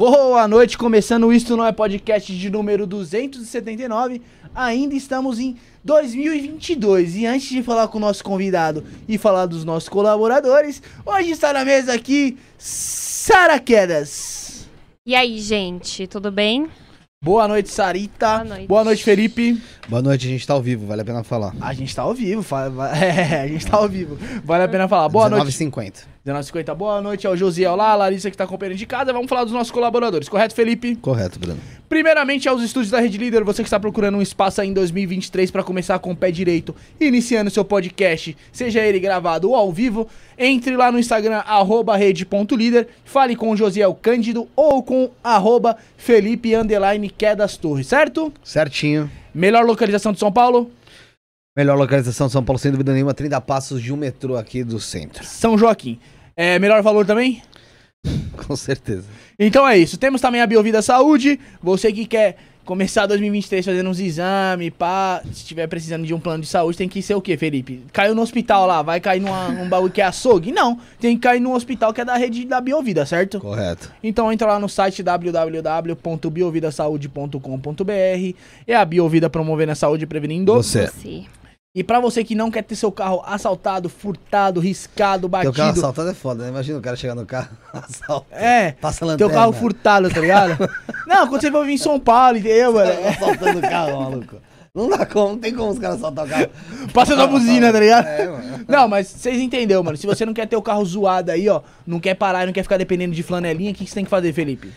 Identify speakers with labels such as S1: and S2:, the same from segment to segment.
S1: Boa noite, começando Isto Não É Podcast de número 279. Ainda estamos em 2022 e antes de falar com o nosso convidado e falar dos nossos colaboradores, hoje está na mesa aqui Sara Quedas.
S2: E aí, gente, tudo bem?
S1: Boa noite, Sarita.
S2: Boa noite.
S1: Boa noite, Felipe.
S3: Boa noite, a gente tá ao vivo, vale a pena falar.
S1: A gente tá ao vivo, fa- va- é, a gente tá ao vivo. Vale a pena falar. Boa noite.
S3: 19h50.
S1: 1950, boa noite ao Josiel lá, a Larissa que tá acompanhando de casa. Vamos falar dos nossos colaboradores, correto, Felipe?
S3: Correto, Bruno.
S1: Primeiramente aos estúdios da Rede Líder, você que está procurando um espaço aí em 2023 para começar com o pé direito, iniciando seu podcast, seja ele gravado ou ao vivo, entre lá no Instagram, arroba rede.líder, fale com o Josiel Cândido ou com arroba Felipe Quedas Torres, certo?
S3: Certinho.
S1: Melhor localização de São Paulo,
S3: Melhor localização de São Paulo, sem dúvida nenhuma, 30 passos de um metrô aqui do centro.
S1: São Joaquim. É, melhor valor também?
S3: Com certeza.
S1: Então é isso. Temos também a Biovida Saúde. Você que quer começar 2023 fazendo uns exames, pá. Se tiver precisando de um plano de saúde, tem que ser o quê, Felipe? Caiu no hospital lá, vai cair numa, num baú que é açougue? Não. Tem que cair num hospital que é da rede da Biovida, certo?
S3: Correto.
S1: Então entra lá no site www.biovidasaude.com.br. É a Biovida promovendo a saúde e prevenindo.
S3: Você.
S2: Sim.
S1: E pra você que não quer ter seu carro assaltado, furtado, riscado,
S3: Teu
S1: batido.
S3: carro assaltado é foda, né? Imagina o cara chegar no carro, assalta.
S1: É.
S3: Passa a
S1: Teu
S3: lanterna.
S1: carro furtado, tá ligado? não, quando você for vir em São Paulo, entendeu, mano?
S3: Assaltando o carro, maluco. Não dá como, não tem como os caras assaltar o carro.
S1: Passa na buzina, tá ligado?
S3: É, mano.
S1: Não, mas vocês entenderam, mano. Se você não quer ter o carro zoado aí, ó, não quer parar, não quer ficar dependendo de flanelinha, o que que você tem que fazer, Felipe?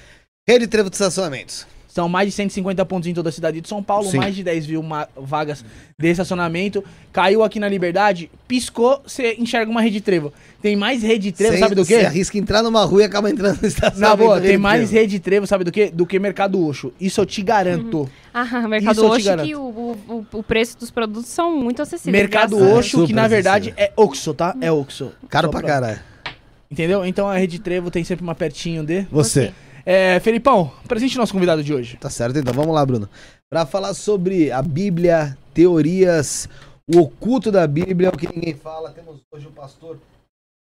S3: Rede Trevo de estacionamentos.
S1: São mais de 150 pontos em toda a cidade de São Paulo,
S3: Sim.
S1: mais de 10 mil vagas de estacionamento. Caiu aqui na Liberdade, piscou, você enxerga uma rede trevo. Tem mais rede trevo, sabe do
S3: Você
S1: quê?
S3: arrisca entrar numa rua e acaba entrando no estacionamento.
S1: Na boa, tem mais
S3: Trevo.
S1: rede trevo, sabe do quê? Do que Mercado Oxo. Isso eu te garanto.
S2: Ah, Mercado
S1: Isso eu te
S2: Oxo
S1: garanto.
S2: que o, o, o preço dos produtos são muito acessíveis.
S1: Mercado Oxo, que na verdade é Oxo, tá? É Oxo.
S3: Caro
S1: Só
S3: pra caralho.
S1: Entendeu? Então a Rede Trevo tem sempre uma pertinho de.
S3: Você.
S1: É, Felipão, presente nosso convidado de hoje.
S3: Tá certo, então vamos lá, Bruno. Pra falar sobre a Bíblia, teorias, o oculto da Bíblia, o que ninguém fala, temos hoje o pastor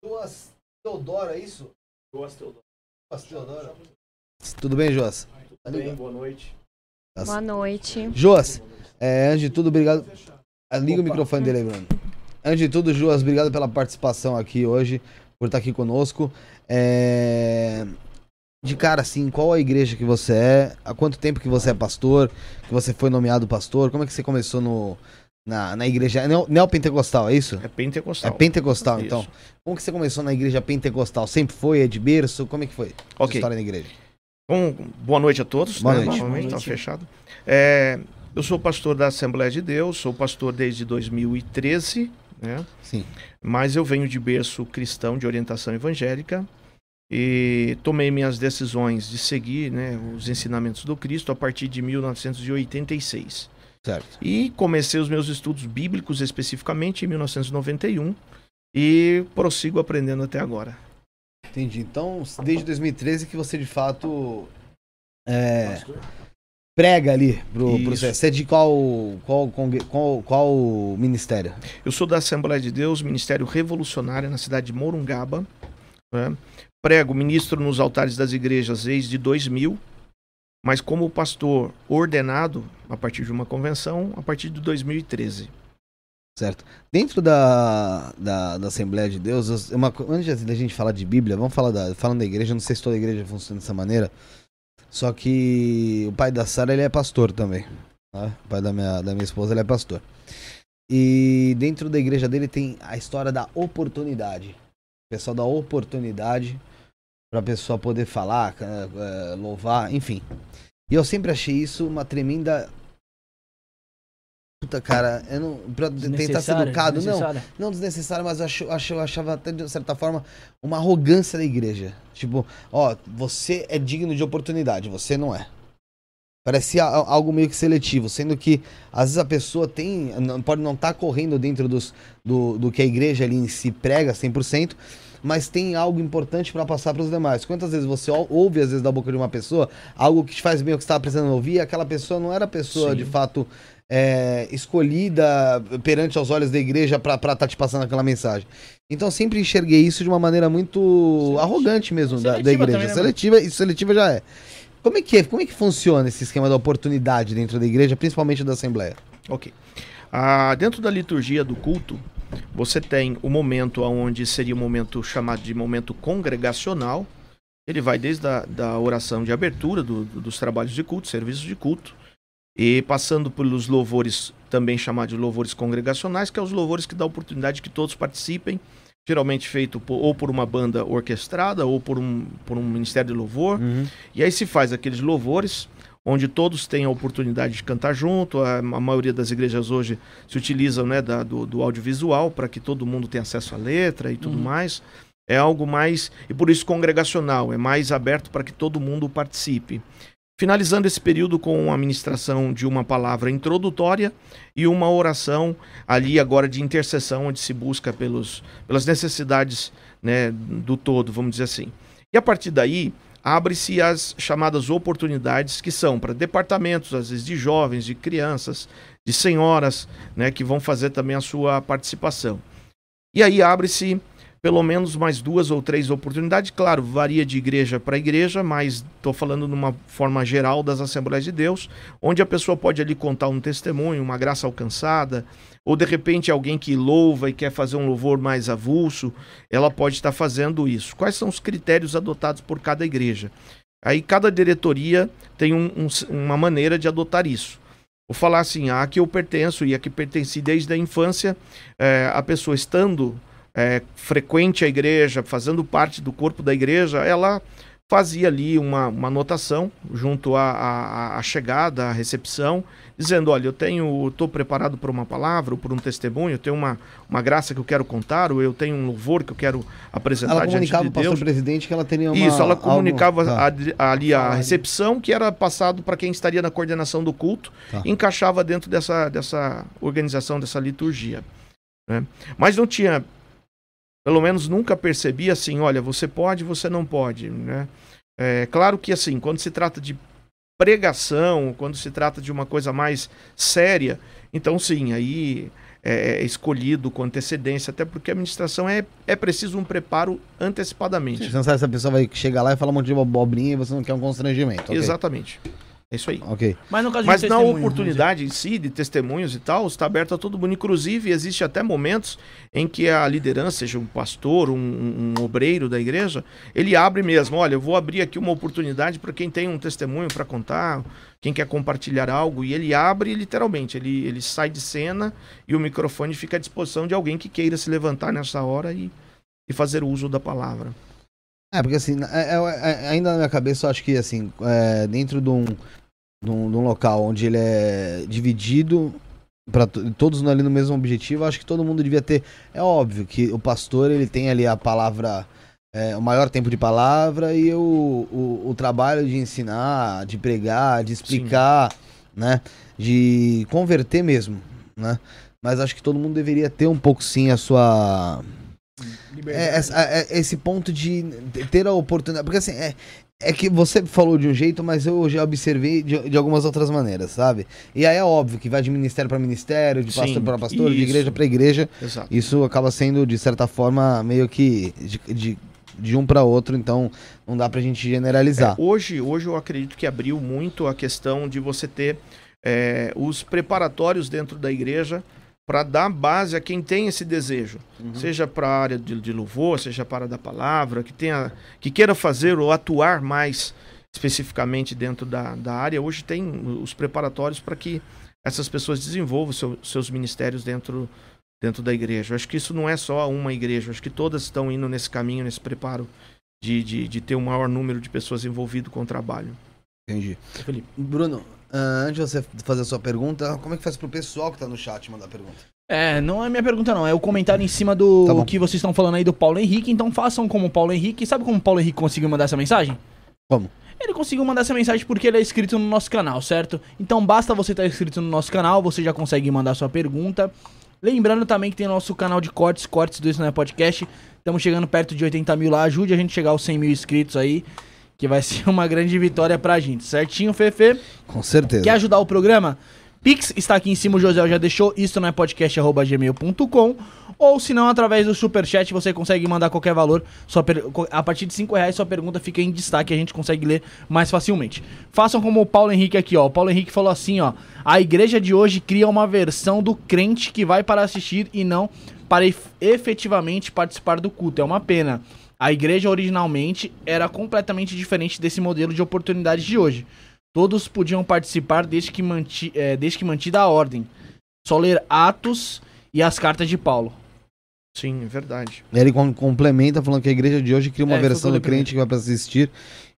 S3: Duas Teodoro, é isso? Duas Teodoro. Duas Teodoro. Tudo bem, Joas? Tá
S1: Bem,
S3: ligado?
S1: boa noite.
S2: Boa noite.
S3: Joas, é, antes de tudo, obrigado. Liga o microfone dele aí, Bruno. Antes de tudo, Joas, obrigado pela participação aqui hoje, por estar aqui conosco. É, De cara, assim, qual a igreja que você é? Há quanto tempo que você é pastor? Que você foi nomeado pastor? Como é que você começou no, na, na igreja? É neo- neopentecostal, é isso?
S4: É pentecostal.
S3: É pentecostal,
S4: Isso.
S3: então. Como que você começou na igreja pentecostal? Sempre foi? É de berço? Como é que foi? a sua
S4: Ok.
S3: história na igreja?
S4: Bom, boa noite a todos.
S3: Boa
S4: né?
S3: noite.
S4: Novamente,
S1: Boa
S4: tá
S1: noite.
S4: fechado. É, eu sou pastor da Assembleia de Deus, sou pastor desde 2013, né?
S3: Sim.
S4: mas eu venho de berço cristão de orientação evangélica e tomei minhas decisões de seguir né, os ensinamentos do Cristo a partir de 1986.
S3: Certo.
S4: E comecei os meus estudos bíblicos especificamente em 1991 e prossigo aprendendo até agora.
S3: Entendi. Então, desde 2013 que você de fato é, prega ali pro, pro
S4: Isso.
S3: Você é de qual, qual, qual, qual ministério?
S4: Eu sou da Assembleia de Deus, Ministério Revolucionário, na cidade de Morungaba. né? Prego, ministro nos altares das igrejas desde 2000, mas como pastor ordenado a partir de uma convenção a partir de 2013.
S3: Certo. Dentro da, da, da Assembleia de Deus, eu- uma, antes da gente falar de Bíblia, vamos falar da, falando da igreja, não sei se toda igreja funciona dessa maneira, só que o pai da Sara, ele é pastor também. né? O pai da minha, da minha esposa, ele é pastor. E dentro da igreja dele tem a história da oportunidade. O pessoal dá oportunidade pra pessoa poder falar, eh, louvar, enfim. E eu sempre achei isso uma tremenda. Puta, cara, eu não. Pra tentar ser educado, não. Não desnecessário, mas eu, acho, eu acho- eu achava até de certa forma uma arrogância da igreja. Tipo, ó, você é digno de oportunidade, você não é. Parecia a- algo meio que seletivo, sendo que às vezes a pessoa tem, não- pode não estar correndo dentro dos, do, do que a igreja ali em si prega 100%, mas tem algo importante para passar para os demais. Quantas vezes você ou- ouve, às vezes, da boca de uma pessoa, algo que te faz bem o que você estava precisando ouvir, e aquela pessoa não era a pessoa,
S4: Sim.
S3: de fato, é, escolhida perante aos olhos da igreja para estar te passando aquela mensagem. Então sempre enxerguei isso de uma maneira muito arrogante mesmo da, da
S1: Seletiva
S3: igreja.
S1: também, né,
S3: seletiva, isso seletiva já é. Como é que é? Como é que funciona esse esquema da oportunidade dentro da igreja, principalmente da Assembleia?
S4: Ok. Ah, dentro da liturgia do culto, você tem o momento onde seria o momento chamado de momento congregacional. Ele vai desde a da oração de abertura do- do- dos trabalhos de culto, serviços de culto, e passando pelos louvores, também chamados de louvores congregacionais, que é os louvores que dão oportunidade que todos participem, geralmente feito por- ou por uma banda orquestrada ou por um, por um ministério de louvor. E aí se faz aqueles louvores onde todos têm a oportunidade de cantar junto. A, a maioria das igrejas hoje se utilizam né, da- do, do audiovisual para que todo mundo tenha acesso à letra e tudo
S1: Uhum.
S4: mais. É algo mais, e por isso congregacional, é mais aberto para que todo mundo participe. Finalizando esse período com a ministração de uma palavra introdutória e uma oração ali agora de intercessão, onde se busca pelos, pelas necessidades né, do todo, vamos dizer assim. E a partir daí, abre-se as chamadas oportunidades que são para departamentos, às vezes de jovens, de crianças, de senhoras, né, que vão fazer também a sua participação. E aí abre-se pelo menos mais duas ou três oportunidades, claro, varia de igreja para igreja, mas estou falando numa forma geral das Assembleias de Deus, onde a pessoa pode ali contar um testemunho, uma graça alcançada, ou de repente alguém que louva e quer fazer um louvor mais avulso, ela pode estar fazendo isso. Quais são os critérios adotados por cada igreja? Aí cada diretoria tem um- um- uma maneira de adotar isso. Vou falar assim, a que eu pertenço e a que pertenci desde a infância, é, a pessoa estando é, frequente à igreja, fazendo parte do corpo da igreja, ela fazia ali uma, uma anotação junto à, à, chegada, à recepção, dizendo, olha, eu tenho, estou preparado para uma palavra, ou por um testemunho, eu tenho uma, uma graça que eu quero contar, ou eu tenho um louvor que eu quero apresentar
S3: Ela
S4: diante
S3: comunicava
S4: de
S3: o pastor
S4: Deus.
S3: presidente que ela teria uma.
S4: Isso, ela
S3: algo-
S4: comunicava
S3: Tá.
S4: a- ali a recepção, que era passado para quem estaria na coordenação do culto,
S3: Tá.
S4: encaixava dentro dessa, dessa organização, dessa liturgia. né? Mas não tinha, pelo menos nunca percebi assim, olha, você pode, você não pode. Né? É claro que assim, quando se trata de pregação, quando se trata de uma coisa mais séria, então sim, aí é, escolhido com antecedência, até porque a administração é, é preciso um preparo antecipadamente.
S3: Você não sabe se a pessoa vai chegar lá e falar um monte de abobrinha e você não quer um constrangimento. ok.
S4: Exatamente. É isso aí.
S3: Ok.
S1: Mas no caso de
S4: Mas na
S1: testemunho,
S4: oportunidade em si, de testemunhos e tal, está aberto a todo mundo. Inclusive, existe até momentos em que a liderança, seja um pastor, um, um obreiro da igreja, ele abre mesmo. Olha, eu vou abrir aqui uma oportunidade para quem tem um testemunho para contar, quem quer compartilhar algo. E ele abre literalmente. Ele, ele sai de cena e o microfone fica à disposição de alguém que queira se levantar nessa hora e, e fazer uso da palavra.
S3: É, porque assim, é- é- é- ainda na minha cabeça eu acho que assim, é, dentro de um, de, um, de um local onde ele é dividido para todos ali no mesmo objetivo, acho que todo mundo devia ter. É óbvio que o pastor ele tem ali a palavra, é, o maior tempo de palavra e o, o, o trabalho de ensinar, de pregar, de explicar, né? De converter mesmo, né? Mas acho que todo mundo deveria ter um pouco sim a sua é, essa- é- é esse ponto de ter a oportunidade. Porque assim, é, é que você falou de um jeito, mas eu já observei de, de algumas outras maneiras, sabe? E aí é óbvio que vai de ministério para ministério, de
S4: Sim,
S3: pastor para pastor, de
S4: isso.
S3: igreja para igreja.
S4: Exato.
S3: Isso acaba sendo, de certa forma, meio que de, de, de um para outro, então não dá pra gente generalizar.
S4: É, hoje, hoje eu acredito que abriu muito a questão de você ter é, os preparatórios dentro da igreja para dar base a quem tem esse desejo,
S3: Uhum.
S4: seja para a área de, de louvor, seja para a área da palavra, que tenha, que queira fazer ou atuar mais especificamente dentro da, da área. Hoje tem os preparatórios para que essas pessoas desenvolvam seu- seus ministérios dentro dentro da igreja. Eu acho que isso não é só uma igreja, eu acho que todas estão indo nesse caminho, nesse preparo de, de, de ter um maior número de pessoas envolvidas com o trabalho.
S3: Entendi.
S1: Felipe.
S3: Bruno, ah, antes de você fazer a sua pergunta, como é que faz pro pessoal que tá no chat mandar pergunta?
S1: É, não é minha pergunta não, é o comentário em cima do
S3: Tá
S1: que vocês estão falando aí do Paulo Henrique, então façam como o Paulo Henrique. Sabe como o Paulo Henrique conseguiu mandar essa mensagem?
S3: Como?
S1: Ele conseguiu mandar essa mensagem porque ele é inscrito no nosso canal, certo? Então basta você estar inscrito no nosso canal, você já consegue mandar sua pergunta. Lembrando também que tem nosso canal de cortes, cortes do Isso Não é Podcast. Estamos chegando perto de 80 mil lá, ajude a gente a chegar aos 100 mil inscritos aí, que vai ser uma grande vitória pra gente, certinho, Fefe?
S3: Com certeza.
S1: Quer ajudar o programa? Pix está aqui em cima, o José já deixou. Isso não é podcast.gmail.com. Ou se não, através do superchat você consegue mandar qualquer valor. Sua per- A partir de 5 reais, sua pergunta fica em destaque a gente consegue ler mais facilmente. Façam como o Paulo Henrique aqui, ó. O Paulo Henrique falou assim, ó. A igreja de hoje cria uma versão do crente que vai para assistir e não para ef- efetivamente participar do culto. É uma pena. A igreja originalmente era completamente diferente desse modelo de oportunidades de hoje. Todos podiam participar desde que, manti, eh, desde que mantida a ordem. Só ler Atos e as cartas de Paulo.
S4: Sim, é verdade.
S3: Ele com- complementa falando que a igreja de hoje cria uma
S1: É,
S3: versão do crente que vai para assistir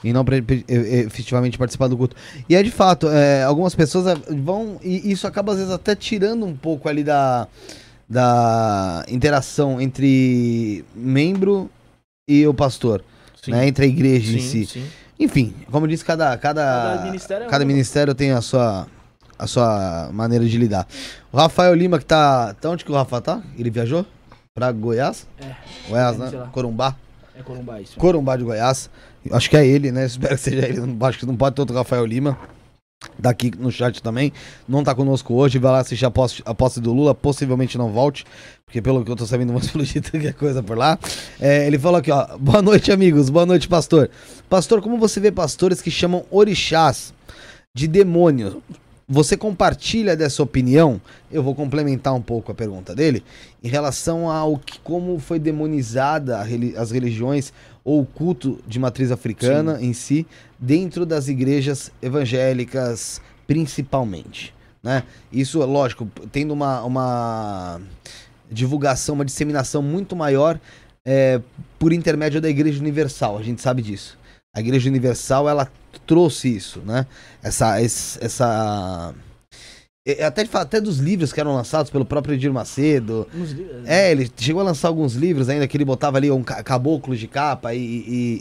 S3: e não para efetivamente participar do culto. E é de fato, é, algumas pessoas é, vão. E isso acaba às vezes até tirando um pouco ali da, da interação entre membro e o pastor,
S4: Sim.
S3: né? Entre a igreja em
S4: sim,
S3: si.
S4: sim.
S3: Enfim, como eu disse, cada, cada,
S1: Cada ministério é
S3: cada
S1: uma.
S3: ministério tem a sua, a sua maneira de lidar. O Rafael Lima, que tá. tá onde que o Rafa tá? Ele viajou? Pra Goiás?
S1: É.
S3: Goiás,
S1: É,
S3: né? Corumbá.
S1: É Corumbá isso.
S3: Corumbá de Goiás. Acho que é ele, né? Espero que seja ele. Acho que não pode ter outro Rafael Lima. Daqui no chat também. Não tá conosco hoje. Vai lá assistir a posse, a posse do Lula. Possivelmente não volte. Porque pelo que eu tô sabendo, vão explodir qualquer coisa por lá. É, ele falou aqui, ó. Boa noite, amigos. Boa noite, pastor. Pastor, como você vê pastores que chamam orixás de demônios? Você compartilha dessa opinião? Eu vou complementar um pouco a pergunta dele em relação ao que como foi demonizada as religiões ou o culto de matriz africana em si dentro das igrejas evangélicas principalmente, né? Isso, lógico, tendo uma, uma divulgação, uma disseminação muito maior é, por intermédio da Igreja Universal, a gente sabe disso. A Igreja Universal, ela trouxe isso, né? Essa... essa Até, de até dos livros que eram lançados pelo próprio Edir Macedo,
S1: livros-
S3: é, ele chegou a lançar alguns livros ainda que ele botava ali um ca- caboclo de capa e,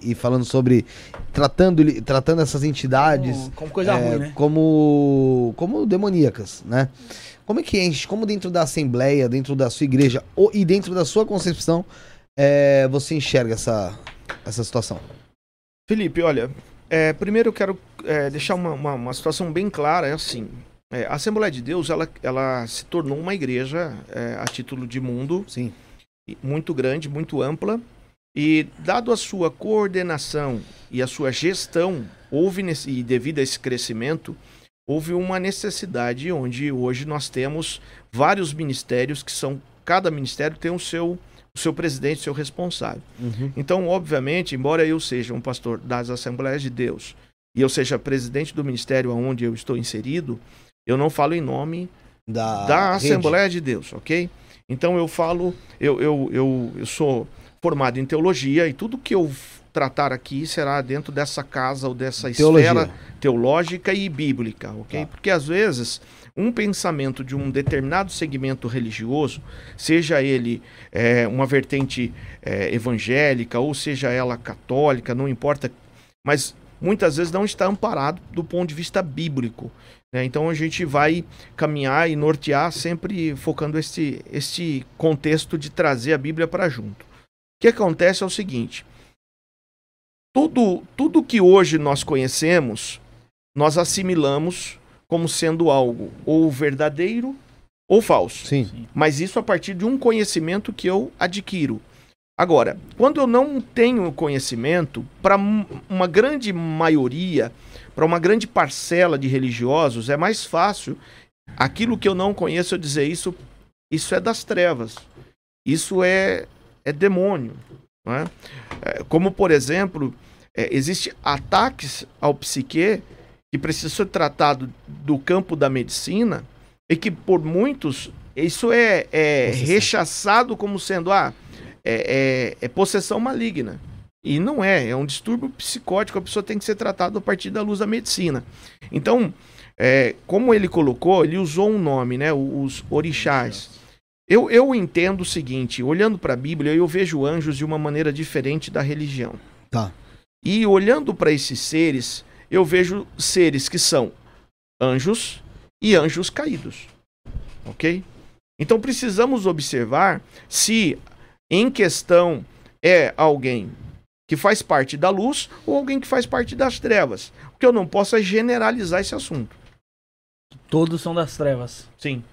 S3: e- e falando sobre. Tratando, ele- tratando essas entidades
S1: Como, como coisa
S3: é,
S1: ruim, né?
S3: como, como demoníacas, né? Como é que enche? Como dentro da Assembleia, dentro da sua igreja ou, e dentro da sua concepção é, você enxerga essa, essa situação?
S4: Felipe, olha, é, primeiro eu quero é, deixar uma, uma, uma situação bem clara, é assim, É, a Assembleia de Deus, ela, ela se tornou uma igreja é, a título de mundo.
S3: Sim.
S4: Muito grande, muito ampla. E dado a sua coordenação e a sua gestão, houve nesse, e devido a esse crescimento, houve uma necessidade onde hoje nós temos vários ministérios que são cada ministério tem o seu o seu presidente, o seu responsável. Uhum. Então, obviamente, embora eu seja um pastor das Assembleias de Deus e eu seja presidente do ministério onde eu estou inserido, eu não falo em nome da, da Assembleia de Deus, ok? Então eu falo, eu, eu, eu, eu sou formado em teologia e tudo que eu tratar aqui será dentro dessa casa ou dessa teologia. esfera teológica e bíblica, ok? Tá. Porque às vezes um pensamento de um determinado segmento religioso, seja ele é, uma vertente é, evangélica ou seja ela católica, não importa, mas muitas vezes não está amparado do ponto de vista bíblico. Né? Então a gente vai caminhar e nortear sempre focando este, este contexto de trazer a Bíblia para junto. O que acontece é o seguinte: tudo, tudo que hoje nós conhecemos, nós assimilamos como sendo algo ou verdadeiro ou falso.
S3: Sim.
S4: Mas isso a partir de um conhecimento que eu adquiro. Agora, quando eu não tenho conhecimento, para uma grande maioria, para uma grande parcela de religiosos, é mais fácil aquilo que eu não conheço eu dizer isso, isso é das trevas. Isso é, é demônio. Não é? é como, por exemplo, é, existe ataques ao psique que precisa ser tratado do campo da medicina e que por muitos isso é, é rechaçado como sendo ah, é, é, é, possessão maligna. E não é, é um distúrbio psicótico, a pessoa tem que ser tratada a partir da luz da medicina. Então, é, como ele colocou, ele usou um nome, né? Os orixás. Eu, eu entendo o seguinte, olhando para a Bíblia, eu vejo anjos de uma maneira diferente da religião.
S3: Tá.
S4: E olhando para esses seres, eu vejo seres que são anjos e anjos caídos. Ok? Então precisamos observar se em questão é alguém que faz parte da luz ou alguém que faz parte das trevas. O que eu não posso é generalizar esse assunto.
S1: Todos são das trevas.
S4: Sim.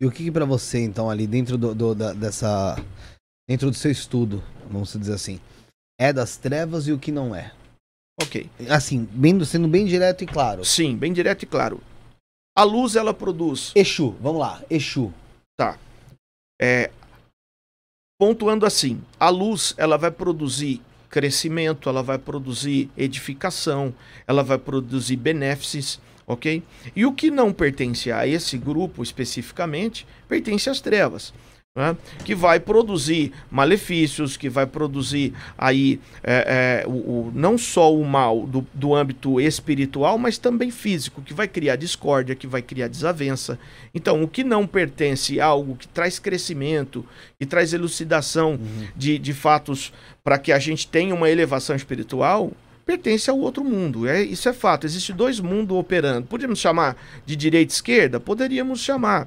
S3: E o que, que para você, então, ali dentro do, do da, dessa. dentro do seu estudo, vamos dizer assim, é das trevas e o que não é?
S4: Ok.
S3: Assim, bem, sendo bem direto e claro.
S4: Sim, bem direto e claro. A luz, ela produz.
S3: Exu, vamos lá, Exu.
S4: Tá. É, pontuando assim, a luz, ela vai produzir crescimento, ela vai produzir edificação, ela vai produzir benefícios, ok? E o que não pertence a esse grupo especificamente, pertence às trevas. Né? que vai produzir malefícios, que vai produzir aí é, é, o, o, não só o mal do, do âmbito espiritual, mas também físico, que vai criar discórdia, que vai criar desavença. Então, o que não pertence a algo que traz crescimento, que traz elucidação uhum. de, de fatos para que a gente tenha uma elevação espiritual, pertence ao outro mundo. É, isso é fato. Existem dois mundos operando. Podemos chamar de direita e esquerda? Poderíamos chamar.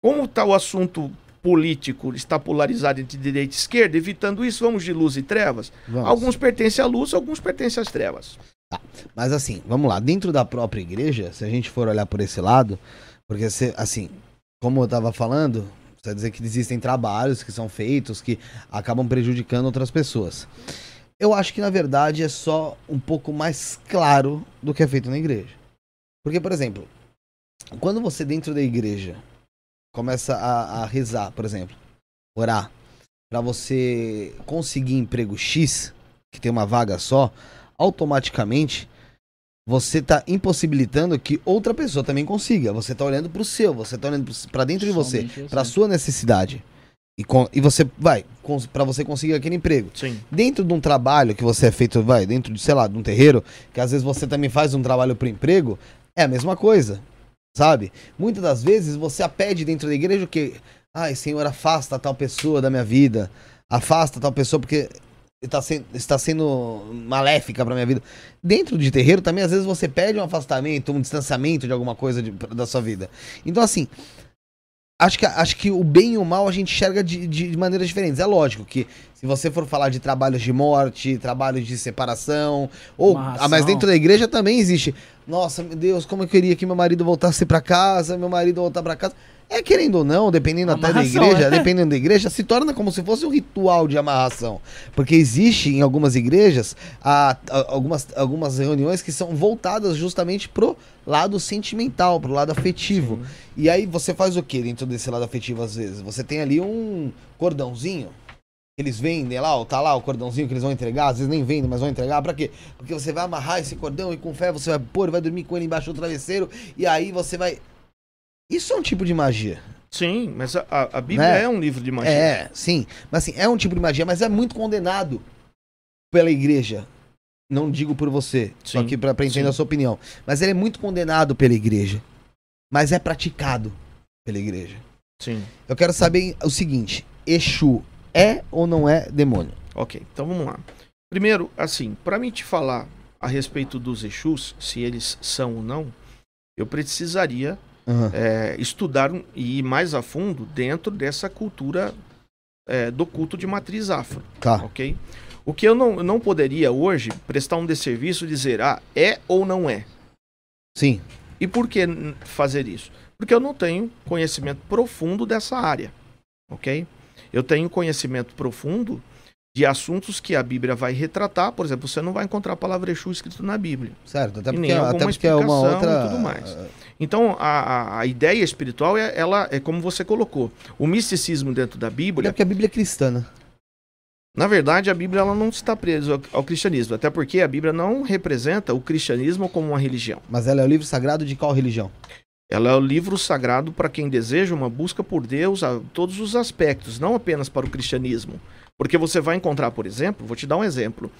S4: Como está o assunto político está polarizado entre direita e esquerda, evitando isso, vamos de luz e trevas. Vamos. Alguns pertencem à luz, alguns pertencem às trevas.
S3: Tá. Mas assim, vamos lá, dentro da própria igreja, se a gente for olhar por esse lado, porque assim, como eu estava falando, quer dizer que existem trabalhos que são feitos que acabam prejudicando outras pessoas. Eu acho que na verdade é só um pouco mais claro do que é feito na igreja. Porque, por exemplo, quando você dentro da igreja começa a, a rezar, por exemplo, orar, para você conseguir emprego X, que tem uma vaga só, automaticamente você está impossibilitando que outra pessoa também consiga. Você está olhando para o seu, você está olhando para dentro de você, para sua necessidade. E, com, e você vai para você conseguir aquele emprego.
S4: Sim.
S3: Dentro de um trabalho que você é feito, vai, dentro de, sei lá, de um terreiro, que às vezes você também faz um trabalho para emprego, é a mesma coisa sabe? Muitas das vezes você a pede dentro da igreja que, ai, Senhor, afasta tal pessoa da minha vida, afasta tal pessoa porque está sendo, está sendo maléfica para minha vida. Dentro de terreiro também às vezes você pede um afastamento, um distanciamento de alguma coisa de, da sua vida. Então assim, acho que, acho que o bem e o mal a gente enxerga de, de maneiras diferentes. É lógico que se você for falar de trabalhos de morte, trabalhos de separação, ou ah, mas dentro da igreja também existe. Nossa, meu Deus, como eu queria que meu marido voltasse para casa, meu marido voltar para casa. É querendo ou não, dependendo até da igreja, é. dependendo da igreja, se torna como se fosse um ritual de amarração. Porque existe em algumas igrejas a, a, algumas, algumas reuniões que são voltadas justamente pro lado sentimental, pro lado afetivo. Sim. E aí você faz o que dentro desse lado afetivo às vezes? Você tem ali um cordãozinho eles vendem lá, ó, tá lá o cordãozinho que eles vão entregar, às vezes nem vendem, mas vão entregar, pra quê? Porque você vai amarrar esse cordão e com fé você vai pôr, vai dormir com ele embaixo do travesseiro, e aí você vai isso é um tipo de magia.
S4: Sim, mas a, a Bíblia né? é um livro de magia.
S3: É, sim. Mas assim, é um tipo de magia, mas é muito condenado pela igreja. Não digo por você, sim, só que pra, pra entender sim. a sua opinião. Mas ele é muito condenado pela igreja. Mas é praticado pela igreja.
S4: Sim.
S3: Eu quero saber o seguinte: Exu é ou não é demônio?
S4: Ok, então vamos lá. Primeiro, assim, para mim te falar a respeito dos Exus, se eles são ou não, eu precisaria uhum. é, estudar e ir mais a fundo dentro dessa cultura é, do culto de matriz afro.
S3: Tá.
S4: Ok? O que eu não, não poderia hoje prestar um desserviço e dizer, ah, é ou não é.
S3: Sim.
S4: E por que fazer isso? Porque eu não tenho conhecimento profundo dessa área. Ok? Eu tenho conhecimento profundo de assuntos que a Bíblia vai retratar. Por exemplo, você não vai encontrar a palavra Exu escrito na Bíblia.
S3: Certo, até porque, até porque é uma outra...
S4: tudo mais. Então, a, a ideia espiritual, é, ela é como você colocou. O misticismo dentro da Bíblia...
S3: É porque a Bíblia é cristã, né?
S4: Na verdade, a Bíblia ela não está presa ao, ao, cristianismo, até porque a Bíblia não representa o cristianismo como uma religião.
S3: Mas ela é o livro sagrado de qual religião?
S4: Ela é o livro sagrado para quem deseja uma busca por Deus a todos os aspectos, não apenas para o cristianismo. Porque você vai encontrar, por exemplo, vou te dar um exemplo,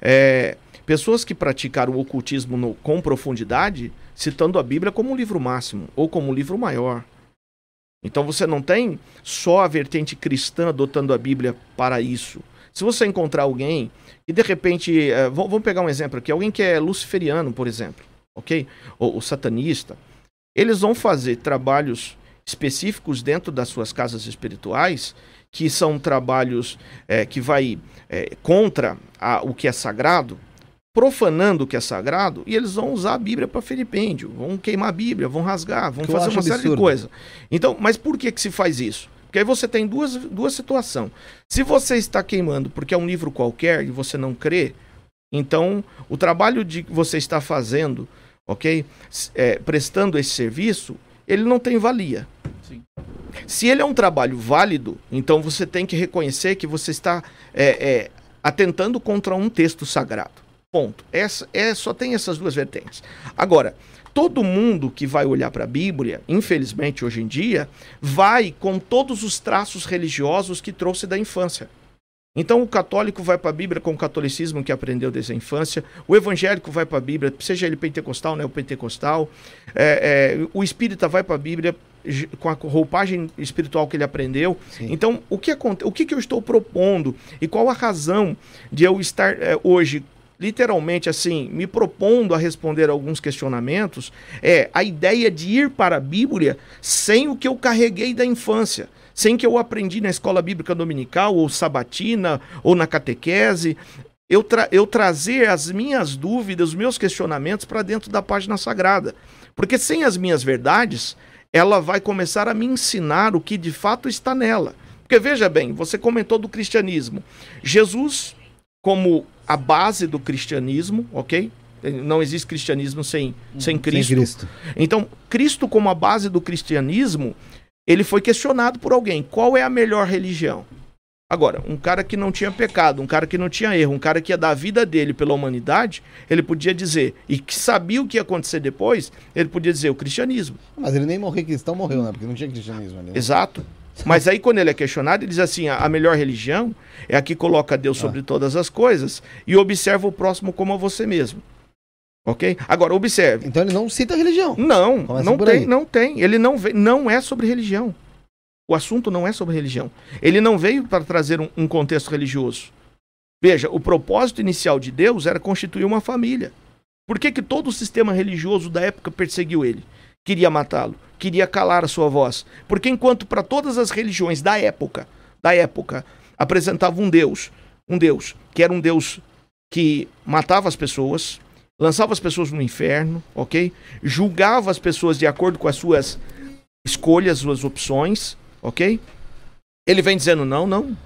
S4: é, pessoas que praticaram o ocultismo no, com profundidade, citando a Bíblia como um livro máximo ou como um livro maior. Então você não tem só a vertente cristã adotando a Bíblia para isso. Se você encontrar alguém que de repente, é, vamos pegar um exemplo aqui, alguém que é luciferiano, por exemplo, ok? Ou, ou satanista, eles vão fazer trabalhos específicos dentro das suas casas espirituais que são trabalhos é, que vai é, contra a, o que é sagrado, profanando o que é sagrado, e eles vão usar a Bíblia para filipêndio, vão queimar a Bíblia, vão rasgar, vão que fazer uma série de coisas. Então, mas por que, que se faz isso? Porque aí você tem duas, duas situações. Se você está queimando porque é um livro qualquer e você não crê, então o trabalho de que você está fazendo, ok? É, prestando esse serviço, ele não tem valia. Sim. Se ele é um trabalho válido, então você tem que reconhecer que você está é, é, atentando contra um texto sagrado. Ponto. Essa, é, só tem essas duas vertentes. Agora, todo mundo que vai olhar para a Bíblia, infelizmente hoje em dia, vai com todos os traços religiosos que trouxe da infância. Então o católico vai para a Bíblia com o catolicismo que aprendeu desde a infância, o evangélico vai para a Bíblia, seja ele pentecostal, né, o pentecostal, é, é, o espírita vai para a Bíblia com a roupagem espiritual que ele aprendeu. Sim. Então, o que, o que, que eu estou propondo e qual a razão de eu estar é, hoje literalmente assim, me propondo a responder alguns questionamentos, é a ideia de ir para a Bíblia sem o que eu carreguei da infância, sem que eu aprendi na escola bíblica dominical, ou sabatina, ou na catequese. Eu, tra eu trazer as minhas dúvidas, os meus questionamentos para dentro da página sagrada. Porque sem as minhas verdades, ela vai começar a me ensinar o que de fato está nela. Porque veja bem, você comentou do cristianismo. Jesus, como a base do cristianismo, ok? Não existe cristianismo sem, sem, Cristo. sem Cristo. Então, Cristo, como a base do cristianismo, ele foi questionado por alguém: qual é a melhor religião? Agora, um cara que não tinha pecado, um cara que não tinha erro, um cara que ia dar a vida dele pela humanidade, ele podia dizer, e que sabia o que ia acontecer depois, ele podia dizer o cristianismo.
S3: Mas ele nem morreu cristão, morreu, né? Porque não tinha cristianismo ali. Né?
S4: Exato. Mas aí, quando ele é questionado, ele diz assim: a melhor religião é a que coloca Deus sobre ah. todas as coisas e observa o próximo como a você mesmo. Ok? Agora, observe.
S3: Então ele não cita religião.
S4: Não, Começa não tem, não tem. Ele não, vê, não é sobre religião. O assunto não é sobre religião. Ele não veio para trazer um, um contexto religioso. Veja, o propósito inicial de Deus era constituir uma família. Por que, que todo o sistema religioso da época perseguiu ele? queria matá-lo, queria calar a sua voz. Porque enquanto para todas as religiões da época, da época, apresentavam um Deus, um Deus que era um Deus que matava as pessoas, lançava as pessoas no inferno, ok? Julgava as pessoas de acordo com as suas escolhas, suas opções, ok? Ele vem dizendo: não, não.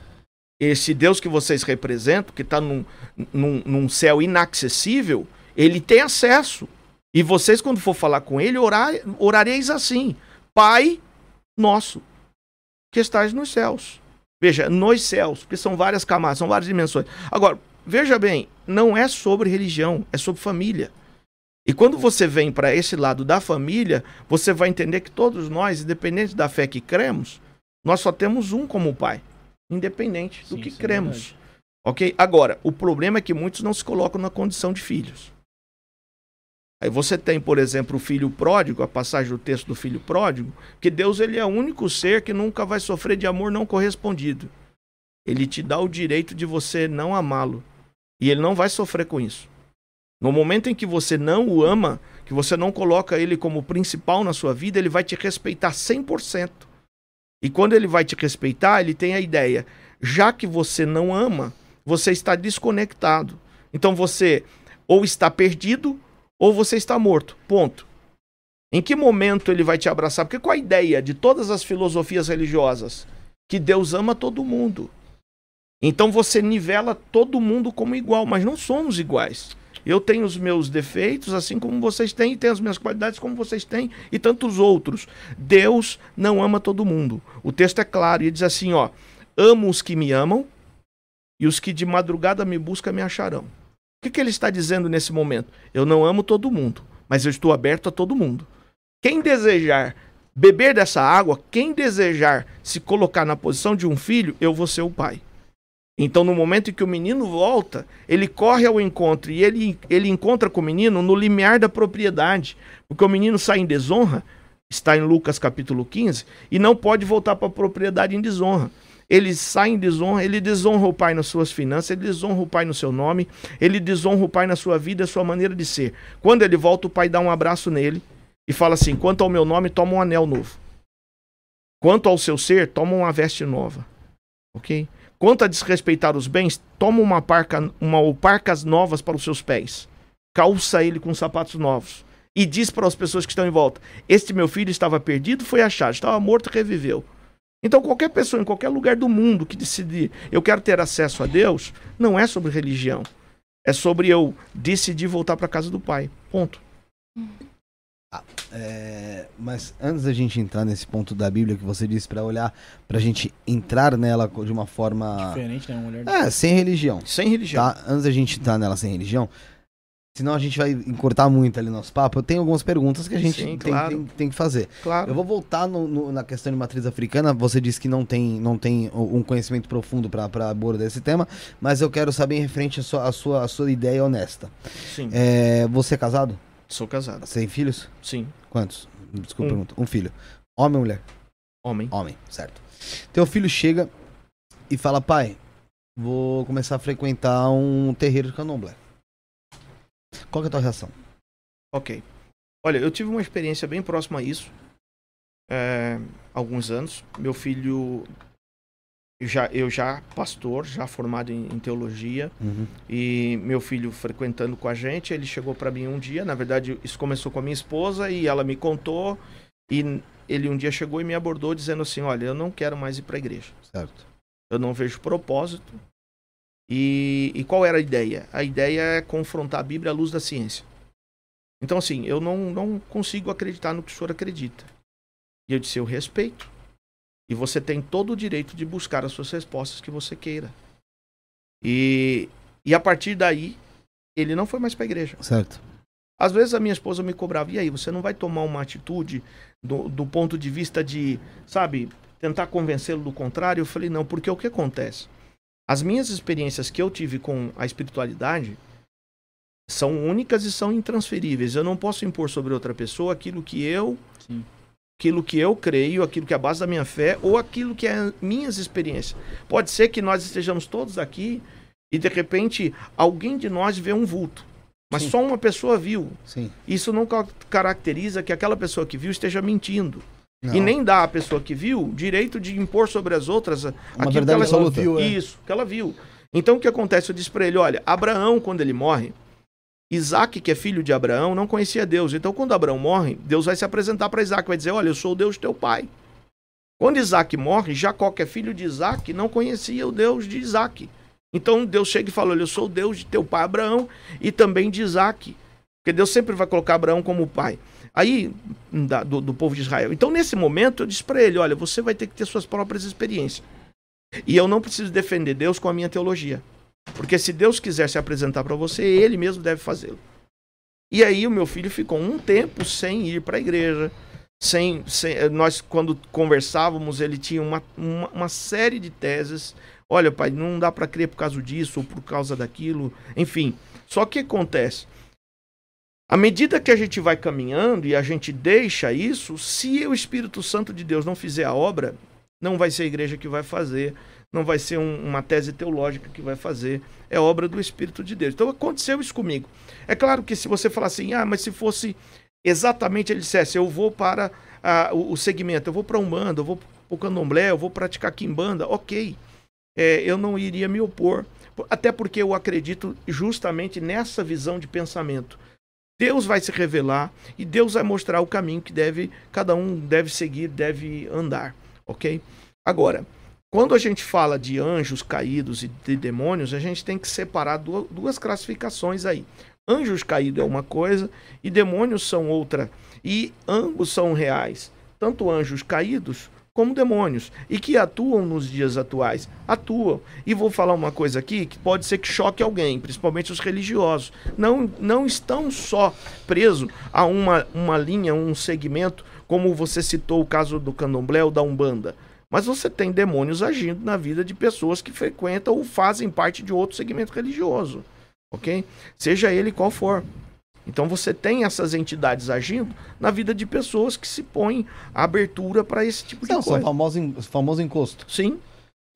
S4: Esse Deus que vocês representam, que está num, num, num céu inacessível, ele tem acesso. E vocês, quando for falar com ele, orar, orareis assim: Pai nosso, que estás nos céus. Veja, nos céus, porque são várias camadas, são várias dimensões. Agora, veja bem, não é sobre religião, é sobre família. E quando você vem para esse lado da família, você vai entender que todos nós, independente da fé que cremos, nós só temos um como pai, independente do
S1: Sim,
S4: que
S1: é
S4: cremos. ok? Agora, o problema é que muitos não se colocam na condição de filhos. Aí você tem, por exemplo, o filho pródigo, a passagem do texto do filho pródigo, que Deus ele é o único ser que nunca vai sofrer de amor não correspondido. Ele te dá o direito de você não amá-lo. E ele não vai sofrer com isso. No momento em que você não o ama, que você não coloca ele como principal na sua vida, ele vai te respeitar 100%. E quando ele vai te respeitar, ele tem a ideia: já que você não ama, você está desconectado. Então você ou está perdido ou você está morto. Ponto. Em que momento ele vai te abraçar? Porque qual a ideia de todas as filosofias religiosas? Que Deus ama todo mundo. Então você nivela todo mundo como igual, mas não somos iguais. Eu tenho os meus defeitos, assim como vocês têm, e tenho as minhas qualidades, como vocês têm, e tantos outros. Deus não ama todo mundo. O texto é claro, e diz assim: ó, amo os que me amam, e os que de madrugada me buscam me acharão. O que, que ele está dizendo nesse momento? Eu não amo todo mundo, mas eu estou aberto a todo mundo. Quem desejar beber dessa água, quem desejar se colocar na posição de um filho, eu vou ser o pai. Então, no momento em que o menino volta, ele corre ao encontro e ele, ele encontra com o menino no limiar da propriedade. Porque o menino sai em desonra, está em Lucas capítulo 15, e não pode voltar para a propriedade em desonra. Ele sai em desonra, ele desonra o pai nas suas finanças, ele desonra o pai no seu nome, ele desonra o pai na sua vida, a sua maneira de ser. Quando ele volta, o pai dá um abraço nele e fala assim: quanto ao meu nome, toma um anel novo. Quanto ao seu ser, toma uma veste nova. Ok? Quanto a desrespeitar os bens, toma uma parca, uma parcas novas para os seus pés. Calça ele com sapatos novos. E diz para as pessoas que estão em volta: Este meu filho estava perdido, foi achado, estava morto, reviveu. Então, qualquer pessoa em qualquer lugar do mundo que decidir eu quero ter acesso a Deus, não é sobre religião. É sobre eu decidir voltar para a casa do Pai. Ponto.
S3: É, mas antes da gente entrar nesse ponto da Bíblia que você disse pra olhar, pra gente entrar nela de uma forma.
S1: Diferente, né? Uma mulher.
S3: É, sem religião.
S4: Sem religião.
S3: Tá? Antes da gente entrar nela sem religião, senão a gente vai encurtar muito ali nosso papo. Eu tenho algumas perguntas que a gente
S4: Sim,
S3: tem,
S4: claro.
S3: tem- tem que fazer.
S4: Claro.
S3: Eu vou voltar no- no- na questão de matriz africana. Você disse que não tem, não tem um conhecimento profundo pra pra abordar esse tema, mas eu quero saber em referente à sua, à sua, à sua ideia honesta.
S4: Sim.
S3: É, você é casado?
S4: Sou casado.
S3: Você tem filhos?
S4: Sim.
S3: Quantos? Desculpa a
S4: Um.
S3: pergunta. Um filho. Homem ou mulher?
S4: Homem.
S3: Homem, certo. Teu filho chega e fala, pai, vou começar a frequentar um terreiro de candomblé. Qual que é a tua reação?
S4: Ok. Olha, eu tive uma experiência bem próxima a isso. é, alguns anos. Meu filho. Eu já, eu já pastor, já formado em, em teologia, e meu filho frequentando com a gente, ele chegou para mim um dia. Na verdade, isso começou com a minha esposa e ela me contou. E ele um dia chegou e me abordou dizendo assim: Olha, eu não quero mais ir para a igreja.
S3: Certo.
S4: Eu não vejo propósito. E, e qual era a ideia? A ideia é confrontar a Bíblia à luz da ciência. Então, assim, eu não, não consigo acreditar no que o senhor acredita. E eu disse: Eu respeito. E você tem todo o direito de buscar as suas respostas que você queira. E, e a partir daí, ele não foi mais para a igreja.
S3: Certo.
S4: Às vezes a minha esposa me cobrava, e aí, você não vai tomar uma atitude do, do ponto de vista de, sabe, tentar convencê-lo do contrário? Eu falei, não, porque o que acontece? As minhas experiências que eu tive com a espiritualidade são únicas e são intransferíveis. Eu não posso impor sobre outra pessoa aquilo que eu,
S1: Sim.
S4: Aquilo que eu creio, aquilo que é a base da minha fé ou aquilo que é minhas experiências. Pode ser que nós estejamos todos aqui e de repente alguém de nós vê um vulto. Mas
S3: Sim.
S4: só uma pessoa viu.
S3: Sim.
S4: Isso não ca- caracteriza que aquela pessoa que viu esteja mentindo.
S3: Não.
S4: E nem dá à pessoa que viu direito de impor sobre as outras a- aquilo que ela
S3: absoluta.
S1: viu, é.
S4: Isso, que ela viu. Então o que acontece? Eu disse para ele: olha, Abraão, quando ele morre, Isaac, que é filho de Abraão, não conhecia Deus. Então, quando Abraão morre, Deus vai se apresentar para Isaac, vai dizer: Olha, eu sou o Deus teu pai. Quando Isaac morre, Jacó, que é filho de Isaac, não conhecia o Deus de Isaac. Então Deus chega e fala: Olha, eu sou o Deus de teu pai Abraão e também de Isaac. Porque Deus sempre vai colocar Abraão como pai. Aí, da- do, do povo de Israel. Então, nesse momento, eu disse para ele: Olha, você vai ter que ter suas próprias experiências. E eu não preciso defender Deus com a minha teologia. Porque se Deus quiser se apresentar para você, ele mesmo deve fazê-lo. E aí o meu filho ficou um tempo sem ir para a igreja. Sem, sem- nós, quando conversávamos, ele tinha uma, uma, uma série de teses. Olha, pai, não dá para crer por causa disso ou por causa daquilo. Enfim. Só que acontece. À medida que a gente vai caminhando e a gente deixa isso, se o Espírito Santo de Deus não fizer a obra, não vai ser a igreja que vai fazer, não vai ser um- uma tese teológica que vai fazer, é obra do Espírito de Deus. Então aconteceu isso comigo. É claro que se você falar assim, ah, mas se fosse exatamente ele dissesse, eu vou para o, o segmento, eu vou para Umbanda, eu vou para o Candomblé, eu vou praticar Quimbanda, ok. É, eu não iria me opor, até porque eu acredito justamente nessa visão de pensamento. Deus vai se revelar e Deus vai mostrar o caminho que deve cada um deve seguir, deve andar, ok? Agora, quando a gente fala de anjos caídos e de demônios, a gente tem que separar du- duas classificações aí. Anjos caídos é uma coisa e demônios são outra. E ambos são reais. Tanto anjos caídos como demônios. E que atuam nos dias atuais. Atuam. E vou falar uma coisa aqui que pode ser que choque alguém, principalmente os religiosos. Não, não estão só presos a uma, uma linha, um segmento, como você citou o caso do candomblé ou da Umbanda. Mas você tem demônios agindo na vida de pessoas que frequentam ou fazem parte de outro segmento religioso, ok? Seja ele qual for. Então você tem essas entidades agindo na vida de pessoas que se põem à abertura para esse tipo de
S3: Não, são
S4: coisa.
S3: famoso, en- famoso encosto.
S4: Sim,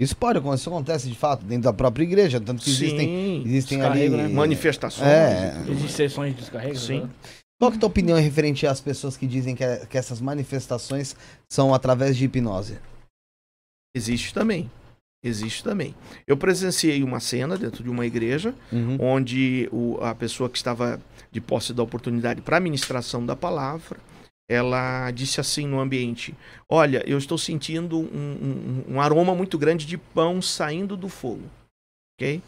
S3: Isso pode, isso acontece de fato dentro da própria igreja, tanto que existem,
S4: sim.
S3: existem ali
S1: Descarrego, né?
S4: Manifestações.
S3: É.
S1: Existem sessões de descarrego?
S4: Sim.
S1: né?
S3: Qual que é a tua opinião referente às pessoas que dizem que, que essas manifestações são através de hipnose?
S4: Existe também. Existe também. Eu presenciei uma cena dentro de uma igreja
S3: Uhum.
S4: onde o- a pessoa que estava de posse da oportunidade para a ministração da palavra, ela disse assim no ambiente: Olha, eu estou sentindo um, um- um aroma muito grande de pão saindo do fogo. Ok?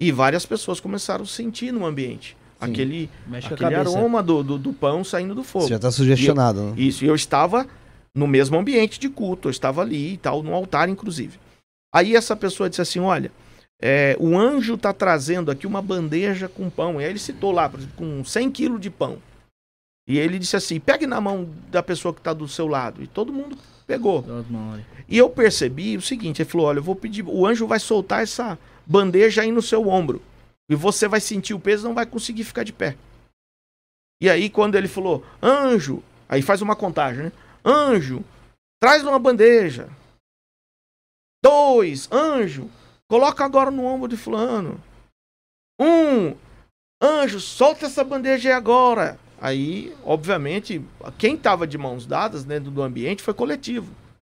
S4: E várias pessoas começaram a sentir no ambiente
S3: Sim.
S4: aquele,
S1: Mexe
S4: aquele aroma do, do, do pão saindo do fogo.
S3: Você já tá sugestionado, né?
S4: Isso, e eu estava no mesmo ambiente de culto, eu estava ali e tal, no altar, inclusive. Aí essa pessoa disse assim: olha, é, o anjo está trazendo aqui uma bandeja com pão. E aí ele citou lá, por exemplo, com 100 quilos de pão. E ele disse assim: pegue na mão da pessoa que está do seu lado. E todo mundo pegou. E eu percebi o seguinte: ele falou, olha, eu vou pedir, o anjo vai soltar essa bandeja aí no seu ombro. E você vai sentir o peso, não vai conseguir ficar de pé. E aí, quando ele falou, anjo, aí faz uma contagem, né? Anjo, traz uma bandeja. Dois, anjo, coloca agora no ombro de fulano. Um, anjo, solta essa bandeja aí agora. Aí, obviamente, quem estava de mãos dadas dentro do ambiente foi coletivo.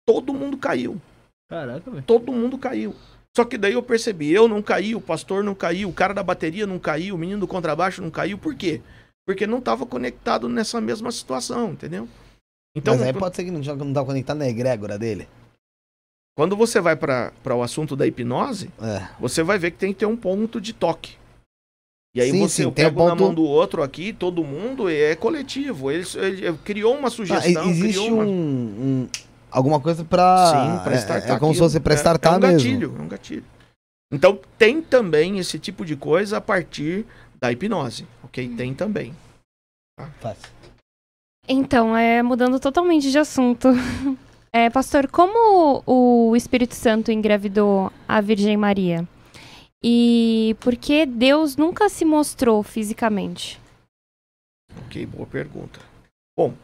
S4: Todo mundo caiu.
S1: Caraca, velho.
S4: Todo mundo caiu. Só que daí eu percebi, eu não caí, o pastor não caiu, o cara da bateria não caiu, o menino do contrabaixo não caiu. Por quê? Porque não estava conectado nessa mesma situação, entendeu? Então,
S3: Mas aí pode ser que não, não tá conectado na egrégora dele.
S4: quando você vai para o assunto da hipnose,
S3: É.
S4: você vai ver que tem que ter um ponto de toque. E aí
S3: Sim,
S4: você
S3: sim, um
S4: pego na
S3: ponto-
S4: mão do outro aqui, todo mundo é coletivo. Ele, ele criou uma
S3: Ah,
S4: sugestão,
S3: existe
S4: criou uma...
S3: um, um- alguma coisa pra.
S4: Sim, para
S3: é-
S4: startar.
S3: É, como se fosse pra
S4: É-
S3: startar
S4: é um
S3: mesmo.
S4: gatilho, é um gatilho. Então tem também esse tipo de coisa a partir da hipnose, ok? Tem também.
S3: Fácil.
S2: Então, é, mudando totalmente de assunto. É, pastor, como o Espírito Santo engravidou a Virgem Maria? E por que Deus nunca se mostrou fisicamente?
S4: Ok, boa pergunta. Bom,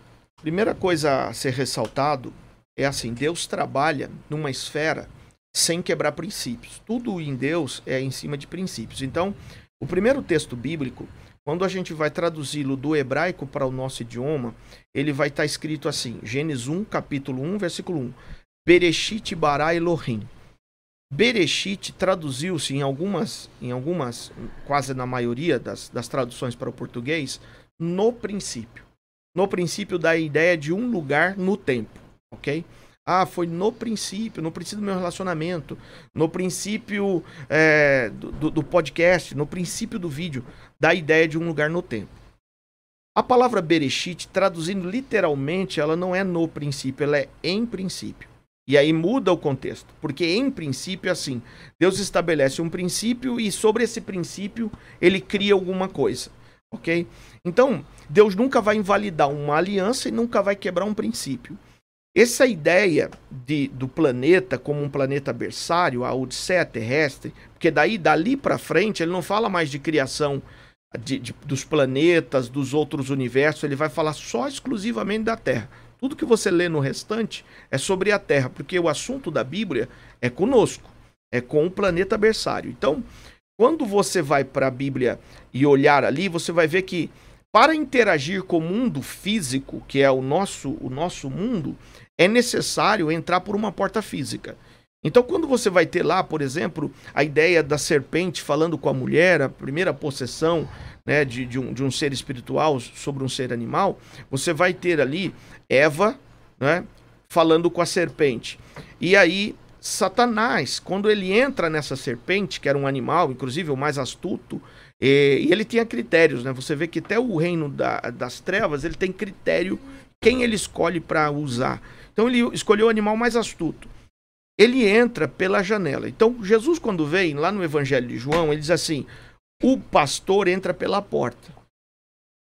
S4: primeira coisa a ser ressaltado é assim, Deus trabalha numa esfera sem quebrar princípios. Tudo em Deus é em cima de princípios. Então, O primeiro texto bíblico, quando a gente vai traduzi-lo do hebraico para o nosso idioma, ele vai estar escrito assim: Gênesis 1, capítulo 1, versículo 1. Bereshit bara Elohim. Bereshit traduziu-se em algumas, em algumas, quase na maioria das, das traduções para o português, no princípio. No princípio da ideia de um lugar no tempo, ok? Ah, foi no princípio, no princípio do meu relacionamento, no princípio é, do, do podcast, no princípio do vídeo, da ideia de um lugar no tempo. A palavra Bereshit, traduzindo literalmente, ela não é no princípio, ela é em princípio. E aí muda o contexto, porque em princípio é assim, Deus estabelece um princípio e sobre esse princípio ele cria alguma coisa, ok? Então, Deus nunca vai invalidar uma aliança e nunca vai quebrar um princípio. Essa ideia de, do planeta como um planeta berçário, a Odisseia terrestre, porque daí, dali para frente, ele não fala mais de criação de, de, dos planetas, dos outros universos, ele vai falar só exclusivamente da Terra. Tudo que você lê no restante é sobre a Terra, porque o assunto da Bíblia é conosco, é com o planeta berçário. Então, quando você vai para a Bíblia e olhar ali, você vai ver que para interagir com o mundo físico, que é o nosso, o nosso mundo, é necessário entrar por uma porta física. Então, quando você vai ter lá, por exemplo, a ideia da serpente falando com a mulher, a primeira possessão né, de, de, um, de um ser espiritual sobre um ser animal, você vai ter ali Eva né, falando com a serpente. E aí, Satanás, quando ele entra nessa serpente, que era um animal, inclusive o mais astuto, e, ele tinha critérios, né? Você vê que até o reino da, das trevas ele tem critério quem ele escolhe para usar. Então ele escolheu o animal mais astuto. Ele entra pela janela. Então Jesus quando vem lá no Evangelho de João, ele diz assim: o pastor entra pela porta.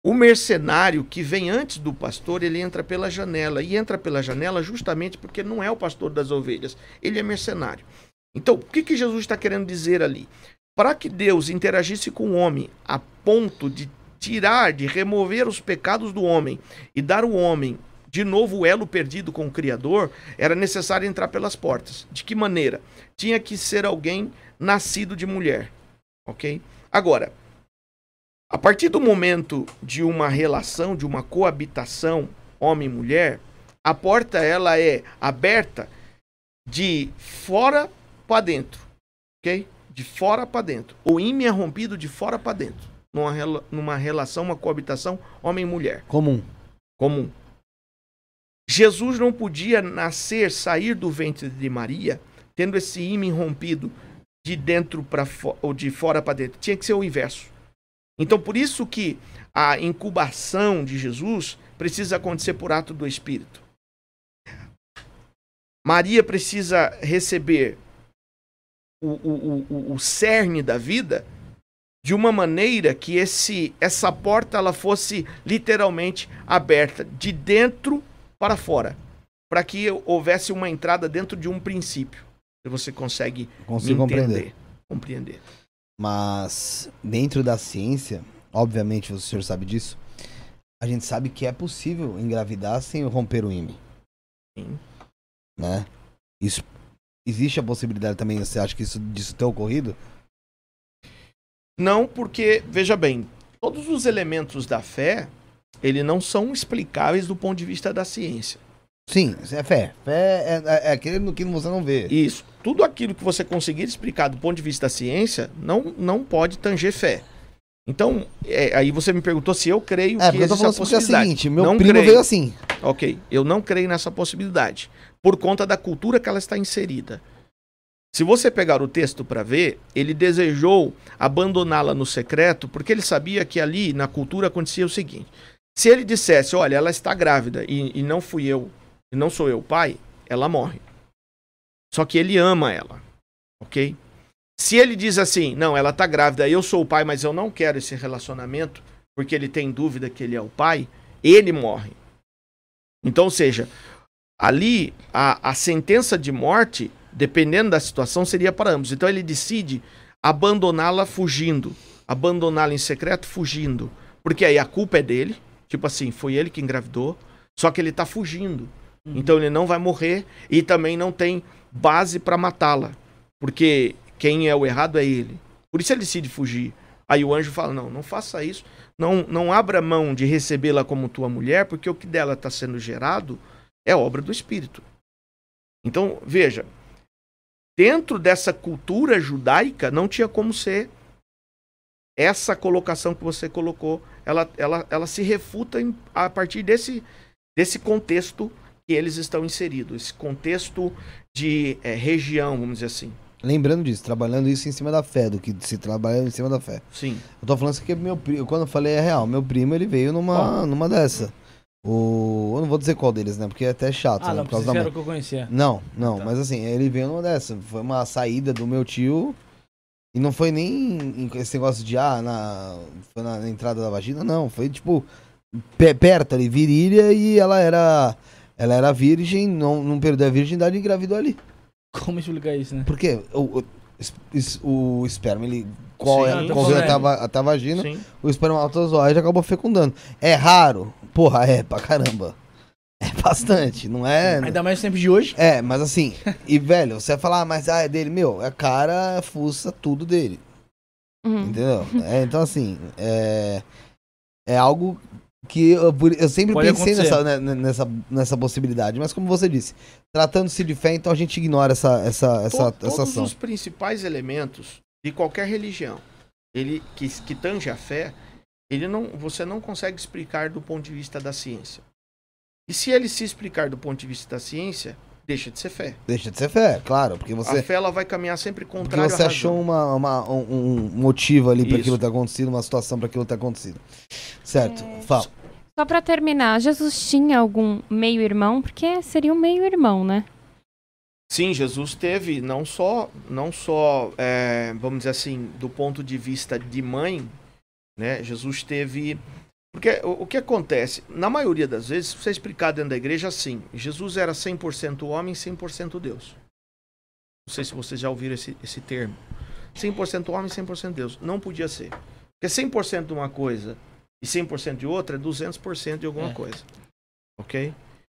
S4: O mercenário que vem antes do pastor, ele entra pela janela. E entra pela janela justamente porque não é o pastor das ovelhas, ele é mercenário. Então, o que, que Jesus está querendo dizer ali? Para que Deus interagisse com o homem a ponto de tirar, de remover os pecados do homem e dar ao homem de novo o elo perdido com o Criador, era necessário entrar pelas portas. De que maneira? Tinha que ser alguém nascido de mulher. Ok? Agora, a partir do momento de uma relação, de uma coabitação homem-mulher, a porta ela é aberta de fora para dentro, ok? De fora para dentro. O ímã é rompido de fora para dentro, numa, numa relação, uma coabitação homem-mulher.
S3: Comum.
S4: Comum. Jesus não podia nascer, sair do ventre de Maria, tendo esse ímã rompido de dentro para ou de fora para dentro. Tinha que ser o inverso. Então, por isso que a incubação de Jesus precisa acontecer por ato do Espírito. Maria precisa receber o, o, o, o cerne da vida de uma maneira que esse, essa porta ela fosse literalmente aberta de dentro para fora, para que houvesse uma entrada dentro de um princípio você consegue
S3: Consigo compreender.
S4: compreender.
S3: Mas dentro da ciência, obviamente o senhor sabe disso, a gente sabe que é possível engravidar sem romper o ímã.
S4: Sim.
S3: Né? Isso existe a possibilidade também, você acha que isso disso ter ocorrido?
S4: Não, porque veja bem, todos os elementos da fé, ele não são explicáveis do ponto de vista da ciência.
S3: Sim, é fé. Fé é, é, é aquele que você não vê.
S4: Isso. Tudo aquilo que você conseguir explicar do ponto de vista da ciência não, não pode tanger fé. Então, é, aí você me perguntou se eu creio
S3: é,
S4: que
S3: existe
S4: essa possibilidade. É o
S3: seguinte, meu não primo creio. veio assim.
S4: Ok, eu não creio nessa possibilidade, por conta da cultura que ela está inserida. Se você pegar o texto para ver, ele desejou abandoná-la no secreto, porque ele sabia que ali na cultura acontecia o seguinte: se ele dissesse, olha, ela está grávida e, e não fui eu e não sou eu o pai, ela morre. Só que ele ama ela, ok? Se ele diz assim, não, ela tá grávida, eu sou o pai, mas eu não quero esse relacionamento, porque ele tem dúvida que ele é o pai, ele morre. Então, ou seja, ali a, a sentença de morte, dependendo da situação, seria para ambos. Então ele decide abandoná-la fugindo, abandoná-la em secreto fugindo, porque aí a culpa é dele, tipo assim, foi ele que engravidou, só que ele tá fugindo. Uhum. Então ele não vai morrer e também não tem base para matá-la, porque quem é o errado é ele. Por isso ele decide fugir. Aí o anjo fala: não, não faça isso, não, não abra mão de recebê-la como tua mulher, porque o que dela está sendo gerado é obra do Espírito. Então, veja, dentro dessa cultura judaica não tinha como ser essa colocação que você colocou, ela, ela, ela se refuta em, a partir desse, desse contexto que eles estão inseridos, esse contexto de é, região, vamos dizer assim.
S3: Lembrando disso, trabalhando isso em cima da fé, do que se trabalha em cima da fé.
S4: Sim.
S3: Eu tô falando isso porque meu primo, quando eu falei é real, meu primo ele veio numa, numa dessa. O, eu não vou dizer qual deles, né? Porque é até chato,
S1: Ah,
S3: né?
S1: não,
S3: Por causa da
S1: que eu conhecia.
S3: Não, não,
S1: Tá.
S3: mas assim, ele veio numa dessa. Foi uma saída do meu tio. E não foi nem em- esse negócio de, ah, na, foi na, na entrada da vagina, não. Foi tipo, pe- perto ali, virilha, e ela era. Ela era virgem, não, não perdeu a virgindade e engravidou ali.
S1: Como explicar isso, né?
S3: Porque o, o, o esperma, ele correu até até a vagina,
S4: Sim.
S3: o espermatozoide acabou fecundando. É raro? Porra, é pra caramba. É bastante, não é?
S1: Ainda mais no tempo de hoje.
S3: É, mas assim, e velho, você vai falar, ah, mas ah, é dele, meu, é cara, fuça, tudo dele,
S2: Uhum.
S3: entendeu? É, então assim, é, é algo que eu, eu sempre
S1: Pode
S3: pensei
S1: acontecer.
S3: nessa, né, nessa, nessa possibilidade, mas como você disse, tratando-se de fé, então a gente ignora essa, essa, essa,
S4: To-
S3: essa
S4: todos
S3: ação.
S4: os principais elementos de qualquer religião, ele que, que tange a fé, ele não, você não consegue explicar do ponto de vista da ciência. E se ele se explicar do ponto de vista da ciência, deixa de ser fé.
S3: Deixa de ser fé, claro, porque
S4: A
S3: você,
S4: fé ela vai caminhar sempre
S3: porque
S4: contrário
S3: você achou uma, uma- um, um motivo ali para aquilo ter acontecido, uma situação para aquilo ter acontecido. Certo,
S2: É.
S3: fala.
S2: Só pra terminar, Jesus tinha algum meio-irmão? Porque seria um meio-irmão, né?
S4: Sim, Jesus teve não só, não só, é, vamos dizer assim, do ponto de vista de mãe, né? Jesus teve, porque o, o que acontece, na maioria das vezes, se você explicar dentro da igreja, assim, Jesus era 100% homem, 100% Deus. Não sei se vocês já ouviram esse, esse termo. 100% homem, 100% Deus. Não podia ser. Porque 100% de uma coisa e 100% de outra é 200% de alguma
S1: É.
S4: coisa. Ok?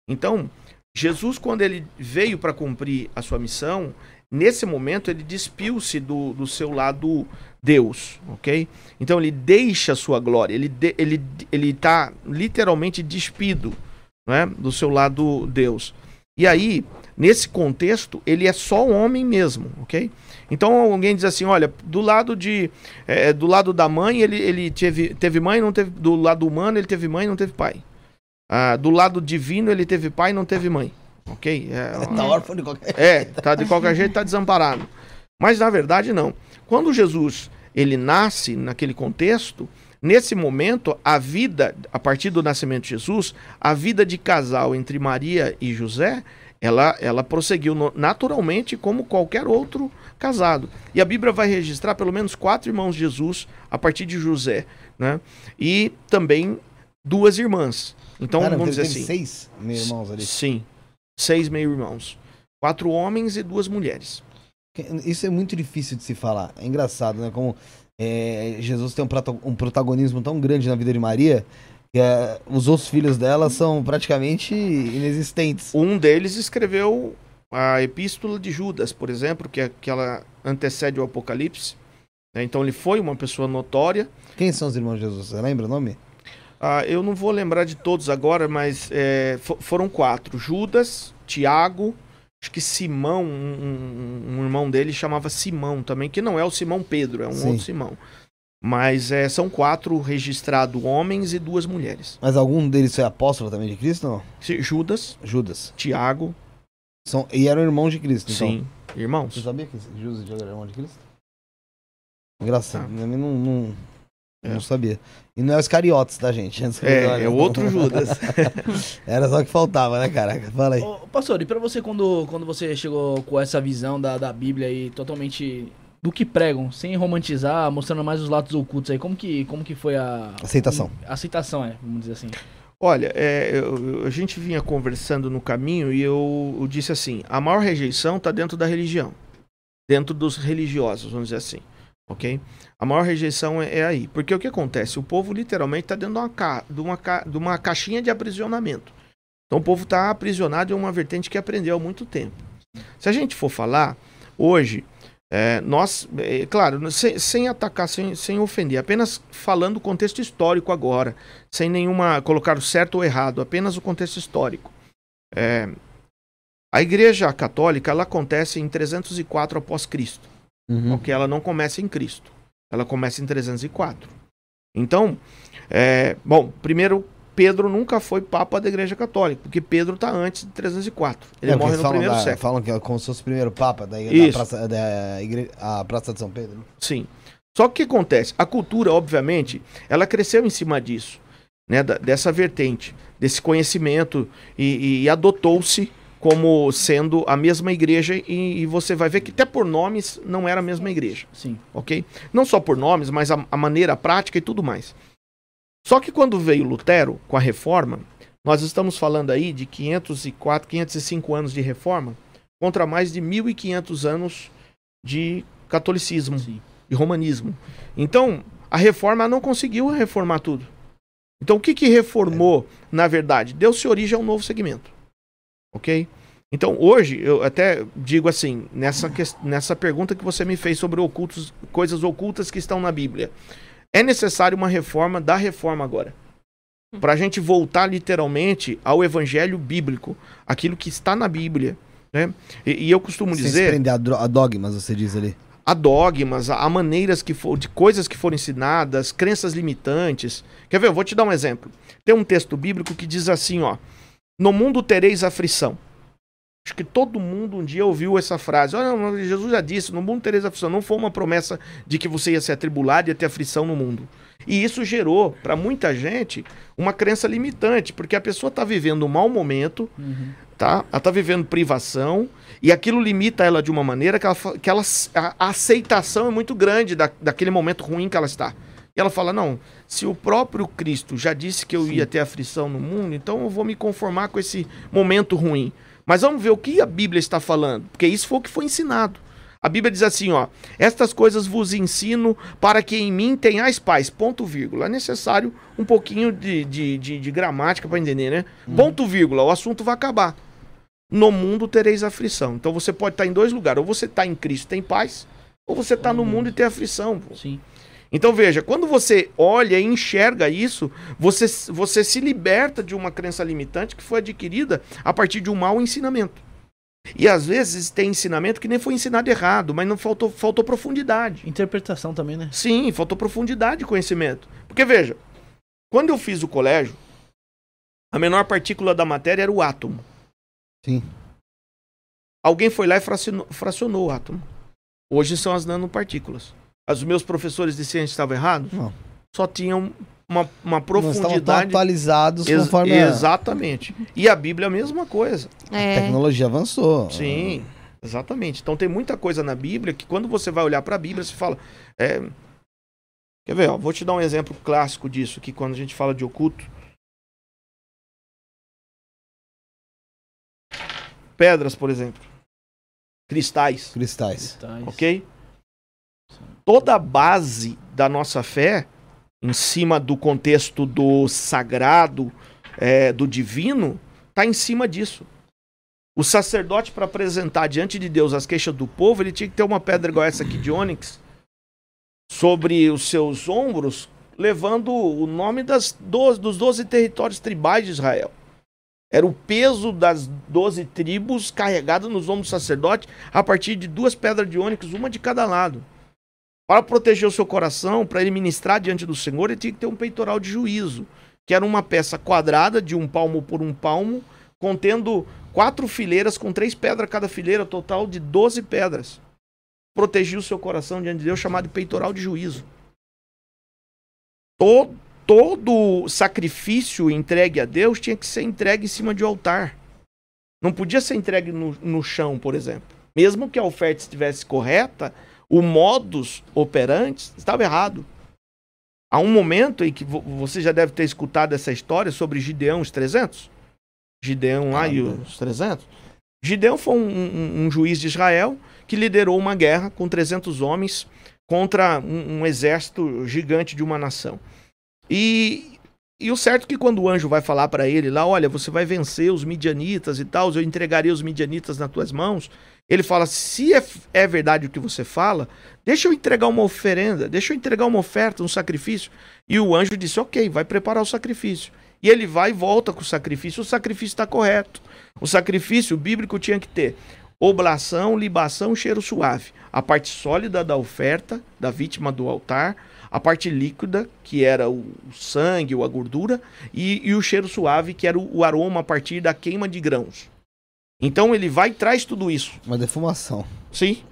S4: Então, Jesus, quando ele veio para cumprir a sua missão, nesse momento ele despiu-se do, do seu lado Deus, ok? Então ele deixa a sua glória, ele de, ele ele está literalmente despido, né, do seu lado Deus. E aí, nesse contexto, ele é só um homem mesmo, ok? Então alguém diz assim, olha, do lado de eh, do lado da mãe ele, ele teve, teve mãe, não teve do lado humano ele teve mãe, não teve pai. Ah, do lado divino ele teve pai, não teve mãe, ok? É,
S3: Tá órfão de qualquer
S4: é, tá de qualquer jeito tá desamparado. Mas na verdade não. Quando Jesus ele nasce naquele contexto, nesse momento a vida, a partir do nascimento de Jesus, a vida de casal entre Maria e José, ela ela prosseguiu naturalmente como qualquer outro casado. E a Bíblia vai registrar pelo menos quatro irmãos de Jesus a partir de José, né? E também duas irmãs. Então
S3: Caramba,
S4: vamos dizer assim.
S3: seis meio-irmãos ali.
S4: Sim. Seis meio-irmãos. Quatro homens e duas mulheres.
S3: Isso é muito difícil de se falar. É engraçado, né? Como é, Jesus tem um, um protagonismo tão grande na vida de Maria que é, os outros filhos dela são praticamente inexistentes.
S4: Um deles escreveu a Epístola de Judas, por exemplo, que, é, que ela antecede o Apocalipse. né? Então ele foi uma pessoa notória.
S3: Quem são os irmãos de Jesus? Você lembra o nome?
S4: Ah, eu não vou lembrar de todos agora, mas é, fo- foram quatro: Judas, Tiago, acho que Simão, um, um- um irmão dele chamava Simão também, que não é o Simão Pedro, é um
S3: Sim.
S4: outro Simão. Mas é, são quatro registrados homens e duas mulheres.
S3: Mas algum deles foi apóstolo também de Cristo? Não?
S4: Judas,
S3: Judas.
S4: Tiago,
S3: São, e eram irmãos de Cristo, então.
S4: sim, irmãos.
S3: Você sabia que Judas e Tiago eram irmãos de Cristo? Engraçado.
S4: Ah.
S3: Não, não,
S4: É.
S3: não sabia. E não é os cariotes, tá, gente? Antes
S4: É,
S3: olhe.
S4: é outro Judas.
S3: Era só que faltava, né, caraca? Fala aí.
S1: Ô, pastor, e pra você, quando, quando você chegou com essa visão da, da Bíblia aí, totalmente do que pregam, sem romantizar, mostrando mais os lados ocultos aí, como que, como que foi a...
S3: Aceitação.
S1: A aceitação, é, vamos dizer assim.
S4: Olha, é, eu- eu- a gente vinha conversando no caminho e eu, eu disse assim: a maior rejeição está dentro da religião, dentro dos religiosos, vamos dizer assim, ok? A maior rejeição é, é aí, porque o que acontece? O povo literalmente está dentro de uma, ca, de, uma ca, de uma caixinha de aprisionamento. Então o povo está aprisionado em uma vertente que aprendeu há muito tempo. Se a gente for falar hoje, É, nós, é, claro, sem, sem atacar, sem, sem ofender, apenas falando o contexto histórico agora, sem nenhuma colocar o certo ou errado, apenas o contexto histórico. É, a Igreja Católica ela acontece em 304 após Cristo,
S3: Uhum.
S4: porque ela não começa em Cristo, ela começa em 304. Então, é, bom, primeiro Pedro nunca foi papa da Igreja Católica, porque Pedro está antes de 304. Ele
S3: É,
S4: morre no primeiro
S3: da-
S4: século.
S3: Falam que é como se fosse o primeiro papa da, da, praça, da igre- a Praça de São Pedro.
S4: Sim. Só que o que acontece? A cultura, obviamente, ela cresceu em cima disso, né? dessa vertente, desse conhecimento e, e adotou-se como sendo a mesma igreja e, e você vai ver que até por nomes não era a mesma igreja,
S1: Sim.
S4: ok? Não só por nomes, mas a, a maneira, a prática e tudo mais. Só que quando veio Lutero com a reforma, nós estamos falando aí de 504, 505 anos de reforma contra mais de 1500 anos de catolicismo
S1: Sim.
S4: e romanismo. Então, a reforma não conseguiu reformar tudo. Então, o que, que reformou, na verdade? Deu-se origem a um novo segmento. Ok? Então, hoje, eu até digo assim, nessa, ques- nessa pergunta que você me fez sobre ocultos, coisas ocultas que estão na Bíblia. É necessário uma reforma da reforma agora. Para a gente voltar literalmente ao evangelho bíblico, aquilo que está na Bíblia. Né? E, e eu costumo
S3: Sem se
S4: dizer
S3: prender a, dogmas, você diz ali.
S4: a dogmas, a, a maneiras que for, de coisas que foram ensinadas, crenças limitantes. Quer ver? Eu vou te dar um exemplo. Tem um texto bíblico que diz assim, ó: No mundo tereis aflição. Acho que todo mundo um dia ouviu essa frase. Olha, Jesus já disse, no mundo tereis aflição. Não foi uma promessa de que você ia ser atribulado e ia ter aflição no mundo. E isso gerou, para muita gente, uma crença limitante, porque a pessoa está vivendo um mau momento,
S1: Uhum.
S4: tá? Ela tá vivendo privação e aquilo limita ela de uma maneira que, ela, que ela, a, a aceitação é muito grande da, daquele momento ruim que ela está. E ela fala: não, se o próprio Cristo já disse que eu ia ter aflição no mundo, então eu vou me conformar com esse momento ruim. Mas vamos ver o que a Bíblia está falando, porque isso foi o que foi ensinado. A Bíblia diz assim, ó: Estas coisas vos ensino para que em mim tenhais paz. Ponto vírgula. É necessário um pouquinho de, de, de, de gramática para entender, né? Ponto vírgula. O assunto vai acabar. No mundo tereis aflição. Então você pode estar em dois lugares. Ou você está em Cristo tem paz, ou você está no mundo e tem aflição. pô.
S1: Sim.
S4: Então veja, quando você olha e enxerga isso, você, você se liberta de uma crença limitante que foi adquirida a partir de um mau ensinamento. E às vezes tem ensinamento que nem foi ensinado errado, mas não faltou, faltou profundidade.
S1: Interpretação também, né?
S4: Sim, faltou profundidade de conhecimento. Porque veja, quando eu fiz o colégio, a menor partícula da matéria era o átomo.
S3: Sim.
S4: Alguém foi lá e fracionou, fracionou o átomo. Hoje são as nanopartículas. Os meus professores de ciência estavam errados?
S3: Não.
S4: Só tinham uma, uma profundidade.
S3: atualizados
S4: Ex-
S3: conforme a-
S4: Exatamente. E a Bíblia é a mesma coisa.
S3: a
S2: É,
S3: tecnologia avançou.
S4: Sim, exatamente. Então tem muita coisa na Bíblia que quando você vai olhar para a Bíblia, você fala. é, Quer ver? Ó, vou te dar um exemplo clássico disso aqui quando a gente fala de oculto. Pedras, por exemplo. Cristais,
S3: Cristais.
S1: Cristais.
S4: ok? Toda a base da nossa fé, em cima do contexto do sagrado, é, do divino, está em cima disso. O sacerdote, para apresentar diante de Deus as queixas do povo, ele tinha que ter uma pedra igual essa aqui de ônix sobre os seus ombros, levando o nome das 12, dos 12 territórios tribais de Israel. Era o peso das 12 tribos carregado nos ombros do sacerdote a partir de duas pedras de ônix, uma de cada lado. Para proteger o seu coração, para ele ministrar diante do Senhor, ele tinha que ter um peitoral de juízo, que era uma peça quadrada de um palmo por um palmo, contendo quatro fileiras com três pedras cada fileira, total de 12 pedras. Protegia o seu coração diante de Deus, chamado de peitoral de juízo. Todo, todo sacrifício entregue a Deus tinha que ser entregue em cima de um altar. Não podia ser entregue no, no chão, por exemplo. Mesmo que a oferta estivesse correta, o modus operandi estava errado. Há um momento em que vo- você já deve ter escutado essa história sobre Gideão, os 300. Gideão lá
S3: Ah,
S4: e os 300. Gideão foi um, um- um juiz de Israel que liderou uma guerra com 300 homens contra um, um exército gigante de uma nação. E, e o certo é que quando o anjo vai falar para ele lá, olha, você vai vencer os midianitas e tal, eu entregarei os midianitas nas tuas mãos, Ele fala: se é, é verdade o que você fala, deixa eu entregar uma oferenda, deixa eu entregar uma oferta, um sacrifício. E o anjo disse: ok, vai preparar o sacrifício. E ele vai e volta com o sacrifício. O sacrifício está correto. O sacrifício bíblico tinha que ter oblação, libação, cheiro suave. A parte sólida da oferta, da vítima do altar, a parte líquida, que era o sangue ou a gordura, e, e o cheiro suave, que era o, o, aroma a partir da queima de grãos. Então ele vai e traz tudo isso.
S3: Uma defumação.
S4: Sim.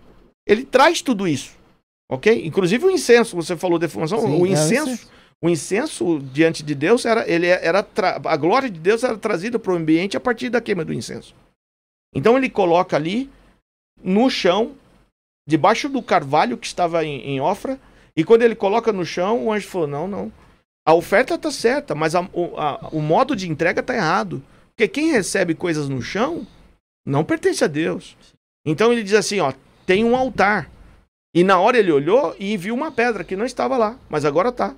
S4: Ele traz tudo isso. Ok? Inclusive o incenso, você falou defumação, Sim, o incenso. É o incenso diante de Deus era, ele era a glória de Deus era trazida para o ambiente a partir da queima do incenso. Então ele coloca ali no chão, debaixo do carvalho que estava em, em Ofra, e quando ele coloca no chão, o anjo falou: não, não. A oferta está certa, mas a, o, a, o modo de entrega está errado. Porque quem recebe coisas no chão não pertence a Deus. Então ele diz assim: ó, tem um altar. E na hora ele olhou e viu uma pedra que não estava lá, mas agora está.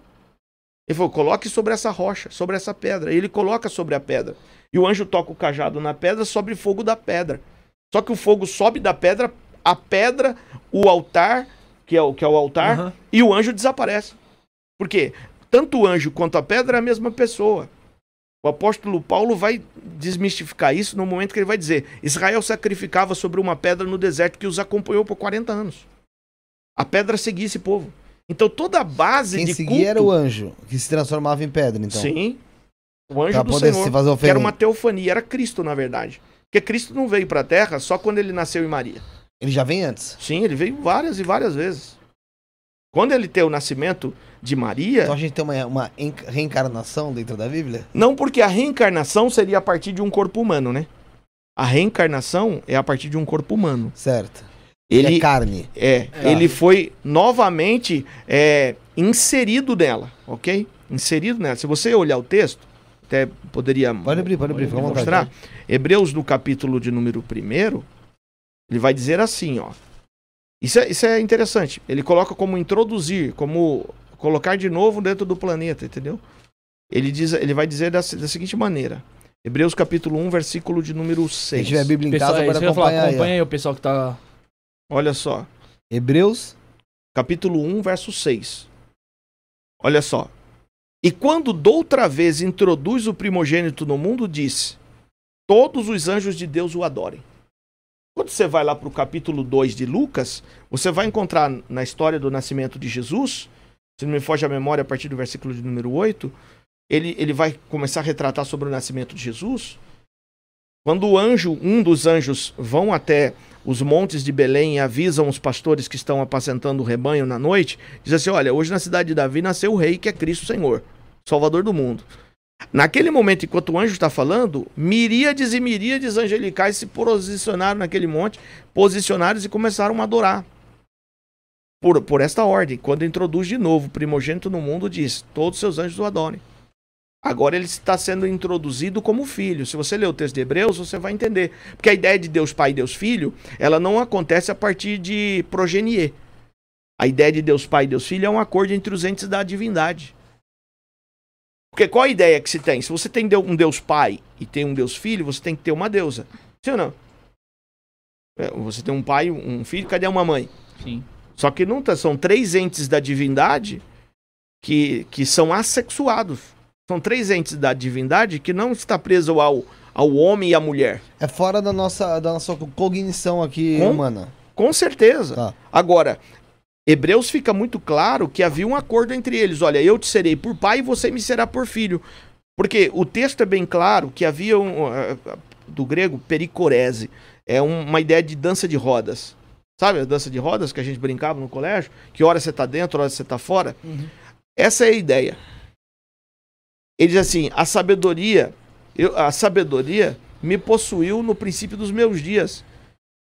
S4: Ele falou: coloque sobre essa rocha, sobre essa pedra. E ele coloca sobre a pedra. E o anjo toca o cajado na pedra, sobe fogo da pedra. Só que o fogo sobe da pedra, a pedra, o altar, que é o, que é o altar, uhum. e o anjo desaparece. Por quê? Tanto o anjo quanto a pedra é a mesma pessoa. O apóstolo Paulo vai desmistificar isso no momento que ele vai dizer: Israel sacrificava sobre uma pedra no deserto que os acompanhou por 40 anos. A pedra seguia esse povo. Então toda a base
S3: Quem
S4: de
S3: seguia culto... era o anjo, que se transformava em pedra, então.
S4: Sim. O anjo pra do Senhor, que era uma teofania, era Cristo, na verdade. Porque Cristo não veio para a Terra só quando ele nasceu em Maria.
S3: Ele já vem antes?
S4: Sim, ele veio várias e várias vezes. Quando ele tem o nascimento de Maria.
S3: Então a gente tem uma, uma reencarnação dentro da Bíblia?
S4: Não, porque a reencarnação seria a partir de um corpo humano, né? A reencarnação é a partir de um corpo humano.
S3: Certo.
S4: Ele
S3: é carne.
S4: É, é. ele foi novamente é, inserido nela, ok? Inserido nela. Se você olhar o texto, até poderia.
S3: Pode abrir, pode abrir,
S4: mostrar. Hebreus, no capítulo de número 1, ele vai dizer assim, ó. Isso é, isso é interessante. Ele coloca como introduzir, como colocar de novo dentro do planeta, entendeu? Ele, diz, ele vai dizer da, da seguinte maneira. Hebreus capítulo 1, versículo de número 6.
S3: Se tiver a Bíblia em pessoal, casa, pode acompanhar falar,
S1: acompanha aí, aí o pessoal que tá
S4: Olha só.
S3: Hebreus,
S4: capítulo 1, verso 6. Olha só. E quando doutra vez introduz o primogênito no mundo, disse: Todos os anjos de Deus o adorem. Quando você vai lá para o capítulo 2 de Lucas, você vai encontrar na história do nascimento de Jesus, se não me foge a memória, a partir do versículo de número 8, ele, ele vai começar a retratar sobre o nascimento de Jesus. Quando o anjo, um dos anjos, vão até os montes de Belém e avisam os pastores que estão apacentando o rebanho na noite, diz assim: Olha, hoje na cidade de Davi nasceu o rei que é Cristo Senhor, Salvador do mundo. Naquele momento, enquanto o anjo está falando, miríades e miríades angelicais se posicionaram naquele monte, posicionaram e começaram a adorar. Por, por esta ordem, quando introduz de novo o primogênito no mundo, diz: Todos seus anjos o adorem. Agora ele está sendo introduzido como filho. Se você ler o texto de Hebreus, você vai entender. Porque a ideia de Deus Pai e Deus Filho, ela não acontece a partir de progenie. A ideia de Deus Pai e Deus Filho é um acordo entre os entes da divindade. Porque qual a ideia que se tem? Se você tem um Deus Pai e tem um Deus Filho, você tem que ter uma deusa. Sim ou não? É, você tem um pai, um filho, cadê uma mãe?
S1: Sim.
S4: Só que não tá, são três entes da divindade que, que são assexuados. São três entes da divindade que não está preso ao, ao homem e à mulher.
S3: É fora da nossa, da nossa cognição aqui com, humana.
S4: Com certeza. Tá. Agora, Hebreus fica muito claro que havia um acordo entre eles. Olha, eu te serei por pai e você me será por filho. Porque o texto é bem claro que havia um, do grego pericorese, é uma ideia de dança de rodas. Sabe a dança de rodas que a gente brincava no colégio? Que hora você está dentro, hora você está fora? Uhum. Essa é a ideia. Ele diz assim: a sabedoria, eu, a sabedoria me possuiu no princípio dos meus dias.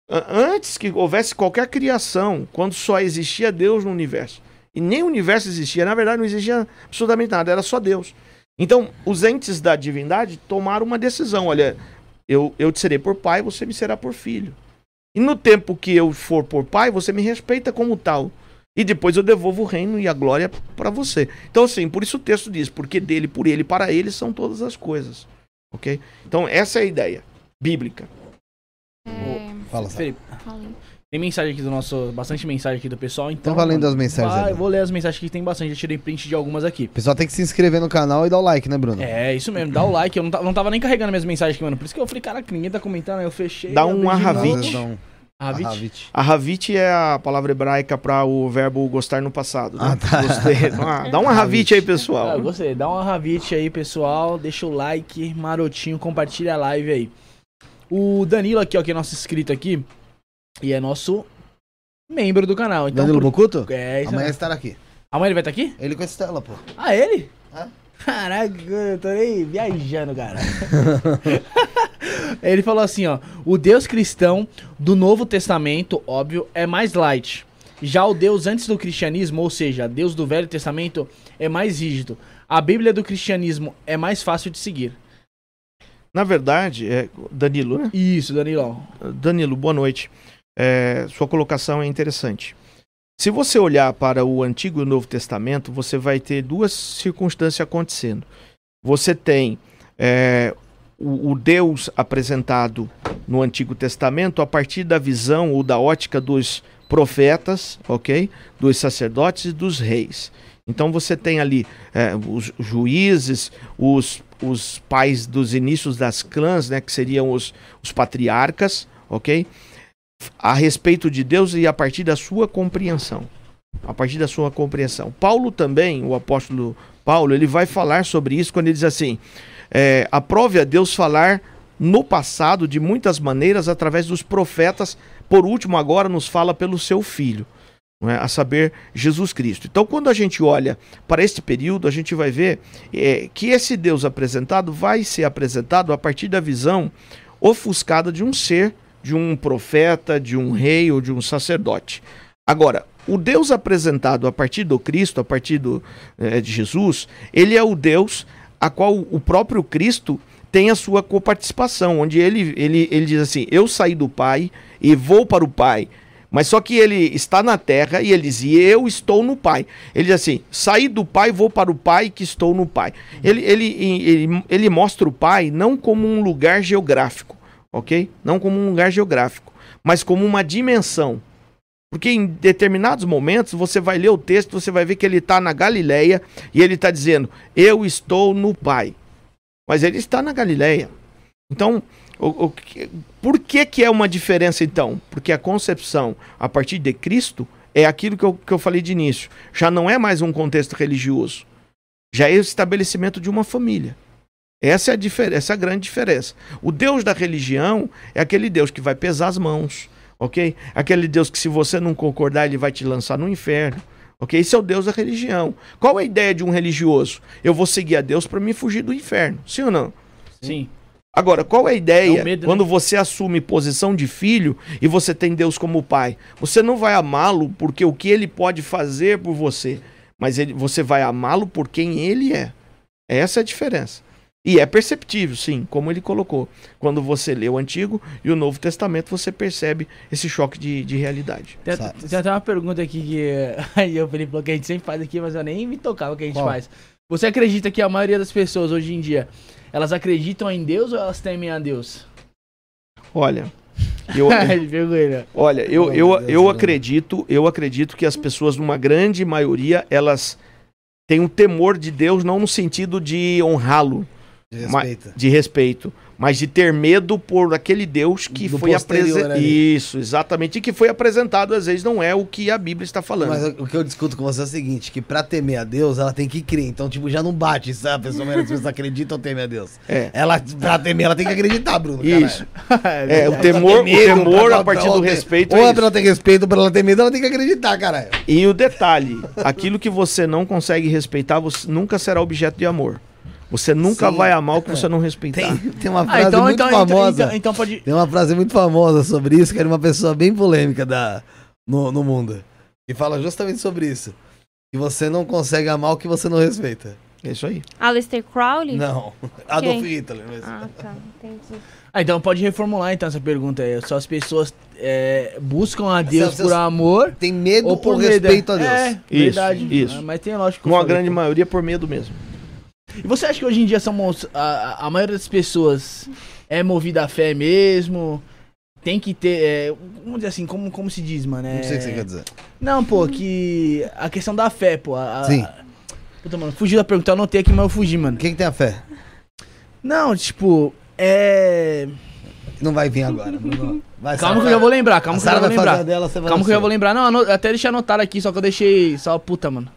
S4: Antes que houvesse qualquer criação, quando só existia Deus no universo. E nem o universo existia, na verdade não existia absolutamente nada, era só Deus. Então, os entes da divindade tomaram uma decisão: olha, eu, eu te serei por pai, você me será por filho. E no tempo que eu for por pai, você me respeita como tal. E depois eu devolvo o reino e a glória para você. Então, assim, por isso o texto diz: porque dele, por ele, para ele são todas as coisas. Ok? Então, essa é a ideia bíblica.
S3: Fala.
S1: Felipe, tem mensagem aqui do nosso. Bastante mensagem aqui do pessoal, então.
S3: Então valendo das mensagens aí,
S1: eu vou ler as mensagens que tem bastante. Eu tirei print de algumas aqui.
S3: O pessoal tem que se inscrever no canal e dar o like, né, Bruno?
S1: É, isso mesmo, dá o like. Eu não, não tava nem carregando minhas mensagens aqui, mano. Por isso que eu falei, caraca, ninguém tá comentando. Aí eu fechei.
S4: Dá um
S3: arravite.
S4: A Havit é a palavra hebraica para o verbo gostar no passado. Né?
S3: Ah, tá.
S4: Gostei. Ah, dá um Havit aí, pessoal.
S1: Ah, gostei. Dá um arravite aí, pessoal. Deixa o like, marotinho, compartilha a live aí. O Danilo aqui, ó, que é nosso inscrito aqui. E é nosso membro do canal. Então,
S3: Danilo
S1: por-
S3: Bocuto?
S1: É, isso
S3: Amanhã
S1: aí.
S3: estará aqui.
S1: Amanhã ele vai estar aqui?
S3: Ele com a Estela, pô.
S1: Ah, ele?
S3: É.
S1: Caraca, eu tô nem viajando, cara. ele falou assim, ó. O Deus cristão do Novo Testamento, óbvio, é mais light. Já o Deus antes do cristianismo, ou seja, Deus do Velho Testamento, é mais rígido. A Bíblia do cristianismo é mais fácil de seguir.
S4: Na verdade, é Danilo, né?
S1: Isso, Danilão.
S4: Danilo, boa noite. É, sua colocação é interessante. Se você olhar para o Antigo e o Novo Testamento, você vai ter duas circunstâncias acontecendo. Você tem é, o, o Deus apresentado no Antigo Testamento a partir da visão ou da ótica dos profetas, ok? Dos sacerdotes e dos reis. Então você tem ali é, os juízes, os, os pais dos inícios das clãs, né, que seriam os, os patriarcas, ok? A respeito de Deus e a partir da sua compreensão. A partir da sua compreensão. Paulo também, o apóstolo Paulo, ele vai falar sobre isso quando ele diz assim: é, aprove a Deus falar no passado de muitas maneiras através dos profetas, por último, agora nos fala pelo seu filho. É? A saber, Jesus Cristo. Então, quando a gente olha para este período, a gente vai ver é, que esse Deus apresentado vai ser apresentado a partir da visão ofuscada de um ser, de um profeta, de um rei ou de um sacerdote. Agora, o Deus apresentado a partir do Cristo, a partir do, eh, de Jesus, ele é o Deus a qual o próprio Cristo tem a sua coparticipação, onde ele, ele, ele diz assim: Eu saí do Pai e vou para o Pai. Mas só que ele está na terra e ele diz: "E Eu estou no Pai. Ele diz assim: Saí do Pai, vou para o Pai que estou no Pai. Ele, ele, ele, ele mostra o Pai não como um lugar geográfico, ok? Não como um lugar geográfico, mas como uma dimensão. Porque em determinados momentos você vai ler o texto, você vai ver que ele está na Galileia e ele está dizendo: Eu estou no Pai. Mas ele está na Galileia. Então, o, o por que, que é uma diferença então? Porque a concepção a partir de Cristo é aquilo que eu, que eu falei de início. Já não é mais um contexto religioso. Já é o estabelecimento de uma família. Essa é a, difer- essa é a grande diferença. O Deus da religião é aquele Deus que vai pesar as mãos, ok? Aquele Deus que se você não concordar, ele vai te lançar no inferno. Ok? Esse é o Deus da religião. Qual é a ideia de um religioso? Eu vou seguir a Deus para me fugir do inferno. Sim ou não?
S1: Sim.
S4: Agora, qual é a ideia
S1: É medo, né?
S4: quando você assume posição de filho e você tem Deus como pai? Você não vai amá-lo porque o que ele pode fazer por você, mas ele, você vai amá-lo por quem ele é. Essa é a diferença. E é perceptível, sim, como ele colocou. Quando você lê o Antigo e o Novo Testamento, você percebe esse choque de, de realidade.
S1: Tem, tem até uma pergunta aqui que aí o Felipe falou que a gente sempre faz aqui, mas eu nem me tocava o que a gente
S3: Qual?
S1: faz. Você acredita que a maioria das pessoas hoje em dia, elas acreditam em Deus ou elas temem a Deus?
S4: Olha, eu. Olha, eu, eu, eu
S3: Bruno.
S4: acredito, eu acredito que as pessoas, numa grande maioria, elas têm um temor de Deus, não no sentido de honrá-lo,
S3: De
S4: de respeito, mas de ter medo por aquele Deus que
S3: Do
S4: foi apresentado. Isso, exatamente. E que foi apresentado, às vezes, não é o que a Bíblia está falando.
S3: Mas o que eu discuto com você é o seguinte, que pra temer a Deus, ela tem que crer. Então, tipo, já não bate, sabe? A pessoa, a pessoa acredita ou teme a Deus.
S4: É.
S3: Ela, pra temer, ela tem que acreditar, Bruno.
S4: Isso. É, o
S3: Ela
S4: temor, o temor a partir do
S3: ou
S4: respeito
S3: Ou
S4: é
S3: é
S4: isso.
S3: pra ela ter respeito, ou pra ela ter medo, ela tem que acreditar, caralho.
S4: E o detalhe, aquilo que você não consegue respeitar, você nunca será objeto de amor. Você nunca
S3: Sim.
S4: vai amar o que você não respeitar.
S3: Tem, tem uma
S1: Ah,
S3: frase
S1: então,
S3: muito
S1: então, então,
S3: famosa.
S1: então, então pode.
S3: Tem uma frase muito famosa sobre isso, que era uma pessoa bem polêmica da, no, no mundo. E fala justamente sobre isso. Que você não consegue amar o que você não respeita.
S4: É isso aí.
S2: Aleister Crowley?
S3: Não. Adolf Hitler. Mas...
S2: Ah, tá. Entendi.
S1: Ah, então pode reformular então essa pergunta aí. Só as pessoas é, buscam a Deus
S3: pessoas-
S1: por amor
S3: Tem medo
S1: ou
S3: ou
S1: por
S3: respeito a
S1: medo.
S3: Deus.
S1: É,
S4: Isso,
S1: verdade.
S4: isso.
S1: Ah, mas tem lógico.
S4: Uma grande maioria por medo mesmo.
S1: E você acha que hoje em dia somos, a, a maioria das pessoas é movida à fé mesmo? tem que ter. É, vamos dizer assim, como, como se diz, mano? É...
S3: Não sei o que você quer dizer.
S1: Não, pô, que. A questão da fé, pô. A, a-
S3: Sim.
S1: Puta, mano, fugi da pergunta, eu anotei aqui, mas eu fugi, mano.
S3: Quem que tem a fé?
S1: Não, tipo, é.
S3: Não vai vir agora. Não vai,
S1: Calma
S3: Sara,
S1: que eu já vou lembrar, calma que eu já vou lembrar.
S3: dela,
S1: Calma que eu já vou lembrar. Não, até deixei anotado aqui, só que eu deixei só puta, mano.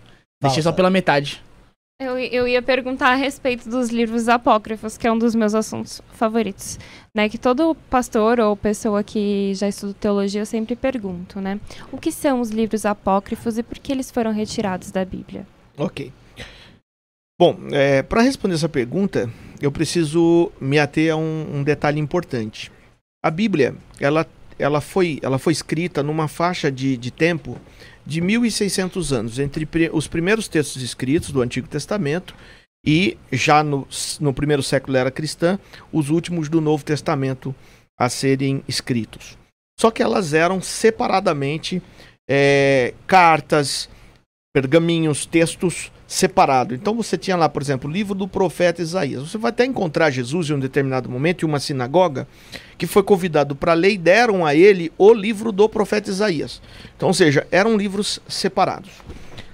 S1: Deixei só pela metade.
S2: Eu, eu ia perguntar a respeito dos livros apócrifos, que é um dos meus assuntos favoritos. Né? Que todo pastor ou pessoa que já estuda teologia eu sempre pergunto, né? O que são os livros apócrifos e por que eles foram retirados da Bíblia?
S4: Ok. Bom, para responder essa pergunta, eu preciso me ater a um, um detalhe importante. A Bíblia, ela, ela, foi, ela foi escrita numa faixa de, de tempo de 1.600 anos, entre os primeiros textos escritos do Antigo Testamento e, já no, no primeiro século era cristã, os últimos do Novo Testamento a serem escritos. Só que elas eram separadamente eh, cartas, pergaminhos, textos separados. Então você tinha lá, por exemplo, o livro do profeta Isaías. Você vai até encontrar Jesus em um determinado momento em uma sinagoga que foi convidado para ler e deram a ele o livro do profeta Isaías. Então, ou seja, eram livros separados.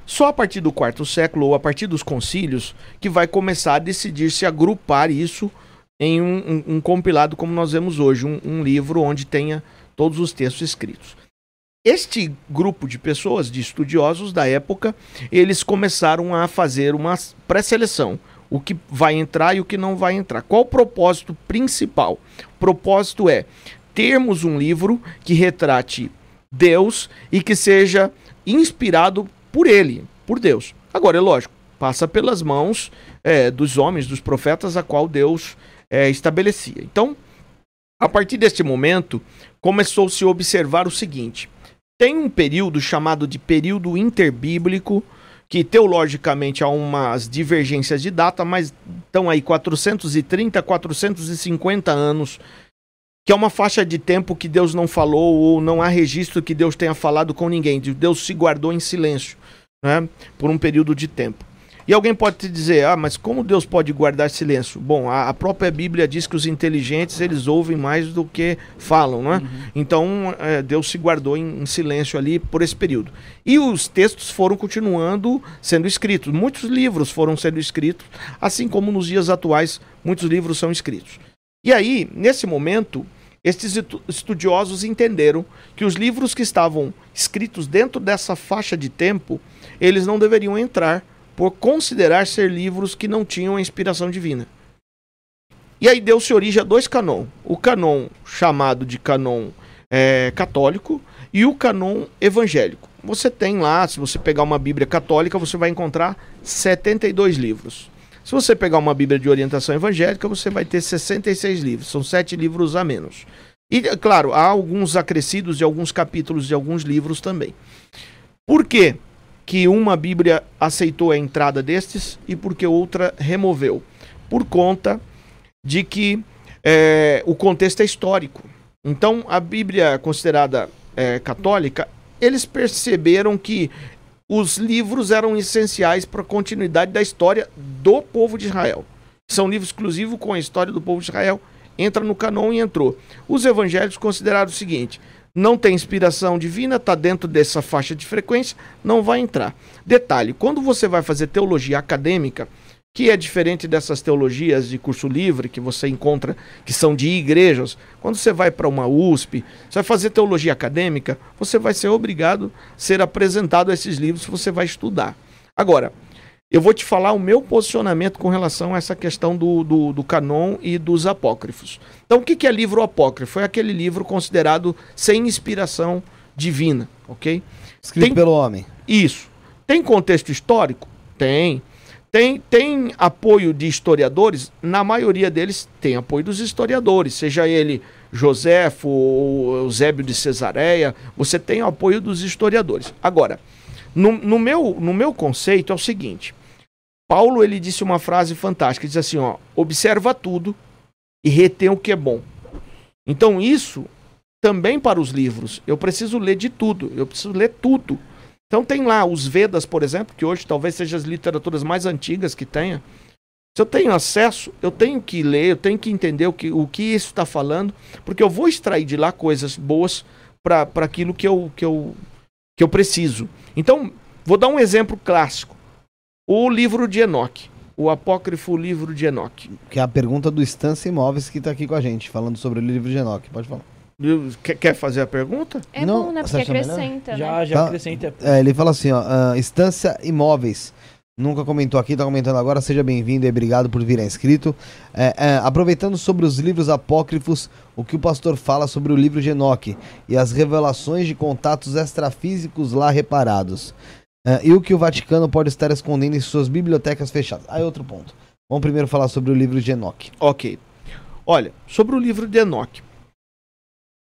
S4: Só a partir do quarto século ou a partir dos concílios que vai começar a decidir se agrupar isso em um, um- um compilado como nós vemos hoje, um- um livro onde tenha todos os textos escritos. Este grupo de pessoas, de estudiosos da época, eles começaram a fazer uma pré-seleção. O que vai entrar e o que não vai entrar. Qual o propósito principal? O propósito é termos um livro que retrate Deus e que seja inspirado por ele, por Deus. Agora, é lógico, passa pelas mãos é, dos homens, dos profetas, a qual Deus é, estabelecia. Então, a partir deste momento, começou-se a observar o seguinte: tem um período chamado de período interbíblico, que teologicamente há umas divergências de data, mas estão aí 430, 450 anos, que é uma faixa de tempo que Deus não falou ou não há registro que Deus tenha falado com ninguém. Deus se guardou em silêncio, né, por um período de tempo. E alguém pode te dizer, ah, mas como Deus pode guardar silêncio? Bom, a, a própria Bíblia diz que os inteligentes eles ouvem mais do que falam, não é? Então é, Deus se guardou em, em silêncio ali por esse período. E os textos foram continuando sendo escritos. Muitos livros foram sendo escritos, assim como nos dias atuais muitos livros são escritos. E aí, nesse momento, estes estu- estudiosos entenderam que os livros que estavam escritos dentro dessa faixa de tempo, eles não deveriam entrar por considerar ser livros que não tinham a inspiração divina. E aí deu-se origem a dois canon. O canon chamado de canon eh, católico e o canon evangélico. Você tem lá, se você pegar uma Bíblia católica, você vai encontrar 72 livros. Se você pegar uma Bíblia de orientação evangélica, você vai ter 66 livros. São sete livros a menos. E, é claro, há alguns acrescidos de alguns capítulos de alguns livros também. Por quê que uma Bíblia aceitou a entrada destes e por que outra removeu? Por conta de que é, o contexto é histórico. Então, a Bíblia considerada é, católica, eles perceberam que os livros eram essenciais para a continuidade da história do povo de Israel. São livros exclusivos com a história do povo de Israel. Entra no canon e entrou. Os evangélicos consideraram o seguinte: não tem inspiração divina, está dentro dessa faixa de frequência, não vai entrar. Detalhe: quando você vai fazer teologia acadêmica, que é diferente dessas teologias de curso livre que você encontra, que são de igrejas. Quando você vai para uma USP, você vai fazer teologia acadêmica, você vai ser obrigado a ser apresentado a esses livros que você vai estudar. Agora, eu vou te falar o meu posicionamento com relação a essa questão do, do, do canon e dos apócrifos. Então, o que que é livro apócrifo? É aquele livro considerado sem inspiração divina, ok?
S3: Escrito
S4: Tem-
S3: pelo homem.
S4: Isso. Tem contexto histórico? Tem. Tem, tem apoio de historiadores? Na maioria deles tem apoio dos historiadores, seja ele Joséfo ou Eusébio de Cesareia, você tem o apoio dos historiadores. Agora, no, no meu, no meu conceito é o seguinte: Paulo ele disse uma frase fantástica, ele diz assim, ó, observa tudo e retém o que é bom. Então isso também para os livros, eu preciso ler de tudo, eu preciso ler tudo. Então tem lá os Vedas, por exemplo, que hoje talvez sejam as literaturas mais antigas que tenha. Se eu tenho acesso, eu tenho que ler, eu tenho que entender o que, o que isso está falando, porque eu vou extrair de lá coisas boas para aquilo que eu, que, eu, que eu preciso. Então, vou dar um exemplo clássico. O livro de Enoque. O apócrifo livro de Enoque.
S3: Que é a pergunta do Estância Imóveis que tá aqui com a gente, falando sobre o livro de Enoque. Pode falar.
S4: Quer, quer fazer a pergunta?
S2: É
S3: Não,
S2: bom, né? Porque acrescenta, né?
S1: Já, já
S3: Tá.
S1: acrescenta.
S3: É, ele fala assim, ó, ah, Estância Imóveis. Nunca comentou aqui, tá comentando agora. Seja bem-vindo e obrigado por vir inscrito. É, é, aproveitando sobre os livros apócrifos, o que o pastor fala sobre o livro de Enoque e as revelações de contatos extrafísicos lá reparados. É, e o que o Vaticano pode estar escondendo em suas bibliotecas fechadas. Aí outro ponto. Vamos primeiro falar sobre o livro de Enoque.
S4: Ok. Olha, sobre o livro de Enoque.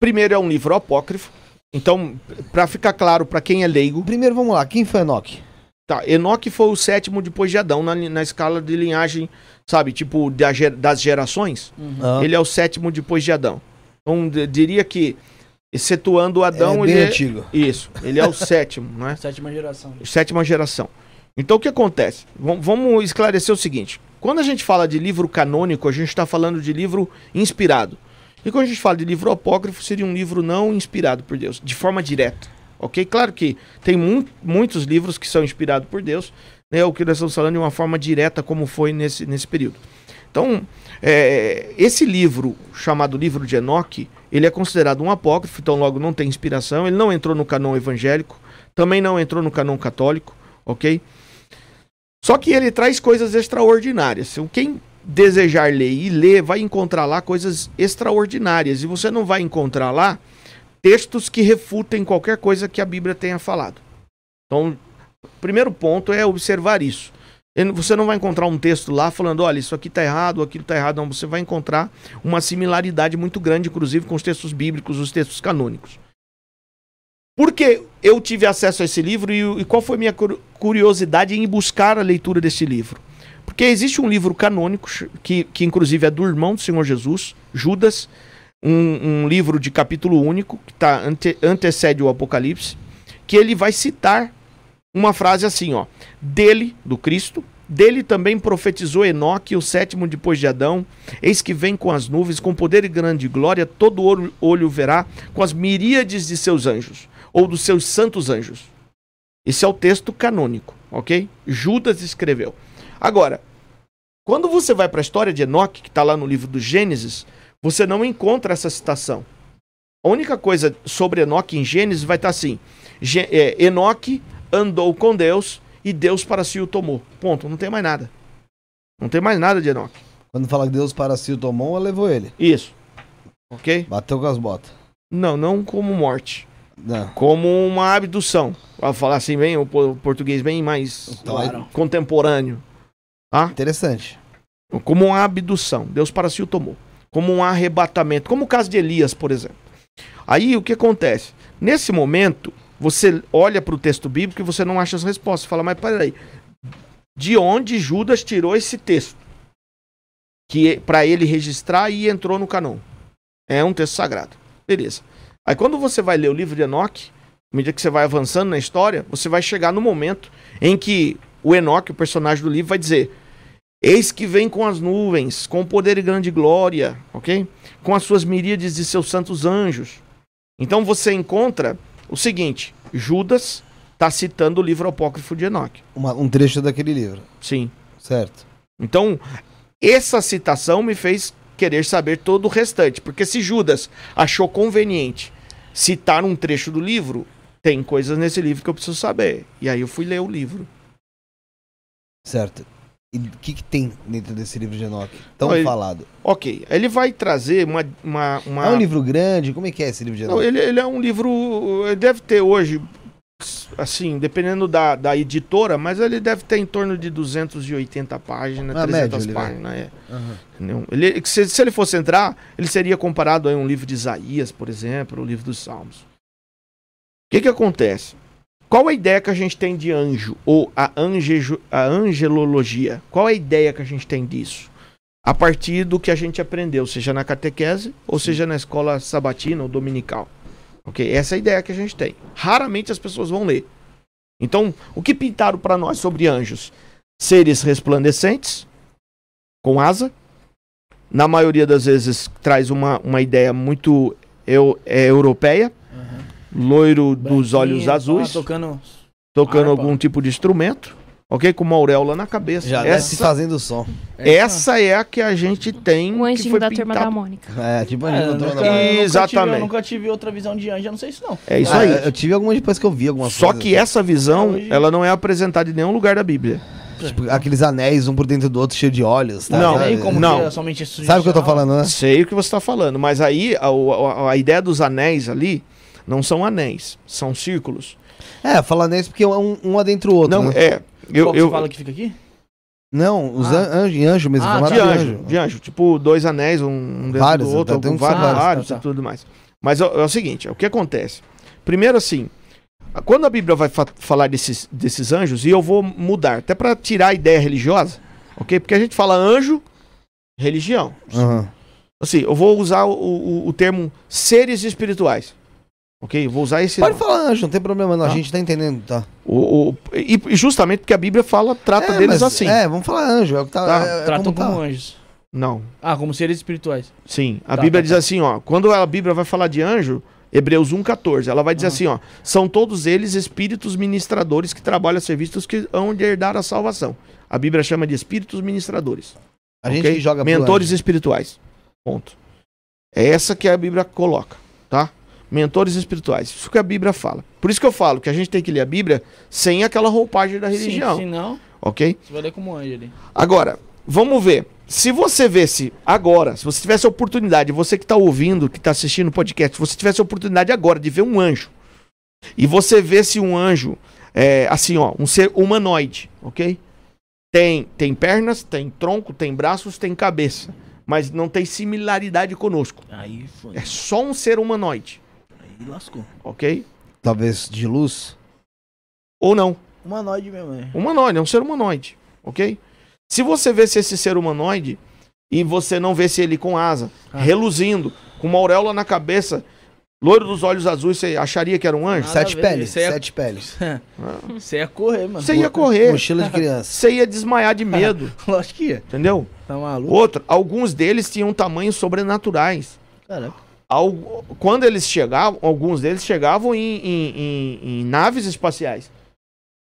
S4: Primeiro é um livro apócrifo. Então, para ficar claro para quem é leigo,
S3: Primeiro vamos lá, quem foi Enoque?
S4: tá, Enoque foi o sétimo depois de Adão na, na escala de linhagem, sabe, tipo da das gerações.
S3: Ah,
S4: Ele é o sétimo depois de Adão. Então, diria que, excetuando Adão,
S3: é bem
S4: ele é...
S3: antigo.
S4: Isso, ele é o sétimo, né?
S1: Sétima geração.
S4: sétima geração. Então o que acontece? Vam- Vamos esclarecer o seguinte: quando a gente fala de livro canônico, a gente está falando de livro inspirado. E quando a gente fala de livro apócrifo, seria um livro não inspirado por Deus, de forma direta. Ok? Claro que tem mu- muitos livros que são inspirados por Deus, né? O que nós estamos falando de uma forma direta, como foi nesse, nesse período. Então, é, esse livro, chamado Livro de Enoque, ele é considerado um apócrifo, então logo não tem inspiração, ele não entrou no canon evangélico, também não entrou no canon católico, ok? Só que ele traz coisas extraordinárias. Se Quem desejar ler e ler, vai encontrar lá coisas extraordinárias. E você não vai encontrar lá textos que refutem qualquer coisa que a Bíblia tenha falado. Então, o primeiro ponto é observar isso. Você não vai encontrar um texto lá falando, olha, isso aqui está errado, aquilo está errado. Não, você vai encontrar uma similaridade muito grande, inclusive, com os textos bíblicos, os textos canônicos. Por que eu tive acesso a esse livro e, e qual foi minha cur- curiosidade em buscar a leitura desse livro? Porque existe um livro canônico, que, que inclusive é do irmão do Senhor Jesus, Judas, um, um livro de capítulo único, que tá, ante, antecede o Apocalipse, que ele vai citar uma frase assim, ó. Dele, do Cristo, dele também profetizou Enoque, o sétimo depois de Adão. Eis que vem com as nuvens, com poder e grande glória, todo olho, verá, com as miríades de seus anjos, ou dos seus santos anjos. Esse é o texto canônico, ok? Judas escreveu. Agora, quando você vai para a história de Enoque, que está lá no livro do Gênesis, você não encontra essa citação. A única coisa sobre Enoque em Gênesis vai estar assim: Gê- é, Enoque andou com Deus e Deus para si o tomou. Ponto. Não tem mais nada. Não tem mais nada de Enoque.
S3: Quando fala que Deus para si o tomou, ela levou ele.
S4: Isso. Ok?
S3: Bateu com as botas.
S4: Não, não como morte.
S3: Não.
S4: Como uma abdução. Pra falar assim, bem, o po- português bem mais
S1: Claro.
S4: contemporâneo. Tá?
S3: Interessante.
S4: Como uma abdução. Deus para si o tomou. Como um arrebatamento. Como o caso de Elias, por exemplo. Aí o que acontece? Nesse momento, você olha para o texto bíblico e você não acha as respostas. Fala, mas peraí. De onde Judas tirou esse texto? Que para ele registrar e entrou no canon. É um texto sagrado. Beleza. Aí quando você vai ler o livro de Enoque, à medida que você vai avançando na história, você vai chegar no momento em que o Enoque, o personagem do livro, vai dizer: Eis que vem com as nuvens, com poder e grande glória, ok? Com as suas miríades de seus santos anjos. Então você encontra o seguinte: Judas está citando o livro apócrifo de Enoque.
S3: Uma- um trecho daquele livro.
S4: Sim.
S3: Certo.
S4: Então, essa citação me fez querer saber todo o restante. Porque se Judas achou conveniente citar um trecho do livro, tem coisas nesse livro que eu preciso saber. E aí eu fui ler o livro.
S3: Certo. E o que, que tem dentro desse livro de Enoque? Tão
S4: Não, ele-
S3: falado.
S4: Ok, ele vai trazer uma. uma, uma...
S3: É um livro grande? Como é que é esse livro de
S4: Não,
S3: Enoque?
S4: ele, ele é um livro. Ele deve ter hoje, assim, dependendo da, da editora, mas ele deve ter em torno de 280 páginas,
S3: Ah,
S4: 300
S3: médio,
S4: páginas. É. Entendeu? Ele, se, se ele fosse entrar, ele seria comparado a um livro de Isaías, por exemplo, o livro dos Salmos. O que, que acontece? Qual a ideia que a gente tem de anjo, ou a, angejo, a angelologia? Qual a ideia que a gente tem disso? A partir do que a gente aprendeu, seja na catequese, ou seja na escola sabatina ou dominical. Ok? Essa é a ideia que a gente tem. Raramente as pessoas vão ler. Então, o que pintaram para nós sobre anjos? Seres resplandecentes, com asa. Na maioria das vezes traz uma, uma ideia muito eu, é, europeia. Loiro dos olhos azuis,
S1: tocando.
S4: tocando algum tipo de instrumento. Ok? Com uma auréola na cabeça.
S3: Já
S4: essa,
S3: fazendo som.
S4: essa é a que a gente tem.
S2: O
S4: que
S2: anjinho
S4: foi
S2: da turma da
S4: pintado.
S2: Mônica.
S3: É, tipo,
S1: É,
S3: tô
S1: eu
S3: na-
S1: nunca
S4: Exatamente.
S1: Tive, eu nunca tive outra visão de anjo, eu não sei isso não.
S4: É isso
S3: Ah,
S4: aí.
S3: Eu tive algumas depois que eu vi algumas
S4: Só
S3: coisas.
S4: que essa visão,
S1: Hoje-
S4: ela não é apresentada em nenhum lugar da Bíblia.
S3: Tipo, aqueles anéis, um por dentro do outro, cheio de olhos. Tá?
S4: Não,
S3: Sabe?
S1: Nem como
S4: não.
S1: que é somente isso
S3: Sabe o que eu tô falando, né?
S4: Sei o que você está falando, mas aí a, a- a ideia dos anéis ali não são anéis, são círculos.
S3: É, falando isso porque um, um adentro o outro.
S4: não,
S3: né?
S4: é. Eu,
S1: Qual que
S4: eu,
S1: você fala que fica aqui?
S3: Não, os
S1: Ah.
S3: an- anjo, anjo mesmo.
S1: Ah,
S4: de
S3: de
S4: anjo, de anjo. Tipo, dois anéis, um dentro
S3: Vários,
S4: do outro,
S3: tá, tem
S4: vários,
S1: vários,
S4: vários
S1: tá, tá.
S4: e tudo mais. Mas é, é o seguinte, o que acontece? Primeiro assim, quando a Bíblia vai fa- falar desses, desses anjos, e eu vou mudar, até para tirar a ideia religiosa, ok? Porque a gente fala anjo, religião.
S3: Aham.
S4: Assim, eu vou usar o, o, o termo seres espirituais. Ok? Vou usar esse.
S3: Pode falar anjo, não tem problema não. A
S4: Tá.
S3: gente tá entendendo, tá?
S4: O, o- e, e justamente porque a Bíblia fala, trata
S3: É,
S4: deles
S3: mas-
S4: assim.
S3: É, vamos falar anjo. É o que tá.
S4: Tá,
S3: é, é
S1: Tratam
S3: como
S1: como
S3: tá.
S1: anjos.
S4: Não.
S1: Ah, como seres espirituais.
S4: Sim. A
S1: Tá,
S4: Bíblia
S1: tá,
S4: diz
S1: tá.
S4: assim, ó. Quando a Bíblia vai falar de anjo, Hebreus 1,14, ela vai dizer
S1: Ah.
S4: assim, ó. São todos eles espíritos ministradores que trabalham a serviço dos que hão de herdar a salvação. A Bíblia chama de espíritos ministradores.
S3: A gente
S4: ok?
S3: que joga
S4: Mentores
S3: anjo.
S4: espirituais. Ponto. É essa que a Bíblia coloca, tá? Mentores espirituais. Isso que a Bíblia fala. Por isso que eu falo que a gente tem que ler a Bíblia sem aquela roupagem da religião,
S1: Sim, senão,
S4: ok?
S1: você vai ler como anjo ali.
S4: Agora, vamos ver. Se você vesse agora, se você tivesse a oportunidade, você que está ouvindo, que está assistindo o podcast, se você tivesse a oportunidade agora de ver um anjo, e você vesse um anjo, é, assim, ó, um ser humanoide, ok? Tem, tem pernas, tem tronco, tem braços, tem cabeça, mas não tem similaridade conosco.
S1: Aí foi.
S4: É só um ser humanoide,
S1: Aí lascou.
S4: ok?
S3: Talvez de luz.
S4: Ou não.
S1: Humanoide mesmo, né?
S4: Humanoide, é um ser humanoide, ok? Se você vesse esse ser humanoide e você não vesse ele com asa,
S1: Ah.
S4: reluzindo, com uma auréola na cabeça, loiro dos olhos azuis, você acharia que era um anjo?
S1: Nada
S3: Sete peles.
S1: é-
S3: Sete peles.
S1: Você ia correr, mano.
S4: Você ia correr,
S3: Mochila de criança.
S4: você ia desmaiar de medo,
S1: Lógico que ia.
S4: entendeu?
S1: Tá maluco?
S4: Outro, alguns deles tinham tamanhos sobrenaturais.
S1: Caraca.
S4: Algu- Quando eles chegavam, alguns deles chegavam em, em- em- em naves espaciais.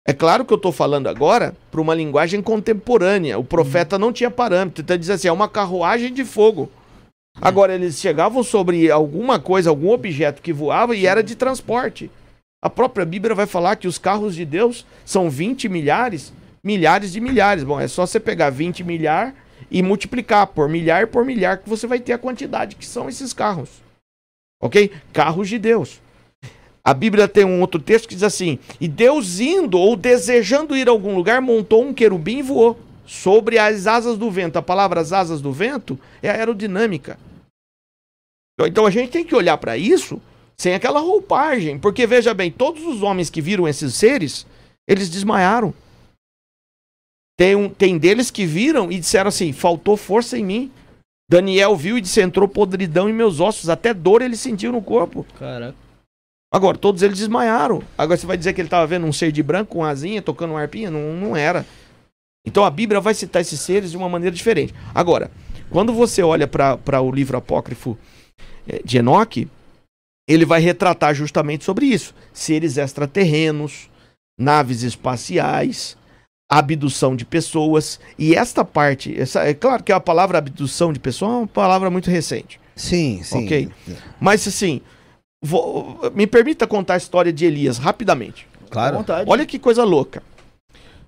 S4: É claro que eu estou falando agora para uma linguagem contemporânea. O profeta não tinha parâmetro. Então diz assim: é uma carruagem de fogo. Agora, eles chegavam sobre alguma coisa, algum objeto que voava e era de transporte. A própria Bíblia vai falar que os carros de Deus são 20 milhares, milhares de milhares. Bom, é só você pegar 20 milhar e multiplicar por milhar por milhar que você vai ter a quantidade que são esses carros. Ok? Carros de Deus. A Bíblia tem um outro texto que diz assim: E Deus indo ou desejando ir a algum lugar, montou um querubim e voou sobre as asas do vento. A palavra as asas do vento é aerodinâmica. Então a gente tem que olhar para isso sem aquela roupagem, porque veja bem, todos os homens que viram esses seres, eles desmaiaram. Tem, um, tem deles que viram e disseram assim: faltou força em mim. Daniel viu e disse: entrou podridão em meus ossos, até dor ele sentiu no corpo.
S1: Caraca.
S4: Agora, todos eles desmaiaram. Agora você vai dizer que ele estava vendo um ser de branco com asinha, tocando uma arpinha? Não, não era. Então a Bíblia vai citar esses seres de uma maneira diferente. Agora, quando você olha para o livro apócrifo eh, de Enoque, ele vai retratar justamente sobre isso: seres extraterrenos, naves espaciais, abdução de pessoas. E esta parte, essa, é claro que a palavra abdução de pessoa é uma palavra muito recente.
S3: Sim, sim.
S4: Ok. Mas assim, vou- me permita contar a história de Elias rapidamente.
S3: Claro.
S4: Olha que coisa louca.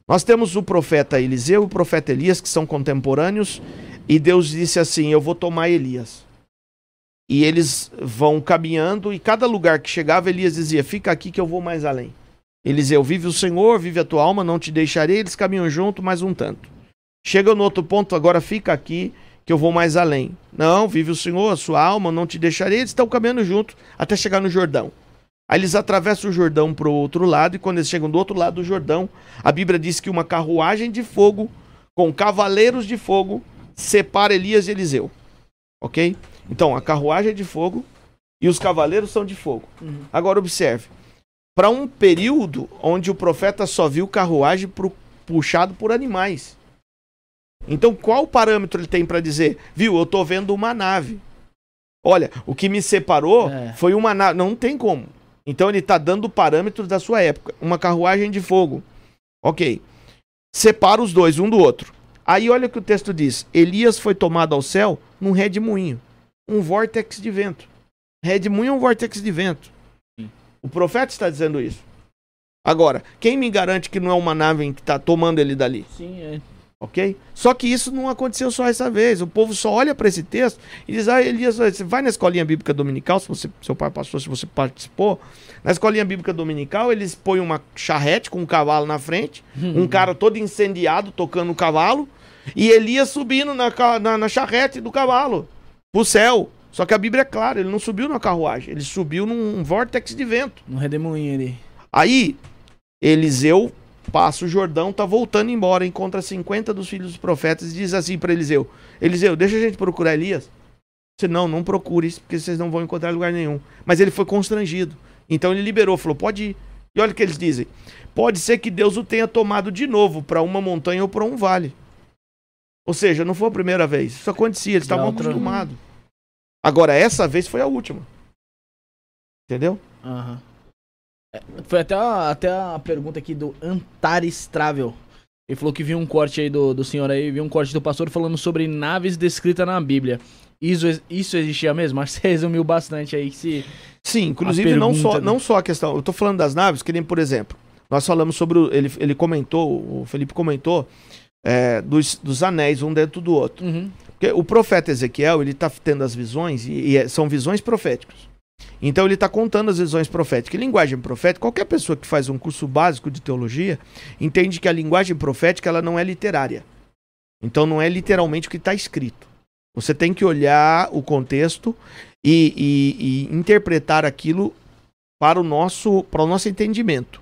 S4: Nós temos o profeta Eliseu e o profeta Elias, que são contemporâneos, e Deus disse assim: Eu vou tomar Elias. E eles vão caminhando, e cada lugar que chegava, Elias dizia: Fica aqui que eu vou mais além. Eliseu, vive o Senhor, vive a tua alma, não te deixarei. Eles caminham junto, mais um tanto. Chega no outro ponto, agora fica aqui que eu vou mais além. Não, vive o Senhor, a sua alma, não te deixarei. Eles estão caminhando junto até chegar no Jordão. Aí eles atravessam o Jordão para o outro lado, e quando eles chegam do outro lado do Jordão, a Bíblia diz que uma carruagem de fogo, com cavaleiros de fogo, separa Elias e Eliseu. Ok? Então, a carruagem é de fogo e os cavaleiros são de fogo.
S1: Uhum.
S4: Agora, observe. Para um período onde o profeta só viu carruagem pro- puxado por animais. Então, qual parâmetro ele tem para dizer? Viu, eu tô vendo uma nave. Olha, o que me separou
S1: É.
S4: foi uma nave. Não tem como. Então, ele tá dando parâmetros da sua época. Uma carruagem de fogo. Ok. Separa os dois, um do outro. Aí, olha o que o texto diz: Elias foi tomado ao céu num redemoinho um vórtex de vento. Redemoinho é um vórtex de vento. O profeta está dizendo isso. Agora, quem me garante que não é uma nave que está tomando ele dali?
S1: Sim, é.
S4: Ok? Só que isso não aconteceu só essa vez. O povo só olha para esse texto e diz: Ah, Elias, você vai na escolinha bíblica dominical, se você, seu pai passou, se você participou. Na escolinha bíblica dominical, eles põem uma charrete com um cavalo na frente, um cara todo incendiado tocando o cavalo, e Elias subindo na, na, na charrete do cavalo pro céu. Só que a Bíblia é clara, ele não subiu na carruagem, ele subiu num vórtex de vento.
S1: No redemoinho ali.
S4: Aí, Eliseu passa o Jordão, tá voltando embora, encontra 50 dos filhos dos profetas e diz assim para Eliseu: Eliseu, deixa a gente procurar Elias. Disse, não, não procure isso, porque vocês não vão encontrar lugar nenhum. Mas ele foi constrangido. Então ele liberou, falou: pode ir. E olha o que eles dizem: pode ser que Deus o tenha tomado de novo para uma montanha ou para um vale. Ou seja, não foi a primeira vez. Isso acontecia, eles estavam acostumados. Agora, essa vez foi a última. Entendeu?
S1: É, Foi até a, até a pergunta aqui do Antares Travel. Ele falou que viu um corte aí do, do senhor aí, viu um corte do pastor falando sobre naves descritas na Bíblia. Isso, isso existia mesmo? Acho que você resumiu bastante aí. Que se...
S4: Sim, inclusive não só, não só a questão. Eu tô falando das naves, que nem, por exemplo, nós falamos sobre. O, ele, ele comentou, o Felipe comentou, é, dos, dos anéis, um dentro do outro.
S1: Uhum.
S4: Porque o profeta Ezequiel, ele tá tendo as visões, e, e é- são visões proféticas. Então ele tá contando as visões proféticas. E linguagem profética, qualquer pessoa que faz um curso básico de teologia entende que a linguagem profética ela não é literária. Então não é literalmente o que está escrito. Você tem que olhar o contexto e, e- e interpretar aquilo para o nosso para o nosso entendimento.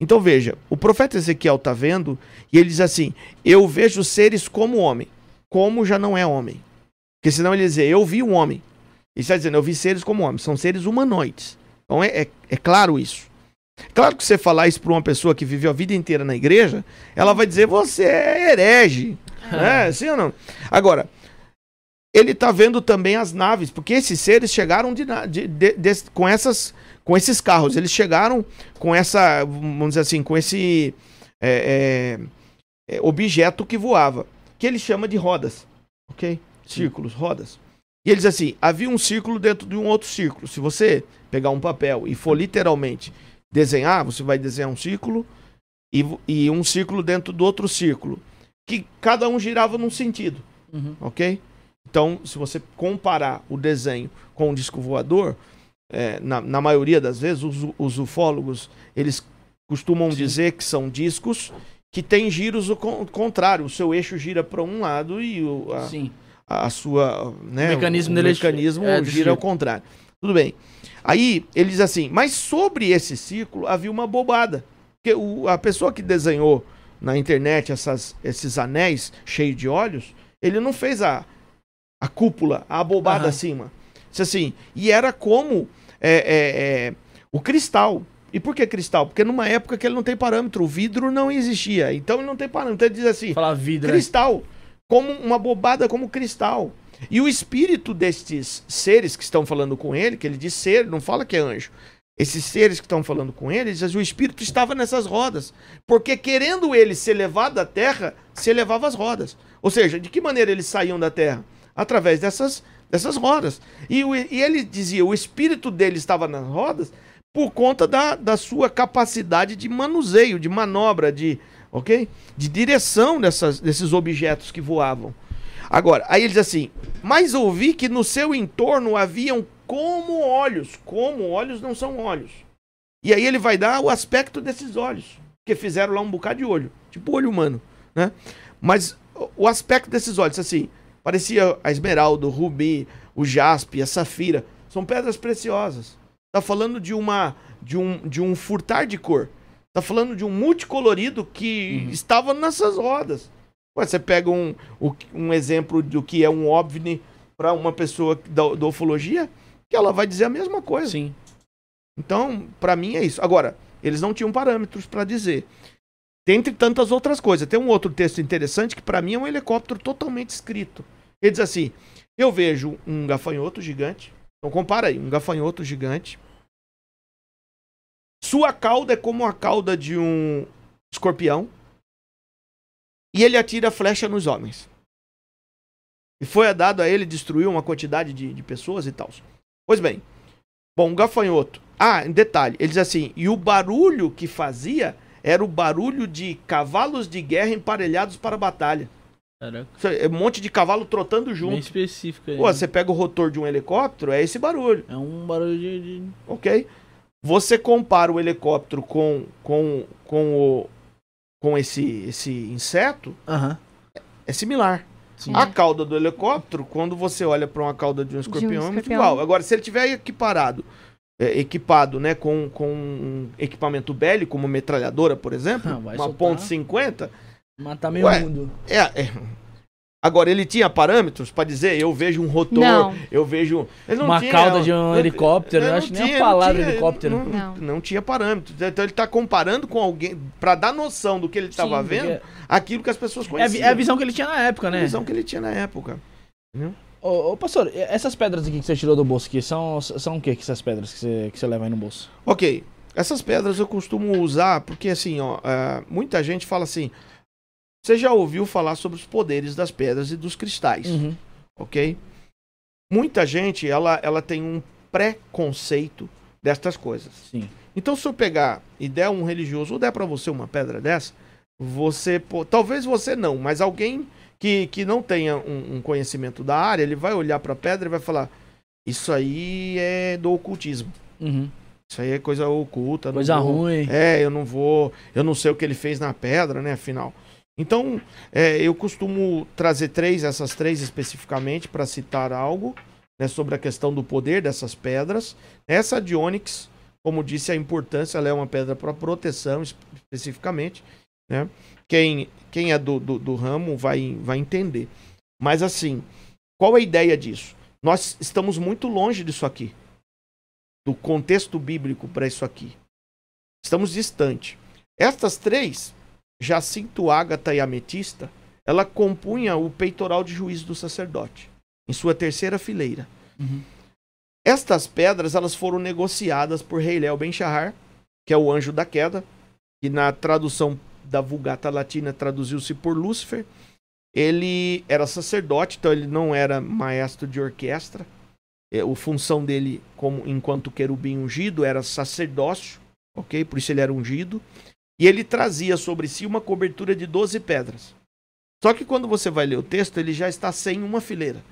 S4: Então veja, o profeta Ezequiel está vendo e ele diz assim: Eu vejo seres como homem, como já não é homem. Porque senão ele dizer, eu vi um homem. Ele está dizendo, eu vi seres como homens, são seres humanoides. Então é, é, é claro isso. Claro que você falar isso para uma pessoa que viveu a vida inteira na igreja, ela vai dizer, você é herege. né? Sim ou não? Agora, ele está vendo também as naves, porque esses seres chegaram de, de- de- com, essas, com esses carros. Eles chegaram com essa, vamos dizer assim, com esse é, é, é, objeto que voava, que ele chama de rodas. Ok? Círculos, rodas. E ele diz assim: havia um círculo dentro de um outro círculo. Se você pegar um papel e for literalmente desenhar, você vai desenhar um círculo e, e um círculo dentro do outro círculo. Que cada um girava num sentido
S1: Uhum.
S4: ok? Então, se você comparar o desenho com o disco voador, é, na, na maioria das vezes, os, os ufólogos, eles costumam
S1: Sim.
S4: dizer que são discos que têm giros o con- contrário. O seu eixo gira para um lado e o, a,
S1: Sim.
S4: a sua, né,
S1: O mecanismo
S4: o
S1: é-
S4: mecanismo
S1: é
S4: gira ao contrário. Tudo bem. Aí ele diz assim, mas sobre esse círculo havia uma bobada. Porque o- a pessoa que desenhou na internet essas, esses anéis cheios de olhos, ele não fez a, a cúpula, a bobada
S1: Aham.
S4: acima. Disse assim, e era como é, é, é, o cristal. E por que cristal? Porque numa época que ele não tem parâmetro, o vidro não existia. Então ele não tem parâmetro. Então ele diz assim,
S1: Falar vidro. né?
S4: cristal, como uma bobada como cristal. E o espírito destes seres que estão falando com ele, que ele diz ser, não fala que é anjo. Esses seres que estão falando com ele, ele diz, o espírito estava nessas rodas. Porque querendo ele ser levado da terra, se elevava as rodas. Ou seja, de que maneira eles saíam da terra? Através dessas, dessas rodas. E, o- e ele dizia, o espírito dele estava nas rodas por conta da, da sua capacidade de manuseio, de manobra, de, ok? De direção dessas, desses objetos que voavam. Agora, aí ele diz assim: Mas ouvi que no seu entorno haviam como olhos. Como olhos não são olhos. E aí ele vai dar o aspecto desses olhos. Que fizeram lá um bocado de olho. Tipo olho humano, né? Mas o- o aspecto desses olhos, assim, parecia a esmeralda, o rubi, o jaspe, a safira. São pedras preciosas. Tá falando de uma de um, de um furtar de cor. Tá falando de um multicolorido que estava nessas rodas. Ué, você pega um, um exemplo do que é um OVNI para uma pessoa da, da ufologia, que ela vai dizer a mesma coisa.
S1: Sim.
S4: Então, para mim é isso. Agora, eles não tinham parâmetros para dizer. Dentre tantas outras coisas. Tem um outro texto interessante que para mim é um helicóptero totalmente escrito. Ele diz assim: Eu vejo um gafanhoto gigante. Então compara aí, um gafanhoto gigante. Sua cauda é como a cauda de um escorpião. E ele atira flecha nos homens. E foi dado a ele destruir uma quantidade de, de pessoas e tal. Pois bem, bom, um gafanhoto. Ah, em detalhe, ele diz assim: e o barulho que fazia era o barulho de cavalos de guerra emparelhados para a batalha.
S1: Caraca,
S4: É um monte de cavalo trotando
S1: bem
S4: junto.
S1: específico aí.
S4: Pô, você pega o rotor de um helicóptero, é esse barulho,
S1: É um barulho de... de-
S4: ok? Você compara o helicóptero com, com, com, o, com esse, esse inseto,
S1: Aham.
S4: é similar.
S1: Sim.
S4: A cauda do helicóptero, quando você olha para uma cauda de um escorpião, é muito
S2: escorpião.
S4: igual. Agora, se ele tiver equiparado, é, equipado né, com, com um equipamento bélico, como metralhadora, por exemplo,
S1: Ah, vai
S4: uma
S1: soltar.
S4: ponto .50,
S1: Matar meio
S4: Ué,
S1: mundo.
S4: é, é. Agora, ele tinha parâmetros para dizer, eu vejo um rotor,
S2: Não.
S4: eu vejo... Ele não
S1: Uma
S4: tinha,
S1: cauda de um
S4: não-
S1: helicóptero, eu
S4: não
S1: acho que nem a
S4: tinha,
S1: palavra
S4: tinha,
S1: helicóptero.
S4: Não,
S2: Não.
S4: não tinha parâmetros. Então ele tá comparando com alguém, para dar noção do que ele estava
S1: Sim, porque
S4: vendo, aquilo que as pessoas
S1: É, a
S4: conheciam.
S1: vi- é a visão que ele tinha na época,
S4: a
S1: né?
S4: visão que ele tinha na época.
S1: Ô, ô, pastor, essas pedras aqui que você tirou do bolso aqui, são, são o que que essas pedras que você, que você leva aí no bolso?
S4: Ok, essas pedras eu costumo usar porque assim, ó, ah, muita gente fala assim. Você já ouviu falar sobre os poderes das pedras e dos cristais,
S1: Uhum.
S4: ok? Muita gente ela, ela tem um preconceito destas coisas.
S1: Sim.
S4: Então, se eu pegar e der um religioso ou der pra você uma pedra dessa, você, pô, talvez você não, mas alguém que, que não tenha um, um conhecimento da área, ele vai olhar pra pedra e vai falar: Isso aí é do ocultismo.
S1: Uhum.
S4: Isso aí é coisa oculta.
S1: Coisa
S4: vou-
S1: ruim.
S4: É, eu não vou. Eu não sei o que ele fez na pedra, né? Afinal. Então, é, eu costumo trazer três, essas três especificamente, para citar algo né, sobre a questão do poder dessas pedras. Essa de ônix, como disse, a importância, ela é uma pedra para proteção es- especificamente. Né? Quem, quem é do, do, do ramo vai, vai entender. Mas assim, qual a ideia disso? Nós estamos muito longe disso aqui do contexto bíblico para isso aqui. Estamos distante. Estas três, Jacinto, Ágata e Ametista, ela compunha o peitoral de juízo do sacerdote, em sua terceira fileira.
S1: Uhum.
S4: Estas pedras elas foram negociadas por Rei Léo Ben-Shahar, que é o anjo da queda, que na tradução da Vulgata Latina traduziu-se por Lúcifer. Ele era sacerdote, então ele não era maestro de orquestra. É, A função dele, como enquanto querubim ungido, era sacerdócio, ok? Por isso ele era ungido. E ele trazia sobre si uma cobertura de 12 pedras. Só que quando você vai ler o texto, ele já está sem uma fileira.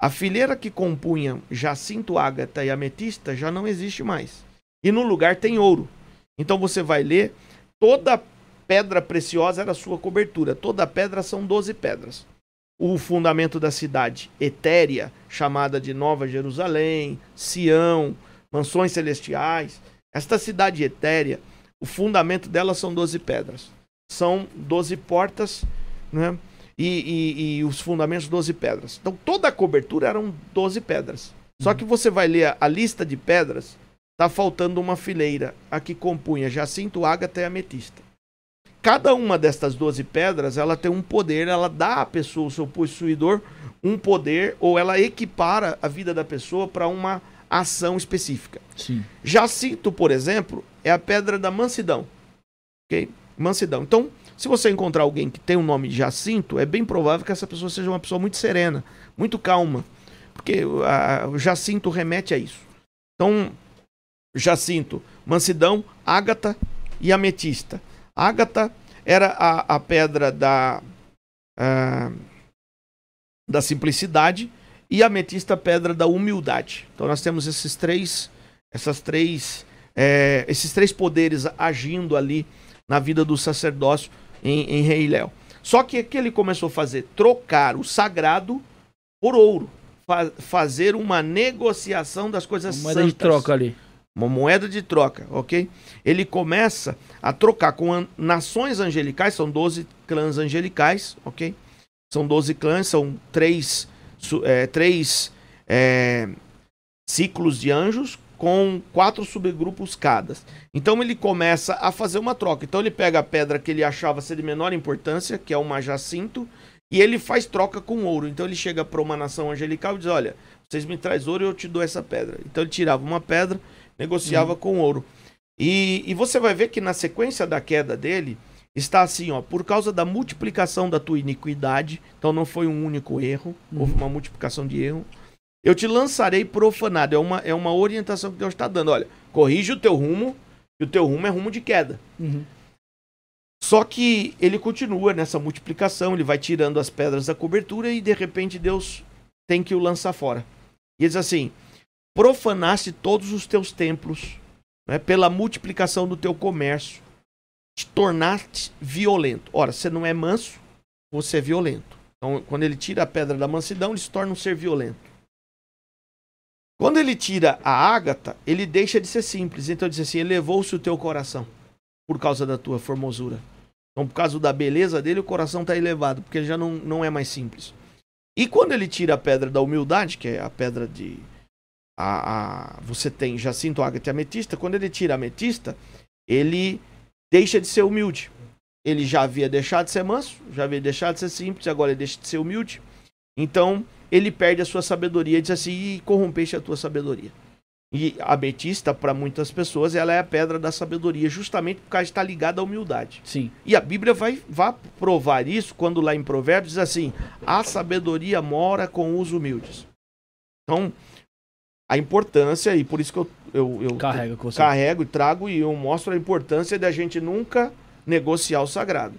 S4: A fileira que compunha jacinto, ágata e ametista já não existe mais. E no lugar tem ouro. Então você vai ler, toda pedra preciosa era sua cobertura. Toda pedra são 12 pedras. O fundamento da cidade etérea, chamada de Nova Jerusalém, Sião, mansões celestiais. Esta cidade etérea, o fundamento dela são 12 pedras. São 12 portas, né? E, e- e os fundamentos 12 pedras. Então toda a cobertura eram 12 pedras. Só que você vai ler a, a lista de pedras, tá faltando uma fileira, a que compunha jacinto, ágata e ametista. Cada uma destas 12 pedras, ela tem um poder, ela dá à pessoa, o seu possuidor, um poder, ou ela equipara a vida da pessoa para uma ação específica.
S1: Sim.
S4: Jacinto, por exemplo, é a pedra da mansidão. Ok? Mansidão. Então, se você encontrar alguém que tem o nome de Jacinto, é bem provável que essa pessoa seja uma pessoa muito serena, muito calma. Porque a- o Jacinto remete a isso. Então, Jacinto, mansidão, ágata e ametista. Ágata era a, a pedra da, ah, da simplicidade e a ametista a pedra da humildade. Então nós temos esses três, essas três, é, esses três poderes agindo ali na vida do sacerdócio em, em Rei Léo. Só que o que ele começou a fazer? Trocar o sagrado por ouro. Fa- fazer uma negociação das coisas
S1: Uma moeda
S4: santas.
S1: de troca ali.
S4: Uma moeda de troca, ok? Ele começa a trocar com an- nações angelicais, são 12 clãs angelicais, ok? São 12 clãs, são três, é, três é, ciclos de anjos, com quatro subgrupos cada. Então ele começa a fazer uma troca. Então ele pega a pedra que ele achava ser de menor importância, que é uma jacinto, e ele faz troca com ouro. Então ele chega para uma nação angelical e diz: Olha, vocês me trazem ouro e eu te dou essa pedra. Então ele tirava uma pedra, negociava uhum. com ouro. E, e você vai ver que na sequência da queda dele, está assim, ó, por causa da multiplicação da tua iniquidade, então não foi um único erro, uhum. houve uma multiplicação de erro. Eu te lançarei profanado, é uma, é uma orientação que Deus está dando. Olha, corrige o teu rumo, e o teu rumo é rumo de queda. Uhum. Só que ele continua nessa multiplicação, ele vai tirando as pedras da cobertura e de repente Deus tem que o lançar fora. E diz assim: profanaste todos os teus templos né, pela multiplicação do teu comércio te tornaste violento. Ora, você não é manso, você é violento. Então, quando ele tira a pedra da mansidão, ele se torna um ser violento. Quando ele tira a ágata, ele deixa de ser simples. Então diz assim: elevou-se o teu coração por causa da tua formosura. Então, por causa da beleza dele, o coração está elevado, porque ele já não, não é mais simples. E quando ele tira a pedra da humildade, que é a pedra de. A, a, você tem jacinto, ágata e ametista. Quando ele tira a ametista, ele deixa de ser humilde. Ele já havia deixado de ser manso, já havia deixado de ser simples, agora ele deixa de ser humilde. Então, ele perde a sua sabedoria diz assim: e corrompeste a tua sabedoria. E a ametista, para muitas pessoas, ela é a pedra da sabedoria, justamente porque ela está ligada à humildade.
S1: Sim.
S4: E a Bíblia vai, vai provar isso quando lá em Provérbios diz assim: a sabedoria mora com os humildes. Então, a importância, e por isso que eu, eu, eu
S1: carrego,
S4: carrego e trago e eu mostro a importância da gente nunca negociar o sagrado.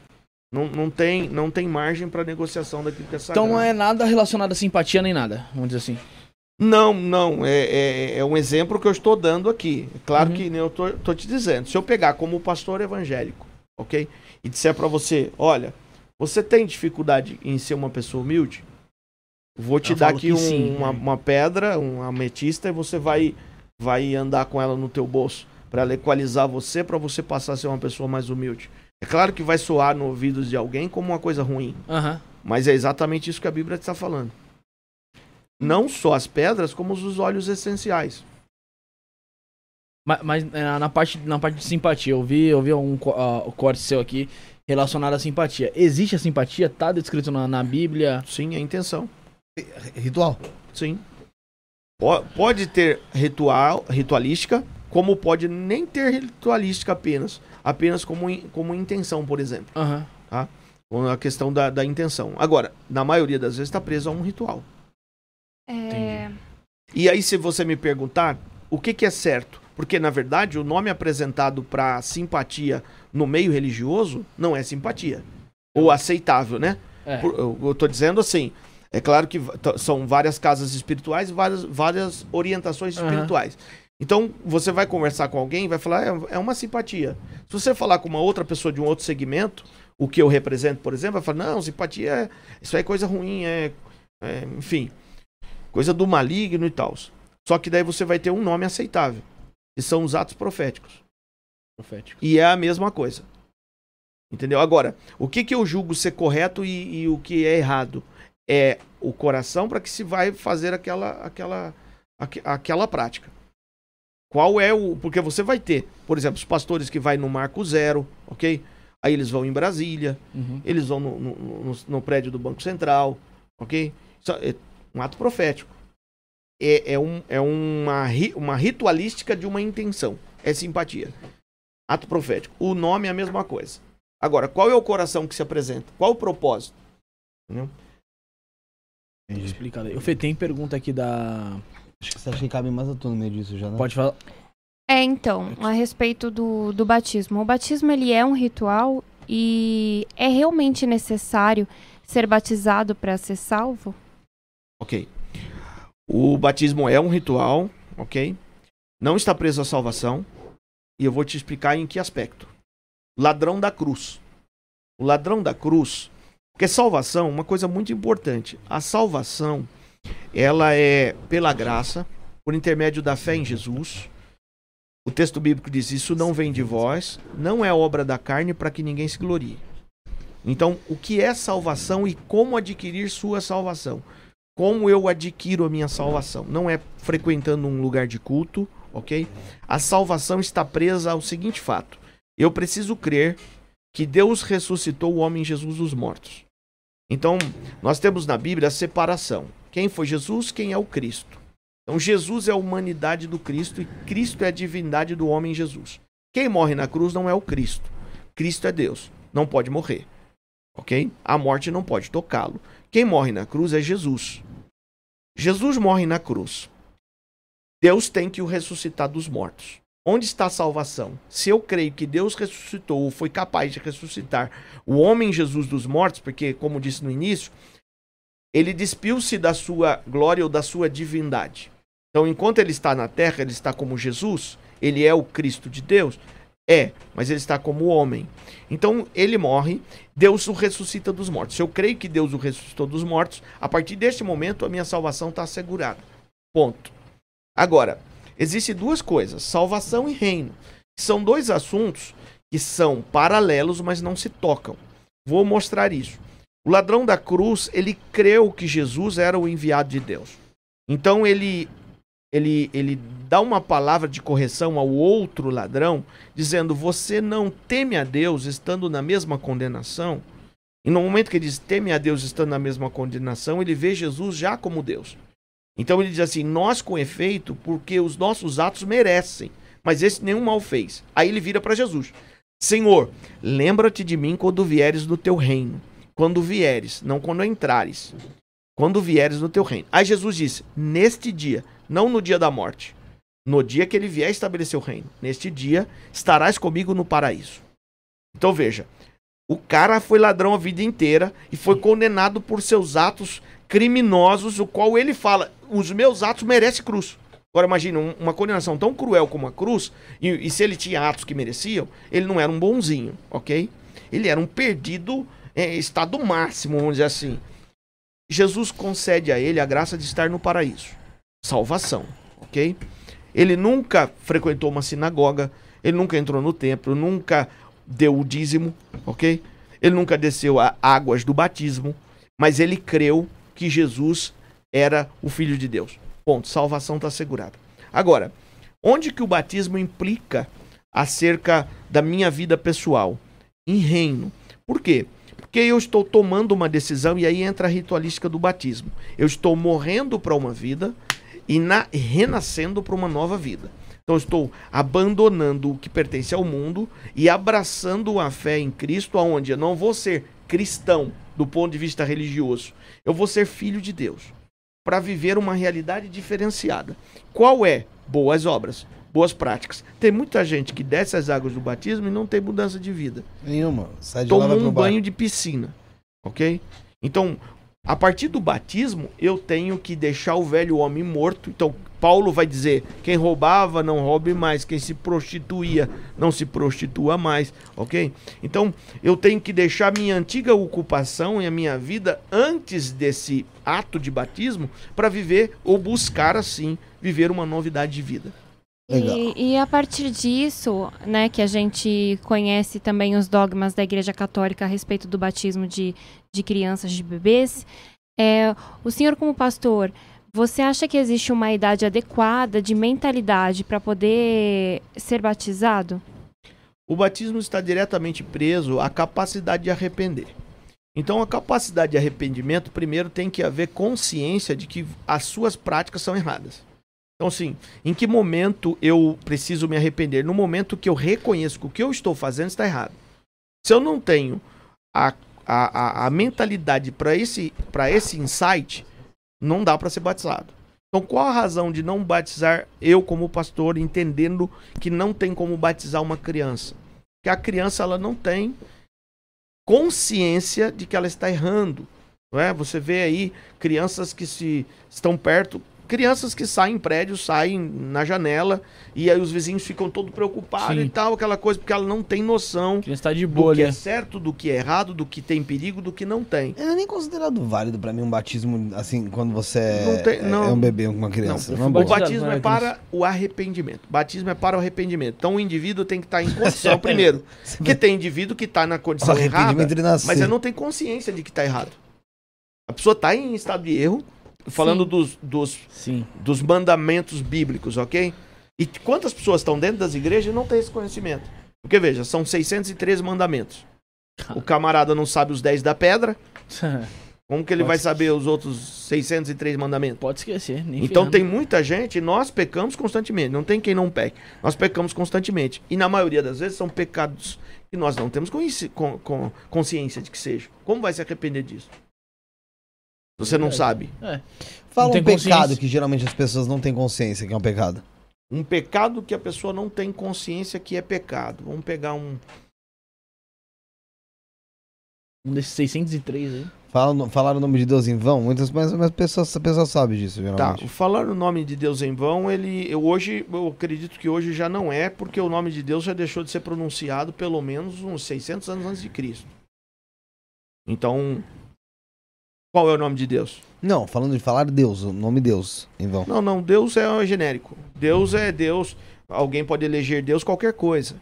S4: Não, não, tem, não tem margem para negociação daquilo que é sagrado.
S1: Então não é nada relacionado a simpatia nem nada, vamos dizer assim.
S4: Não, não. É, é, é um exemplo que eu estou dando aqui. É claro uhum. que eu tô, tô te dizendo. Se eu pegar como pastor evangélico, ok? E disser para você, olha, você tem dificuldade em ser uma pessoa humilde? Vou te dar aqui um, sim, uma, uma, pedra, uma ametista, e você vai, vai andar com ela no teu bolso para ela equalizar você, para você passar a ser uma pessoa mais humilde. É claro que vai soar no ouvidos de alguém como uma coisa ruim,
S1: uhum.
S4: mas é exatamente isso que a Bíblia está falando. Não só as pedras, como os olhos essenciais.
S1: Mas, mas é, na, parte, na parte de simpatia, eu vi, eu vi um uh, corte seu aqui relacionado à simpatia. Existe a simpatia? Está descrito na, na Bíblia?
S4: Sim, é a intenção.
S3: Ritual?
S4: Sim. Pode ter ritual, ritualística, como pode nem ter ritualística apenas. Apenas como, como intenção, por exemplo.
S1: Uhum.
S4: Tá? A questão da, da intenção. Agora, na maioria das vezes está preso a um ritual.
S2: É...
S4: E aí, se você me perguntar, o que, que é certo? Porque, na verdade, o nome apresentado para simpatia no meio religioso não é simpatia. Ou aceitável, né? É. Eu estou dizendo assim, é claro que são várias casas espirituais e várias, várias orientações espirituais. Uhum. Então, você vai conversar com alguém vai falar, é, é, uma simpatia. Se você falar com uma outra pessoa de um outro segmento, o que eu represento, por exemplo, vai falar, não, simpatia, é, isso aí é coisa ruim, é, é, enfim, coisa do maligno e tal. Só que daí você vai ter um nome aceitável, que são os atos proféticos.
S1: Proféticos.
S4: E é a mesma coisa. Entendeu? Agora, o que, que eu julgo ser correto e, e o que é errado? é o coração para que se vai fazer aquela, aquela, aqu aquela prática. Qual é o. Porque você vai ter, por exemplo, os pastores que vai no Marco Zero, ok? Aí eles vão em Brasília, uhum. eles vão no, no, no, no, prédio do Banco Central, ok? Isso é um ato profético. É, é, um, é uma, uma ritualística de uma intenção. É simpatia. Ato profético. O nome é a mesma coisa. Agora, qual é o coração que se apresenta? Qual o propósito? Entendeu?
S1: Explicado aí. O Fê, tem pergunta aqui da.
S3: Acho que você acha que cabe mais a tu no meio disso já, né?
S1: Pode falar.
S2: É, então, a respeito do, do batismo. O batismo, ele é um ritual e é realmente necessário ser batizado para ser salvo?
S4: Ok. O batismo é um ritual, ok? Não está preso à salvação. E eu vou te explicar em que aspecto. Ladrão da cruz. O ladrão da cruz, porque salvação, uma coisa muito importante. A salvação, ela é pela graça, por intermédio da fé em Jesus. O texto bíblico diz: Isso não vem de vós, não é obra da carne para que ninguém se glorie. Então, o que é salvação e como adquirir sua salvação? Como eu adquiro a minha salvação? Não é frequentando um lugar de culto ok? A salvação está presa ao seguinte fato: eu preciso crer que Deus ressuscitou o homem Jesus dos mortos. Então, nós temos na Bíblia a separação. Quem foi Jesus? Quem é o Cristo? Então, Jesus é a humanidade do Cristo e Cristo é a divindade do homem Jesus. Quem morre na cruz não é o Cristo. Cristo é Deus. Não pode morrer. Ok? A morte não pode tocá-lo. Quem morre na cruz é Jesus. Jesus morre na cruz. Deus tem que o ressuscitar dos mortos. Onde está a salvação? Se eu creio que Deus ressuscitou ou foi capaz de ressuscitar o homem Jesus dos mortos, porque, como disse no início, ele despiu-se da sua glória ou da sua divindade. Então, enquanto ele está na terra, ele está como Jesus, ele é o Cristo de Deus. É, mas ele está como homem. Então ele morre, Deus o ressuscita dos mortos. Se eu creio que Deus o ressuscitou dos mortos, a partir deste momento a minha salvação está assegurada. Ponto. Agora, existem duas coisas: salvação e reino. São dois assuntos que são paralelos, mas não se tocam. Vou mostrar isso. O ladrão da cruz, ele creu que Jesus era o enviado de Deus. Então ele ele, ele dá uma palavra de correção ao outro ladrão, dizendo: Você não teme a Deus estando na mesma condenação? E no momento que ele diz teme a Deus estando na mesma condenação, ele vê Jesus já como Deus. Então ele diz assim: Nós com efeito, porque os nossos atos merecem, mas esse nenhum mal fez. Aí ele vira para Jesus: Senhor, lembra-te de mim quando vieres no teu reino. Quando vieres, não quando entrares. Quando vieres no teu reino. Aí Jesus disse: Neste dia não no dia da morte. No dia que ele vier estabelecer o reino. Neste dia estarás comigo no paraíso. Então veja, o cara foi ladrão a vida inteira e foi condenado por seus atos criminosos, o qual ele fala: os meus atos merecem cruz. Agora imagine uma condenação tão cruel como a cruz, e, e, se ele tinha atos que mereciam, ele não era um bonzinho, ok? Ele era um perdido é, estado máximo, vamos dizer assim. Jesus concede a ele a graça de estar no paraíso salvação, ok? Ele nunca frequentou uma sinagoga, ele nunca entrou no templo, nunca deu o dízimo, ok? Ele nunca desceu a águas do batismo, mas ele creu que Jesus era o Filho de Deus. Ponto. Salvação está assegurada. Agora, onde que o batismo implica acerca da minha vida pessoal? Em reino. Por quê? Porque eu estou tomando uma decisão e aí entra a ritualística do batismo. Eu estou morrendo para uma vida e na, renascendo para uma nova vida. Então estou abandonando o que pertence ao mundo e abraçando a fé em Cristo, aonde eu não vou ser cristão do ponto de vista religioso. Eu vou ser filho de Deus para viver uma realidade diferenciada. Qual é? Boas obras, boas práticas. Tem muita gente que desce as águas do batismo e não tem mudança de vida.
S3: Nenhuma. Sai de
S4: Toma
S3: lá,
S4: um banho de piscina, ok? Então, a partir do batismo, eu tenho que deixar o velho homem morto. Então, Paulo vai dizer: quem roubava, não roube mais. Quem se prostituía, não se prostitua mais. Ok? Então, eu tenho que deixar minha antiga ocupação e a minha vida antes desse ato de batismo para viver ou buscar, assim, viver uma novidade de vida.
S2: E, e a partir disso, né, que a gente conhece também os dogmas da Igreja Católica a respeito do batismo de, de crianças, de bebês, é, o senhor como pastor, você acha que existe uma idade adequada de mentalidade para poder ser batizado?
S4: O batismo está diretamente preso à capacidade de arrepender. Então, a capacidade de arrependimento, primeiro, tem que haver consciência de que as suas práticas são erradas. Então, assim, em que momento eu preciso me arrepender? No momento que eu reconheço que o que eu estou fazendo está errado. Se eu não tenho a, a, a, a mentalidade para esse, esse insight, não dá para ser batizado. Então, qual a razão de não batizar eu como pastor, entendendo que não tem como batizar uma criança? Que a criança ela não tem consciência de que ela está errando. Não é? Você vê aí crianças que se estão perto, crianças que saem em prédio, saem na janela e aí os vizinhos ficam todos preocupados
S1: Sim.
S4: e tal, aquela coisa, porque ela não tem noção
S1: Que está de
S4: do
S1: boa
S4: que é certo, do que é errado, do que tem perigo, do que não tem.
S3: Não é nem considerado válido pra mim um batismo, assim, quando você é,
S4: Não tem-
S3: é-
S4: não.
S3: é um bebê, uma criança.
S4: Não,
S3: Não, é
S4: o batismo
S1: não é
S4: é para o arrependimento. Batismo é para o arrependimento. Então o indivíduo tem que estar em condição, primeiro. Porque tem indivíduo que está na condição errada, mas ele não tem consciência de que está errado. A pessoa está em estado de erro, falando
S2: Sim.
S4: dos, dos,
S1: Sim.
S4: dos mandamentos bíblicos, ok? E quantas pessoas estão dentro das igrejas e não têm esse conhecimento? Porque veja, são 613 mandamentos. O camarada não sabe os 10 da pedra, como que ele
S1: Pode
S4: vai
S1: ser.
S4: saber os outros 603 mandamentos?
S1: Pode esquecer, nem
S4: Então
S1: ferrando.
S4: tem muita gente, nós pecamos constantemente, não tem quem não peque. Nós pecamos constantemente. E na maioria das vezes são pecados que nós não temos consciência de que seja. Como vai se arrepender disso? Você não sabe.
S1: É.
S3: Fala
S1: Não
S3: um pecado que geralmente as pessoas não têm consciência que é um pecado.
S4: Um pecado que a pessoa não tem consciência que é pecado. Vamos pegar um.
S1: Um desses 603 aí.
S3: Fala, no- falar o nome de Deus em vão, muitas mas, mas pessoas, a pessoa sabe disso,
S4: Tá,
S3: geralmente.
S4: o falar o nome de Deus em vão, ele. Eu hoje, eu acredito que hoje já não é, porque o nome de Deus já deixou de ser pronunciado pelo menos uns 600 anos antes de Cristo. Então. Qual é o nome de Deus?
S3: Não, falando de falar Deus, o nome Deus em vão.
S4: Não, não, Deus é genérico. Deus é Deus. Alguém pode eleger Deus qualquer coisa.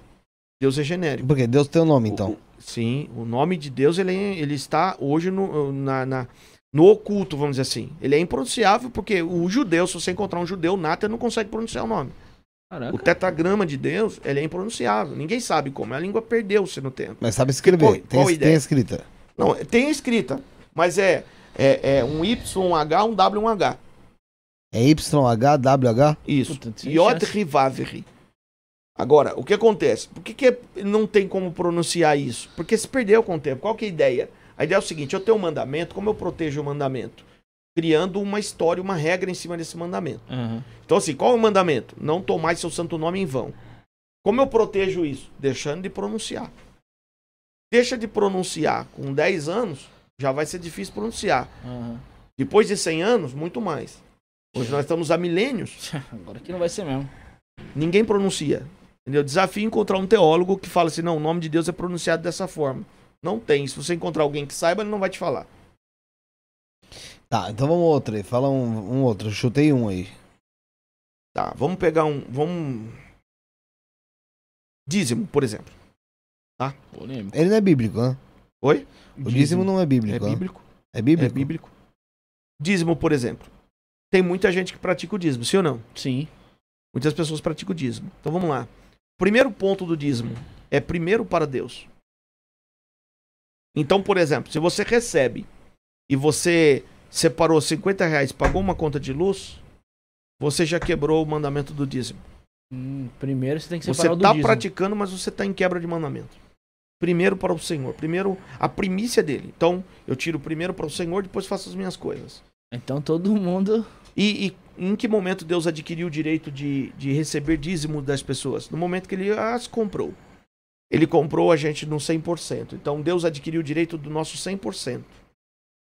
S4: Deus é genérico.
S3: Porque Deus tem o nome,
S4: O-
S3: então.
S4: o- sim, o nome de Deus ele, é- ele está hoje no, na, na- no oculto, vamos dizer assim. Ele é impronunciável porque o judeu, se você encontrar um judeu nato, ele não consegue pronunciar o nome.
S1: Caraca.
S4: O tetragrama de Deus, ele é impronunciável. Ninguém sabe como. A língua perdeu-se no tempo.
S3: Mas sabe escrever.
S4: Qual-
S3: tem,
S4: qual a
S3: tem escrita.
S4: Não, tem a escrita, mas é, é, é um Y, um H, um W, um H.
S3: É YHWH?
S4: Isso.
S1: Puta,
S4: Yod. Rivaveri. Agora, o que acontece? Por que, que não tem como pronunciar isso? Porque se perdeu com o tempo. Qual que é a ideia? A ideia é o seguinte: eu tenho um mandamento, como eu protejo o mandamento? Criando uma história, uma regra em cima desse mandamento.
S1: Aham.
S4: Então, assim, qual é o mandamento? Não tomar seu santo nome em vão. Como eu protejo isso? Deixando de pronunciar. Deixa de pronunciar com 10 anos, já vai ser difícil pronunciar.
S1: Aham.
S4: Depois de 100 anos, muito mais. Hoje nós estamos há milênios.
S1: Agora que não vai ser mesmo.
S4: Ninguém pronuncia. Entendeu? Desafio encontrar um teólogo que fala assim: não, o nome de Deus é pronunciado dessa forma. Não tem. Se você encontrar alguém que saiba, ele não vai te falar.
S3: Tá, então vamos outro aí. Fala um, um outro. Eu chutei um aí.
S4: Tá, vamos pegar um. Vamos. Dízimo, por exemplo.
S1: Polêmico.
S3: Ele não é bíblico, né?
S4: Oi?
S3: O dízimo não é
S4: É
S3: bíblico. né?
S4: bíblico?
S3: É bíblico?
S4: É bíblico. Dízimo, por exemplo. Tem muita gente que pratica o dízimo, sim ou não?
S1: Sim.
S4: Muitas pessoas praticam o dízimo. Então vamos lá. Primeiro ponto do dízimo é primeiro para Deus. Então, por exemplo, se você recebe e você separou 50 reais, pagou uma conta de luz, você já quebrou o mandamento do dízimo.
S1: Hum, primeiro você tem que
S4: Você
S1: separar o do
S4: está
S1: dízimo.
S4: praticando, mas você está em quebra de mandamento. Primeiro para o Senhor. Primeiro a primícia dele. Então, eu tiro primeiro para o Senhor, depois faço as minhas coisas.
S1: Então todo mundo...
S4: E, e em que momento Deus adquiriu o direito de, de receber dízimo das pessoas? No momento que ele as comprou. Ele comprou a gente no 100%. Então Deus adquiriu o direito do nosso 100%.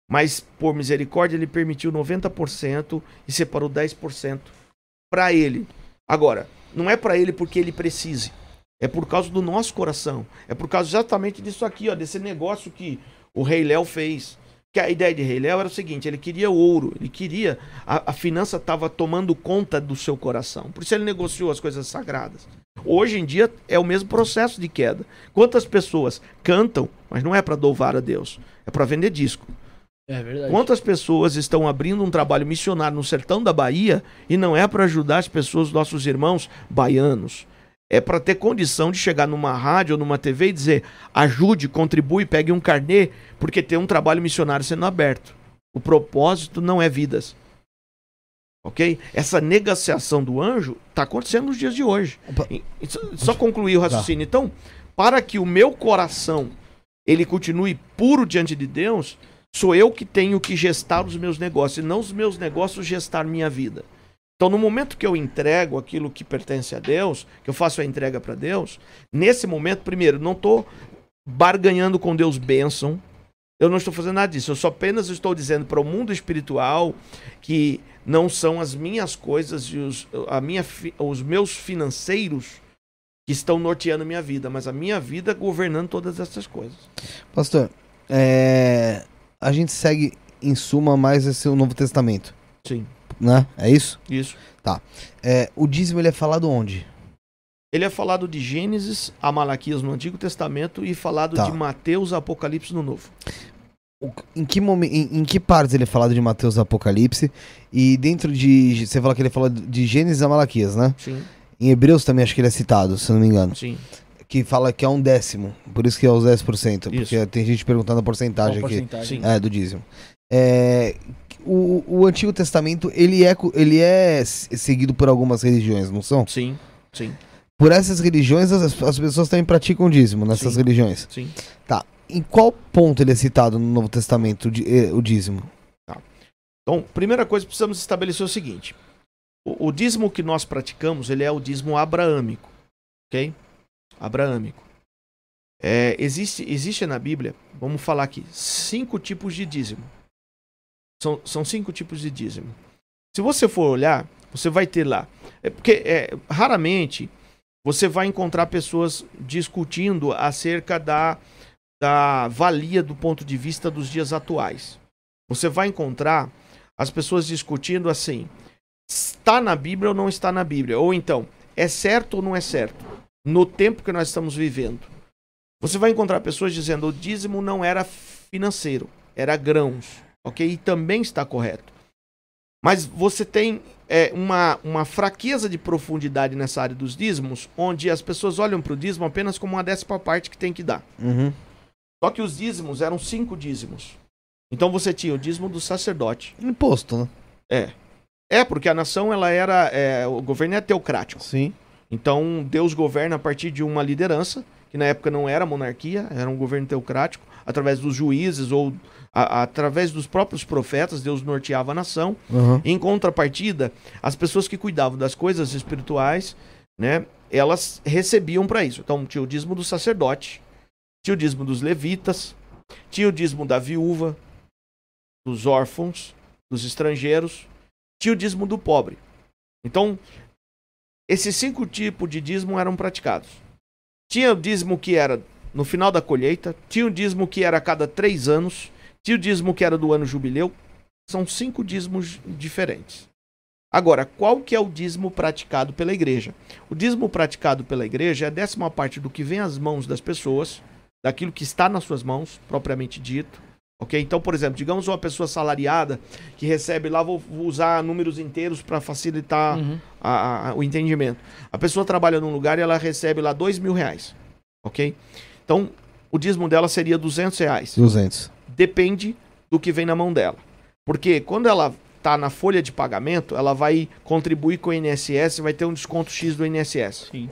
S4: Mas, por misericórdia, ele permitiu 90% e separou 10% para ele. Agora, não é para ele porque ele precise. É por causa do nosso coração. É por causa exatamente disso aqui, ó, desse negócio que o Rei Léo fez. Que a ideia de Rei Léo era o seguinte: ele queria ouro, ele queria. A, a finança estava tomando conta do seu coração. Por isso ele negociou as coisas sagradas. Hoje em dia é o mesmo processo de queda. Quantas pessoas cantam, mas não é para louvar a Deus, é para vender disco.
S1: É verdade.
S4: Quantas pessoas estão abrindo um trabalho missionário no sertão da Bahia e não é para ajudar as pessoas, nossos irmãos baianos? É para ter condição de chegar numa rádio ou numa TV e dizer: ajude, contribui, pegue um carnê, porque tem um trabalho missionário sendo aberto. O propósito não é vidas. Ok? Essa negociação do anjo está acontecendo nos dias de hoje. Só- Só concluir o raciocínio. Então, para que o meu coração ele continue puro diante de Deus, sou eu que tenho que gestar os meus negócios, e não os meus negócios gestar minha vida. Então, no momento que eu entrego aquilo que pertence a Deus, que eu faço a entrega para Deus, nesse momento, primeiro, não estou barganhando com Deus bênção. Eu não estou fazendo nada disso. Eu só apenas estou dizendo para o mundo espiritual que não são as minhas coisas e os, a minha, os meus financeiros que estão norteando a minha vida, mas a minha vida governando todas essas coisas.
S3: Pastor, é, a gente segue em suma mais esse o Novo Testamento,
S4: Sim,
S3: né? É isso?
S4: isso.
S3: É, o dízimo ele é falado onde?
S4: Ele é falado de Gênesis a Malaquias no Antigo Testamento e falado
S3: Tá.
S4: de Mateus a Apocalipse no Novo.
S3: O- Em que, momen- em, em que partes ele é falado de Mateus e Apocalipse? E dentro de. Você falou que ele falou de Gênesis a Malaquias, né?
S4: Sim.
S3: Em Hebreus também acho que ele é citado, se não me engano.
S4: Sim.
S3: Que fala que é um décimo. Por isso que é os 10%. Porque
S4: Isso.
S3: tem gente perguntando a porcentagem
S1: Qual a
S3: aqui.
S1: porcentagem?
S4: Sim.
S3: É, do dízimo. É, o, o Antigo Testamento, ele é, ele é seguido por algumas religiões, não são?
S4: Sim. Sim.
S3: Por essas religiões, as, as pessoas também praticam dízimo nessas
S4: Sim.
S3: religiões.
S4: Sim.
S3: Em qual ponto ele é citado no Novo Testamento, o eh, o dízimo?
S4: Então, primeira coisa, precisamos estabelecer o seguinte. O, o dízimo que nós praticamos, ele é o dízimo abraâmico. Ok? Abraâmico. É, existe, existe na Bíblia, vamos falar aqui, cinco tipos de dízimo. São, são cinco tipos de dízimo. Se você for olhar, você vai ter lá. É porque é, raramente você vai encontrar pessoas discutindo acerca da, da valia do ponto de vista dos dias atuais. Você vai encontrar as pessoas discutindo assim: está na Bíblia ou não está na Bíblia? Ou então, é certo ou não é certo? No tempo que nós estamos vivendo. Você vai encontrar pessoas dizendo o dízimo não era financeiro, era grãos, ok? E também está correto. Mas você tem é, uma, uma fraqueza de profundidade nessa área dos dízimos, onde as pessoas olham para o dízimo apenas como uma décima parte que tem que dar.
S3: Uhum.
S4: Só que os dízimos eram cinco dízimos. Então você tinha o dízimo do sacerdote.
S3: Imposto, né?
S4: É. É, porque a nação, ela era. é, o governo é teocrático.
S3: Sim.
S4: Então Deus governa a partir de uma liderança, que na época não era monarquia, era um governo teocrático, através dos juízes ou a- através dos próprios profetas, Deus norteava a nação.
S3: Uhum.
S4: Em contrapartida, as pessoas que cuidavam das coisas espirituais, né, elas recebiam para isso. Então tinha o dízimo do sacerdote, tinha o dízimo dos levitas, tinha o dízimo da viúva, dos órfãos, dos estrangeiros, tinha o dízimo do pobre. Então, esses cinco tipos de dízimo eram praticados. Tinha o dízimo que era no final da colheita, tinha o dízimo que era a cada três anos, tinha o dízimo que era do ano jubileu, são cinco dízimos diferentes. Agora, qual que é o dízimo praticado pela igreja? O dízimo praticado pela igreja é a décima parte do que vem às mãos das pessoas, daquilo que está nas suas mãos, propriamente dito. Ok? Então, por exemplo, digamos uma pessoa salariada que recebe lá, vou, vou usar números inteiros para facilitar
S1: Uhum.
S4: a- a- o entendimento. A pessoa trabalha num lugar e ela recebe lá dois mil reais. Ok? Então, o dízimo dela seria 200 reais
S3: 200.
S4: Depende do que vem na mão dela. Porque quando ela tá na folha de pagamento, ela vai contribuir com o INSS e vai ter um desconto X do INSS.
S1: Sim.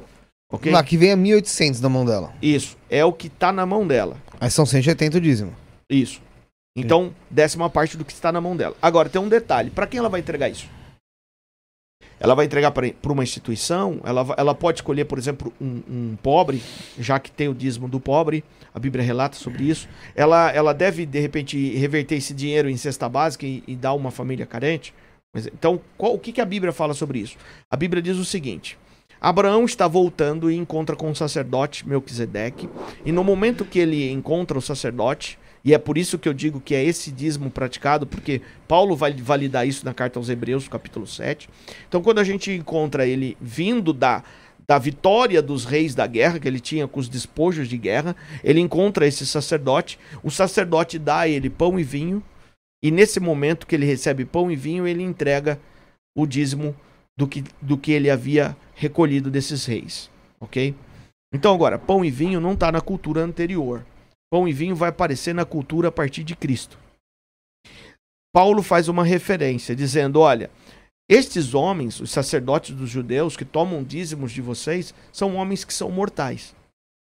S4: Ok?
S3: Aqui vem a 1.800 na mão dela.
S4: Isso. É o que tá na mão dela.
S3: Aí são 180 o dízimo.
S4: Isso. Então, décima parte do que está na mão dela. Agora, tem um detalhe. Para quem ela vai entregar isso? Ela vai entregar para uma instituição, ela, ela pode escolher, por exemplo, um, um pobre, já que tem o dízimo do pobre, a Bíblia relata sobre isso. Ela, ela deve, de repente, reverter esse dinheiro em cesta básica e, e dar uma família carente. Mas, então, qual- o que, que a Bíblia fala sobre isso? A Bíblia diz o seguinte: Abraão está voltando e encontra com o sacerdote Melquisedeque, e no momento que ele encontra o sacerdote, e é por isso que eu digo que é esse dízimo praticado, porque Paulo vai validar isso na carta aos Hebreus, capítulo 7. Então, quando a gente encontra ele vindo da, da vitória dos reis da guerra, que ele tinha com os despojos de guerra, ele encontra esse sacerdote, o sacerdote dá a ele pão e vinho, e nesse momento que ele recebe pão e vinho, ele entrega o dízimo do que, do que ele havia recolhido desses reis, ok? Então agora, pão e vinho não está na cultura anterior. Pão e vinho vai aparecer na cultura a partir de Cristo. Paulo faz uma referência dizendo: olha, estes homens, os sacerdotes dos judeus que tomam dízimos de vocês, são homens que são mortais.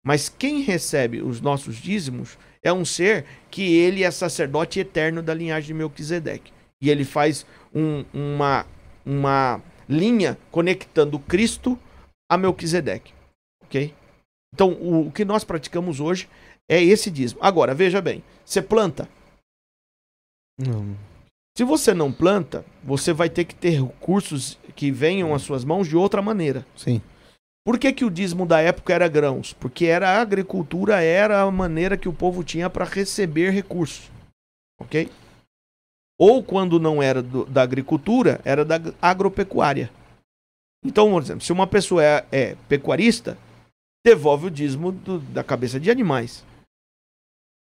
S4: Mas quem recebe os nossos dízimos é um ser que ele é sacerdote eterno da linhagem de Melquisedeque. E ele faz um- uma, uma linha conectando Cristo a Melquisedeque. Ok? Então, o, o que nós praticamos hoje é esse dízimo. Agora, veja bem: você planta.
S3: Não.
S4: Se você não planta, você vai ter que ter recursos que venham às suas mãos de outra maneira.
S3: Sim.
S4: Por que, que o dízimo da época era grãos? Porque era a agricultura, era a maneira que o povo tinha para receber recursos. Ok? Ou quando não era do- da agricultura, era da ag- agropecuária. Então, por exemplo, se uma pessoa é, é pecuarista, devolve o dízimo do- da cabeça de animais.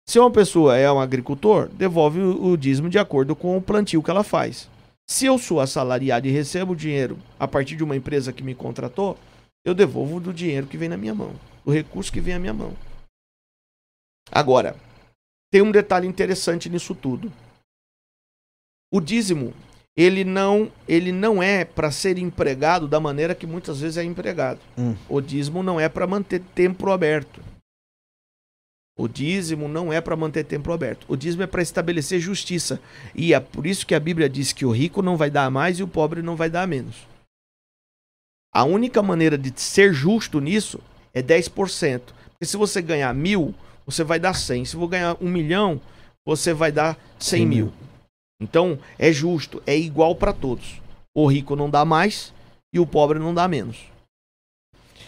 S4: Se uma pessoa é um agricultor, devolve o, dízimo de acordo com o plantio que ela faz. Se eu sou assalariado e recebo dinheiro a partir de uma empresa que me contratou, eu devolvo do dinheiro que vem na minha mão, do recurso que vem à minha mão. Agora, tem um detalhe interessante nisso tudo. O dízimo, ele não, ele não é para ser empregado da maneira que muitas vezes é empregado.
S3: Hum.
S4: O dízimo não é para manter templo aberto. O dízimo não é para manter templo aberto. O dízimo é para estabelecer justiça. E é por isso que a Bíblia diz que o rico não vai dar mais e o pobre não vai dar menos. A única maneira de ser justo nisso é 10%. Porque se você ganhar mil, você vai dar 100. Se você ganhar um milhão, você vai dar 100
S3: 100
S4: mil.
S3: mil.
S4: Então, é justo, é igual para todos. O rico não dá mais e o pobre não dá menos.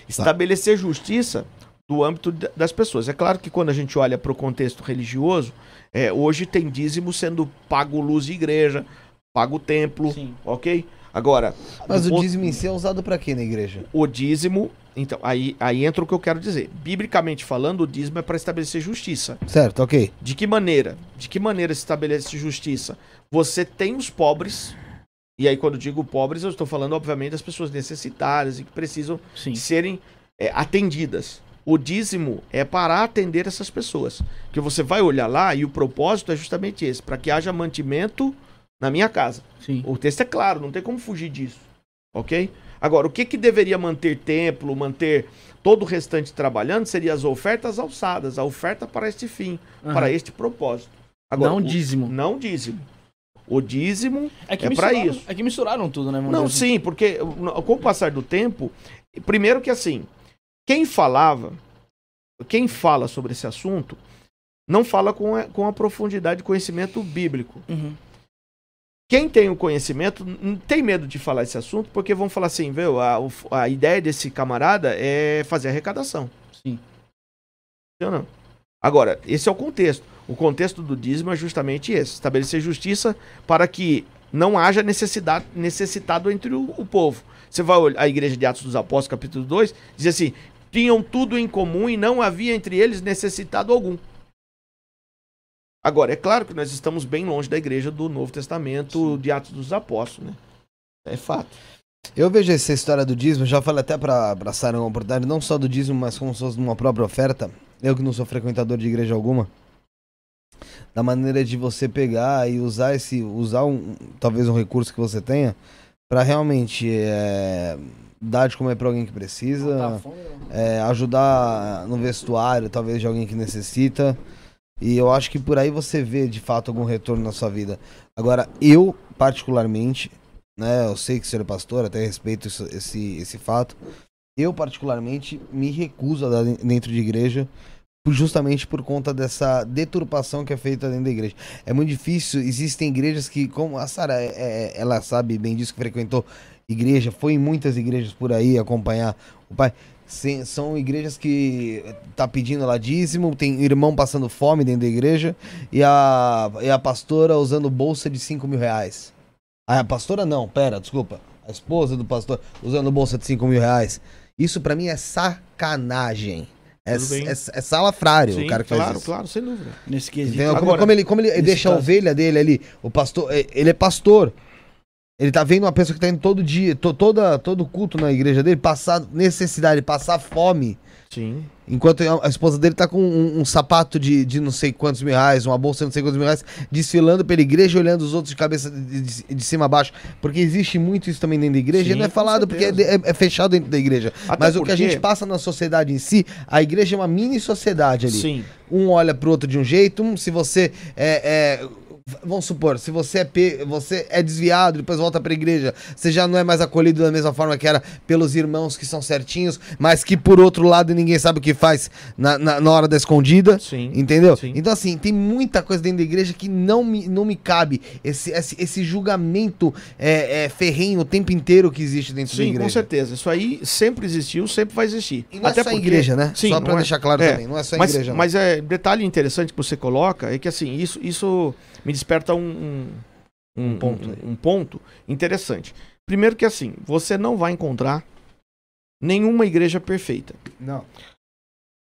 S4: Estabelecer justiça do âmbito da- das pessoas. É claro que quando a gente olha para o contexto religioso, é, hoje tem dízimo sendo pago luz de igreja, pago templo,
S1: Sim.
S4: ok? Agora,
S3: Mas o
S4: ponto-
S3: dízimo em si é usado pra quê na igreja?
S4: o dízimo, então, aí, aí entra o que eu quero dizer. Biblicamente falando, o dízimo é para estabelecer justiça.
S3: Certo, ok.
S4: De que maneira? De que maneira se estabelece justiça? Você tem os pobres, e aí quando eu digo pobres, eu estou falando, obviamente, das pessoas necessitadas e que precisam
S1: Sim.
S4: serem é, atendidas. O dízimo é para atender essas pessoas. Que você vai olhar lá e o propósito é justamente esse, para que haja mantimento na minha casa.
S1: Sim.
S4: O texto é claro, não tem como fugir disso. Ok? Agora, o que, que deveria manter templo, manter todo o restante trabalhando, seria as ofertas alçadas, a oferta para este fim,
S1: Aham.
S4: para este propósito.
S1: Não
S4: o-
S1: dízimo.
S4: Não dízimo. O dízimo
S1: É
S4: é
S1: misturaram-
S4: isso.
S1: É que misturaram tudo, né?
S4: não,
S1: assim.
S4: sim, porque com o passar do tempo, primeiro que assim, quem falava, quem fala sobre esse assunto, não fala com a, com a profundidade de conhecimento bíblico.
S1: Uhum.
S4: Quem tem o conhecimento não tem medo de falar esse assunto, porque vão falar assim, viu, a, a ideia desse camarada é fazer arrecadação.
S1: Sim.
S4: Entendeu não? Agora, esse é o contexto. O contexto do dízimo é justamente esse: estabelecer justiça para que não haja necessidade, necessitado entre o, o povo. Você vai olhar a igreja de Atos dos Apóstolos, capítulo 2, diz assim: tinham tudo em comum e não havia entre eles necessitado algum. Agora, é claro que nós estamos bem longe da igreja do Novo Testamento, de Atos dos Apóstolos, né? É fato.
S3: Eu vejo essa história do dízimo, já falei até pra Sara uma oportunidade, não só do dízimo, mas como se fosse uma própria oferta. Eu que não sou frequentador de igreja alguma. Da maneira de você pegar e usar esse. usar um, talvez um recurso que você tenha pra realmente é, dar de comer pra alguém que precisa.
S1: Não.
S3: é, ajudar no vestuário, talvez de alguém que necessita. E eu acho que por aí você vê de fato algum retorno na sua vida. Agora, eu, particularmente, né, eu sei que o senhor é pastor, até respeito isso- esse, esse fato. Eu, particularmente, me recuso a dar den- dentro de igreja justamente por conta dessa deturpação que é feita dentro da igreja. É muito difícil, existem igrejas que, como a Sara, é- é- ela sabe bem disso, que frequentou igreja, foi em muitas igrejas por aí acompanhar o pai. Sim, são igrejas que tá pedindo lá dízimo, tem irmão passando fome dentro da igreja e a, e a pastora usando bolsa de 5 mil reais. Ah, a pastora não, pera, desculpa. A esposa do pastor usando bolsa de 5 mil reais. Isso pra mim é sacanagem. É, é, é salafrário o cara que
S4: claro,
S3: faz isso.
S4: claro, sem dúvida.
S1: Nesse quesito.
S3: Entendeu? Como,
S4: Agora,
S3: como ele, como ele deixa a
S1: caso-
S3: ovelha dele ali, o pastor, ele é pastor. Ele tá vendo uma pessoa que tá indo todo dia, to- toda, todo culto na igreja dele, passar necessidade, passar fome.
S4: Sim.
S3: Enquanto a esposa dele tá com um, um sapato de, de não sei quantos mil reais, uma bolsa de não sei quantos mil reais, desfilando pela igreja, olhando os outros de cabeça de, de- de cima a baixo. Porque existe muito isso também dentro da igreja,
S4: Sim,
S3: e não é falado porque é, é- é fechado dentro da igreja.
S4: Até
S3: Mas o que a
S4: porque-
S3: gente passa na sociedade em si, a igreja é uma mini sociedade ali.
S4: Sim.
S3: Um olha pro outro de um jeito, um, se você é, é, vamos supor, se você é pe- você é desviado, depois volta pra igreja, você já não é mais acolhido da mesma forma que era pelos irmãos que são certinhos, mas que por outro lado ninguém sabe o que faz na, na, na hora da escondida.
S4: Sim.
S3: Entendeu?
S4: Sim.
S3: Então, assim, tem muita coisa dentro da igreja que não me, não me cabe. Esse, esse, esse julgamento é, é, ferrenho o tempo inteiro que existe dentro da
S4: Sim,
S3: igreja.
S4: com certeza. Isso aí sempre existiu, sempre vai existir.
S3: E não é só
S4: porque-
S3: igreja, né?
S4: Sim,
S3: só pra
S4: não é-
S3: deixar claro
S4: é,
S3: também, não é só
S4: mas,
S3: igreja. não.
S4: Mas é detalhe interessante que você coloca é que assim, isso, isso me desperta um, um, um-
S3: ponto
S4: um- um ponto interessante. Primeiro que assim, você não vai encontrar nenhuma igreja perfeita.
S3: Não.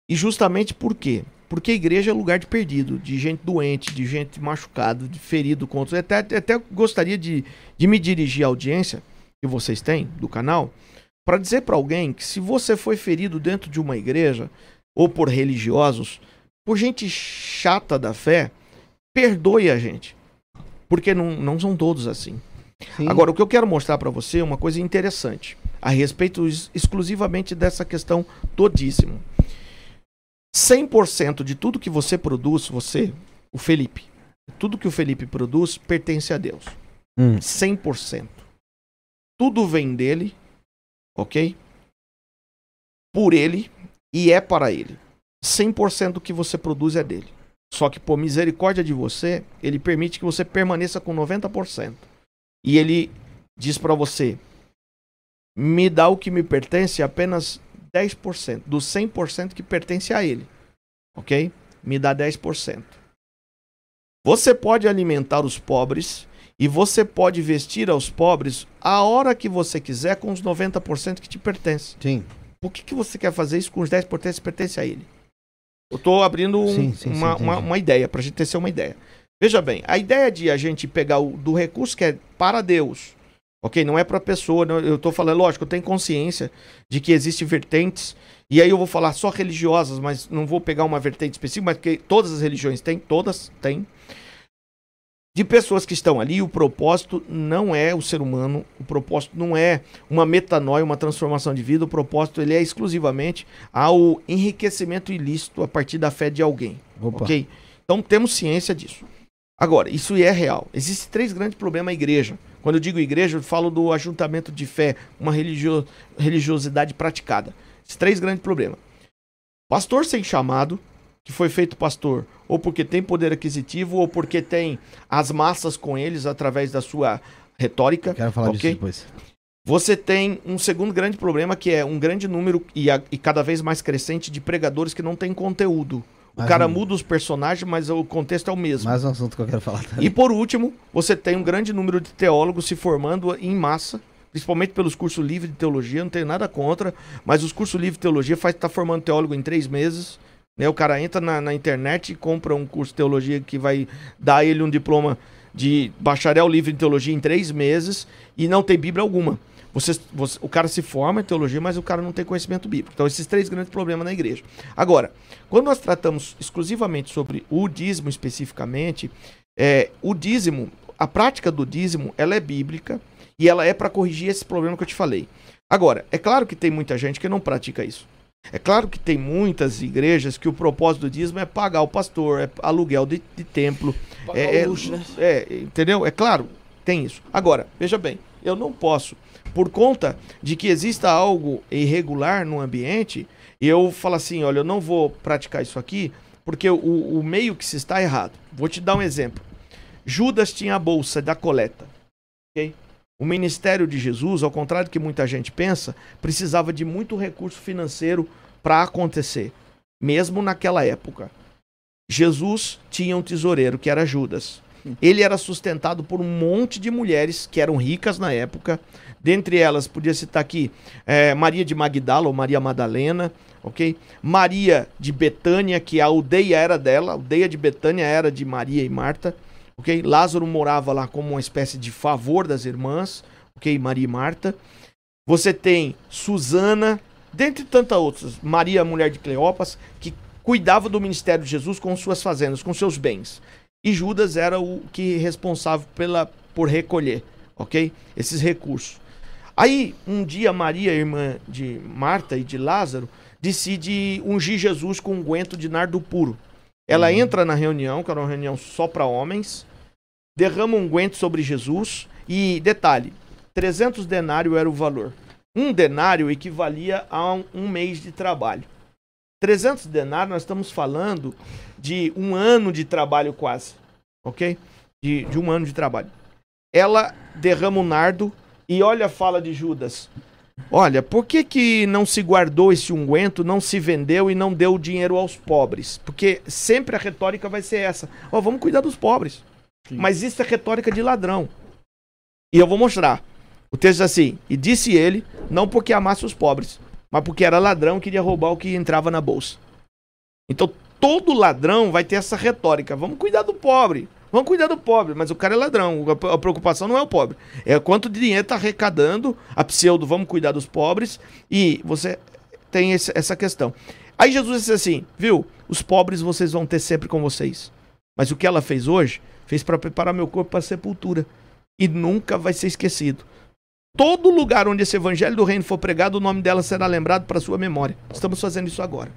S4: E justamente por quê? Porque a igreja é lugar de perdido, de gente doente, de gente machucada, de ferido contra. Até, até gostaria de, de me dirigir à audiência que vocês têm do canal, para dizer para alguém que se você foi ferido dentro de uma igreja ou por religiosos, por gente chata da fé, perdoe a gente. Porque não, não são todos assim.
S3: Sim.
S4: Agora, o que eu quero mostrar para você é uma coisa interessante a respeito ex- exclusivamente dessa questão do dízimo. 100% de tudo que você produz, você, o Felipe, tudo que o Felipe produz pertence a Deus.
S3: Hum.
S4: 100%. Tudo vem dele, ok? Por ele e é para ele. 100% do que você produz é dele. Só que por misericórdia de você, ele permite que você permaneça com 90%. E ele diz para você: "Me dá o que me pertence apenas 10% dos 100% que pertence a ele". OK? Me dá 10%. Você pode alimentar os pobres e você pode vestir aos pobres a hora que você quiser com os 90% que te pertence.
S3: Sim.
S4: Por que, que você quer fazer isso com os 10% que pertence a ele? Eu tô abrindo um-
S3: Sim, sim, sim,
S4: uma, uma, uma ideia, pra gente ter uma ideia. Veja bem, a ideia de a gente pegar o, do recurso que é para Deus, ok? Não é para pessoa, não- eu tô falando, lógico, eu tenho consciência de que existem vertentes, e aí eu vou falar só religiosas, mas não vou pegar uma vertente específica, mas que todas as religiões têm, todas têm. De pessoas que estão ali, o propósito não é o ser humano, o propósito não é uma metanoia, uma transformação de vida, o propósito ele é exclusivamente ao enriquecimento ilícito a partir da fé de alguém.
S3: Opa.
S4: Ok? Então temos ciência disso. Agora, isso é real. Existem três grandes problemas na igreja. Quando eu digo igreja, eu falo do ajuntamento de fé, uma religio- religiosidade praticada. Esses três grandes problemas. Pastor sem chamado, que foi feito pastor, ou porque tem poder aquisitivo, ou porque tem as massas com eles através da sua retórica.
S3: Quero falar
S4: ok?
S3: disso depois.
S4: Você tem um segundo grande problema que é um grande número e, a- e cada vez mais crescente de pregadores que não têm conteúdo. O
S3: Mais
S4: cara
S3: um-
S4: muda os personagens, mas o contexto é o mesmo.
S3: Mais um assunto que eu quero falar também.
S4: E por último, você tem um grande número de teólogos se formando em massa, principalmente pelos cursos livres de teologia, não tenho nada contra, mas os cursos livres de teologia faz estar formando teólogo em três meses. Né? O cara entra na, na internet e compra um curso de teologia que vai dar ele um diploma de bacharel livre em teologia em três meses e não tem Bíblia alguma. Você, você- o cara se forma em teologia, mas o cara não tem conhecimento bíblico. Então, esses três grandes problemas na igreja. Agora, quando nós tratamos exclusivamente sobre o dízimo especificamente, é, o dízimo, a prática do dízimo, ela é bíblica e ela é para corrigir esse problema que eu te falei. Agora, é claro que tem muita gente que não pratica isso. É claro que tem muitas igrejas que o propósito do dízimo é pagar o pastor, é aluguel de, de templo.
S1: Pagar
S4: É, é,
S1: luxo, né?
S4: é, entendeu? É claro, tem isso. Agora, veja bem, eu não posso, por conta de que exista algo irregular no ambiente, eu falo assim, olha, eu não vou praticar isso aqui, porque o, o meio que se está errado. Vou te dar um exemplo. Judas tinha a bolsa da coleta, ok? O ministério de Jesus, ao contrário do que muita gente pensa, precisava de muito recurso financeiro para acontecer, mesmo naquela época. Jesus tinha um tesoureiro que era Judas. Ele era sustentado por um monte de mulheres que eram ricas na época. Dentre elas, podia citar aqui eh, Maria de Magdala ou Maria Madalena, ok? Maria de Betânia, que a aldeia era dela, a aldeia de Betânia era de Maria e Marta, ok? Lázaro morava lá como uma espécie de favor das irmãs, ok? Maria e Marta. Você tem Susana, dentre tantas outras, Maria, mulher de Cleopas, que cuidava do ministério de Jesus com suas fazendas, com seus bens. E Judas era o que responsável pela, por recolher, ok? Esses recursos. Aí, um dia, Maria, irmã de Marta e de Lázaro, decide ungir Jesus com um unguento de nardo puro. Ela entra na reunião, que era uma reunião só para homens, derrama um unguento sobre Jesus e, detalhe, 300 denário era o valor. Um denário equivalia a um, um mês de trabalho. 300 denários, nós estamos falando de um ano de trabalho quase, ok? De, de um ano de trabalho. Ela derrama o nardo e olha a fala de Judas. Olha, por que, que não se guardou esse unguento, não se vendeu e não deu o dinheiro aos pobres? Porque sempre a retórica vai ser essa. Ó, vamos cuidar dos pobres.
S1: Sim.
S4: Mas isso é retórica de ladrão. E eu vou mostrar. O texto diz assim: E disse ele, não porque amasse os pobres, mas porque era ladrão e queria roubar o que entrava na bolsa. Então todo ladrão vai ter essa retórica. Vamos cuidar do pobre. Vamos cuidar do pobre, mas o cara é ladrão. A, preocupação não é o pobre. É quanto dinheiro tá arrecadando a pseudo, vamos cuidar dos pobres. E você tem esse- essa questão. Aí Jesus disse assim, viu? Os pobres vocês vão ter sempre com vocês. Mas o que ela fez hoje, fez para preparar meu corpo para a sepultura. E nunca vai ser esquecido. Todo lugar onde esse evangelho do reino for pregado, o nome dela será lembrado para sua memória. Estamos fazendo isso agora.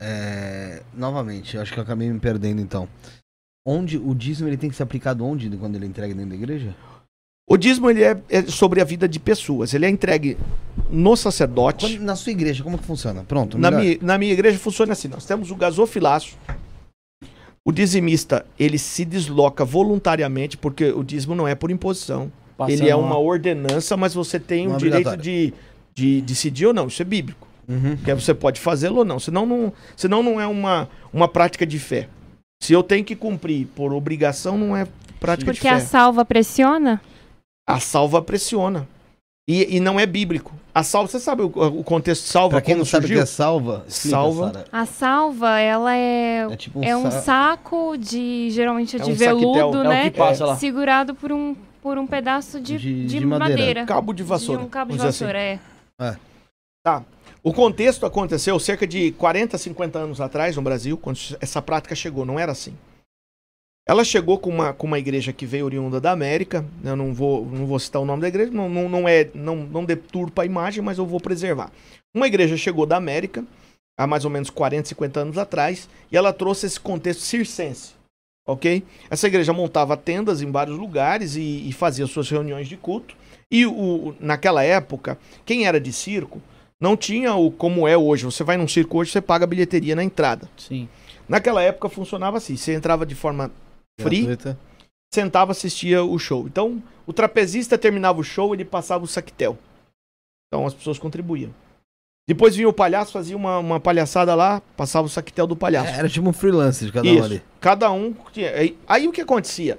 S3: É, novamente, acho que eu acabei me perdendo então. Onde o dízimo ele tem que ser aplicado onde quando ele é entregue dentro da igreja?
S4: O dízimo ele é, é sobre a vida de pessoas. Ele é entregue no sacerdote.
S3: Quando- na sua igreja, como que funciona? Pronto.
S4: Na minha, na minha igreja funciona assim: nós temos o gasofilaço. O dizimista ele se desloca voluntariamente, porque o dízimo não é por imposição.
S1: Passando
S4: ele é uma ordenança, mas você tem o direito de, de decidir ou não. Isso é bíblico.
S3: Uhum.
S4: Que você pode fazê-lo ou não. Senão não, senão não é uma, uma prática de fé. Se eu tenho que cumprir por obrigação, não é prática
S2: Porque
S4: de
S2: a
S4: fé.
S2: salva pressiona?
S4: A salva pressiona. E, e não é bíblico. A salva, você sabe o, o contexto salva?
S3: Pra quem
S4: como
S3: não sabe o que
S4: surgiu?
S3: é salva, explica,
S4: Salva.
S3: Sara.
S2: A salva, ela é,
S3: É tipo um,
S2: é um
S3: sa-
S2: saco de, geralmente é
S4: É
S2: de
S4: um
S2: veludo,
S1: É o
S2: né?
S1: que passa lá.
S2: Segurado por um, por um pedaço de,
S3: De-
S2: de,
S3: de madeira.
S2: madeira.
S4: Cabo de vassoura.
S2: De um cabo de
S4: dizer assim.
S2: vassoura, é.
S4: Tá. O contexto aconteceu cerca de 40, 50 anos atrás no Brasil, quando essa prática chegou. Não era assim. Ela chegou com uma, com uma igreja que veio oriunda da América. Eu não vou, não vou citar o nome da igreja, não, não, não, é, não, não deturpa a imagem, mas eu vou preservar. Uma igreja chegou da América, há mais ou menos 40, 50 anos atrás, e ela trouxe esse contexto circense. Ok? Essa igreja montava tendas em vários lugares e, e fazia suas reuniões de culto. E o, naquela época, quem era de circo não tinha o como é hoje. Você vai num circo hoje, você paga a bilheteria na entrada.
S1: Sim.
S4: Naquela época funcionava assim: você entrava de forma free,
S3: gratuita.
S4: sentava, assistia o show. Então, o trapezista terminava o show, ele passava o saquetel. Então, as pessoas contribuíam. Depois vinha o palhaço, fazia uma, uma palhaçada lá, passava o saquetel do palhaço.
S3: É, Era tipo um freelance de cada um
S4: Isso.
S3: ali.
S4: Cada um tinha. Aí, aí o que acontecia?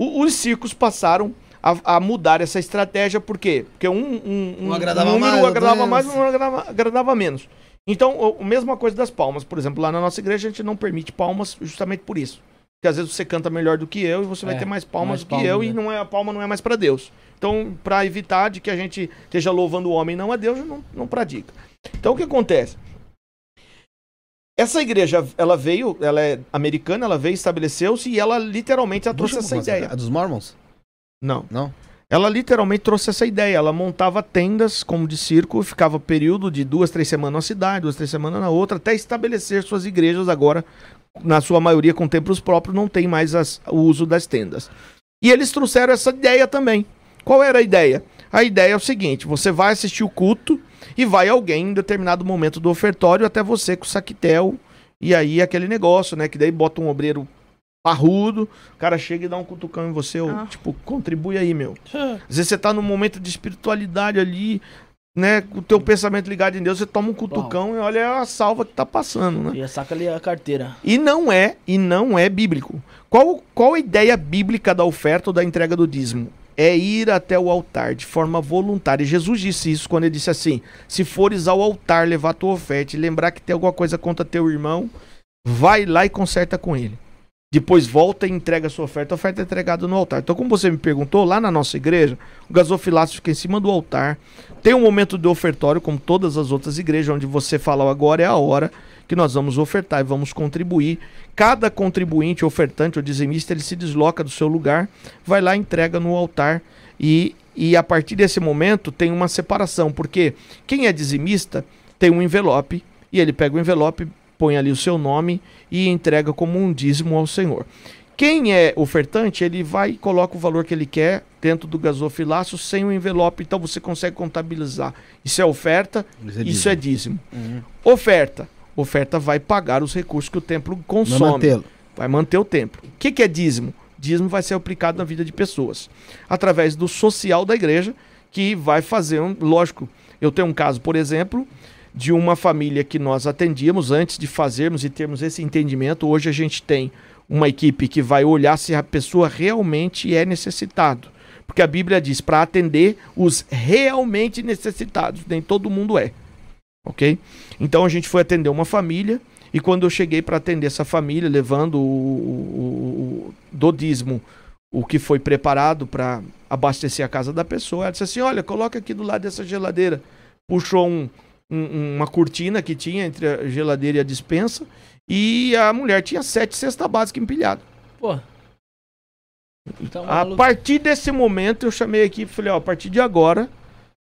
S4: O- os circos passaram a, a mudar essa estratégia, por quê? Porque um, um,
S3: Um agradava
S4: número
S3: mais,
S4: agradava
S3: outro
S4: mais, um agradava, agradava menos. Então, o- a mesma coisa das palmas. Por exemplo, lá na nossa igreja a gente não permite palmas justamente por isso. Porque às vezes você canta melhor do que eu e você vai
S1: É,
S4: ter mais palmas
S1: mais
S4: do que
S1: palmas,
S4: eu
S1: né?
S4: e não é, a palma não é mais para Deus. Então, para evitar de que a gente esteja louvando o homem e não a Deus, não, não pratica. Então, o que acontece? Essa igreja, ela veio, ela é americana, ela veio, estabeleceu-se e ela literalmente ela trouxe essa ideia.
S3: A dos Mormons?
S4: Não.
S3: Não?
S4: Ela literalmente trouxe essa ideia. Ela montava tendas como de circo, ficava período de duas, três semanas na cidade, duas, três semanas na outra, até estabelecer suas igrejas agora, na sua maioria com templos próprios, não tem mais as- o uso das tendas. E eles trouxeram essa ideia também. Qual era a ideia? A ideia é o seguinte: você vai assistir o culto e vai alguém em determinado momento do ofertório até você com o saquetel. E aí aquele negócio, né? Que daí bota um obreiro parrudo, o cara chega e dá um cutucão em você, ou,
S2: Ah.
S4: tipo, contribui aí, meu. Às vezes você tá num momento de espiritualidade ali, né? Com o teu pensamento ligado em Deus, você toma um cutucão e olha a salva que tá passando, né?
S1: E saca ali a carteira.
S4: E não é, e não é bíblico. Qual, qual a ideia bíblica da oferta ou da entrega do dízimo? É ir até o altar de forma voluntária. Jesus disse isso quando ele disse assim: se fores ao altar levar tua oferta e lembrar que tem alguma coisa contra teu irmão, vai lá e conserta com ele. Depois volta e entrega a sua oferta. A oferta é entregada no altar. Então, como você me perguntou, lá na nossa igreja, o gasofilácio fica em cima do altar. Tem um momento de ofertório, como todas as outras igrejas, onde você fala agora é a hora que nós vamos ofertar e vamos contribuir. Cada contribuinte, ofertante ou dizimista, ele se desloca do seu lugar, vai lá, entrega no altar e, e a partir desse momento tem uma separação, porque quem é dizimista tem um envelope e ele pega o envelope, põe ali o seu nome e entrega como um dízimo ao Senhor. Quem é ofertante, ele vai e coloca o valor que ele quer dentro do gasofilácio sem o envelope, então você consegue contabilizar. Isso é oferta, isso é dízimo.
S3: Uhum.
S4: Oferta. Oferta vai pagar os recursos que o templo consome.
S3: mantê-lo.
S4: Vai manter o templo. O que, que é dízimo? Dízimo vai ser aplicado na vida de pessoas. Através do social da igreja, que vai fazer um. Lógico, eu tenho um caso, por exemplo, de uma família que nós atendíamos antes de fazermos e termos esse entendimento. Hoje a gente tem uma equipe que vai olhar se a pessoa realmente é necessitado. Porque a Bíblia diz para atender os realmente necessitados. Nem todo mundo é. Ok? Então a gente foi atender uma família E quando eu cheguei para atender essa família, levando o, o, o, do dízimo o que foi preparado para abastecer a casa da pessoa, ela disse assim: Olha, coloca aqui do lado dessa geladeira. Puxou um, um- uma cortina que tinha entre a geladeira e a dispensa. E a mulher tinha sete cestas básicas empilhadas.
S1: Pô. Então,
S4: A
S1: maluco.
S4: partir desse momento, eu chamei aqui e falei: Ó, a partir de agora,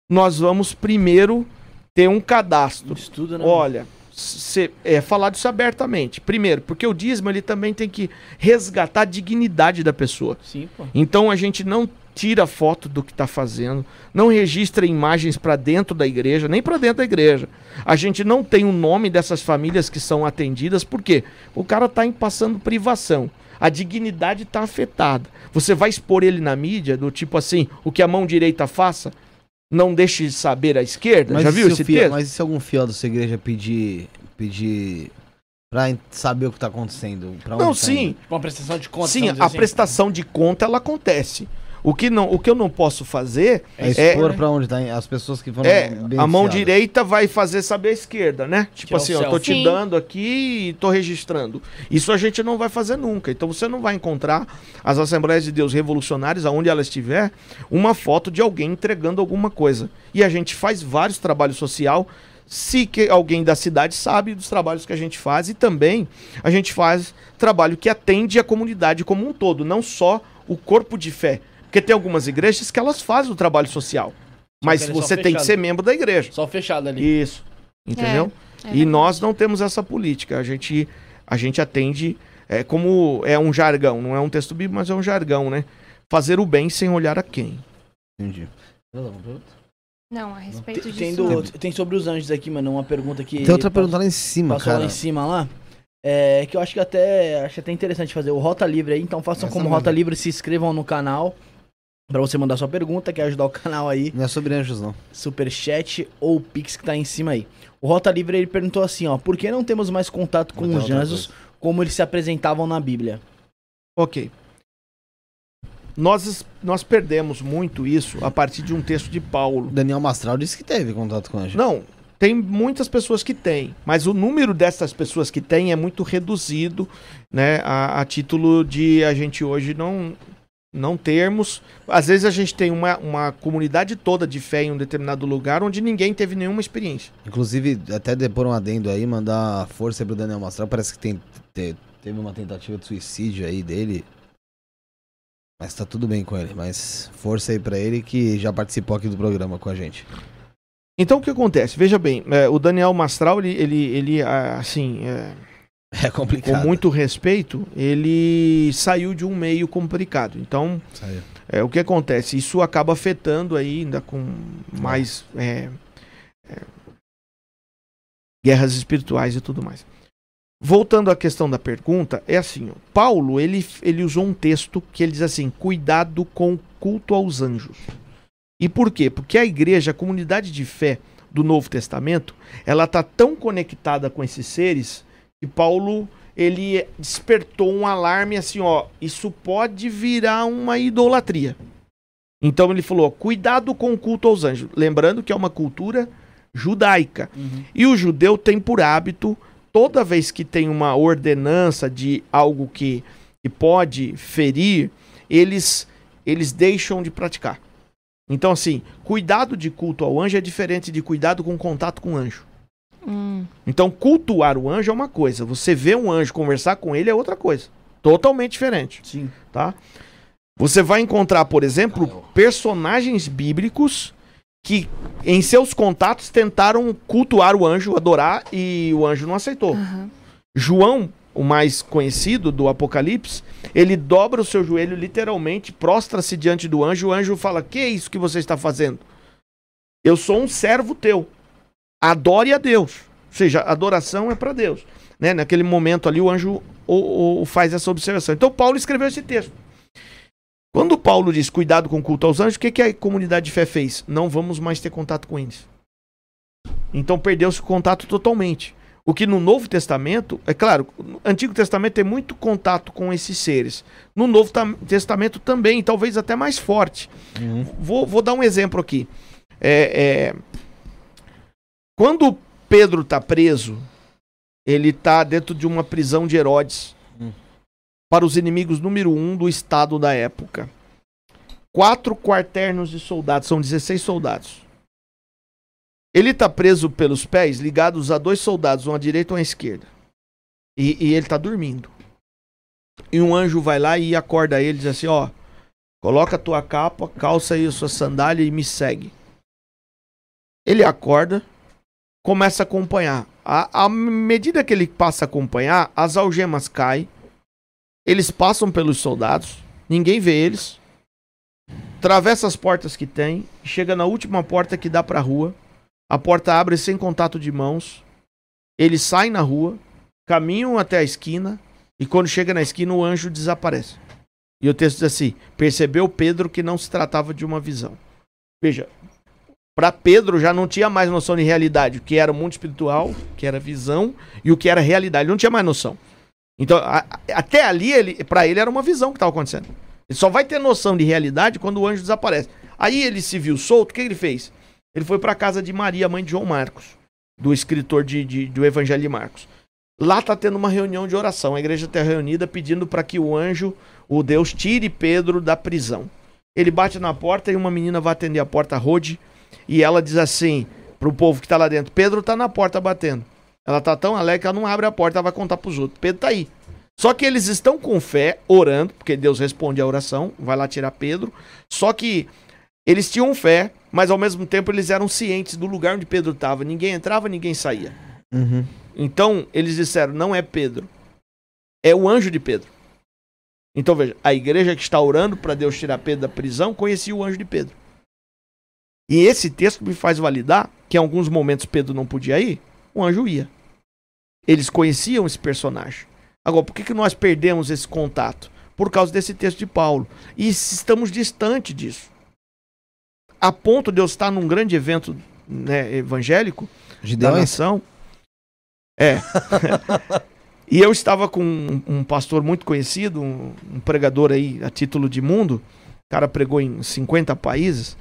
S4: nós vamos primeiro ter um cadastro.
S1: Estudo, né?
S4: Olha, cê- é, falar disso abertamente. Primeiro, porque o dízimo ele também tem que resgatar a dignidade da pessoa.
S1: Sim, pô.
S4: Então a gente não tira foto do que está fazendo, não registra imagens para dentro da igreja, nem para dentro da igreja. A gente não tem o nome dessas famílias que são atendidas, por quê? O cara está passando privação. A dignidade está afetada. Você vai expor ele na mídia, do tipo assim, o que a mão direita faça, não deixe de saber a esquerda. Já
S3: e
S4: viu esse
S3: fiel-
S4: texto?
S3: Mas e se algum fiel da sua igreja pedir, pedir pra en- saber o que tá acontecendo? Pra
S4: Não,
S3: tá
S4: sim.
S3: indo?
S1: Tipo uma prestação de conta.
S4: Sim, a
S1: assim.
S4: prestação de conta ela acontece. O que, não, o que eu não posso fazer
S3: É
S1: É,
S3: expor pra onde tá as pessoas que foram
S4: é a mão direita vai fazer saber a esquerda, né? Tipo
S1: é o
S4: assim, ó, tô te
S2: Sim.
S4: dando aqui e tô registrando. Isso a gente não vai fazer nunca. Então você não vai encontrar as Assembleias de Deus revolucionárias, aonde ela estiver, uma foto de alguém entregando alguma coisa. E a gente faz vários trabalhos social. Se que alguém da cidade sabe dos trabalhos que a gente faz e também a gente faz trabalho que atende a comunidade como um todo, não só o corpo de fé. Porque tem algumas igrejas que elas fazem o trabalho social. Mas
S1: é
S4: você tem que ser membro da igreja.
S1: Só fechado ali.
S4: Isso. Entendeu?
S2: É
S4: e
S2: verdade.
S4: nós não temos essa política. A gente, a gente atende é, como é um jargão, não é um texto bíblico, mas é um jargão, né? Fazer o bem sem olhar a quem.
S3: Entendi.
S2: Não, a respeito
S1: Tem,
S2: disso.
S1: tem, do- tem sobre os anjos aqui, mano, uma pergunta que.
S3: Tem outra pergunta lá em cima,
S1: Passou lá
S3: cara.
S1: em cima lá. É, que eu acho que até acho até interessante fazer o Rota Livre aí. Então façam
S3: Essa
S1: como
S3: mesmo.
S1: Rota Livre, se inscrevam no canal. Pra você mandar sua pergunta, quer ajudar o canal aí.
S3: Não é sobre anjos, não.
S1: Superchat ou Pix que tá aí em cima aí. O Rota Livre ele perguntou assim, ó. Por que não temos mais contato com
S3: Vou
S1: os anjos como eles se apresentavam na Bíblia?
S4: Ok. Nós, nós perdemos muito isso a partir de um texto de Paulo.
S3: Daniel Mastral disse que teve contato com anjo.
S4: Não, tem muitas pessoas que têm, mas o número dessas pessoas que têm é muito reduzido, né? A, a título de a gente hoje não não termos. Às vezes a gente tem uma, uma comunidade toda de fé em um determinado lugar onde ninguém teve nenhuma experiência.
S3: Inclusive, até depor um adendo aí, mandar força aí pro Daniel Mastral. Parece que tem, te- teve uma tentativa de suicídio aí dele. Mas tá tudo bem com ele. Mas força aí pra ele que já participou aqui do programa com a gente.
S4: Então o que acontece? Veja bem, é, o Daniel Mastral, ele, ele, ele ah, assim, é,
S3: É
S4: com
S3: complicado.
S4: muito respeito, ele saiu de um meio complicado. Então,
S3: Saiu.
S4: É, o que acontece? Isso acaba afetando aí ainda com mais é, é, guerras espirituais e tudo mais. Voltando à questão da pergunta, é assim, ó, Paulo, ele, ele usou um texto que ele diz assim, cuidado com o culto aos anjos. E por quê? Porque a igreja, a comunidade de fé do Novo Testamento, ela está tão conectada com esses seres que Paulo, ele despertou um alarme assim, ó, isso pode virar uma idolatria. Então ele falou, cuidado com o culto aos anjos. Lembrando que é uma cultura judaica. E o judeu tem por hábito, toda vez que tem uma ordenança de algo que, que pode ferir, eles, eles deixam de praticar. Então, assim, cuidado de culto ao anjo é diferente de cuidado com contato com o anjo.
S2: Hum,
S4: Então, cultuar o anjo é uma coisa, você vê um anjo, conversar com ele é outra coisa. Totalmente diferente
S1: Sim.
S4: tá? Você vai encontrar, por exemplo, personagens bíblicos que em seus contatos tentaram cultuar o anjo, adorar e o anjo não aceitou.
S2: aham.
S4: João, o mais conhecido do Apocalipse, ele dobra o seu joelho literalmente, prostra-se diante do anjo, o anjo fala: "Que é isso que você está fazendo? Eu sou um servo teu. Adore a Deus." Ou seja, adoração é para Deus, né? Naquele momento ali o anjo o- o- faz essa observação. Então Paulo escreveu esse texto. Quando Paulo diz cuidado com o culto aos anjos, o que, que a comunidade de fé fez? Não vamos mais ter contato com eles. Então perdeu-se o contato totalmente. O que no Novo Testamento, é claro, no Antigo Testamento tem muito contato com esses seres. No Novo Tam- Testamento também, talvez até mais forte.
S3: Uhum.
S4: Vou, vou dar um exemplo aqui. É, é, quando Pedro está preso, ele tá dentro de uma prisão de Herodes.
S3: Hum.
S4: Para os inimigos número um do estado da época. Quatro quarternos de soldados, são 16 soldados. Ele tá preso pelos pés, ligados a dois soldados, um à direita e um à esquerda. E, e ele tá dormindo. E um anjo vai lá e acorda ele e diz assim: Ó, coloca a tua capa, calça aí a sua sandália e me segue. Ele acorda, começa a acompanhar. À, à medida que ele passa a acompanhar, as algemas caem. Eles passam pelos soldados, ninguém vê eles. Atravessa as portas que tem, chega na última porta que dá pra rua. A porta abre sem contato de mãos. Eles saem na rua, caminham até a esquina e quando chega na esquina o anjo desaparece. E o texto diz assim: percebeu Pedro que não se tratava de uma visão. Veja, para Pedro já não tinha mais noção de realidade, o que era o mundo espiritual, o que era visão e o que era realidade. Ele não tinha mais noção. Então, a- até ali, ele, para ele era uma visão que estava acontecendo. Ele só vai ter noção de realidade quando o anjo desaparece. Aí ele se viu solto, o que ele fez? Ele foi para casa de Maria, mãe de João Marcos, do escritor de, de- do Evangelho de Marcos. Lá tá tendo uma reunião de oração. A igreja está reunida pedindo para que o anjo, o Deus, tire Pedro da prisão. Ele bate na porta e uma menina vai atender a porta, Rode, e ela diz assim pro povo que tá lá dentro: Pedro tá na porta batendo. Ela tá tão alegre que ela não abre a porta, ela vai contar pros outros. Pedro tá aí. Só que eles estão com fé, orando, porque Deus responde a oração, vai lá tirar Pedro. Só que eles tinham fé, mas ao mesmo tempo eles eram cientes do lugar onde Pedro estava. Ninguém entrava, ninguém saía.
S3: Uhum.
S4: Então eles disseram: não é Pedro, é o anjo de Pedro. Então veja, a igreja que está orando para Deus tirar Pedro da prisão conhecia o anjo de Pedro. E esse texto me faz validar que em alguns momentos Pedro não podia ir, o anjo ia. Eles conheciam esse personagem. Agora, por que, que nós perdemos esse contato? Por causa desse texto de Paulo. E estamos distante disso. A ponto de eu estar num grande evento né, evangélico da
S3: Gideões?
S4: nação. É. e eu estava com um, um pastor muito conhecido, um, um pregador aí a título de mundo. O cara pregou em 50 países.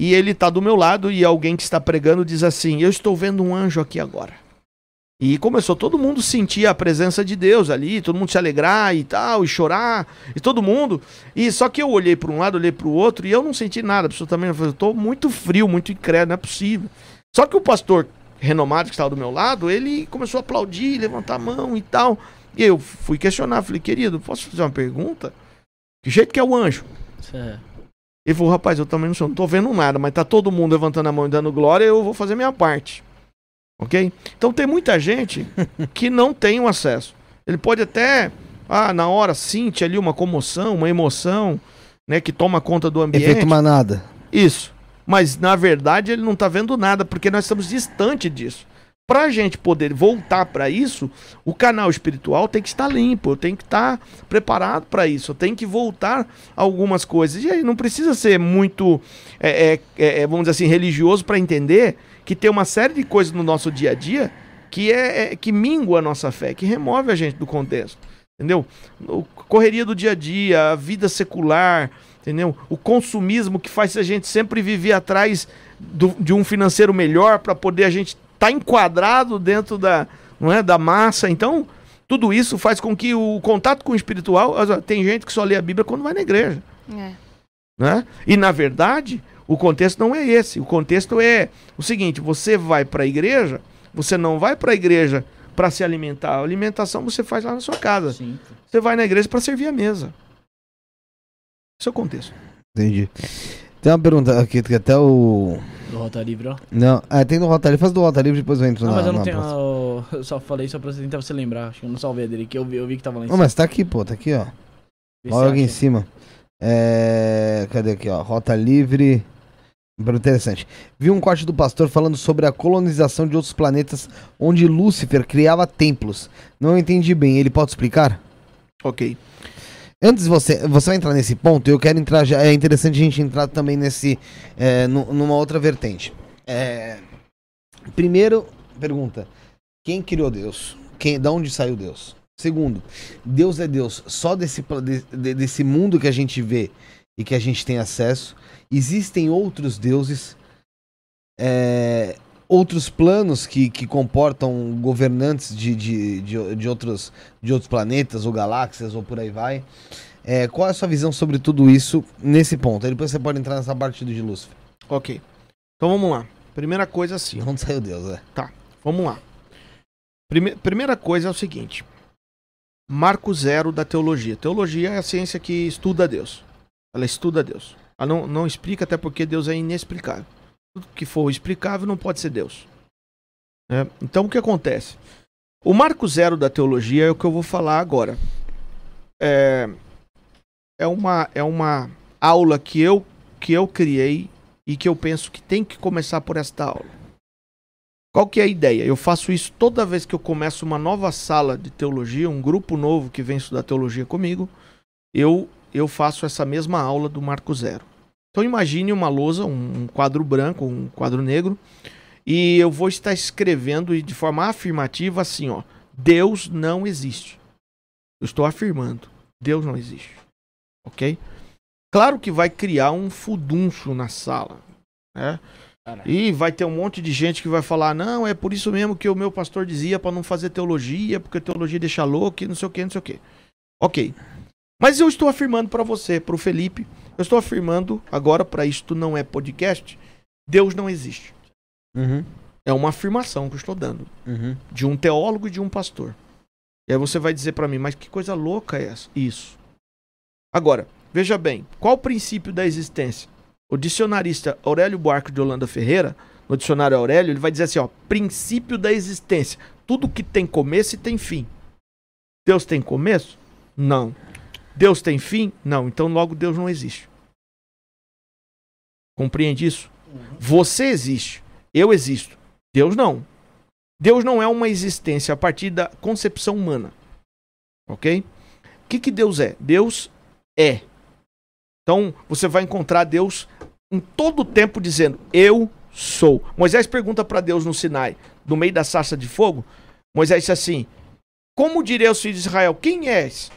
S4: E ele tá do meu lado e alguém que está pregando diz assim: Eu estou vendo um anjo aqui agora. E começou todo mundo sentir a presença de Deus ali, todo mundo se alegrar e tal, e chorar, e todo mundo. E só que eu olhei para um lado, olhei para o outro, e eu não senti nada. Absolutamente, eu falei, eu tô muito frio, muito incrédulo, não é possível. Só que o pastor renomado que estava do meu lado, ele começou a aplaudir, levantar a mão e tal. E eu fui questionar, falei, querido, posso fazer uma pergunta? Que jeito que é o anjo?
S5: É.
S4: Ele falou, rapaz, eu também não sou, não tô vendo nada, mas tá todo mundo levantando a mão e dando glória, eu vou fazer minha parte. Ok? Então tem muita gente que não tem o acesso. Ele pode até, ah, na hora sente ali uma comoção, uma emoção, né, que toma conta do ambiente.
S3: Efeito manada.
S4: Isso. Mas na verdade ele não tá vendo nada, porque nós estamos distante disso. Pra gente poder voltar para isso, o canal espiritual tem que estar limpo, eu tenho que estar preparado para isso, eu tenho que voltar a algumas coisas. E aí não precisa ser muito, é, é, é, vamos dizer assim, religioso para entender que tem uma série de coisas no nosso dia a dia que é, é- que mingua a nossa fé, que remove a gente do contexto. Entendeu? O correria do dia a dia, a vida secular, entendeu? O consumismo que faz a gente sempre viver atrás do- de um financeiro melhor para poder a gente estar enquadrado dentro da, não é, da massa. Então, tudo isso faz com que o contato com o espiritual, tem gente que só lê a Bíblia quando vai na igreja
S2: É.
S4: né? E na verdade, o contexto não é esse. O contexto é o seguinte: você vai para a igreja, você não vai para a igreja para se alimentar. A alimentação você faz lá na sua casa.
S5: Sim.
S4: Você vai na igreja para servir a mesa. Esse é o contexto.
S3: Entendi. Tem uma pergunta aqui que até o.
S5: Do Rota Livre, ó.
S3: Não, é, tem no Rota Livre. Faz do Rota Livre depois eu entro
S5: Não,
S3: na.
S5: mas eu não tenho. ó, Eu só falei só pra você tentar você lembrar. Acho que eu não salvei a dele, que eu vi, eu vi que tava lá em
S3: Não, mas tá aqui, pô, tá aqui, ó. Logo aqui em cima. É. Cadê aqui, ó? Rota Livre. Interessante. Vi um corte do pastor falando sobre a colonização de outros planetas onde Lúcifer criava templos. Não entendi bem, ele pode explicar?
S4: Ok.
S3: Antes você, você vai entrar nesse ponto, eu quero entrar já. É interessante a gente entrar também nesse. é, nu- numa outra vertente. É, primeiro, pergunta: quem criou Deus? Quem, da onde saiu Deus? Segundo, Deus é Deus só desse, de- desse mundo que a gente vê e que a gente tem acesso. Existem outros deuses. É, outros planos que, que comportam governantes de, de, de, de outros, de outros planetas ou galáxias ou por aí vai. É, qual é a sua visão sobre tudo isso nesse ponto? Aí depois você pode entrar nessa parte do de Lúcifer.
S4: Ok. Então vamos lá. Primeira coisa assim.
S3: De onde saiu Deus, é?
S4: Vamos lá. Prime- primeira coisa é o seguinte: Marco zero da teologia. Teologia é a ciência que estuda Deus. Ela estuda Deus. Ela não, não explica, até porque Deus é inexplicável. Tudo que for explicável não pode ser Deus. né? Então o que acontece? O marco zero da teologia é o que eu vou falar agora. É, é, uma, é uma aula que eu, que eu criei e que eu penso que tem que começar por esta aula. Qual que é a ideia? Eu faço isso toda vez que eu começo uma nova sala de teologia, um grupo novo que vem estudar teologia comigo, eu eu faço essa mesma aula do Marco Zero. Então imagine uma lousa, um, quadro branco, um quadro negro, e eu vou estar escrevendo de forma afirmativa assim, ó, Deus não existe. Eu estou afirmando, Deus não existe. OK? Claro que vai criar um fudunço na sala, né? E vai ter um monte de gente que vai falar: não, é por isso mesmo que o meu pastor dizia para não fazer teologia, porque teologia deixa louco e não sei o que, não sei o que. Ok. Mas eu estou afirmando para você, para o Felipe, eu estou afirmando agora para isto não é podcast, Deus não existe.
S3: Uhum,
S4: É uma afirmação que eu estou dando
S3: uhum.
S4: de um teólogo e de um pastor. E aí você vai dizer para mim, mas que coisa louca é essa? Isso. Agora, veja bem, qual o princípio da existência? O dicionarista Aurélio Buarque de Holanda Ferreira, no dicionário Aurélio, ele vai dizer assim, ó, princípio da existência. Tudo que tem começo e tem fim. Deus tem começo? Não. Deus tem fim? Não. Então logo Deus não existe. Compreende isso? Você existe. Eu existo. Deus não. Deus não é uma existência a partir da concepção humana. Ok? O que, que Deus é? Deus é. Então você vai encontrar Deus em todo o tempo dizendo: Eu sou. Moisés pergunta para Deus no Sinai, no meio da sarça de fogo. Moisés disse assim: Como direi aos filhos de Israel? Quem és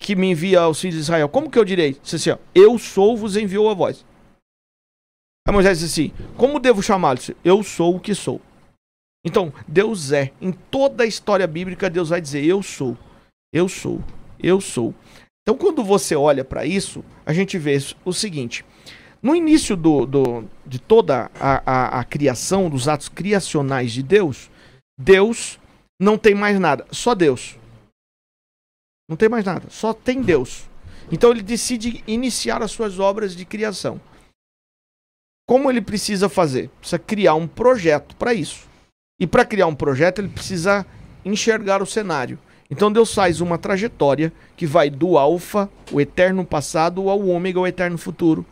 S4: que me envia aos filhos de Israel? Como que eu direi? Disse assim: ó, Eu sou, vos enviou a voz. Aí Moisés disse assim: Como devo chamá-lo? Disse, Eu sou o que sou. Então, Deus é. Em toda a história bíblica, Deus vai dizer: Eu sou. Eu sou. Eu sou. Então, quando você olha para isso, a gente vê o seguinte: no início do, do- de toda a, a- a criação, dos atos criacionais de Deus, Deus não tem mais nada, só Deus. Não tem mais nada, só tem Deus. Então ele decide iniciar as suas obras de criação. Como ele precisa fazer? Precisa criar um projeto para isso. E para criar um projeto, ele precisa enxergar o cenário. Então Deus faz uma trajetória que vai do alfa, o eterno passado, ao ômega, o eterno futuro.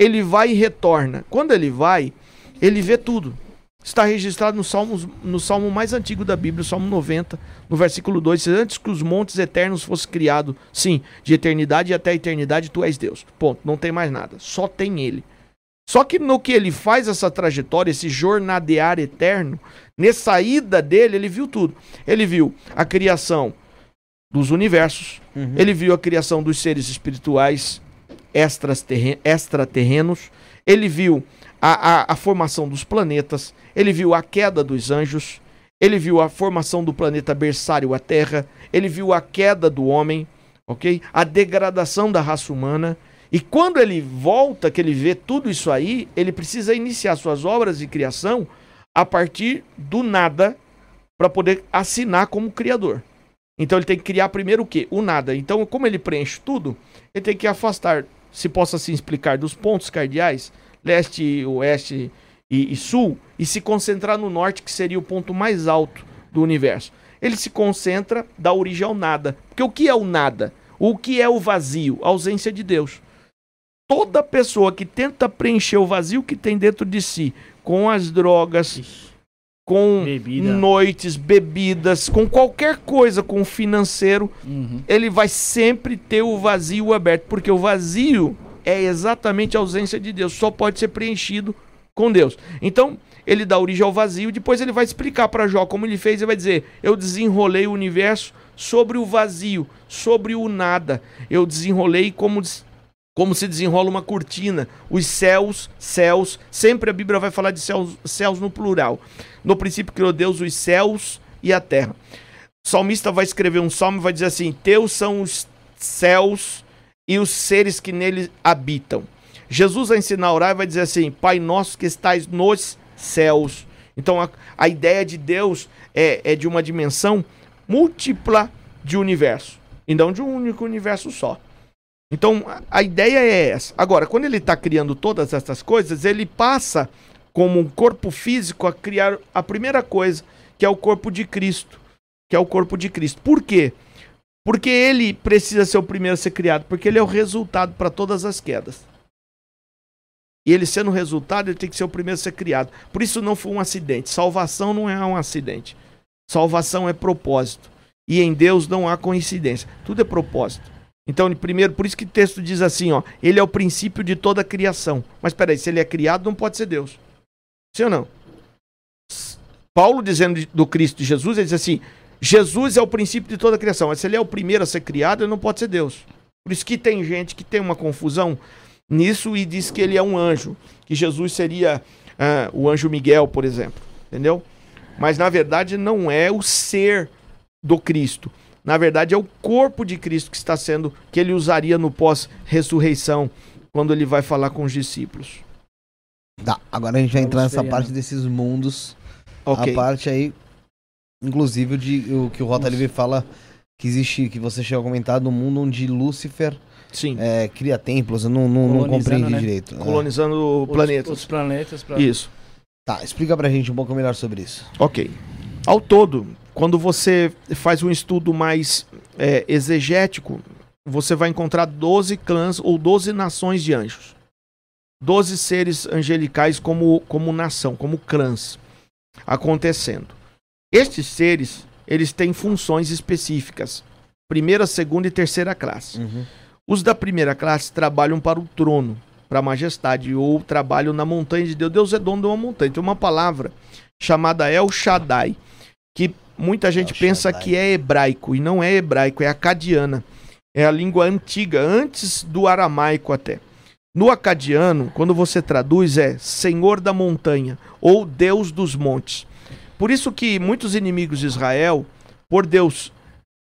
S4: Ele vai e retorna. Quando ele vai, ele vê tudo. Está registrado no salmo, no salmo mais antigo da Bíblia, o Salmo 90, no versículo 2, diz, antes que os montes eternos fossem criados, sim, de eternidade até a eternidade, tu és Deus. Ponto, não tem mais nada, só tem ele. Só que no que ele faz essa trajetória, esse jornadear eterno, nessa ida dele, ele viu tudo. Ele viu a criação dos universos,
S3: Uhum.
S4: ele viu a criação dos seres espirituais extraterren- extraterrenos, ele viu a, a, a formação dos planetas, ele viu a queda dos anjos, ele viu a formação do planeta berçário, a Terra, ele viu a queda do homem, ok? A degradação da raça humana. E quando ele volta, que ele vê tudo isso aí, ele precisa iniciar suas obras de criação a partir do nada para poder assinar como criador. Então ele tem que criar primeiro o quê? O nada. Então, como ele preenche tudo, ele tem que afastar, se possa assim explicar, dos pontos cardeais, leste, oeste e, e sul, e se concentrar no norte, que seria o ponto mais alto do universo. Ele se concentra da origem ao nada. Porque o que é o nada? O que é o vazio? A ausência de Deus. Toda pessoa que tenta preencher o vazio que tem dentro de si com as drogas, com
S5: Bebida.
S4: noites, bebidas, com qualquer coisa, com o financeiro,
S5: Uhum.
S4: ele vai sempre ter o vazio aberto, porque o vazio é exatamente a ausência de Deus, só pode ser preenchido com Deus. Então, ele dá origem ao vazio, depois ele vai explicar para Jó como ele fez, ele vai dizer: "Eu desenrolei o universo sobre o vazio, sobre o nada. Eu desenrolei como como se desenrola uma cortina. Os céus, céus, sempre a Bíblia vai falar de céus, céus no plural. No princípio criou Deus os céus e a terra. O salmista vai escrever um salmo e vai dizer assim: Teus são os céus e os seres que neles habitam. Jesus vai ensinar a orar e vai dizer assim: Pai nosso que estais nos céus. Então a, a ideia de Deus é, é de uma dimensão múltipla de universo e não de um único universo só. Então a, ideia é essa. Agora, quando ele está criando todas essas coisas, ele passa como um corpo físico a criar a primeira coisa, que é o corpo de Cristo. Que é o corpo de Cristo. Por quê? Porque ele precisa ser o primeiro a ser criado, porque ele é o resultado para todas as quedas. E ele sendo o resultado, ele tem que ser o primeiro a ser criado. Por isso não foi um acidente. Salvação não é um acidente. Salvação é propósito. E em Deus não há coincidência. Tudo é propósito. Então, primeiro, por isso que o texto diz assim, ó, ele é o princípio de toda a criação. Mas peraí, se ele é criado, não pode ser Deus. Sim ou não? Paulo dizendo do Cristo de Jesus, ele diz assim: Jesus é o princípio de toda a criação. Mas se ele é o primeiro a ser criado, ele não pode ser Deus. Por isso que tem gente que tem uma confusão nisso e diz que ele é um anjo, que Jesus seria o anjo Miguel, por exemplo. Entendeu? Mas na verdade não é o ser do Cristo. Na verdade, é o corpo de Cristo que está sendo, que ele usaria no pós-ressurreição, quando ele vai falar com os discípulos.
S3: Tá, agora a gente vai entrar nessa parte desses mundos.
S4: Ok.
S3: A parte aí, inclusive, de, o que o Rota Livre fala que existe, que você chegou a comentar, do mundo onde Lúcifer
S4: Sim.
S3: é, cria templos. Eu não, não, não
S5: Colonizando,
S3: compreendi
S5: né?
S3: direito. É.
S4: Colonizando
S5: Os-
S4: planetas.
S5: Os planetas pra...
S4: Isso.
S3: Tá, explica pra gente um pouco melhor sobre isso.
S4: Ok. Ao todo, quando você faz um estudo mais é, exegético, você vai encontrar 12 clãs ou 12 nações de anjos. 12 seres angelicais como, como nação, como clãs acontecendo. Estes seres, eles têm funções específicas. Primeira, segunda e terceira classe. Os da primeira classe trabalham para o trono, para a majestade, ou trabalham na montanha de Deus. Deus é dono de uma montanha. Tem uma palavra chamada El Shaddai, que muita gente
S3: El
S4: pensa
S3: Shaddai.
S4: que é hebraico, e não é hebraico, é acadiana. É a língua antiga, antes do aramaico até. No acadiano, quando você traduz, é Senhor da montanha, ou Deus dos montes. Por isso que muitos inimigos de Israel, por Deus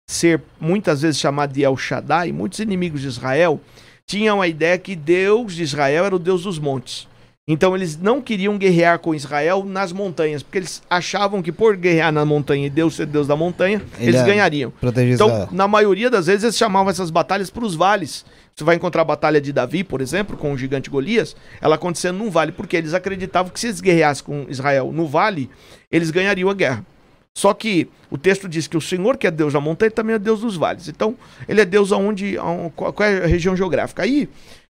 S4: ser muitas vezes chamado de El Shaddai, muitos inimigos de Israel tinham a ideia que Deus de Israel era o Deus dos montes. Então eles não queriam guerrear com Israel nas montanhas, porque eles achavam que por guerrear na montanha e Deus ser Deus da montanha,
S3: Ele
S4: eles ganhariam. Então,
S3: Israel.
S4: na maioria das vezes, eles chamavam essas batalhas para os vales. Você vai encontrar a batalha de Davi, por exemplo, com o gigante Golias, ela acontecendo num vale, porque eles acreditavam que se eles guerreassem com Israel no vale, eles ganhariam a guerra. Só que o texto diz que o Senhor, que é Deus da montanha, também é Deus dos vales. Então, ele é Deus aonde, aon- qual qual é a região geográfica. Aí,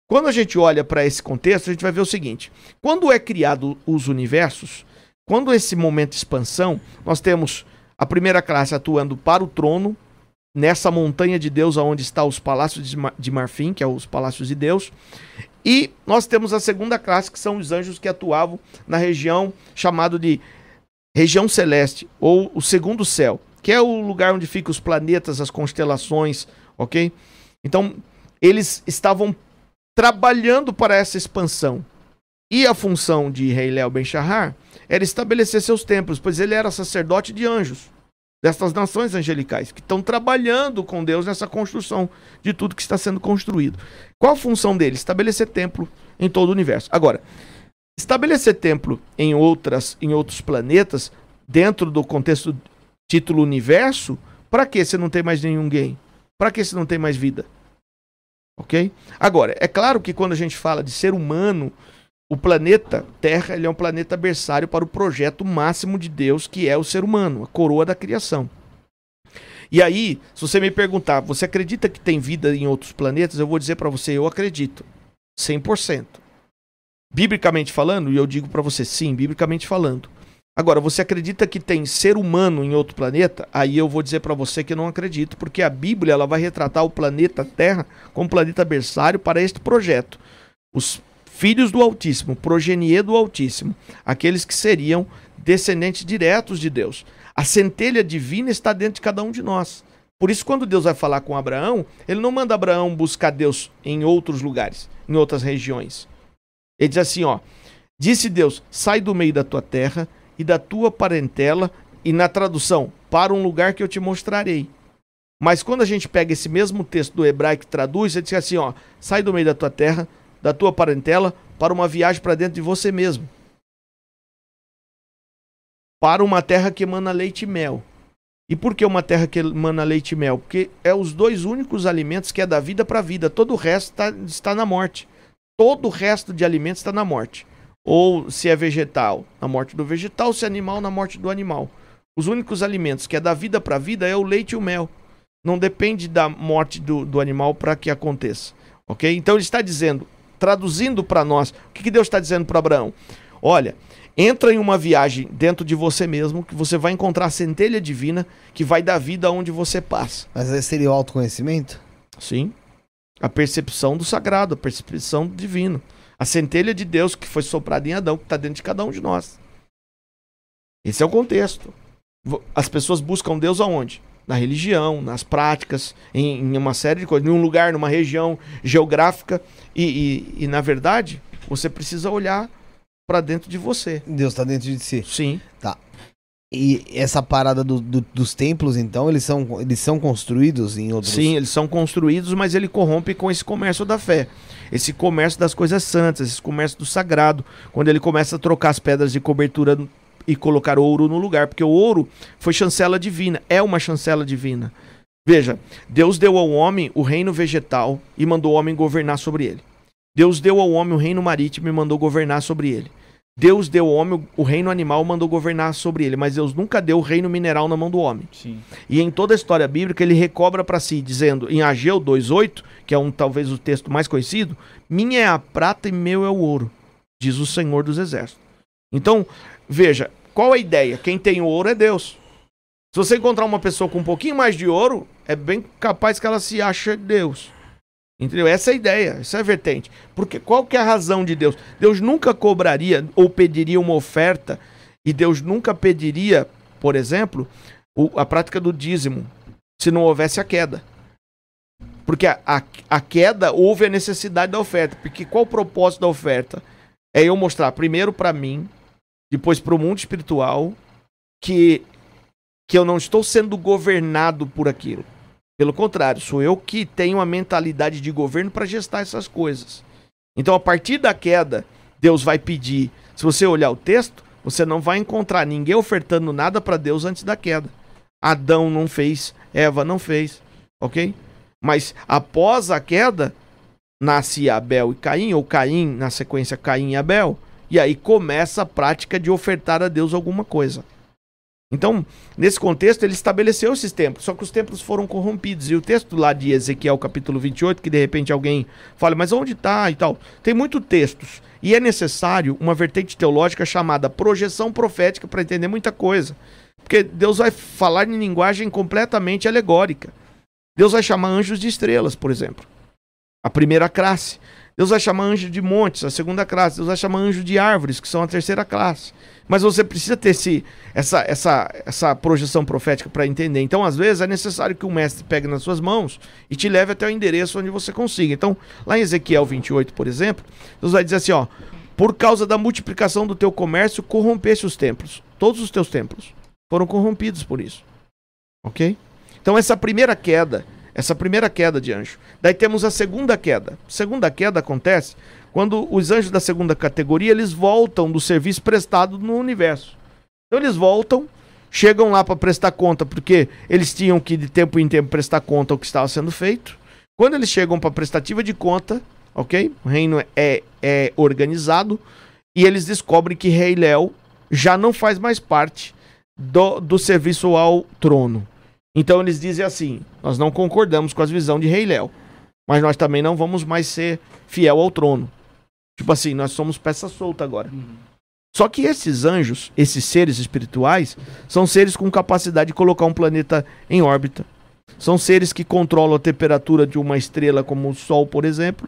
S4: quando a gente olha para esse contexto, a gente vai ver o seguinte: quando é criado os universos, quando esse momento de expansão, nós temos a primeira classe atuando para o trono, nessa montanha de Deus, onde está os palácios de Marfim, que é os palácios de Deus. E nós temos a segunda classe, que são os anjos que atuavam na região chamado de região celeste, ou o segundo céu, que é o lugar onde ficam os planetas, as constelações, ok? Então, eles estavam trabalhando para essa expansão. E a função de Rei Léo Ben era estabelecer seus templos, pois ele era sacerdote de anjos, dessas nações angelicais, que estão trabalhando com Deus nessa construção de tudo que está sendo construído. Qual a função dele? Estabelecer templo em todo o universo. Agora, estabelecer templo em, outras, em outros planetas, dentro do contexto título universo, para que você não tem mais nenhum game? Para que você não tem mais vida? Ok? Agora, é claro que quando a gente fala de ser humano, o planeta Terra ele é um planeta berçário para o projeto máximo de Deus, que é o ser humano, a coroa da criação. E aí, se você me perguntar, você acredita que tem vida em outros planetas? Eu vou dizer para você, eu acredito. 100%. Biblicamente falando, e eu digo para você, sim, biblicamente falando. Agora, você acredita que tem ser humano em outro planeta? Aí eu vou dizer para você que não acredito, porque a Bíblia ela vai retratar o planeta Terra como planeta berçário para este projeto. Os filhos do Altíssimo, progenie do Altíssimo, aqueles que seriam descendentes diretos de Deus. A centelha divina está dentro de cada um de nós. Por isso, quando Deus vai falar com Abraão, ele não manda Abraão buscar Deus em outros lugares, em outras regiões. Ele diz assim, ó: Disse Deus: Sai do meio da tua terra e da tua parentela, e na tradução, para um lugar que eu te mostrarei. Mas quando a gente pega esse mesmo texto do hebraico e traduz, ele diz assim, ó: Sai do meio da tua terra, da tua parentela, para uma viagem para dentro de você mesmo. Para uma terra que emana leite e mel. E por que uma terra que emana leite e mel? Porque é os dois únicos alimentos que é da vida para a vida. Todo o resto tá, está na morte. Todo o resto de alimentos está na morte. Ou se é vegetal, na morte do vegetal, se é animal, na morte do animal. Os únicos alimentos que é da vida para a vida é o leite e o mel. Não depende da morte do, do animal para que aconteça. Ok? Então ele está dizendo, traduzindo para nós, o que, que Deus está dizendo para Abraão? Olha, entra em uma viagem dentro de você mesmo, que você vai encontrar a centelha divina que vai dar vida aonde você passa.
S3: Mas esse seria o autoconhecimento?
S4: Sim. A percepção do sagrado, a percepção do divino. A centelha de Deus que foi soprada em Adão, que está dentro de cada um de nós. Esse é o contexto. As pessoas buscam Deus aonde? Na religião, nas práticas, em, em uma série de coisas, em um lugar, numa região geográfica. E, e- e, na verdade, você precisa olhar para dentro de você.
S3: Deus tá dentro de si.
S4: Sim.
S3: E essa parada do- do- dos templos, então, eles são, eles são construídos em outros...
S4: Sim, eles são construídos, mas ele corrompe com esse comércio da fé. Esse comércio das coisas santas, esse comércio do sagrado. Quando ele começa a trocar as pedras de cobertura e colocar ouro no lugar. Porque o ouro foi chancela divina, é uma chancela divina. Veja, Deus deu ao homem o reino vegetal e mandou o homem governar sobre ele. Deus deu ao homem o reino marítimo e mandou governar sobre ele. Deus deu ao homem o reino animal mandou governar sobre ele, mas Deus nunca deu o reino mineral na mão do homem.
S5: Sim.
S4: E em toda a história bíblica ele recobra para si, dizendo em Ageu 2:8, que é um talvez o texto mais conhecido, minha é a prata e meu é o ouro, diz o Senhor dos Exércitos. Então, veja, qual a ideia? Quem tem o ouro é Deus. Se você encontrar uma pessoa com um pouquinho mais de ouro, é bem capaz que ela se ache Deus. Entendeu? Essa é a ideia, essa é a vertente. Porque qual que é a razão de Deus? Deus nunca cobraria ou pediria uma oferta e Deus nunca pediria, por exemplo, o- a prática do dízimo se não houvesse a queda. Porque a, a, a queda houve a necessidade da oferta. Porque qual o propósito da oferta? É eu mostrar primeiro para mim, depois para o mundo espiritual, que, que eu não estou sendo governado por aquilo. Pelo contrário, sou eu que tenho a mentalidade de governo para gestar essas coisas. Então, a partir da queda, Deus vai pedir. Se você olhar o texto, você não vai encontrar ninguém ofertando nada para Deus antes da queda. Adão não fez, Eva não fez, ok? Mas após a queda, nasce Abel e Caim, ou Caim, na sequência Caim e Abel, e aí começa a prática de ofertar a Deus alguma coisa. Então, nesse contexto, ele estabeleceu esses templos, só que os templos foram corrompidos. E o texto lá de Ezequiel, capítulo 28, que de repente alguém fala, mas onde está e tal? Tem muito textos. E é necessário uma vertente teológica chamada projeção profética para entender muita coisa. Porque Deus vai falar em linguagem completamente alegórica. Deus vai chamar anjos de estrelas, por exemplo. A primeira classe. Deus vai chamar anjo de montes, a segunda classe. Deus vai chamar anjo de árvores, que são a terceira classe. Mas você precisa ter esse, essa, essa, essa projeção profética para entender. Então, às vezes, é necessário que o mestre pegue nas suas mãos e te leve até o endereço onde você consiga. Então, lá em Ezequiel 28, por exemplo, Deus vai dizer assim: ó, por causa da multiplicação do teu comércio, corrompesse os templos. Todos os teus templos foram corrompidos por isso. Ok? Então, essa primeira queda, essa primeira queda de anjo. Daí temos a segunda queda. A segunda queda acontece quando os anjos da segunda categoria eles voltam do serviço prestado no universo. Então eles voltam, chegam lá para prestar conta, porque eles tinham que de tempo em tempo prestar conta ao que estava sendo feito. Quando eles chegam para prestativa de conta, ok? O reino é, é organizado e eles descobrem que Rei Léo já não faz mais parte do, do serviço ao trono. Então eles dizem assim: nós não concordamos com a visão de Rei Léo, mas nós também não vamos mais ser fiel ao trono. Tipo assim, nós somos peça solta agora. Só que esses anjos, esses seres espirituais, são seres com capacidade de colocar um planeta em órbita. São seres que controlam a temperatura de uma estrela, como o Sol, por exemplo.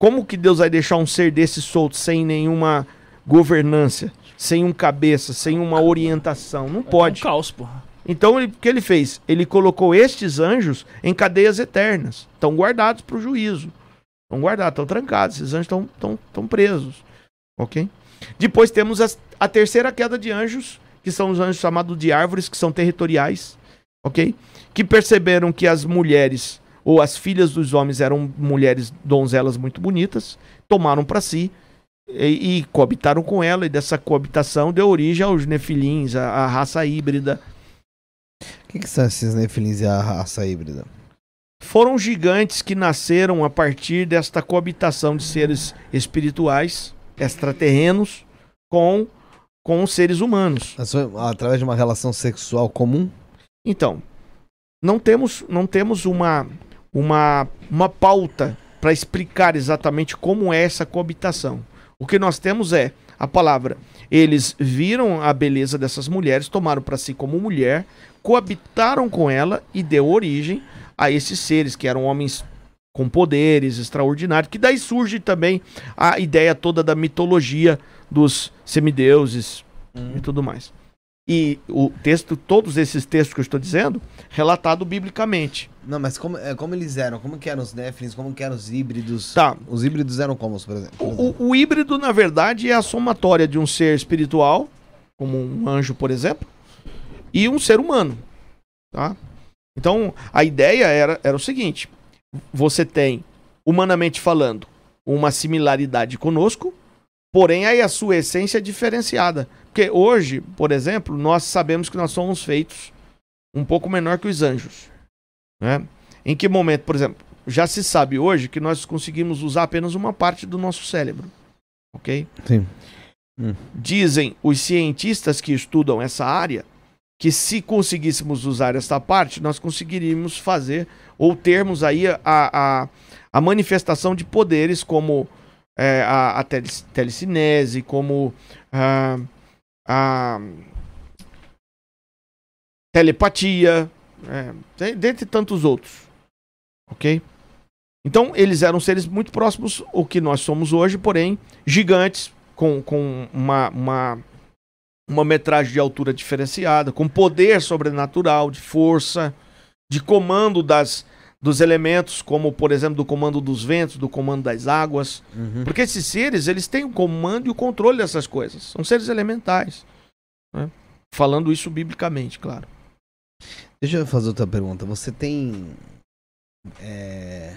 S4: Como que Deus vai deixar um ser desse solto sem nenhuma governância, sem um cabeça, sem uma orientação? Não pode.
S5: É um caos, porra.
S4: Então, ele- o que ele fez? Ele colocou estes anjos em cadeias eternas. Estão guardados para o juízo. Estão guardados, estão trancados. Esses anjos estão estão- presos. Ok? Depois temos as- a terceira queda de anjos, que são os anjos chamados de árvores, que são territoriais. Ok? Que perceberam que as mulheres ou as filhas dos homens eram mulheres donzelas muito bonitas, tomaram para si e, e coabitaram com ela, e dessa coabitação deu origem aos nefilins, a, a raça híbrida.
S3: O que, que são esses nefilins e a raça híbrida?
S4: Foram gigantes que nasceram a partir desta coabitação de seres espirituais, extraterrenos, com, com os seres humanos.
S3: Através de uma relação sexual comum?
S4: Então, não temos, não temos uma, uma, uma pauta para explicar exatamente como é essa coabitação. O que nós temos é a palavra. Eles viram a beleza dessas mulheres, tomaram para si como mulher, coabitaram com ela e deu origem a esses seres que eram homens com poderes extraordinários, que daí surge também a ideia toda da mitologia dos semideuses e tudo mais. E o texto, todos esses textos que eu estou dizendo, relatado biblicamente.
S3: Não, mas como, é, como eles eram? Como que eram os nefilins? Como que eram os híbridos?
S4: Tá.
S3: Os híbridos eram como, por exemplo? por exemplo?
S4: O, o híbrido, na verdade, é a somatória de um ser espiritual, como um anjo, por exemplo, e um ser humano. Tá? Então, a ideia era, era o seguinte: você tem, humanamente falando, uma similaridade conosco, porém aí a sua essência é diferenciada. Porque hoje, por exemplo, nós sabemos que nós somos feitos um pouco menor que os anjos. Né? Em que momento, por exemplo, já se sabe hoje que nós conseguimos usar apenas uma parte do nosso cérebro. Ok?
S3: Sim.
S4: Dizem os cientistas que estudam essa área que se conseguíssemos usar essa parte, nós conseguiríamos fazer ou termos aí a, a, a manifestação de poderes como é, a, a tele- telecinese, como a, a telepatia, é, de- dentre tantos outros. Ok? Então, eles eram seres muito próximos ao que nós somos hoje, porém gigantes, com, com uma, uma, uma metragem de altura diferenciada, com poder sobrenatural, de força, de comando das, dos elementos, como, por exemplo, do comando dos ventos, do comando das águas.
S3: Uhum.
S4: Porque esses seres, eles têm o comando e o controle dessas coisas. São seres elementais. né? Falando isso biblicamente, claro.
S3: Deixa eu fazer outra pergunta. Você tem é,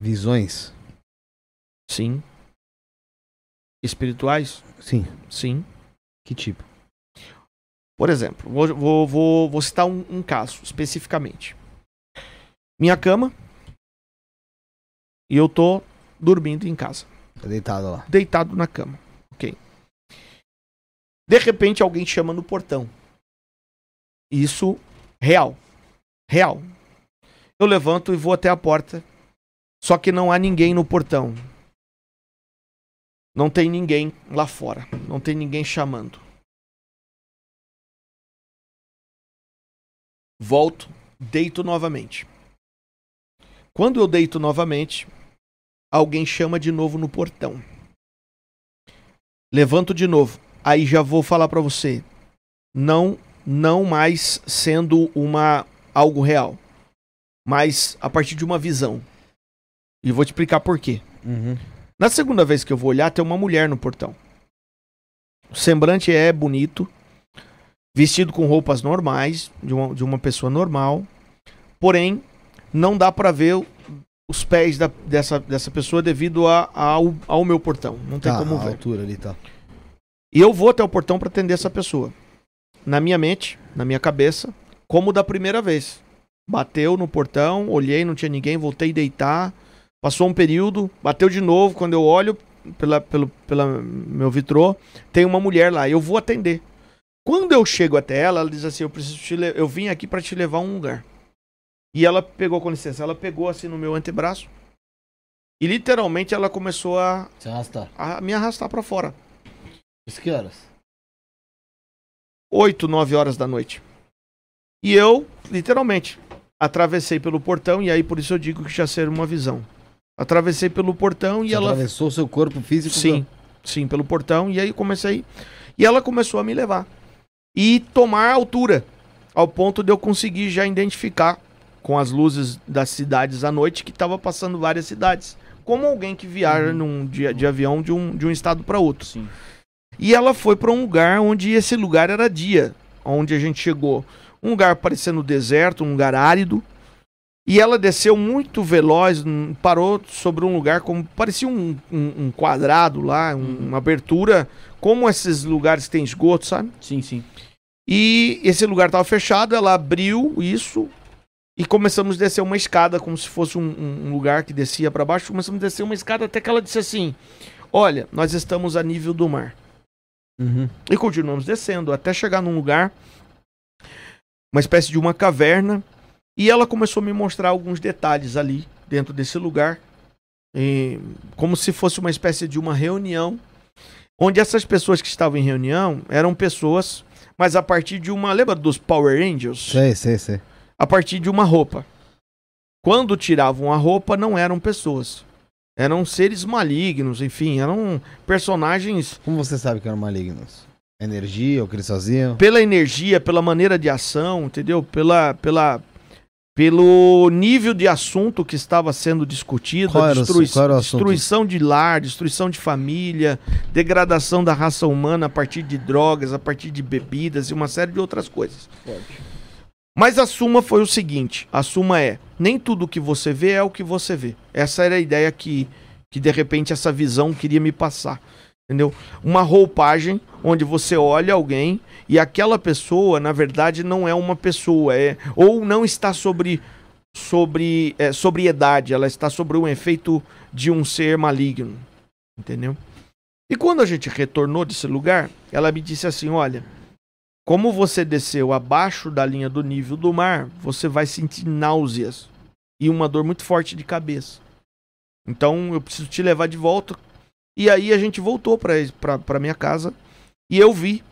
S3: visões?
S4: Sim. Espirituais?
S3: Sim.
S4: Sim.
S3: Que tipo?
S4: Por exemplo, vou, vou, vou, vou citar um, um caso especificamente. Minha cama e eu tô dormindo em casa,
S3: Tá deitado lá.
S4: deitado na cama. Ok. De repente alguém chama no portão. Isso real. Real. Eu levanto e vou até a porta. Só que não há ninguém no portão. Não tem ninguém lá fora. Não tem ninguém chamando. Volto, deito novamente. Quando eu deito novamente, alguém chama de novo no portão. Levanto de novo. Aí já vou falar pra você. Não, não mais sendo uma algo real, mas a partir de uma visão. E vou te explicar por quê.
S3: Uhum.
S4: Na segunda vez que eu vou olhar, tem uma mulher no portão. O semblante é bonito, vestido com roupas normais, de uma, de uma pessoa normal. Porém, não dá pra ver os pés da- dessa, dessa pessoa devido a- ao, ao meu portão. Não tem
S3: Tá,
S4: como
S3: a
S4: ver.
S3: altura ali, tá.
S4: E eu vou até o portão pra atender essa pessoa. Na minha mente, na minha cabeça, como da primeira vez. Bateu no portão, olhei, não tinha ninguém, voltei a deitar. Passou um período, bateu de novo. Quando eu olho pela, pelo pela meu vitrô, tem uma mulher lá. Eu vou atender. Quando eu chego até ela, ela diz assim: Eu preciso te eu vim aqui pra te levar a um lugar. E ela pegou, com licença, ela pegou assim no meu antebraço. E literalmente ela começou a,
S3: Se arrastar.
S4: a me arrastar pra fora.
S3: Isso que horas?
S4: 8, 9 horas da noite. E eu, literalmente, atravessei pelo portão, e aí por isso eu digo que já ser uma visão. Atravessei pelo portão e
S3: Você
S4: ela.
S3: atravessou seu corpo físico?
S4: Sim, sim, pelo portão, e aí comecei. E ela começou a me levar. E tomar altura. ao ponto de eu conseguir já identificar com as luzes das cidades à noite que estava passando várias cidades. Como alguém que viaja
S5: Uhum.
S4: num de, de avião de um, de um estado para outro.
S5: Sim.
S4: E ela foi para um lugar onde esse lugar era dia, onde a gente chegou. Um lugar parecendo deserto, um lugar árido. E ela desceu muito veloz, parou sobre um lugar como parecia um, um- um quadrado lá, um- uma abertura, como esses lugares que tem esgoto, sabe?
S5: Sim, sim.
S4: E esse lugar estava fechado, ela abriu isso e começamos a descer uma escada, como se fosse um lugar que descia para baixo. Começamos a descer uma escada até que ela disse assim: Olha, nós estamos a nível do mar.
S3: Uhum.
S4: E continuamos descendo até chegar num lugar, uma espécie de uma caverna, e ela começou a me mostrar alguns detalhes ali dentro desse lugar, e como se fosse uma espécie de uma reunião, onde essas pessoas que estavam em reunião eram pessoas, mas a partir de uma, lembra dos Power Angels?
S3: Sei, sei, sei.
S4: A partir de uma roupa. Quando tiravam a roupa, não eram pessoas. Eram seres malignos, enfim, eram personagens
S3: Como você sabe que eram malignos? Energia, o que eles faziam?
S4: pela energia, pela maneira de ação, entendeu? Pela, pela, pelo nível de assunto que estava sendo discutido,
S3: Qual qual
S4: destruição de lar, destruição de família, degradação da raça humana a partir de drogas, a partir de bebidas e uma série de outras coisas. Mas a suma foi o seguinte: a suma é, nem tudo que você vê é o que você vê. Essa era a ideia que, que de repente essa visão queria me passar. Entendeu? Uma roupagem onde você olha alguém e aquela pessoa, na verdade, não é uma pessoa, é ou não está sobre sobre é, sobriedade, ela está sobre um efeito de um ser maligno, entendeu? E quando a gente retornou desse lugar, ela me disse assim, olha, como você desceu abaixo da linha do nível do mar, você vai sentir náuseas e uma dor muito forte de cabeça. Então eu preciso te levar de volta. E aí a gente voltou para minha casa e eu vi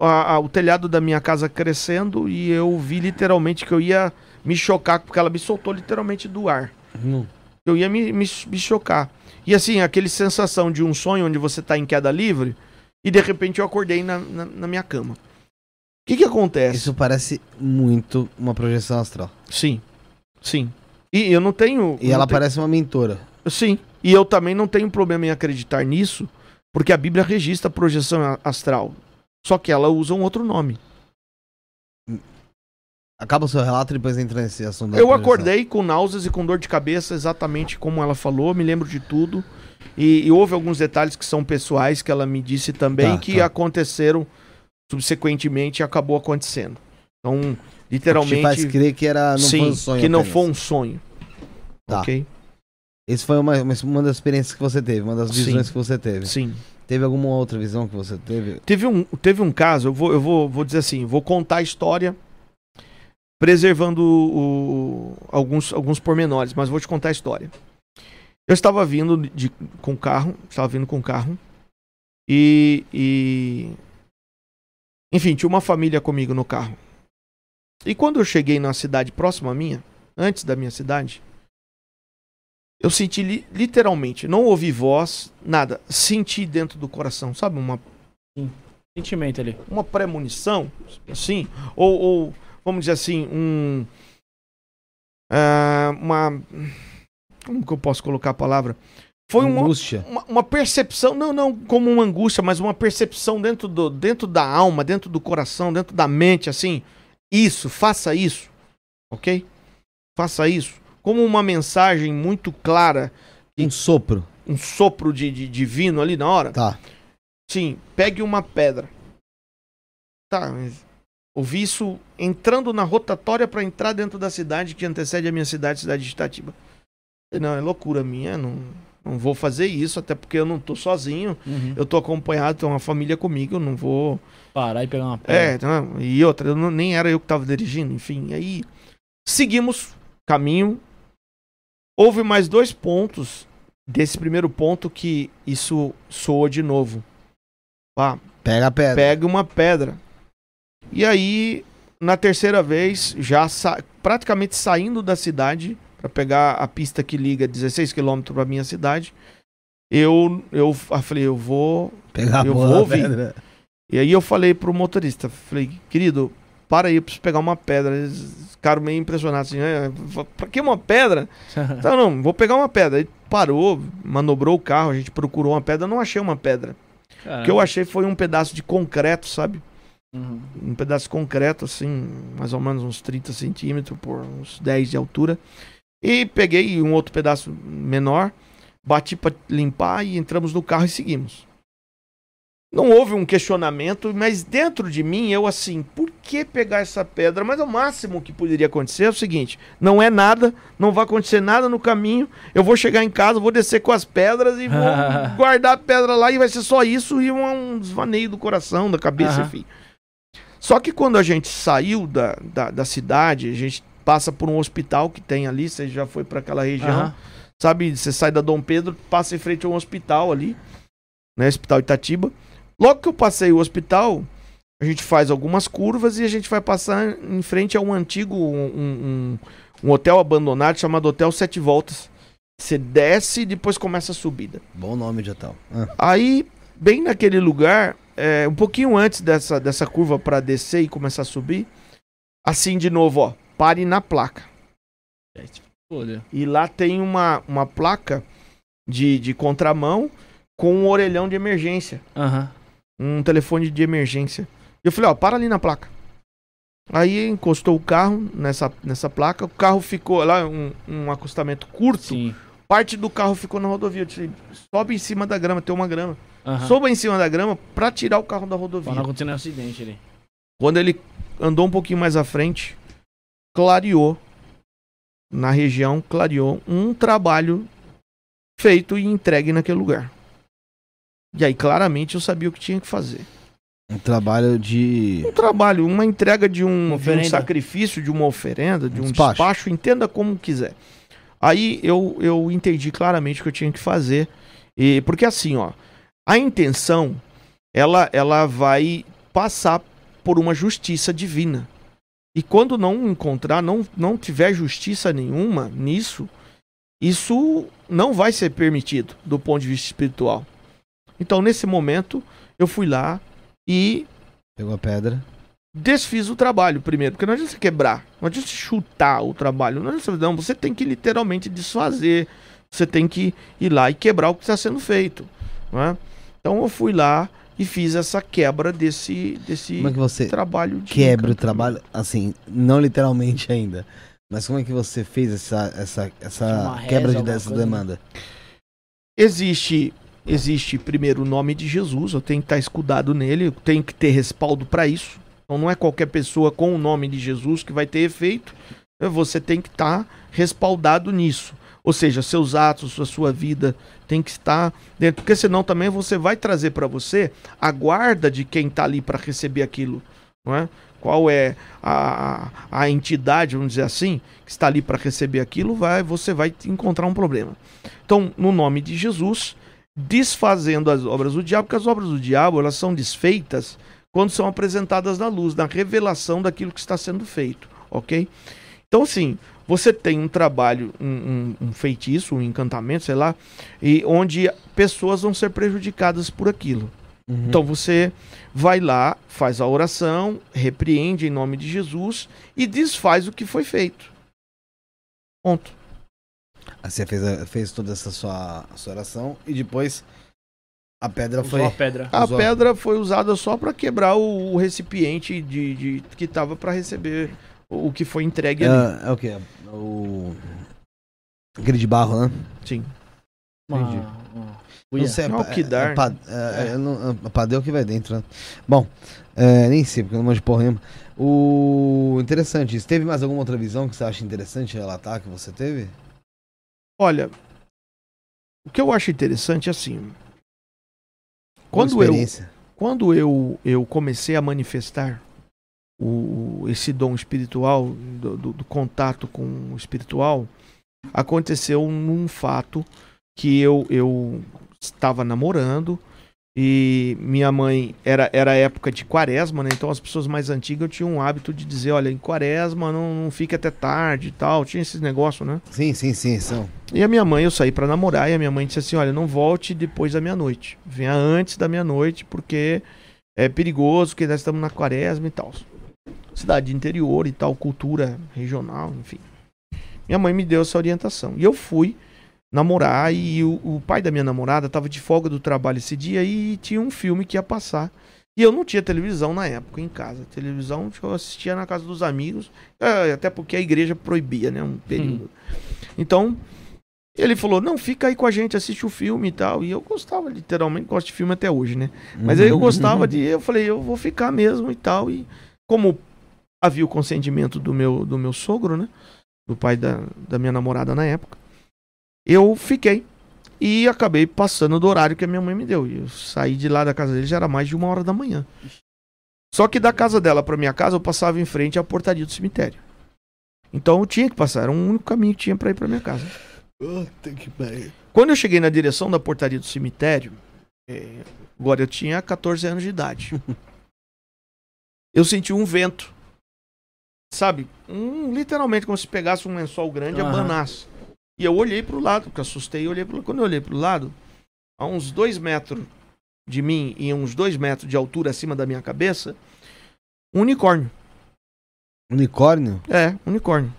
S4: a- a- o telhado da minha casa crescendo e eu vi literalmente que eu ia me chocar, porque ela me soltou literalmente do ar.
S3: Não.
S4: Eu ia me, me, me chocar. E assim, aquele sensação de um sonho onde você tá em queda livre e de repente eu acordei na, na, na minha cama. O que que acontece?
S3: Isso parece muito uma projeção astral.
S4: Sim, sim. E eu não tenho...
S3: E ela
S4: tenho-
S3: parece uma mentora.
S4: Sim. E eu também não tenho problema em acreditar nisso, porque a Bíblia registra a projeção astral. Só que ela usa um outro nome.
S3: Acaba o seu relato e depois entra nesse assunto
S4: Eu
S3: projeção.
S4: acordei com náuseas e com dor de cabeça, exatamente como ela falou, me lembro de tudo. E, e houve alguns detalhes que são pessoais que ela me disse também
S3: Tá,
S4: que
S3: tá.
S4: aconteceram subsequentemente e acabou acontecendo. Então,
S3: que te
S4: literalmente.
S3: faz crer que era, não
S4: sim,
S3: foi um sonho
S4: que não
S3: apenas.
S4: foi um sonho.
S3: Tá.
S4: Ok?
S3: Esse foi uma, uma, das experiências que você teve, uma das
S4: Sim.
S3: visões que você teve.
S4: Sim.
S3: Teve alguma outra visão que você teve?
S4: Teve um, teve um caso, eu vou, eu vou, vou dizer assim, vou contar a história, preservando o- alguns, alguns pormenores, mas vou te contar a história. Eu estava vindo de, com carro, estava vindo com carro, e, e. Enfim, tinha uma família comigo no carro. E quando eu cheguei na cidade próxima à minha, antes da minha cidade, eu senti li- literalmente, não ouvi voz, nada, senti dentro do coração, sabe? Uma
S5: Sentimento ali.
S4: uma premonição, assim, ou, ou, vamos dizer assim, um. ah, uma. Como que eu posso colocar a palavra? Foi uma,
S3: Angústia.
S4: uma, uma percepção, não, não como uma angústia, mas uma percepção dentro, do, dentro da alma, dentro do coração, dentro da mente, assim. Isso, faça isso, ok? Faça isso. Como uma mensagem muito clara,
S3: Um sopro.
S4: um sopro de, de divino ali na hora.
S3: Tá.
S4: Sim, pegue uma pedra. Tá, mas ouvi isso entrando na rotatória para entrar dentro da cidade que antecede a minha cidade, cidade de Itatiba. Não, é loucura minha, não, não vou fazer isso, até porque eu não tô sozinho,
S5: Uhum.
S4: eu tô acompanhado, tem uma família comigo, eu não vou.
S5: Parar e pegar uma pedra.
S4: É, não, e outra, eu não- nem era eu que tava dirigindo, enfim. Aí seguimos caminho. Houve mais dois pontos desse primeiro ponto que isso soou de novo. Pá,
S3: Pega a pedra.
S4: pega uma pedra. E aí, na terceira vez, já sa- praticamente saindo da cidade para pegar a pista que liga 16 km para minha cidade, eu eu fa- falei, eu vou
S3: Pegar a
S4: eu vou ouvir.
S3: pedra.
S4: e aí eu falei pro motorista, falei, querido, para aí, eu preciso pegar uma pedra. Eles ficaram meio impressionados assim, é, pra que uma pedra? Então, não, vou pegar uma pedra. Aí parou, manobrou o carro, a gente procurou uma pedra, não achei uma pedra. O que eu achei foi um pedaço de concreto, sabe?
S5: Uhum.
S4: Um pedaço de concreto, assim, mais ou menos uns 30 centímetros por uns 10 de altura. E peguei um outro pedaço menor, bati pra limpar e entramos no carro e seguimos. Não houve um questionamento, mas dentro de mim eu assim, por que pegar essa pedra? Mas o máximo que poderia acontecer é o seguinte: não é nada, não vai acontecer nada no caminho. Eu vou chegar em casa, vou descer com as pedras e vou guardar a pedra lá e vai ser só isso e um, um desvaneio do coração, da cabeça, enfim. Só que quando a gente saiu da, da, da cidade, a gente passa por um hospital que tem ali, você já foi para aquela região, sabe? Você sai da Dom Pedro, passa em frente a um hospital ali, né? Hospital Itatiba. Logo que eu passei o hospital, a gente faz algumas curvas e a gente vai passar em frente a um antigo, um, um, um hotel abandonado chamado Hotel Sete Voltas. Você desce e depois começa a subida.
S3: Bom nome de hotel. Ah,
S4: Aí, bem naquele lugar, é, um pouquinho antes dessa, dessa curva para descer e começar a subir, assim de novo, ó, pare na placa. E lá tem uma, uma placa de, de contramão com um orelhão de emergência.
S5: Aham.
S4: Um telefone de emergência. Eu falei, ó, para ali na placa. Aí encostou o carro nessa, nessa placa. O carro ficou lá, um, um acostamento curto.
S5: Sim.
S4: Parte do carro ficou na rodovia. Eu disse, sobe em cima da grama, tem uma grama.
S5: Aham.
S4: Soba em cima da grama pra tirar o carro da rodovia.
S5: Pra não acontecer nenhum acidente ali.
S4: Quando ele andou um pouquinho mais à frente, clareou na região, clareou um trabalho feito e entregue naquele lugar. E aí, claramente, eu sabia o que tinha que fazer.
S3: um trabalho de.
S4: Um trabalho, uma entrega de um, de um
S5: Oferenda.
S4: sacrifício, de uma oferenda, de
S3: Um
S4: um
S3: despacho.
S4: despacho. entenda como quiser. Aí eu, eu entendi claramente o que eu tinha que fazer. E, porque assim, ó, a intenção, ela, ela vai passar por uma justiça divina. E quando não encontrar, não, não tiver justiça nenhuma nisso, isso não vai ser permitido do ponto de vista espiritual. Então, nesse momento, eu fui lá e
S3: Pegou a pedra.
S4: desfiz o trabalho primeiro, porque não adianta você quebrar, não adianta você chutar o trabalho, não adianta você, não, você tem que literalmente desfazer, você tem que ir lá e quebrar o que está sendo feito, não é? Então eu fui lá e fiz essa quebra desse, desse
S3: Como é que você
S4: trabalho de
S3: quebra o trabalho? Assim, não literalmente ainda. Mas como é que você fez essa, essa, essa quebra de dessa demanda?
S4: Existe, existe primeiro o nome de Jesus, eu tenho que estar escudado nele, eu tenho que ter respaldo para isso. Então não é qualquer pessoa com o nome de Jesus que vai ter efeito. né? Você tem que estar respaldado nisso. Ou seja, seus atos, a sua vida tem que estar dentro, porque senão também você vai trazer para você a guarda de quem está ali para receber aquilo, não é? Qual é a, a entidade, vamos dizer assim, que está ali para receber aquilo, vai, você vai encontrar um problema. Então, no nome de Jesus, desfazendo as obras do diabo, porque as obras do diabo elas são desfeitas quando são apresentadas na luz, na revelação daquilo que está sendo feito, ok? Então, assim, você tem um trabalho, um, um- um feitiço, um encantamento, sei lá, e onde pessoas vão ser prejudicadas por aquilo.
S3: Uhum.
S4: Então você vai lá, faz a oração, repreende em nome de Jesus e desfaz o que foi feito. Ponto.
S3: Você fez, fez toda essa sua, sua oração e depois a pedra
S5: Usou
S3: foi.
S5: a pedra.
S4: A
S3: Usou.
S4: pedra foi usada só para quebrar o, o recipiente de, de- que estava para receber o, o que foi entregue ali.
S3: É, é o que? O. Aquele de barro, né?
S4: Sim.
S5: Uma,
S3: entendi.
S5: uma
S3: Não
S5: cuia.
S3: sei, é,
S4: Não, que dar,
S3: é, pa- é, é, não- é padeu que vai dentro, né? Bom, é, nem sei, porque eu não manjo porra nenhuma. O interessante, isso. Teve mais alguma outra visão que você acha interessante relatar que você teve?
S4: Olha, o que eu acho interessante é assim. Quando eu, quando eu, eu comecei a manifestar o, esse dom espiritual, do, do- do contato com o espiritual, aconteceu num fato que eu, eu estava namorando e minha mãe era, era época de quaresma, né? Então as pessoas mais antigas tinham um hábito de dizer, olha, em quaresma não, não fica até tarde e tal, tinha esses negócios, né?
S3: Sim, sim, sim, são.
S4: E a minha mãe, eu saí pra namorar e a minha mãe disse assim: Olha, não volte depois da meia-noite. Venha antes da meia-noite, porque é perigoso, porque nós estamos na quaresma e tal. cidade de interior e tal, cultura regional, enfim. Minha mãe me deu essa orientação. E eu fui namorar e o, o pai da minha namorada estava de folga do trabalho esse dia e tinha um filme que ia passar. E eu não tinha televisão na época em casa. Televisão eu assistia na casa dos amigos, é, até porque a igreja proibia, né? Um período. Então, ele falou: Não, fica aí com a gente, assiste o filme e tal. E eu gostava, literalmente, gosto de filme até hoje, né? Mas aí eu gostava de. Eu falei: Eu vou ficar mesmo e tal. E como havia o consentimento do meu, do meu sogro, né? Do pai da, da minha namorada na época, eu fiquei. E acabei passando do horário que a minha mãe me deu. E eu saí de lá da casa dele já era mais de uma hora da manhã. Só que da casa dela pra minha casa eu passava em frente à portaria do cemitério. Então eu tinha que passar, era o único caminho que tinha pra ir pra minha casa.
S3: Puta que pariu.
S4: Quando eu cheguei na direção da portaria do cemitério, é, agora eu tinha 14 anos de idade. eu senti um vento. Sabe? Um, literalmente como se pegasse um lençol grande e
S5: Aham.
S4: abanasse. E eu olhei pro lado, porque assustei e olhei pro lado. Quando eu olhei pro lado, a uns dois metros de mim e uns dois metros de altura acima da minha cabeça, um unicórnio.
S3: Unicórnio?
S4: É, unicórnio.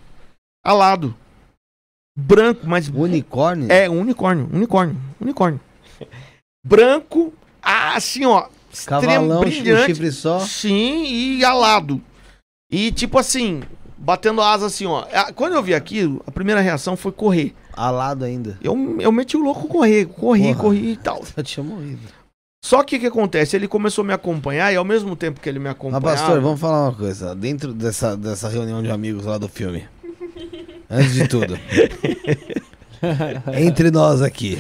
S4: Alado. Branco, mas
S3: Unicórnio?
S4: é, um unicórnio, unicórnio, unicórnio. Branco, ah, assim, ó. extremo,
S3: Cavalão, um
S4: brilhante.
S3: chifre só.
S4: Sim, e alado. E tipo assim, batendo asa assim, ó. Ah, Quando eu vi aquilo, a primeira reação foi correr.
S3: Alado ainda.
S4: Eu, eu meti o louco correr, corri,
S3: Porra.
S4: corri e tal.
S3: Eu tinha morrido.
S4: Só que o que acontece? Ele começou a me acompanhar e ao mesmo tempo que ele me
S3: Mas,
S4: acompanhava...
S3: pastor, vamos falar uma coisa. Dentro dessa, dessa reunião de amigos lá do filme. Antes de tudo. Entre nós aqui.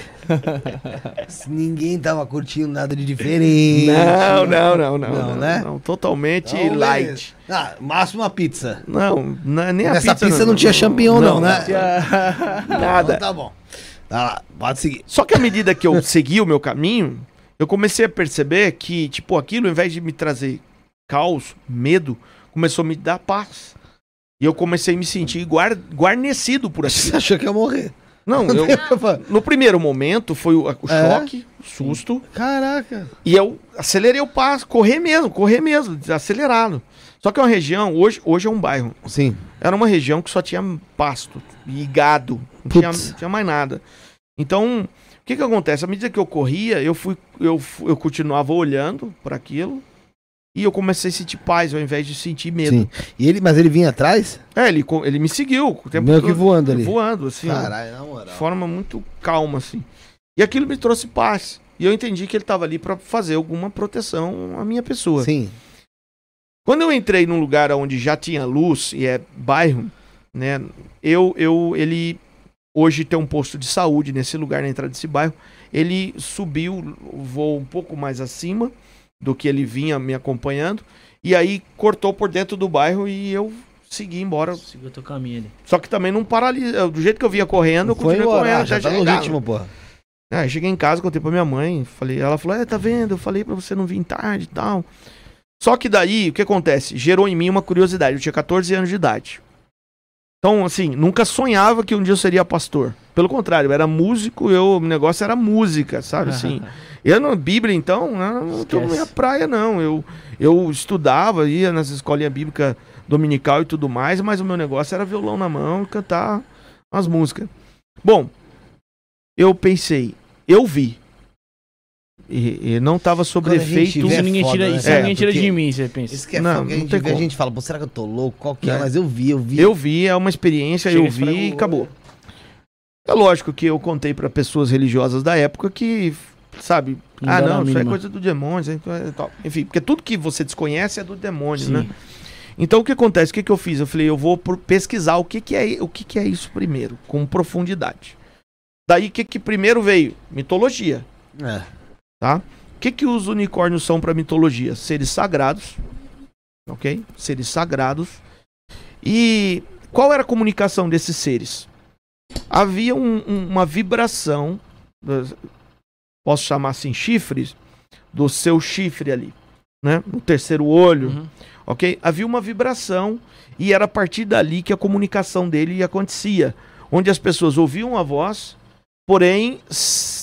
S3: Ninguém tava curtindo nada de diferente.
S4: Não, não, não, não.
S3: Não,
S4: Não,
S3: né?
S4: não, totalmente
S3: Então,
S4: light.
S3: Ah, máximo uma pizza.
S4: Não, não, nem a
S3: Nessa
S4: pizza...
S3: pizza não tinha champignon, não, né?
S4: Nada.
S3: Então tá bom. Tá lá, pode seguir.
S4: Só que à medida que eu segui o meu caminho, eu comecei a perceber que, tipo, aquilo, ao invés de me trazer caos, medo, começou a me dar paz. E eu comecei a me sentir guar- guarnecido por
S3: Você
S4: aquilo.
S3: achou que ia morrer?
S4: Não, eu, no primeiro momento foi o, o
S3: É?
S4: choque, o susto,
S3: Caraca.
S4: e eu acelerei o passo, correr mesmo, correr mesmo, acelerado. Só que é uma região, hoje, hoje é um bairro,
S3: Sim.
S4: era uma região que só tinha pasto e gado, não tinha, não tinha mais nada. Então, o que que acontece? À medida que eu corria, eu fui, eu, eu continuava olhando para aquilo e eu comecei a sentir paz ao invés de sentir medo.
S3: Sim. E ele, mas ele vinha atrás?
S4: É, ele, ele me seguiu o tempo
S3: Meio que
S4: todo,
S3: voando ali.
S4: voando assim,
S3: Caralho, na moral.
S4: de forma muito calma assim. E aquilo me trouxe paz. E eu entendi que ele estava ali para fazer alguma proteção à minha pessoa.
S3: Sim.
S4: Quando eu entrei num lugar onde já tinha luz e é bairro, né? Eu, eu, ele hoje tem um posto de saúde nesse lugar na entrada desse bairro. Ele subiu, voou um pouco mais acima do que ele vinha me acompanhando e aí cortou por dentro do bairro e eu segui embora.
S5: O teu caminho ali.
S4: Só que também não paralisa. Do jeito que eu vinha correndo, eu
S3: Foi
S4: continuei
S3: embora,
S4: correndo.
S3: ah, já
S4: até
S3: tá no ritmo, porra.
S4: Aí cheguei em casa, contei pra minha mãe, falei, ela falou, é, tá vendo? Eu falei pra você não vir tarde e tal. Só que daí, o que acontece? Gerou em mim uma curiosidade. Eu tinha 14 anos de idade. Então, assim, nunca sonhava que um dia eu seria pastor. Pelo contrário, eu era músico, eu, o negócio era música, sabe? Assim, eu não, Bíblia, então, não, não tô na minha praia, não. Eu, eu estudava, ia nas escolinhas bíblicas dominical e tudo mais, mas o meu negócio era violão na mão e cantar as músicas. Bom, eu pensei, eu vi. E, e não tava sob efeito.
S3: vê-
S5: Isso ninguém
S3: foda,
S5: tira,
S3: né,
S5: isso
S3: cara?
S5: ninguém tira de mim, você pensa.
S3: Isso que é
S4: Não,
S3: foda, que a
S4: não
S3: gente
S4: tem
S3: vê, a gente fala, pô, será que eu tô louco? Qual que é?
S4: É.
S3: Mas eu vi, eu vi.
S4: Eu vi, é uma experiência,
S5: Chega,
S4: eu vi e acabou. É lógico que eu contei pra pessoas religiosas da época que, sabe,
S5: Não
S4: ah, não, isso é
S5: mínima.
S4: coisa do demônio, é tal. Enfim, porque tudo que você desconhece é do demônio,
S5: Sim.
S4: né? Então o que acontece? O que, que eu fiz? Eu falei, eu vou pesquisar o que, que é o que, que é isso primeiro, com profundidade. Daí o que, que primeiro veio? Mitologia,
S3: É.
S4: tá? O que, que os unicórnios são para mitologia? Seres sagrados, ok? Seres sagrados. E qual era a comunicação desses seres? Havia um- um- uma vibração, das- posso chamar assim, chifres, do seu chifre ali, né? No terceiro olho,
S5: Uhum.
S4: ok? Havia uma vibração e era a partir dali que a comunicação dele acontecia, onde as pessoas ouviam a voz, porém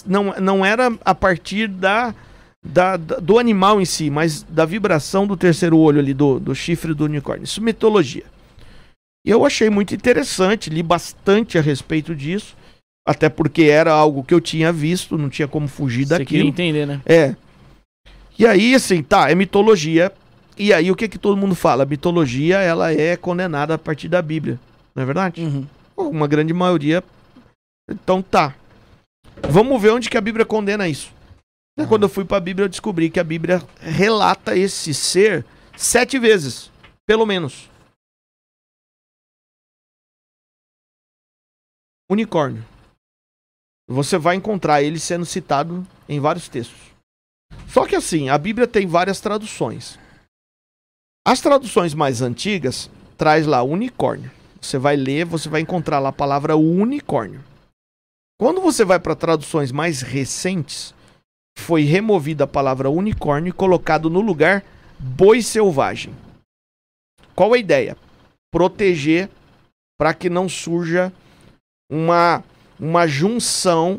S4: não, não era a partir da da, da- do animal em si, mas da vibração do terceiro olho ali, do, do chifre do unicórnio. Isso é mitologia. E eu achei muito interessante, li bastante a respeito disso, até porque era algo que eu tinha visto, não tinha como fugir
S5: Você
S4: daquilo.
S5: entender, né?
S4: É. E aí, assim, tá, é mitologia. E aí, o que que todo mundo fala? A mitologia, ela é condenada a partir da Bíblia. Não é verdade?
S5: Uhum.
S4: Uma grande maioria. Então tá. Vamos ver onde que a Bíblia condena isso. Né, Quando eu fui pra Bíblia, eu descobri que a Bíblia relata esse ser sete vezes, pelo menos. Unicórnio. Você vai encontrar ele sendo citado em vários textos. Só que assim, a Bíblia tem várias traduções. As traduções mais antigas traz lá unicórnio. Você vai ler, você vai encontrar lá a palavra unicórnio. Quando você vai para traduções mais recentes, foi removida a palavra unicórnio e colocado no lugar boi selvagem. Qual a ideia? Proteger para que não surja uma, uma junção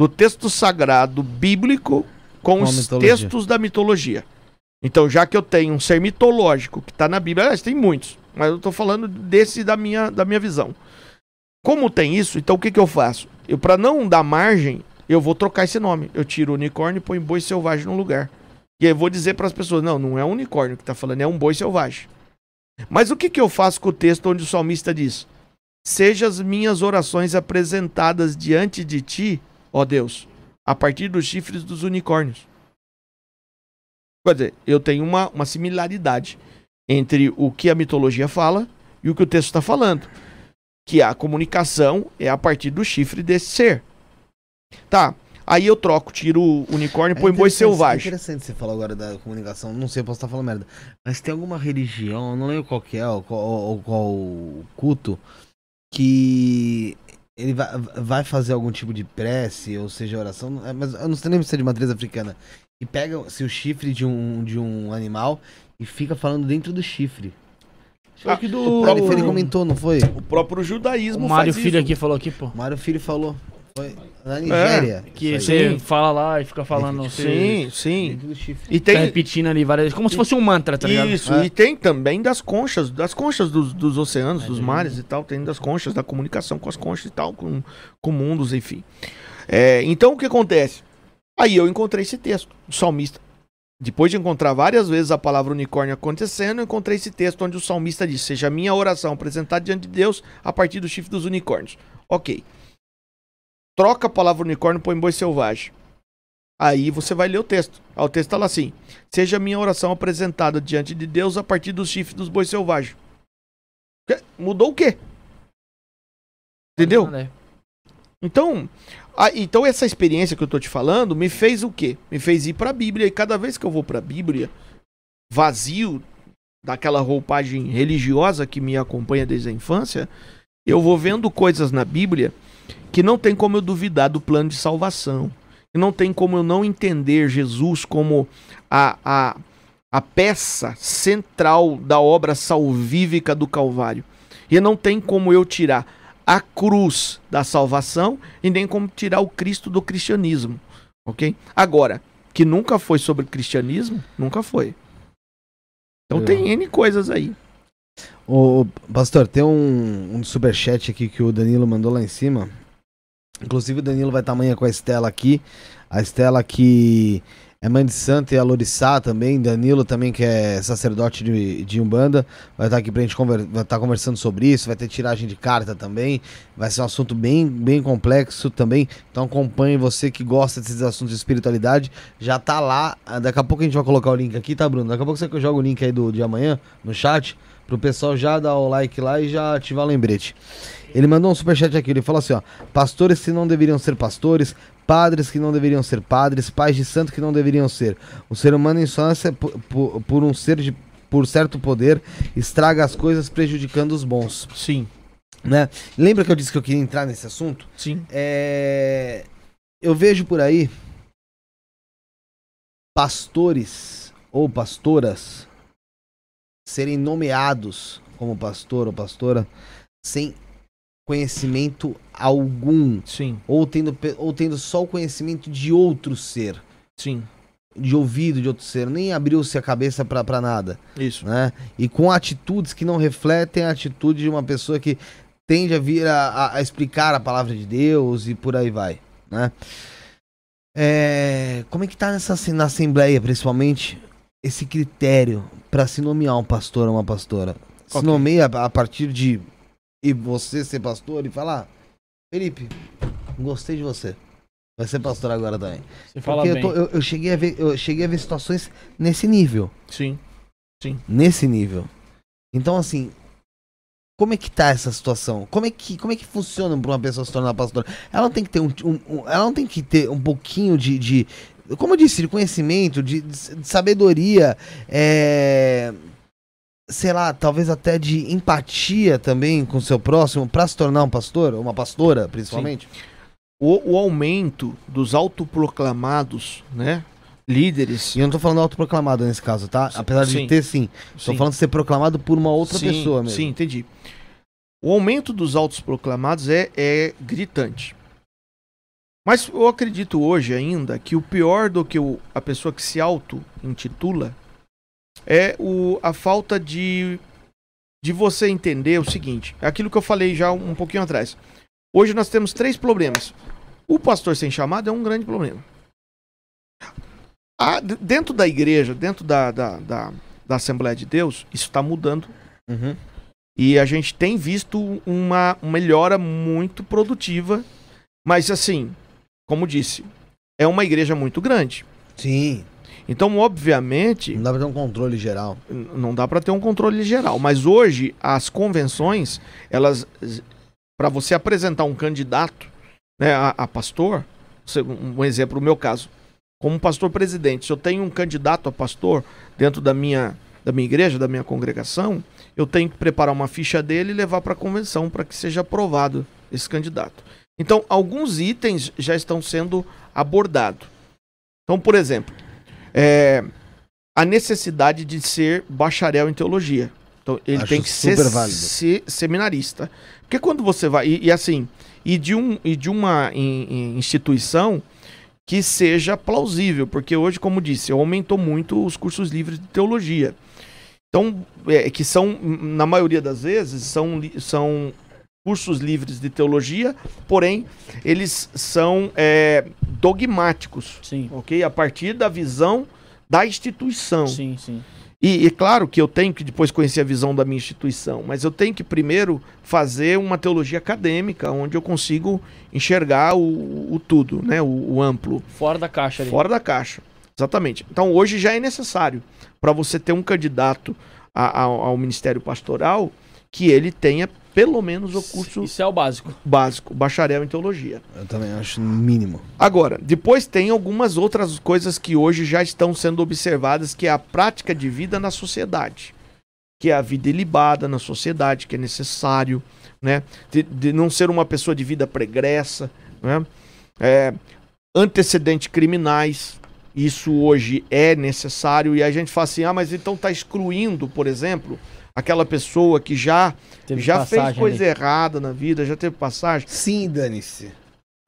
S4: do texto sagrado bíblico com,
S3: Com
S4: os textos da mitologia. Então, já que eu tenho um ser mitológico que está na Bíblia, aliás, tem muitos, mas eu estou falando desse da minha, da minha visão. Como tem isso, então o que, que eu faço? Eu, para não dar margem, eu vou trocar esse nome. Eu tiro unicórnio e põe boi selvagem no lugar. E aí eu vou dizer para as pessoas: não, não é um unicórnio que está falando, é um boi selvagem. Mas o que, que eu faço com o texto onde o salmista diz: Seja as minhas orações apresentadas diante de ti, ó Deus, a partir dos chifres dos unicórnios. Quer dizer, eu tenho uma, uma similaridade entre o que a mitologia fala e o que o texto está falando. Que a comunicação é a partir do chifre desse ser. Tá. Aí eu troco, tiro o unicórnio e põe boi
S3: interessante-
S4: selvagem.
S3: É interessante você falar agora da comunicação. Não sei, eu posso estar falando merda. Mas tem alguma religião, não lembro qual que é, ou qual, ou qual culto, que ele vai, vai fazer algum tipo de prece, ou seja, oração. é, Mas eu não sei nem se é de matriz africana. E pega-se o chifre de um, de um animal e fica falando dentro do chifre.
S4: Ah,
S5: que
S3: O
S5: do.
S3: Mário Filho comentou, não foi?
S4: O próprio judaísmo
S5: O Mário
S4: faz
S5: Filho
S4: isso.
S5: aqui falou aqui, pô.
S3: O Mário Filho falou. Foi na Nigéria.
S5: Que
S3: isso aí.
S5: você fala lá e fica falando. Você
S4: Sim, sim.
S3: Do.
S4: E
S5: Tá
S4: tem,
S5: repetindo ali várias Como se fosse um mantra, tá ligado?
S4: Isso,
S3: É.
S4: e tem também das conchas, das conchas dos, dos oceanos,
S5: É,
S4: dos mares e tal, tem das conchas, da comunicação com as conchas e tal, com, com mundos, enfim. É, então o que acontece? Aí eu encontrei esse texto, do salmista. Depois de encontrar várias vezes a palavra unicórnio acontecendo, eu encontrei esse texto onde o salmista diz: Seja a minha oração apresentada diante de Deus a partir do chifre dos unicórnios. Ok. Troca a palavra unicórnio põe boi selvagem. Aí você vai ler o texto. O texto tá lá assim: Seja minha oração apresentada diante de Deus a partir dos chifres dos bois selvagens. Mudou o quê? Entendeu? Então, a- então essa experiência que eu tô te falando me fez o quê? Me fez ir pra Bíblia. E cada vez que eu vou pra Bíblia, vazio daquela roupagem religiosa que me acompanha desde a infância, eu vou vendo coisas na Bíblia que não tem como eu duvidar do plano de salvação. E não tem como eu não entender Jesus como a, a, a peça central da obra salvífica do Calvário. E não tem como eu tirar a cruz da salvação e nem como tirar o Cristo do cristianismo. Ok? Agora, que nunca foi sobre cristianismo, nunca foi. Então tem N coisas aí.
S3: Ô, pastor, tem um, um superchat aqui que o Danilo mandou lá em cima. Inclusive o Danilo vai estar amanhã com a Estela aqui. A Estela que é mãe de santo e a Lorissá também. Danilo também que é sacerdote de, de Umbanda. Vai estar aqui pra gente conver, vai estar conversando sobre isso. Vai ter tiragem de carta também. Vai ser um assunto bem, bem complexo também. Então acompanhe você que gosta desses assuntos de espiritualidade. Já tá lá. Ah, Daqui a pouco a gente vai colocar o link aqui, tá, Bruno? Daqui a pouco você joga o link aí do de amanhã no chat pro pessoal já dar o like lá e já ativar o lembrete. Ele mandou um superchat aqui, ele falou assim, ó, pastores que não deveriam ser pastores, padres que não deveriam ser padres, pais de santo que não deveriam ser. O ser humano em por, por, por um ser de por certo poder estraga as coisas prejudicando os bons,
S4: Sim,
S3: né? Lembra que eu disse que eu queria entrar nesse assunto?
S4: sim.
S3: É, eu vejo por aí pastores ou pastoras serem nomeados como pastor ou pastora sem conhecimento algum
S4: Sim,
S3: ou tendo, ou tendo só o conhecimento de outro ser.
S4: sim.
S3: de ouvido de outro ser, nem abriu-se a cabeça pra pra nada,
S4: Isso.
S3: né? E com atitudes que não refletem a atitude de uma pessoa que tende a vir a, a- a explicar a palavra de Deus e por aí vai, né? É, como é que tá nessa na assembleia, principalmente, esse critério pra se nomear um pastor ou uma pastora? Se nomeia a partir de e você ser pastor e falar, Felipe, gostei de você. Vai ser pastor agora também.
S5: Você fala
S3: Porque eu, tô- eu- eu cheguei a ver, eu cheguei a ver situações nesse nível.
S4: Sim.
S3: Nesse nível. Então, assim, como é que tá essa situação? Como é que, como é que funciona pra uma pessoa se tornar pastora? Ela não tem que ter um, um- um- ela não tem que ter um pouquinho de, de como eu disse, de conhecimento, de, de- de sabedoria, é, sei lá, talvez até de empatia também com o seu próximo pra se tornar um pastor, uma pastora, principalmente.
S4: O, o aumento dos autoproclamados, né? Líderes.
S3: E eu não tô falando autoproclamado nesse caso, tá? Apesar de
S4: Sim.
S3: ter sim. Tô
S4: Sim.
S3: falando de ser proclamado por uma outra
S4: sim,
S3: pessoa mesmo.
S4: Sim, entendi. O aumento dos autoproclamados é, é gritante. Mas eu acredito hoje ainda que o pior do que o- a pessoa que se auto-intitula é o, a falta de, de você entender o seguinte: é aquilo que eu falei já um pouquinho atrás. Hoje nós temos três problemas. O pastor sem chamado é um grande problema. Ah, d- dentro da igreja, dentro da, da, da, da Assembleia de Deus, isso está mudando
S3: Uhum.
S4: e a gente tem visto uma melhora muito produtiva. Mas assim, como disse, é uma igreja muito grande.
S3: Sim.
S4: Então, obviamente,
S3: Não dá pra ter um controle geral.
S4: não dá para ter um controle geral. Mas hoje, as convenções, elas. Para você apresentar um candidato né, a, a pastor, um exemplo, no meu caso, como pastor presidente, se eu tenho um candidato a pastor dentro da minha, da minha igreja, da minha congregação, eu tenho que preparar uma ficha dele e levar para a convenção para que seja aprovado esse candidato. Então, alguns itens já estão sendo abordados. Então, por exemplo, é, a necessidade de ser bacharel em teologia. Então, ele
S3: Acho
S4: tem que ser, ser seminarista. Porque quando você vai. E, e assim, e de, um, e de uma in- in- instituição que seja plausível, porque hoje, como disse, aumentou muito os cursos livres de teologia. Então, é, que são, na maioria das vezes, são, são cursos livres de teologia, porém, eles são é, dogmáticos,
S5: Sim,
S4: ok? A partir da visão da instituição.
S5: sim, sim.
S4: E, e claro que eu tenho que depois conhecer a visão da minha instituição, mas eu tenho que primeiro fazer uma teologia acadêmica, onde eu consigo enxergar o, o tudo, né? O, o amplo,
S5: Fora da caixa ali.
S4: fora da caixa. Exatamente. Então hoje já é necessário para você ter um candidato a- ao, ao ministério pastoral que ele tenha pelo menos o curso
S5: Isso é o básico.
S4: básico, bacharel em teologia.
S3: Eu também acho mínimo.
S4: Agora, depois tem algumas outras coisas que hoje já estão sendo observadas, que é a prática de vida na sociedade. Que é a vida ilibada na sociedade, que é necessário, né? De, de não ser uma pessoa de vida pregressa, né? É, antecedentes criminais, isso hoje é necessário, e a gente fala assim, ah, mas então tá excluindo, por exemplo, aquela pessoa que já,
S5: Teve
S4: já fez
S5: passagem
S4: coisa
S5: ali.
S4: errada na vida, já teve passagem.
S3: Sim, dane-se.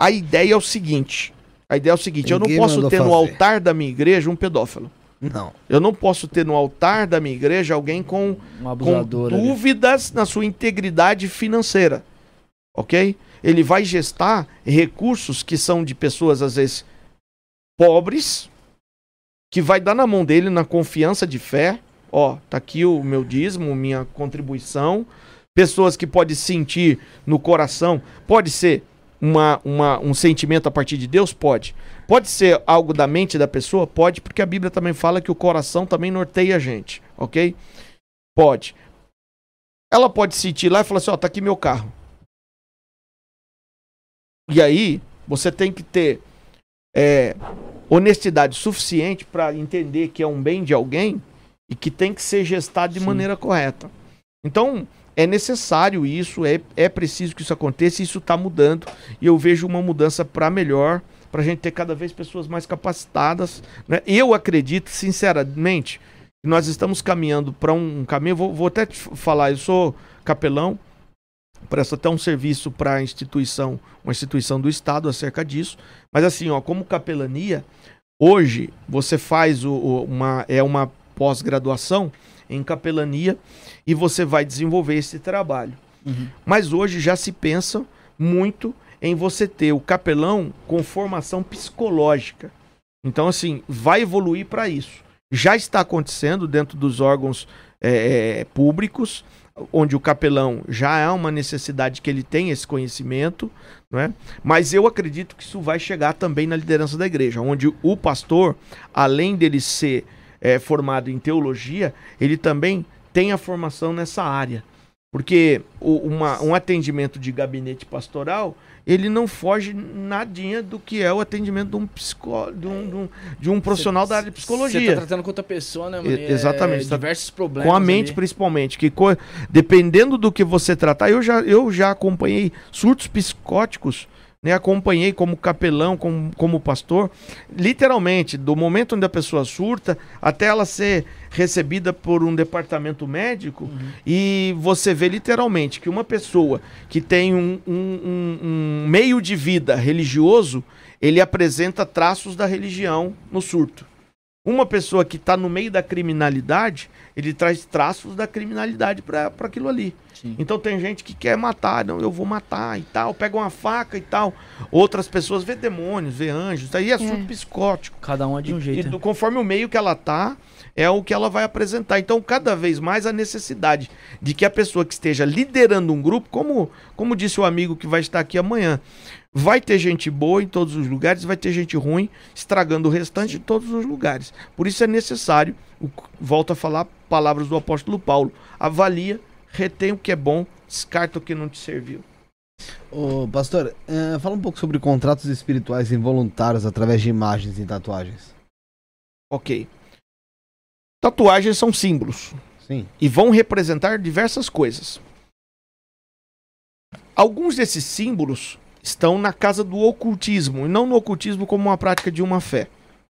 S4: A ideia é o seguinte: a ideia é o seguinte, eu não
S3: Ninguém
S4: posso ter no
S3: fazer.
S4: altar da minha igreja um pedófilo.
S3: Não.
S4: Eu não posso ter no altar da minha igreja alguém com,
S5: Um
S4: com
S5: abusador ali.
S4: dúvidas na sua integridade financeira. Ok? Ele vai gestar recursos que são de pessoas, às vezes, pobres, que vai dar na mão dele na confiança de fé. Ó, tá aqui o meu dízimo, minha contribuição. Pessoas que pode sentir no coração, pode ser uma, uma- um sentimento a partir de Deus? Pode. Pode ser algo da mente da pessoa? Pode, porque a Bíblia também fala que o coração também norteia a gente, ok? Pode. Ela pode sentir lá e falar assim: ó, tá aqui meu carro. E aí, você tem que ter é, honestidade suficiente para entender que é um bem de alguém e que tem que ser gestado de
S5: Sim.
S4: maneira correta. Então, é necessário isso, é, é preciso que isso aconteça, e isso está mudando. E eu vejo uma mudança para melhor, para a gente ter cada vez pessoas mais capacitadas. Né? Eu acredito, sinceramente, que nós estamos caminhando para um caminho. Vou, vou até te falar, eu sou capelão, presto até um serviço para a instituição, uma instituição do Estado acerca disso. Mas assim, ó, como capelania, Hoje, você faz o- o- uma, é uma pós-graduação em capelania e você vai desenvolver esse trabalho.
S5: Uhum.
S4: Mas hoje já se pensa muito em você ter o capelão com formação psicológica. Então, assim, vai evoluir para isso. Já está acontecendo dentro dos órgãos eh, eh, públicos, onde o capelão já é uma necessidade que ele tenha esse conhecimento, não é? mas eu acredito que isso vai chegar também na liderança da igreja, onde o pastor, além dele ser eh, formado em teologia, ele também tem a formação nessa área. Porque o- uma- um atendimento de gabinete pastoral, ele não foge nadinha do que é o atendimento de um, psicó, de um, de um- de um profissional da área de
S5: Você tá
S4: psicologia.
S5: tratando com outra pessoa, né, mano?
S4: Exatamente,
S5: É,
S4: você tá
S5: diversos problemas.
S4: Com a mente,
S5: ali.
S4: principalmente. Que dependendo do que você tratar, eu já, eu já acompanhei surtos psicóticos, né? Acompanhei como capelão, como, como pastor. Literalmente, do momento onde a pessoa surta até ela ser recebida por um departamento médico,
S5: Uhum.
S4: e você vê literalmente que uma pessoa que tem um, um- um- um meio de vida religioso, ele apresenta traços da religião no surto. Uma pessoa que está no meio da criminalidade, ele traz traços da criminalidade para aquilo ali.
S5: Sim.
S4: Então tem gente que quer matar, não, eu vou matar e tal, pega uma faca e tal. Outras pessoas vê demônios, vê anjos, aí é surto
S2: É.
S4: psicótico.
S5: Cada um é de um
S4: E
S5: jeito.
S4: do- conforme o meio que ela tá, é o que ela vai apresentar. Então, cada vez mais a necessidade de que a pessoa que esteja liderando um grupo, como, como disse o amigo que vai estar aqui amanhã, vai ter gente boa em todos os lugares, vai ter gente ruim estragando o restante em todos os lugares. Por isso é necessário, volto a falar palavras do apóstolo Paulo, avalia, retém o que é bom, descarta o que não te serviu.
S3: Ô, pastor, eh, fala um pouco sobre contratos espirituais involuntários através de imagens e tatuagens.
S4: Ok. Tatuagens são símbolos.
S3: Sim.
S4: e vão representar diversas coisas. Alguns desses símbolos estão na casa do ocultismo, e não no ocultismo como uma prática de uma fé,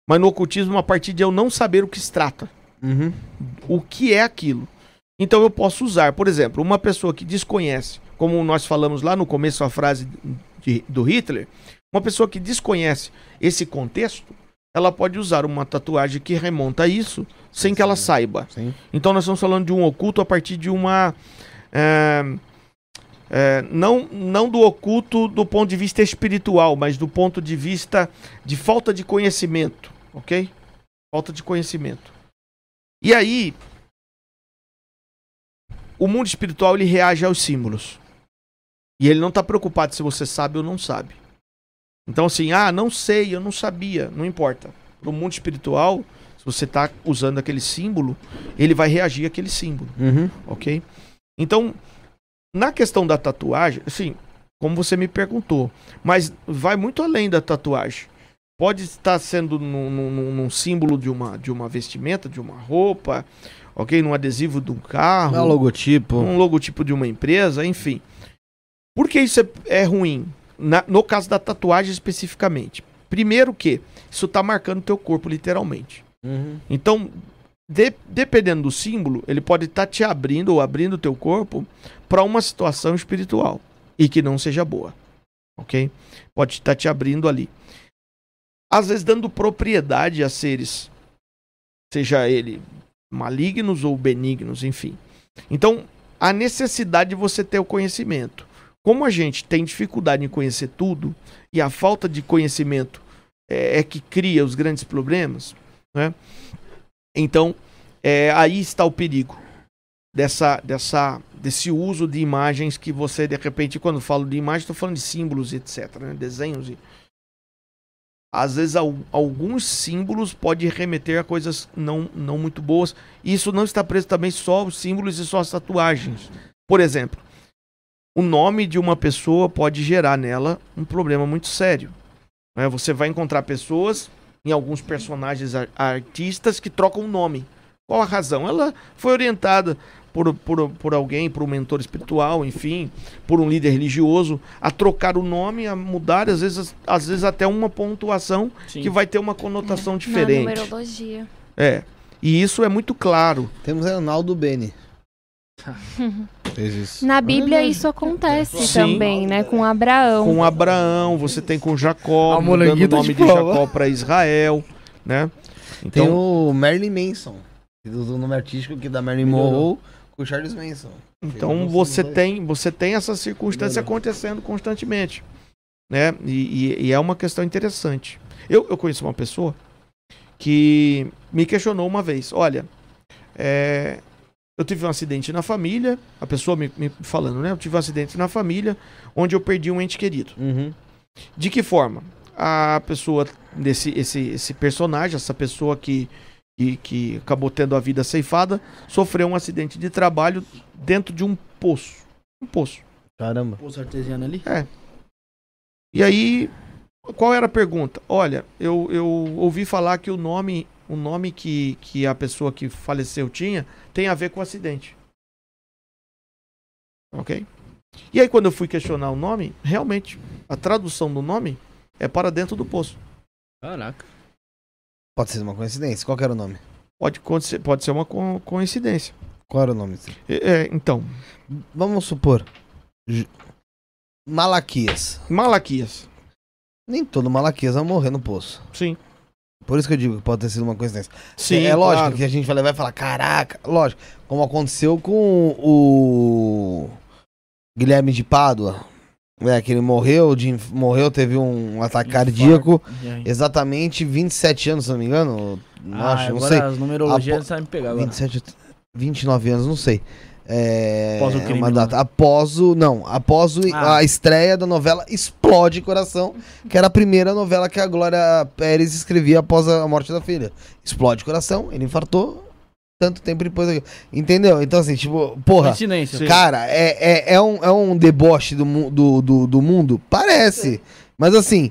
S4: mas no ocultismo a partir de eu não saber o que se trata,
S3: Uhum.
S4: o que é aquilo. Então eu posso usar, por exemplo, uma pessoa que desconhece, como nós falamos lá no começo a frase de- do Hitler, uma pessoa que desconhece esse contexto, ela pode usar uma tatuagem que remonta a isso sem que ela saiba.
S3: Sim.
S4: Então nós estamos falando de um oculto a partir de uma. é, é, não, não do oculto do ponto de vista espiritual, mas do ponto de vista de falta de conhecimento, ok? Falta de conhecimento. E aí, o mundo espiritual ele reage aos símbolos. E ele não está preocupado se você sabe ou não sabe. Então, assim, ah, não sei, eu não sabia, não importa. Para o mundo espiritual, se você está usando aquele símbolo, ele vai reagir àquele símbolo,
S3: Uhum.
S4: ok? Então, na questão da tatuagem, assim, como você me perguntou, mas vai muito além da tatuagem. Pode estar sendo num, num- num símbolo de uma, de uma vestimenta, de uma roupa, ok? Num adesivo de um carro
S3: o logotipo.
S4: um logotipo de uma empresa, enfim. Por que isso é, é ruim? Na- no caso da tatuagem especificamente. Primeiro que isso está marcando teu corpo literalmente.
S3: Uhum.
S4: Então, de- dependendo do símbolo, ele pode estar te abrindo ou abrindo teu corpo para uma situação espiritual e que não seja boa. Ok? Pode estar te abrindo ali. Às vezes dando propriedade a seres, seja ele malignos ou benignos, enfim. Então, a necessidade de você ter o conhecimento. Como a gente tem dificuldade em conhecer tudo e a falta de conhecimento é, é que cria os grandes problemas, né? Então, é, aí está o perigo dessa, dessa, desse uso de imagens que você, de repente, quando falo de imagem, estou falando de símbolos etc, né? desenhos. E... Às vezes, al- alguns símbolos podem remeter a coisas não, não muito boas. E isso não está preso também só aos símbolos e só às tatuagens. Por exemplo, o nome de uma pessoa pode gerar nela um problema muito sério. né? Você vai encontrar pessoas em alguns personagens ar- artistas que trocam o nome. Qual a razão? Ela foi orientada por, por, por alguém, por um mentor espiritual, enfim, por um líder religioso, a trocar o nome, a mudar, às vezes, às vezes até uma pontuação
S5: Sim.
S4: que vai ter uma conotação
S2: Na
S4: diferente.
S2: numerologia.
S4: É. E isso é muito claro.
S3: Temos aí o Naldo Bene. Fez isso.
S2: Na Bíblia isso acontece
S4: Sim.
S2: também, né? Com Abraão.
S4: Com Abraão, você tem com Jacó,
S5: o
S4: mudando o
S5: tá
S4: nome
S5: de
S4: de. Jacó para Israel. né?
S3: Tem
S4: Então,
S3: o Marilyn Manson, que usa o nome artístico que é da Marilyn
S5: Melhorou.
S3: Monroe com o Charles Manson.
S4: então você tem, você tem essa circunstância
S5: Melhorou.
S4: acontecendo constantemente, né? E, e- e é uma questão interessante. Eu, eu conheço uma pessoa que me questionou uma vez. Olha, é, eu tive um acidente na família, a pessoa me, me falando, né? Eu tive um acidente na família onde eu perdi um ente querido.
S3: Uhum.
S4: De que forma? A pessoa desse esse, esse personagem, essa pessoa que, que, que acabou tendo a vida ceifada, sofreu um acidente de trabalho dentro de um poço. Um poço.
S3: Caramba.
S5: Poço artesiano ali?
S4: E aí, qual era a pergunta? Olha, eu, eu ouvi falar que o nome, o nome que, que a pessoa que faleceu tinha tem a ver com o acidente. Ok? E aí, quando eu fui questionar o nome, realmente, a tradução do nome é para dentro do poço.
S5: Caraca.
S3: Pode ser uma coincidência. Qual que era o nome?
S4: Pode, acontecer- pode ser uma co- coincidência.
S3: Qual era o nome?
S4: É, é, então,
S3: Vamos supor. J- Malaquias.
S4: Malaquias.
S3: Nem todo Malaquias vai morrer no poço.
S4: Sim.
S3: Por isso que eu digo que pode ter sido uma coincidência.
S4: Sim,
S3: é lógico
S4: claro.
S3: que a gente vai levar e falar, caraca, lógico, como aconteceu com o Guilherme de Pádua, né, que ele morreu, de, morreu, teve um ataque cardíaco,
S5: E aí?
S3: exatamente 27 anos, se não me engano,
S5: Ah,
S3: acho, não sei,
S5: as numerologias
S3: Apo-
S5: sabem me pegar agora.
S3: 27, 29 anos, não sei. É,
S5: Após o crime,
S3: uma
S5: não.
S3: data após o não após o,
S5: Ah.
S3: a estreia da novela Explode Coração que era a primeira novela que a Glória Pérez escrevia após a morte da filha Explode Coração ele infartou tanto tempo depois entendeu então assim tipo porra
S5: Coincidência.
S3: Cara é, é, é, um, é um deboche do, do, do, do mundo parece mas assim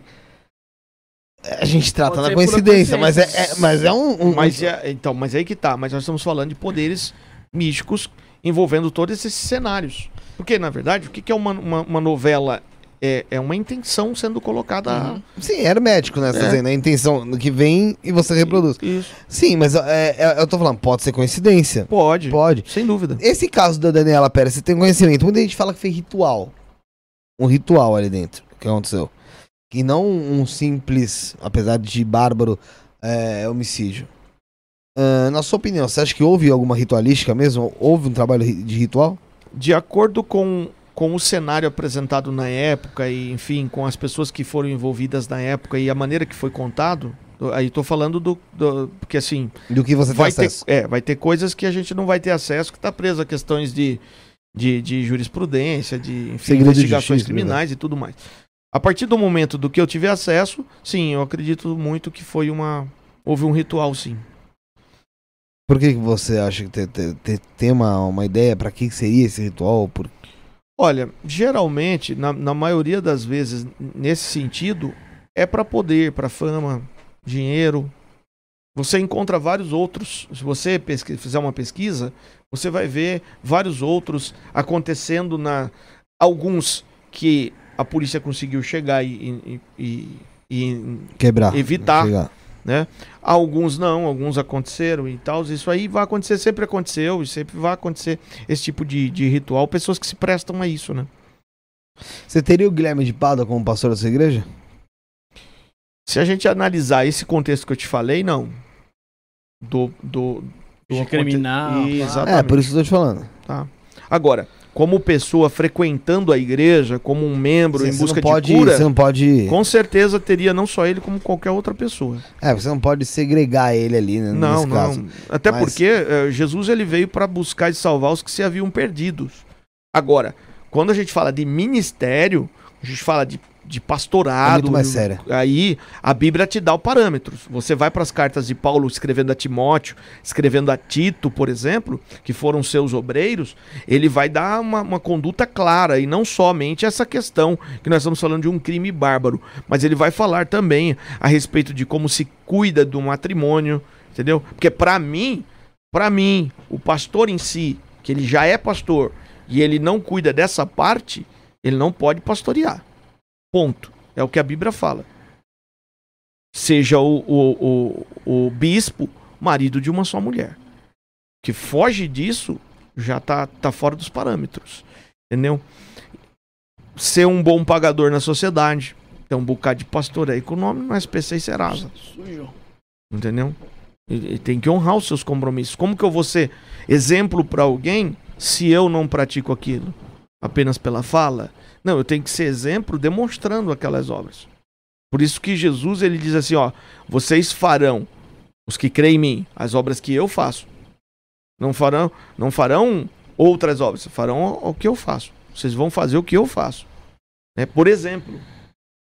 S3: a gente trata
S5: ser pura
S3: coincidência, mas é,
S5: coincidência.
S3: é- mas é um, um-
S4: Mas é, então, mas aí que tá. Mas nós estamos falando de poderes místicos envolvendo todos esses cenários. Porque, na verdade, o que, que é uma, uma, uma novela? É, é uma intenção sendo colocada.
S5: Uhum.
S3: Sim, era médico, né? Você tá
S4: É.
S3: dizendo, a intenção que vem e você reproduz.
S4: Isso.
S3: Sim, mas é, é- eu tô falando, pode ser coincidência.
S4: Pode.
S3: Pode.
S4: Sem dúvida.
S3: Esse caso da Daniela Pérez, você tem conhecimento. Muita gente fala que foi ritual. Um ritual ali dentro. que aconteceu? E não um simples, apesar de bárbaro, é, homicídio. Ah, na sua opinião, você acha que houve alguma ritualística mesmo? Houve um trabalho de ritual?
S4: De acordo com, com o cenário apresentado na época e, enfim, com as pessoas que foram envolvidas na época e a maneira que foi contado, aí tô falando do. do- porque assim.
S3: Do que você
S4: vai ter, é, vai ter coisas que a gente não vai ter acesso, que está preso a questões de, de, de jurisprudência, de enfim, investigações
S3: justiça,
S4: criminais e tudo mais. A partir do momento do que eu tive acesso, sim, eu acredito muito que foi uma. Houve um ritual, sim.
S3: Por que, que você acha que te- te- te- tem uma, uma ideia pra que seria esse ritual? Por...
S4: Olha, geralmente, na, na maioria das vezes, nesse sentido, é para poder, para fama, dinheiro. Você encontra vários outros. Se você pesqui- fizer uma pesquisa, você vai ver vários outros acontecendo na. Alguns que a polícia conseguiu chegar e, e- e- e
S3: Quebrar.
S4: Evitar.
S3: chegar.
S4: Alguns não, alguns aconteceram e tal. Isso aí vai acontecer, sempre aconteceu e sempre vai acontecer esse tipo de, de ritual. Pessoas que se prestam a isso, né?
S3: Você teria o Guilherme de Pada como pastor da sua igreja?
S4: Se a gente analisar esse contexto que eu te falei, não. Do. do, do
S5: criminal.
S4: Exatamente.
S3: É, por isso que eu tô te falando.
S4: Agora, como pessoa frequentando a igreja, como um membro em busca
S3: pode,
S4: de cura,
S3: Você não pode.
S4: com certeza teria não só ele, como qualquer outra pessoa.
S3: É, você não pode segregar ele ali, né?
S4: Não, não.
S3: caso.
S4: Até
S3: Mas-
S4: porque eh, Jesus ele veio para buscar e salvar os que se haviam perdidos. Agora, quando a gente fala de ministério, a gente fala de, de
S3: É
S4: pastorado.
S3: muito mais sério.
S4: Aí a Bíblia te dá o parâmetros. Você vai para as cartas de Paulo escrevendo a Timóteo, escrevendo a Tito, por exemplo, que foram seus obreiros, ele vai dar uma, uma conduta clara e não somente essa questão que nós estamos falando de um crime bárbaro, mas ele vai falar também a respeito de como se cuida do matrimônio, entendeu? Porque para mim, para mim, o pastor em si, que ele já é pastor e ele não cuida dessa parte, ele não pode pastorear. Ponto. É o que a Bíblia fala. Seja o, o, o, o bispo marido de uma só mulher. Que foge disso já tá, tá fora dos parâmetros. Entendeu? Ser um bom pagador na sociedade. Tem um bocado de pastor aí com o nome no SPC e Serasa. Entendeu? E, e tem que honrar os seus compromissos. Como que eu vou ser exemplo para alguém se eu não pratico aquilo? Apenas pela fala? Não, eu tenho que ser exemplo demonstrando aquelas obras. Por isso que Jesus ele diz assim, ó, vocês farão os que creem em mim as obras que eu faço. Não farão, não farão outras obras, farão o que eu faço. Vocês vão fazer o que eu faço. Né? Por exemplo,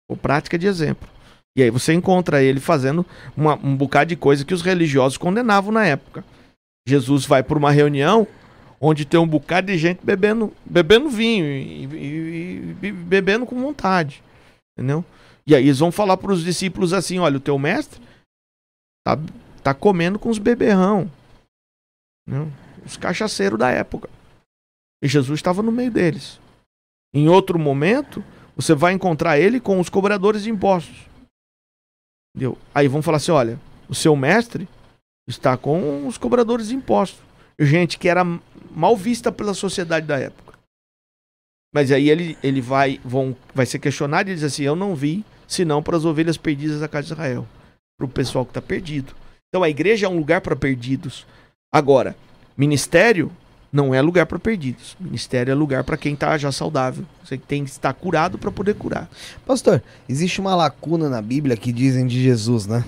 S4: ou prática de exemplo. E aí você encontra ele fazendo uma, um bocado de coisa que os religiosos condenavam na época. Jesus vai para uma reunião onde tem um bocado de gente bebendo, bebendo vinho e, e- e bebendo com vontade. Entendeu? E aí eles vão falar para os discípulos assim: olha, o teu mestre tá, tá comendo com os beberrão. Entendeu? Os cachaceiros da época. E Jesus estava no meio deles. Em outro momento, você vai encontrar ele com os cobradores de impostos. Entendeu? Aí vão falar assim: olha, o seu mestre está com os cobradores de impostos. Gente que era mal vista pela sociedade da época. Mas aí ele, ele vai, vão, vai ser questionado e diz assim: Eu não vi, senão para as ovelhas perdidas da casa de Israel. Para o pessoal que está perdido. Então a igreja é um lugar para perdidos. Agora, ministério não é lugar para perdidos. Ministério é lugar para quem está já saudável. Você tem que estar curado para poder curar.
S3: Pastor, existe uma lacuna na Bíblia que dizem de Jesus, né?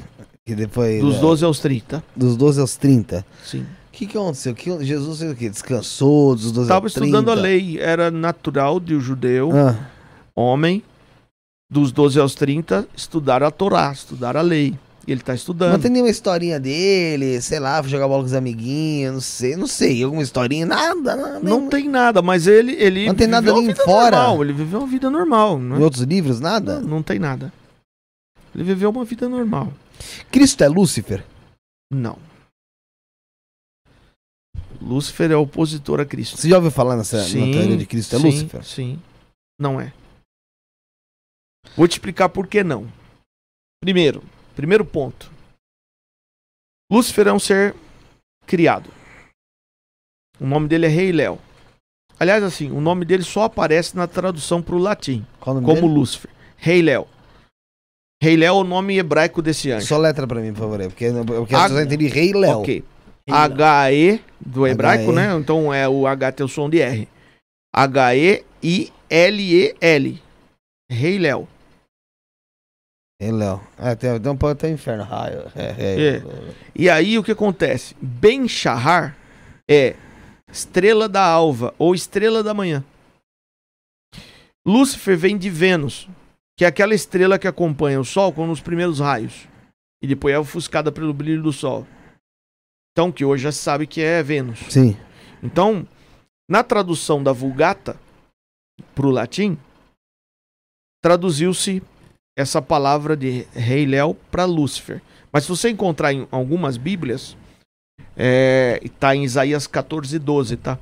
S3: Que depois.
S4: Dos
S3: é,
S4: 12 aos 30.
S3: dos 12 aos 30.
S4: Sim.
S3: O que, que aconteceu? Que Jesus fez o quê? Descansou dos 12
S4: Estava
S3: aos 30?
S4: estudando a lei. Era natural de um judeu,
S3: Ah,
S4: homem, dos 12 aos 30, estudar a Torá, estudar a lei. E ele está
S3: não
S4: estudando.
S3: tem nenhuma historinha dele, sei lá, foi jogar bola com os amiguinhos, não sei, não sei. Alguma historinha? Nada, nada.
S4: Não tem nada, mas ele. ele
S3: Não tem nada nem fora?
S4: Normal, ele viveu uma vida normal. Não,
S3: Em outros livros, nada?
S4: não, não tem nada. Ele viveu uma vida normal.
S3: Cristo é Lúcifer?
S4: Não. Lúcifer é opositor a Cristo.
S3: Você já ouviu falar nessa na teoria de Cristo é
S4: sim,
S3: Lúcifer?
S4: Sim. Não é. Vou te explicar por que não. Primeiro, primeiro ponto. Lúcifer é um ser criado. O nome dele é Rei Léo. Aliás, assim, o nome dele só aparece na tradução para o latim, como
S3: dele?
S4: Lúcifer. Rei Léo. Rei Léo é o nome hebraico desse anjo.
S3: Só letra pra mim, por favor. Porque, porque
S4: Ah,
S3: eu só entendi Rei Léo.
S4: Ok. H-E do hebraico,
S3: H-E.
S4: né? Então é o H tem o som de R. H-E-I-L-E-L. Rei Léo.
S3: Rei Léo. É, tem, tem um pão até inferno. Raio. É, é.
S4: É. E aí o que acontece? Ben Shahar é estrela da alva ou estrela da manhã. Lúcifer vem de Vênus, que é aquela estrela que acompanha o Sol com os primeiros raios. E depois é ofuscada pelo brilho do Sol. Então, que hoje já se sabe que é Vênus.
S3: Sim.
S4: Então, na tradução da Vulgata para o latim, traduziu-se essa palavra de Rei Léo para Lúcifer. Mas se você encontrar em algumas Bíblias, está em Isaías 14, 12, tá?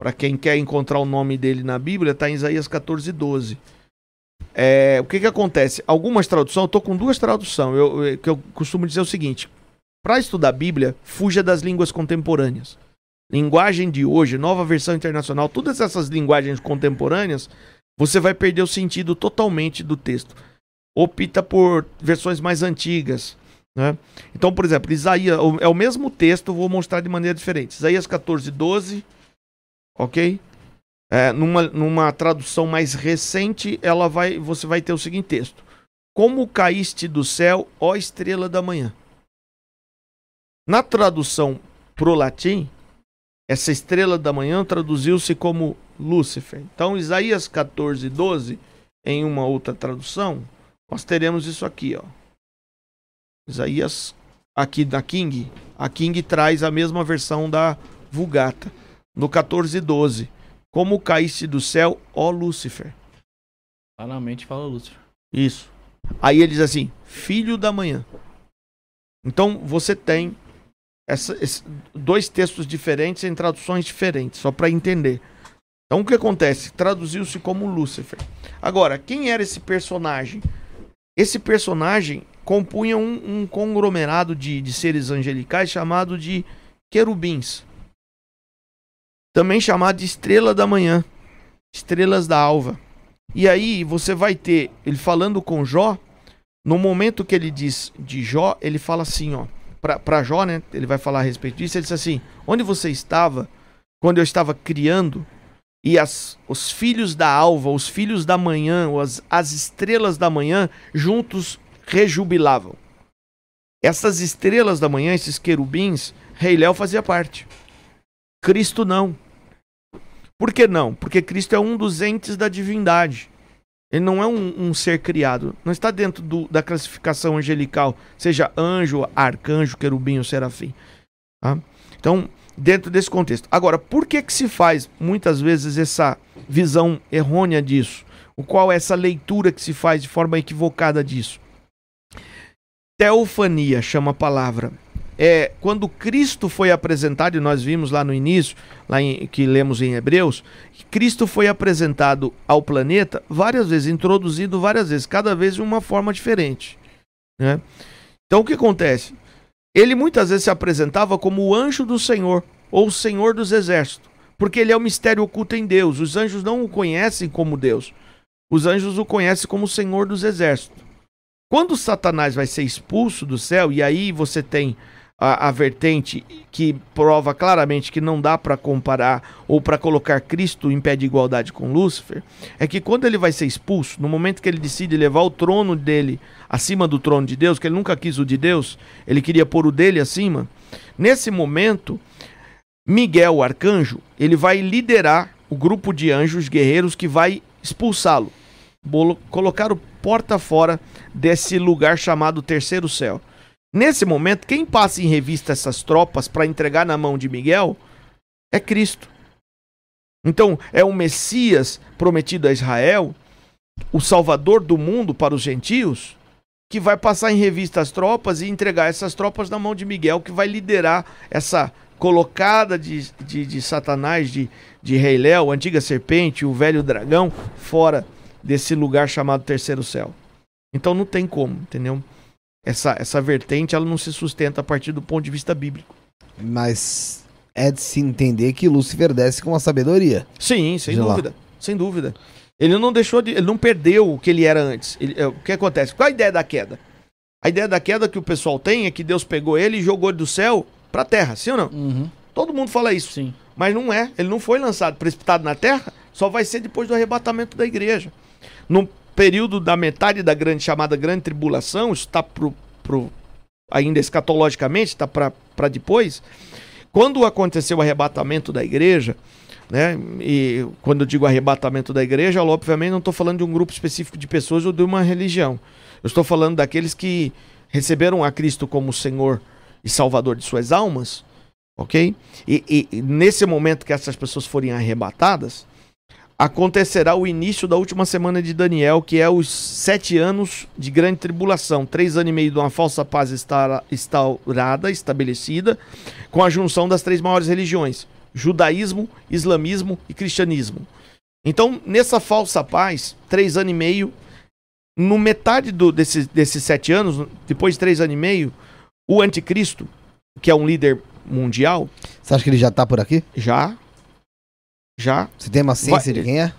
S4: Para quem quer encontrar o nome dele na Bíblia, está em Isaías 14, 12. É, o que que acontece? Algumas traduções, eu tô com duas traduções, eu, eu- que eu costumo dizer o seguinte: para estudar a Bíblia, fuja das línguas contemporâneas linguagem de hoje, nova versão internacional, todas essas linguagens contemporâneas, você vai perder o sentido totalmente do texto. Opta por versões mais antigas. Né? Então, por exemplo, Isaías, é o mesmo texto, vou mostrar de maneira diferente. Isaías 14, 12, ok? É, numa, numa tradução mais recente, ela vai, você vai ter o seguinte texto: Como caíste do céu, ó estrela da manhã. Na tradução pro latim, essa estrela da manhã traduziu-se como Lúcifer. Então, Isaías 14, 12, em uma outra tradução, nós teremos isso aqui, ó. Isaías, aqui da King, a King traz a mesma versão da Vulgata. No 14, 12, como caíste do céu, ó Lúcifer.
S5: Claramente fala Lúcifer.
S4: Isso. Aí ele diz assim: Filho da manhã. Então você tem essa- esse- dois textos diferentes em traduções diferentes, só para entender. Então o que acontece? Traduziu-se como Lúcifer. Agora, quem era esse personagem? Esse personagem compunha um, um conglomerado de, de seres angelicais chamado de querubins. Também chamado de estrela da manhã, estrelas da alva. E aí você vai ter ele falando com Jó, No momento que ele diz de Jó, ele fala assim, ó, para Jó, né? Ele vai falar a respeito disso. Ele diz assim: Onde você estava quando eu estava criando e as, os filhos da alva, os filhos da manhã, as, as estrelas da manhã juntos rejubilavam. Essas estrelas da manhã, esses querubins, Rei Léo fazia parte. Cristo não. Por que não? Porque Cristo é um dos entes da divindade. Ele não é um, um ser criado. Não está dentro do, da classificação angelical, seja anjo, arcanjo, querubim ou serafim. Tá? Então, dentro desse contexto. Agora, por que, que se faz muitas vezes essa visão errônea disso? O qual é essa leitura que se faz de forma equivocada disso? Teofania chama a palavra é, quando Cristo foi apresentado, e nós vimos lá no início, lá em, que lemos em Hebreus, Cristo foi apresentado ao planeta várias vezes, introduzido várias vezes, cada vez de uma forma diferente. Né? Então o que acontece? Ele muitas vezes se apresentava como o anjo do Senhor, ou o Senhor dos Exércitos, porque ele é o mistério oculto em Deus. Os anjos não o conhecem como Deus, os anjos o conhecem como o Senhor dos Exércitos. Quando Satanás vai ser expulso do céu, e aí você tem a, a vertente que prova claramente que não dá para comparar ou para colocar Cristo em pé de igualdade com Lúcifer, é que quando ele vai ser expulso, no momento que ele decide levar o trono dele acima do trono de Deus, que ele nunca quis o de Deus, ele queria pôr o dele acima, nesse momento, Miguel, o arcanjo, ele vai liderar o grupo de anjos guerreiros que vai expulsá-lo, colocar o porta fora desse lugar chamado terceiro céu. Nesse momento, quem passa em revista essas tropas para entregar na mão de Miguel é Cristo. Então, é o Messias prometido a Israel, o Salvador do mundo para os gentios, que vai passar em revista as tropas e entregar essas tropas na mão de Miguel, que vai liderar essa colocada de, de, de Satanás, de, de Rei Léo, antiga serpente, o velho dragão, fora desse lugar chamado Terceiro Céu. Então não tem como, entendeu? Essa, essa vertente ela não se sustenta a partir do ponto de vista bíblico.
S3: Mas é de se entender que Lúcifer desce com a sabedoria.
S4: Sim, sem de dúvida. Lá. Sem dúvida. Ele não deixou de. Ele não perdeu o que ele era antes. Ele, é, o que acontece? Qual a ideia da queda? A ideia da queda que o pessoal tem é que Deus pegou ele e jogou ele do céu pra terra, sim ou não?
S5: Uhum.
S4: Todo mundo fala isso.
S5: Sim.
S4: Mas não é. Ele não foi lançado, precipitado na terra, só vai ser depois do arrebatamento da igreja. No período da metade da grande chamada grande tribulação, isso está pro, pro, ainda escatologicamente, está para depois. Quando aconteceu o arrebatamento da igreja, né? E quando eu digo arrebatamento da igreja, obviamente não estou falando de um grupo específico de pessoas ou de uma religião. Eu estou falando daqueles que receberam a Cristo como Senhor e Salvador de suas almas, ok? E, e nesse momento que essas pessoas forem arrebatadas, acontecerá o início da última semana de Daniel, que é os sete anos de grande tribulação. Três anos e meio de uma falsa paz instaurada, estabelecida, com a junção das três maiores religiões: judaísmo, islamismo e cristianismo. Então, nessa falsa paz, três anos e meio, no metade do, desses, desses sete anos, depois de três anos e meio, o anticristo, que é um líder mundial.
S3: Você acha que ele já está por aqui?
S4: Já, já.
S3: Você tem uma ciência Vai... de quem é?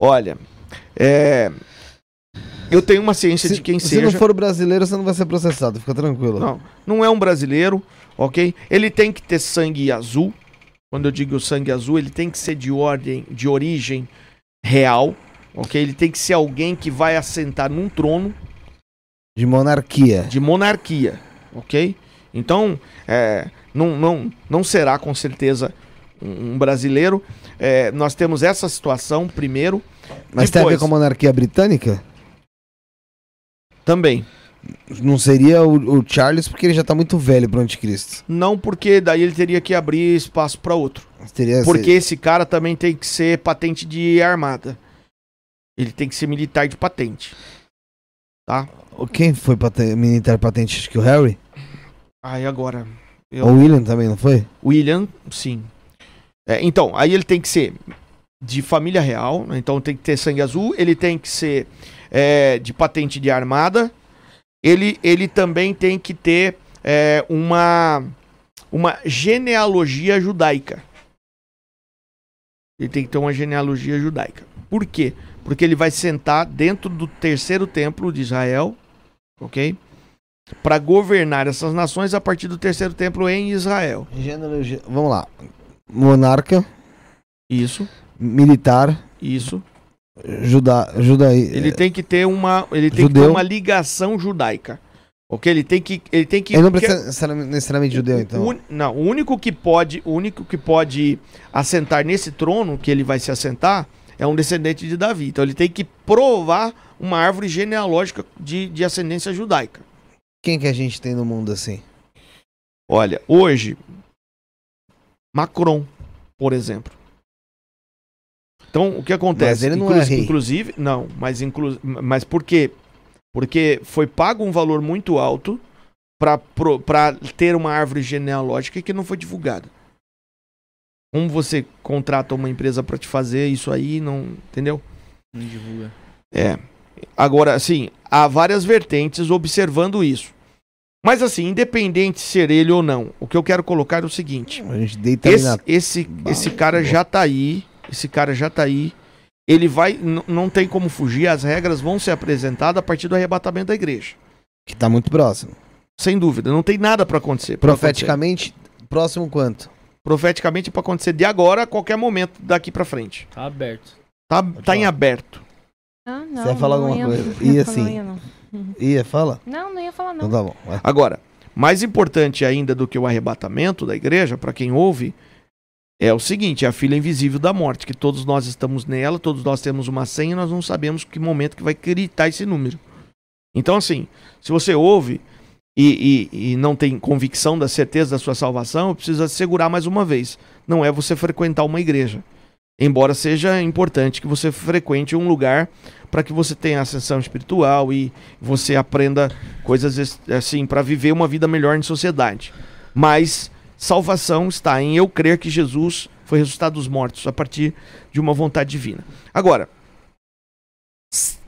S4: Olha, é... eu tenho uma ciência
S3: se,
S4: de quem
S3: se
S4: seja.
S3: Se não for brasileiro, você não vai ser processado, fica tranquilo.
S4: Não, não é um brasileiro, ok? Ele tem que ter sangue azul. Quando eu digo sangue azul, ele tem que ser de ordem, de origem real, ok? Ele tem que ser alguém que vai assentar num trono.
S3: De monarquia.
S4: De monarquia, ok? Então, é, não, não, não será com certeza um brasileiro. É, nós temos essa situação primeiro.
S3: Mas Depois, tem a ver com a monarquia britânica?
S4: Também.
S3: Não seria o, o Charles porque ele já está muito velho para o anticristo.
S4: Não, porque daí ele teria que abrir espaço para outro. Teria porque ser... esse cara também tem que ser patente de armada. Ele tem que ser militar de patente. Tá?
S3: Quem foi patente, militar patente? Acho que o Harry?
S4: Aí agora.
S3: Eu... O William também, não foi?
S4: William, sim. É, então, aí ele tem que ser de família real, né? então tem que ter sangue azul, ele tem que ser é, de patente de armada, ele, ele também tem que ter é, uma, uma genealogia judaica. Ele tem que ter uma genealogia judaica. Por quê? Porque ele vai sentar dentro do terceiro templo de Israel, ok? Para governar essas nações a partir do terceiro templo em Israel.
S3: Genealogia. Vamos lá. Monarca,
S4: Isso,
S3: militar,
S4: isso.
S3: juda, judaí.
S4: Ele tem que ter uma, ele tem que
S3: Judeu.
S4: ter uma ligação judaica. OK? Ele tem que ele tem que
S3: Ele não
S4: que-
S3: precisa necessariamente- necessariamente judeu, então.
S4: O não, o único que pode, o único que pode assentar nesse trono que ele vai se assentar é um descendente de Davi. Então ele tem que provar uma árvore genealógica de, de ascendência judaica.
S3: Quem que a gente tem no mundo assim?
S4: Olha, hoje Macron, por exemplo. Então, o que acontece?
S3: Mas ele não
S4: Inclu-
S3: é rei.
S4: Inclusive, não, mas inclu, mas por quê? Porque foi pago um valor muito alto para ter uma árvore genealógica que não foi divulgada. Como você contrata uma empresa para te fazer isso aí, não, entendeu?
S5: Não divulga.
S4: É. Agora, assim, há várias vertentes observando isso. Mas assim, independente de ser ele ou não, o que eu quero colocar é o seguinte:
S3: A gente deita ali
S4: esse,
S3: na.
S4: esse, esse cara já tá aí, esse cara já tá aí. Ele vai, não tem como fugir, as regras vão ser apresentadas a partir do arrebatamento da igreja.
S3: Que tá muito próximo.
S4: Sem dúvida, não tem nada para acontecer. pra acontecer.
S3: Profeticamente, próximo quanto?
S4: Profeticamente para acontecer de agora a qualquer momento daqui para frente.
S5: Tá aberto.
S4: Tá, tá em aberto.
S2: Ah, não.
S3: Você ia falar
S2: não
S3: alguma
S2: ia-
S3: coisa?
S2: não ia
S3: E assim?
S2: Ia,
S3: fala?
S2: Não, não ia falar,
S3: Então
S2: não.
S3: tá bom. vai.
S4: Agora, mais importante ainda do que o arrebatamento da igreja, para quem ouve, é o seguinte: é a filha invisível da morte, que todos nós estamos nela, todos nós temos uma senha e nós não sabemos que momento que vai gritar esse número. Então, assim, se você ouve e, e- e não tem convicção da certeza da sua salvação, precisa segurar mais uma vez. Não é você frequentar uma igreja. Embora seja importante que você frequente um lugar para que você tenha ascensão espiritual e você aprenda coisas assim para viver uma vida melhor em sociedade. Mas salvação está em eu crer que Jesus foi ressuscitado dos mortos a partir de uma vontade divina. Agora,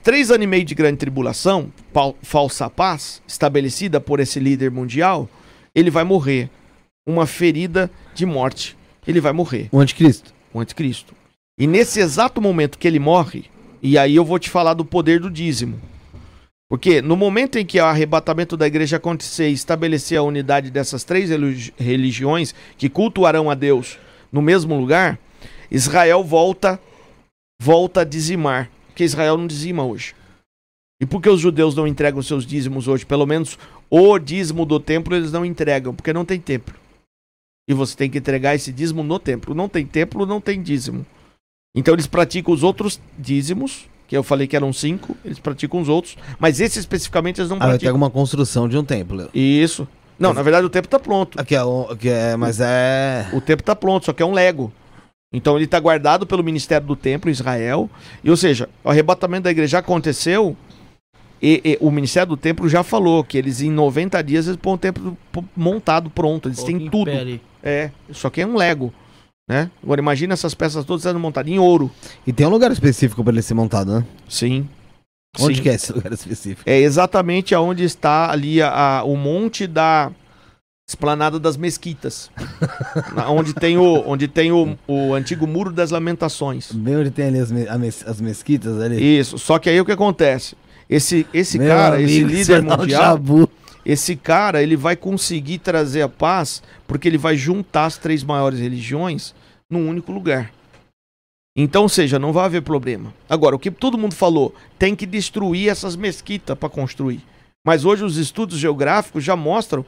S4: três anos e meio de grande tribulação, falsa paz, estabelecida por esse líder mundial, ele vai morrer. Uma ferida de morte. Ele vai morrer
S3: O anticristo.
S4: O anticristo. E nesse exato momento que ele morre, e aí eu vou te falar do poder do dízimo. Porque no momento em que o arrebatamento da igreja acontecer e estabelecer a unidade dessas três religi- religiões que cultuarão a Deus no mesmo lugar, Israel volta volta a dizimar, porque Israel não dizima hoje. E por que os judeus não entregam seus dízimos hoje? Pelo menos o dízimo do templo eles não entregam, porque não tem templo. E você tem que entregar esse dízimo no templo. Não tem templo, não tem dízimo. Então eles praticam os outros dízimos, que eu falei que eram cinco, eles praticam os outros, mas esse especificamente eles não
S3: Ah,
S4: praticam.
S3: alguma construção de um templo.
S4: Isso. Não,
S3: Mas-
S4: na verdade o templo tá pronto.
S3: Aqui é, o- que é, mas é.
S4: O templo tá pronto, só que é um Lego. Então ele tá guardado pelo Ministério do Templo em Israel. E, ou seja, o arrebatamento da igreja já aconteceu. E, e o Ministério do Templo já falou que eles em 90 dias eles põem o templo montado, pronto. Eles têm
S5: Coloca em
S4: tudo.
S5: ali.
S4: É, só que é um Lego. Né? Agora imagina essas peças todas sendo montadas em ouro.
S3: E tem um lugar específico pra ele ser montado, né?
S4: Sim.
S3: Onde
S4: Sim.
S3: que é esse lugar específico?
S4: É exatamente aonde está ali a, a- o monte da esplanada das mesquitas. Onde tem o, onde tem o, o antigo muro das lamentações.
S3: Bem onde tem ali as, me- mes- as mesquitas ali.
S4: Isso. Só que aí o que acontece? Esse, esse
S3: Meu
S4: cara, esse
S3: amigo,
S4: líder
S3: você dá um
S4: mundial,
S3: chabu.
S4: Esse cara, ele vai conseguir trazer a paz porque ele vai juntar as três maiores religiões num único lugar. Então, ou seja, não vai haver problema. Agora, o que todo mundo falou, tem que destruir essas mesquitas para construir. Mas hoje os estudos geográficos já mostram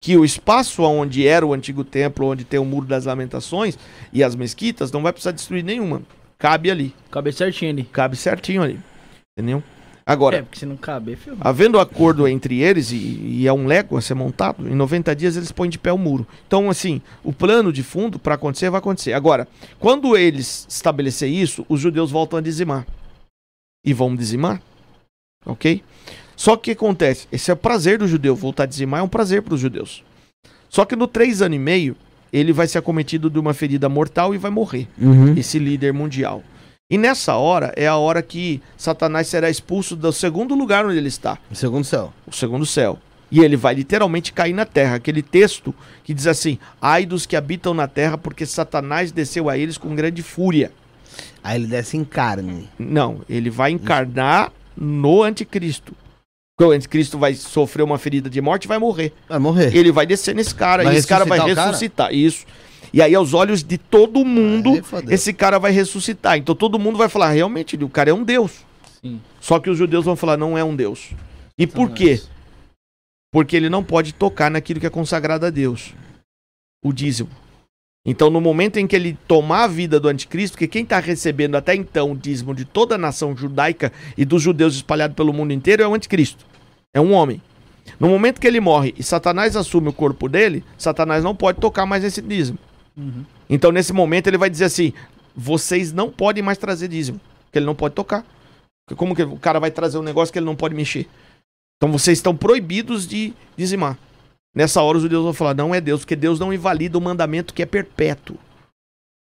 S4: que o espaço onde era o antigo templo, onde tem o muro das lamentações e as mesquitas, não vai precisar destruir nenhuma. Cabe ali,
S5: Cabe certinho ali.
S4: cabe certinho ali. Entendeu? Agora,
S5: É, porque se não caber, ferrou.
S4: Havendo acordo entre eles, e, e é um lego a ser montado, em 90 dias eles põem de pé o muro. Então, assim, o plano de fundo para acontecer vai acontecer. Agora, quando eles estabelecer isso, os judeus voltam a dizimar. E vão dizimar. Ok? Só que o que acontece? Esse é o prazer do judeu. Voltar a dizimar é um prazer para os judeus. Só que no três anos e meio, ele vai ser acometido de uma ferida mortal e vai morrer
S3: Uhum.
S4: esse líder mundial. E nessa hora é a hora que Satanás será expulso do segundo lugar onde ele está,
S3: Segundo céu.
S4: o segundo céu. E ele vai literalmente cair na terra. Aquele texto que diz assim: Ai dos que habitam na terra, porque Satanás desceu a eles com grande fúria.
S3: Aí ele desce em carne.
S4: Não, ele vai encarnar no anticristo. Então, o anticristo vai sofrer uma ferida de morte e vai morrer.
S3: Vai morrer.
S4: Ele vai descer nesse cara
S3: Vai
S4: e esse cara vai
S3: ressuscitar o cara?
S4: ressuscitar. Isso. E aí, aos olhos de todo mundo,
S3: fodeu.
S4: esse cara vai ressuscitar. Então todo mundo vai falar, realmente, o cara é um Deus.
S5: Sim.
S4: Só que os judeus vão falar, não é um Deus. E por quê? Porque ele não pode tocar naquilo que é consagrado a Deus. O dízimo. Então, no momento em que ele tomar a vida do anticristo, porque quem está recebendo até então o dízimo de toda a nação judaica e dos judeus espalhados pelo mundo inteiro é o anticristo. É um homem. No momento que ele morre e Satanás assume o corpo dele, Satanás não pode tocar mais nesse dízimo.
S5: Uhum.
S4: Então, nesse momento, ele vai dizer assim: vocês não podem mais trazer dízimo, porque ele não pode tocar. Como que o cara vai trazer um negócio que ele não pode mexer? Então, vocês estão proibidos de dizimar. Nessa hora, os judeus vão falar: não é Deus, porque Deus não invalida o mandamento que é perpétuo.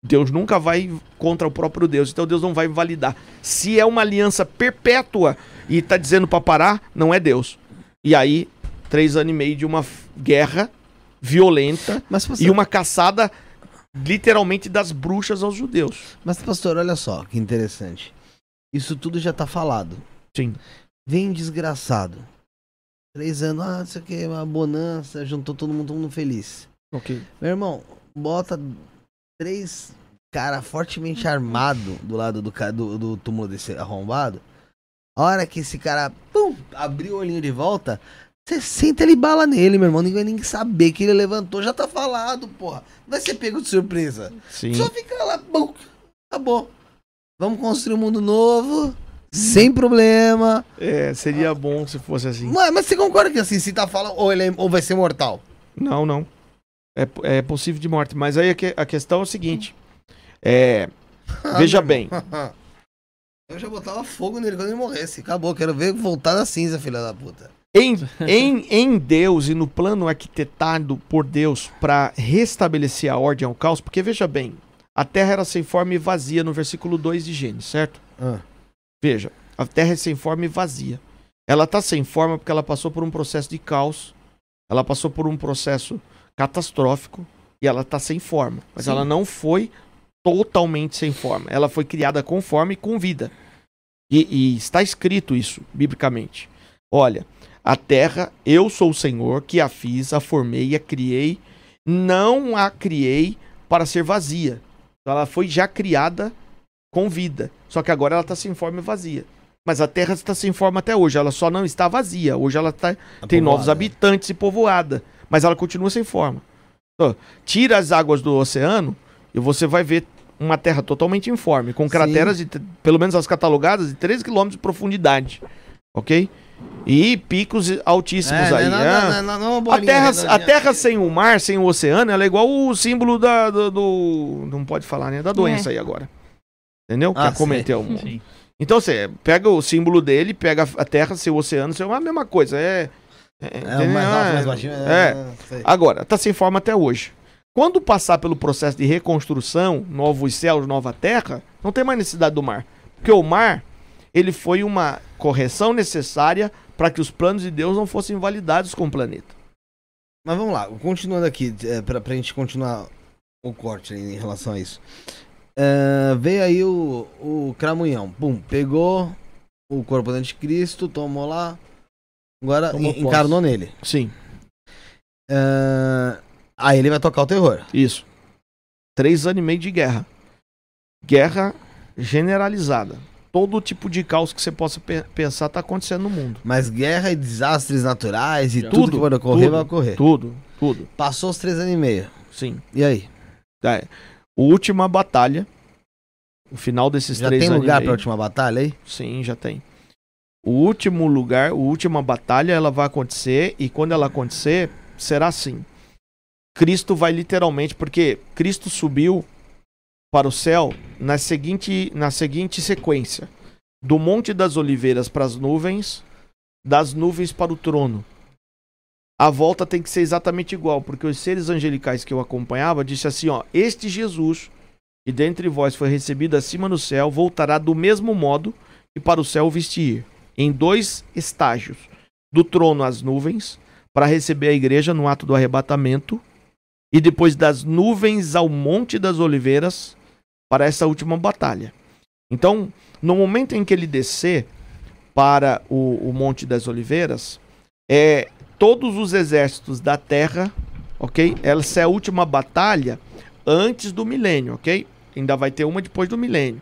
S4: Deus nunca vai contra o próprio Deus, então Deus não vai invalidar. Se é uma aliança perpétua e está dizendo para parar, não é Deus. E aí, três anos e meio de uma guerra violenta
S3: Mas,
S4: e uma caçada literalmente das bruxas aos judeus.
S3: mas, pastor, olha só que interessante. Isso tudo já tá falado.
S4: Sim.
S3: Vem desgraçado. Três anos, ah, isso aqui é uma bonança, juntou todo mundo, todo mundo feliz.
S4: Ok.
S3: Meu irmão, bota três cara fortemente armado do lado do, do, do túmulo desse arrombado. A hora que esse cara, pum, abriu o olhinho de volta, você senta ele bala nele, meu irmão. Ninguém vai nem saber que ele levantou, já tá falado, porra. Não vai ser pego de surpresa.
S4: Sim.
S3: Só fica lá, bum, acabou. Vamos construir um mundo novo, sem problema.
S4: É, seria bom se fosse assim.
S3: Mas, mas você concorda que assim, se tá falando, ou, ele é- ou vai ser mortal?
S4: Não, não. É, é possível de morte. Mas aí a, a questão é o seguinte. É, veja bem.
S3: Eu já botava fogo nele quando ele morresse. Acabou, quero ver voltar na cinza, filha da puta.
S4: Em, em, em Deus e no plano arquitetado por Deus para restabelecer a ordem ao caos, porque veja bem, a terra era sem forma e vazia no versículo 2 de Gênesis, certo?
S3: Ah.
S4: Veja, a terra é sem forma e vazia. Ela está sem forma porque ela passou por um processo de caos, ela passou por um processo catastrófico e ela está sem forma. Mas
S3: Sim.
S4: ela não foi totalmente sem forma. Ela foi criada com forma e com vida. E, e está escrito isso, biblicamente. Olha, a terra, eu sou o Senhor que a fiz, a formei, a criei. Não a criei para ser vazia. Então, Ela foi já criada com vida. Só que agora ela está sem forma e vazia. Mas a terra está sem forma até hoje. Ela só não está vazia. Hoje ela tá, tem novos habitantes e povoada. Mas ela continua sem forma. Então, tira as águas do oceano e você vai ver uma terra totalmente informe, com crateras, de, pelo menos as catalogadas, de 13 km de profundidade. Ok? E picos altíssimos
S3: É,
S4: aí.
S3: não,
S4: é.
S3: não, não, não, não,
S4: A
S3: bolinha
S4: terra, a
S3: redondinha.
S4: terra sem o mar, sem o oceano, ela é igual o símbolo da, do, do- Não pode falar, né? Da doença aí agora. Entendeu?
S3: Ah,
S4: que acometeu o mundo.
S5: Sim.
S4: Então você pega o símbolo dele, pega a terra, seu oceano, seu. É a mesma coisa. É. É,
S3: É, mais alto,
S4: é-
S3: mais baixinho.
S4: é. Agora, tá sem forma até hoje. Quando passar pelo processo de reconstrução, novos céus, nova terra, não tem mais necessidade do mar. Porque o mar, ele foi uma correção necessária para que os planos de Deus não fossem invalidados com o planeta.
S3: Mas vamos lá, continuando aqui, é, pra, pra gente continuar o corte em relação a isso. É, veio aí o, o Cramunhão, pum, pegou o corpo do anticristo, tomou lá, agora
S5: Tomou
S3: en-
S5: posse.
S3: encarnou nele.
S4: Sim,
S3: É, aí ele vai tocar o terror.
S4: isso. Três anos e meio de guerra. Guerra generalizada. Todo tipo de caos que você possa pe- pensar tá acontecendo no mundo.
S3: Mas guerra e desastres naturais e
S5: Já.
S3: tudo,
S4: Tudo,
S3: que pode ocorrer,
S4: tudo.
S3: vai ocorrer.
S4: Tudo, tudo.
S3: Passou os três anos e meio.
S4: Sim.
S3: E aí?
S4: É. Última batalha. O final desses
S3: Já
S4: três
S3: tem
S4: anos e
S3: lugar
S4: meio.
S3: pra última batalha aí?
S4: Sim, já tem. O último lugar, a última batalha, ela vai acontecer e quando ela acontecer, será assim. Cristo vai literalmente, porque Cristo subiu para o céu na seguinte, na seguinte sequência: do Monte das Oliveiras para as nuvens, das nuvens para o trono. A volta tem que ser exatamente igual, porque os seres angelicais que eu acompanhava disse assim, ó: "Este Jesus que dentre vós foi recebido acima no céu, voltará do mesmo modo que para o céu vestir, em dois estágios, do trono às nuvens, para receber a igreja no ato do arrebatamento, e depois das nuvens ao monte das oliveiras, para essa última batalha. Então, no momento em que ele descer, para o, o Monte das Oliveiras, é todos os exércitos da Terra, ok? Essa é a última batalha antes do milênio, ok? Ainda vai ter uma depois do milênio.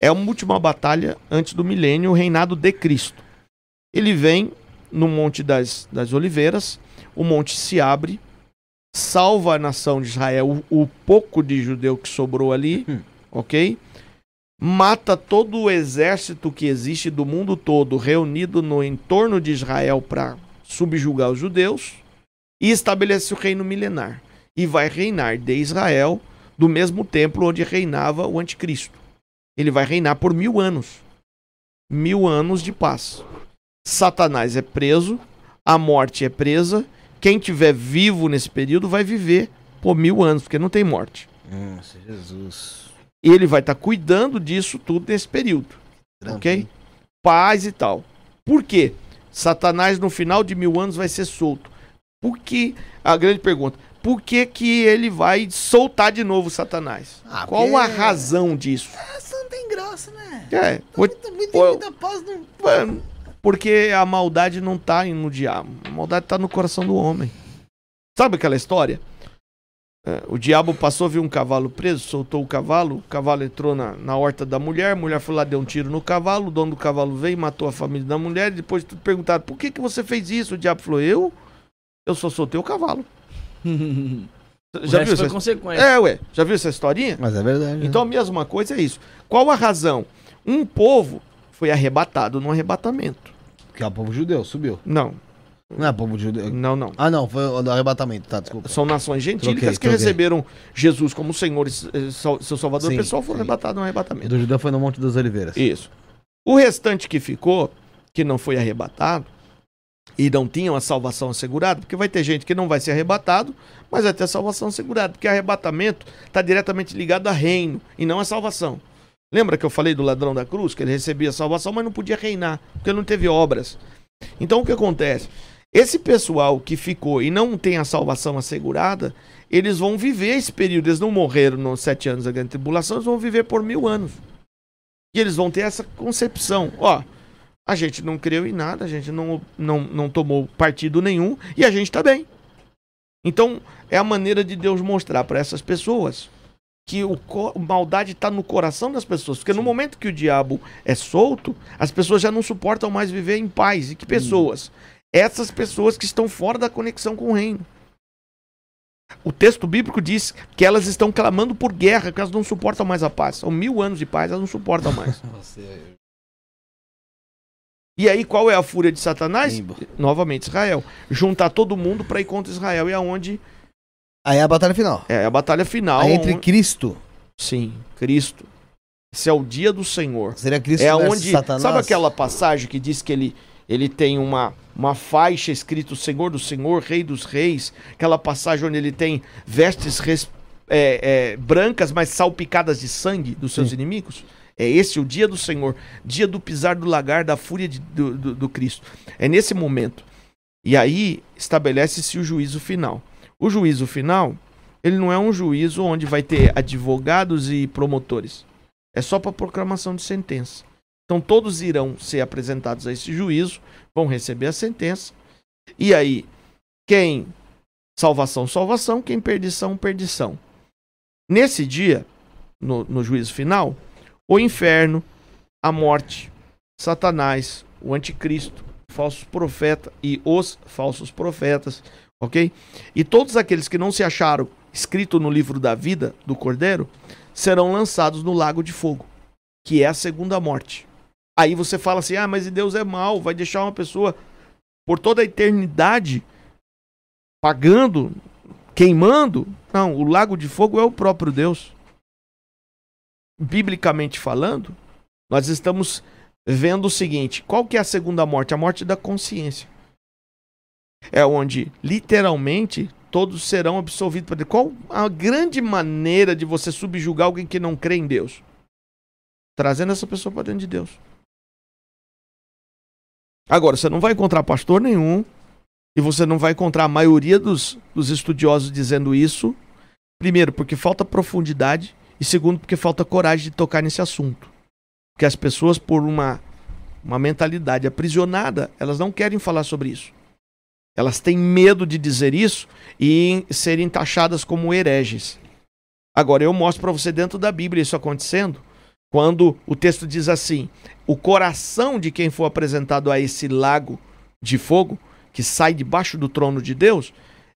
S4: É uma última batalha antes do milênio, o reinado de Cristo. Ele vem no Monte das, das Oliveiras, o monte se abre, salva a nação de Israel, o, o pouco de judeu que sobrou ali,
S3: Hum.
S4: ok? Mata todo o exército que existe do mundo todo reunido no entorno de Israel para subjugar os judeus e estabelece o reino milenar. E vai reinar de Israel do mesmo templo onde reinava o anticristo. Ele vai reinar por mil anos. Mil anos de paz. Satanás é preso, a morte é presa. Quem tiver vivo nesse período vai viver por mil anos, porque não tem morte.
S3: Nossa, Jesus.
S4: E ele vai estar cuidando disso tudo nesse período.
S3: Trampo,
S4: Ok?
S3: hein?
S4: Paz e tal. Por quê? Satanás no final de mil anos vai ser solto. Por que? A grande pergunta. Por que, que ele vai soltar de novo Satanás?
S3: Ah,
S4: Qual
S3: porque-
S4: a razão disso?
S3: Essa não tem graça, né?
S4: É, vou-
S3: Muito, muito,
S4: Pô,
S3: muita paz não.
S4: Mano, porque a maldade não tá no diabo. A maldade tá no coração do homem. Sabe aquela história? É, o diabo passou, viu um cavalo preso, soltou o cavalo, o cavalo entrou na, na horta da mulher, a mulher foi lá, deu um tiro no cavalo, o dono do cavalo veio, matou a família da mulher, e depois tudo perguntaram, por que, que você fez isso? O diabo falou, eu? Eu só soltei o cavalo.
S5: O
S4: Já viu
S5: foi
S4: essa
S5: consequência.
S4: É, ué, já viu essa historinha?
S3: Mas é verdade.
S4: Então a mesma coisa é isso. Qual a razão? Um povo foi arrebatado no arrebatamento.
S3: Que é o povo judeu, subiu.
S4: Não,
S3: Não é povo judeu.
S4: não, não.
S3: Ah, não, foi o arrebatamento, tá, desculpa.
S4: São nações gentílicas
S3: Troquei,
S4: que
S3: troquei.
S4: receberam Jesus como Senhor e eh, seu Salvador.
S3: Sim,
S4: o pessoal foi arrebatado no arrebatamento.
S3: do judeu foi no Monte das Oliveiras.
S4: Isso. O restante que ficou, que não foi arrebatado, e não tinham a salvação assegurada, porque vai ter gente que não vai ser arrebatado, mas vai ter a salvação assegurada, porque arrebatamento está diretamente ligado a reino e não a salvação. Lembra que eu falei do ladrão da cruz, que ele recebia salvação, mas não podia reinar, porque não teve obras. Então o que acontece? Esse pessoal que ficou e não tem a salvação assegurada, eles vão viver esse período, eles não morreram nos sete anos da grande tribulação, eles vão viver por mil anos. E eles vão ter essa concepção, ó, a gente não creu em nada, a gente não, não, não tomou partido nenhum e a gente está bem. Então, é a maneira de Deus mostrar para essas pessoas que o maldade está no coração das pessoas. Porque no momento que o diabo é solto, as pessoas já não suportam mais viver em paz. E que pessoas? Essas pessoas que estão fora da conexão com o reino. O texto bíblico diz que elas estão clamando por guerra, que elas não suportam mais a paz. São mil anos de paz, elas não suportam mais. E aí, qual é a fúria de Satanás?
S3: Limbo.
S4: Novamente, Israel. Juntar todo mundo para ir contra Israel. E aonde
S3: Aí é a batalha final.
S4: é a batalha final.
S3: Aí entre
S4: onde-
S3: Cristo.
S4: Sim, Cristo. Esse é o dia do Senhor.
S3: Seria Cristo
S4: É onde.
S3: Satanás.
S4: Sabe aquela passagem que diz que ele, ele tem uma, uma faixa escrito Senhor do Senhor, Rei dos Reis? Aquela passagem onde ele tem vestes res- é, é, brancas, mas salpicadas de sangue dos seus
S3: Sim.
S4: inimigos? É esse o dia do Senhor, dia do pisar do lagar, da fúria de- do, do, do Cristo. É nesse momento. E aí estabelece-se o juízo final. O juízo final, ele não é um juízo onde vai ter advogados e promotores. É só para proclamação de sentença. Então todos irão ser apresentados a esse juízo, vão receber a sentença. E aí, quem salvação, salvação, quem perdição, perdição. Nesse dia, no, no juízo final, o inferno, a morte, Satanás, o anticristo, o falso profeta e os falsos profetas, ok? E todos aqueles que não se acharam escrito no livro da vida do Cordeiro serão lançados no lago de fogo, que é a segunda morte. Aí você fala assim: ah, mas Deus é mau, vai deixar uma pessoa por toda a eternidade pagando, queimando. Não, o lago de fogo é o próprio Deus. Biblicamente falando, nós estamos vendo o seguinte: qual que é a segunda morte? A morte da consciência. É onde, literalmente, todos serão absolvidos. para Deus. Qual a grande maneira de você subjugar alguém que não crê em Deus? Trazendo essa pessoa para dentro de Deus. Agora, você não vai encontrar pastor nenhum, e você não vai encontrar a maioria dos, dos estudiosos dizendo isso. Primeiro, porque falta profundidade, e segundo, porque falta coragem de tocar nesse assunto. Porque as pessoas, por uma uma mentalidade aprisionada, elas não querem falar sobre isso. Elas têm medo de dizer isso e serem taxadas como hereges. Agora, eu mostro para você dentro da Bíblia isso acontecendo, quando o texto diz assim: o coração de quem for apresentado a esse lago de fogo, que sai debaixo do trono de Deus,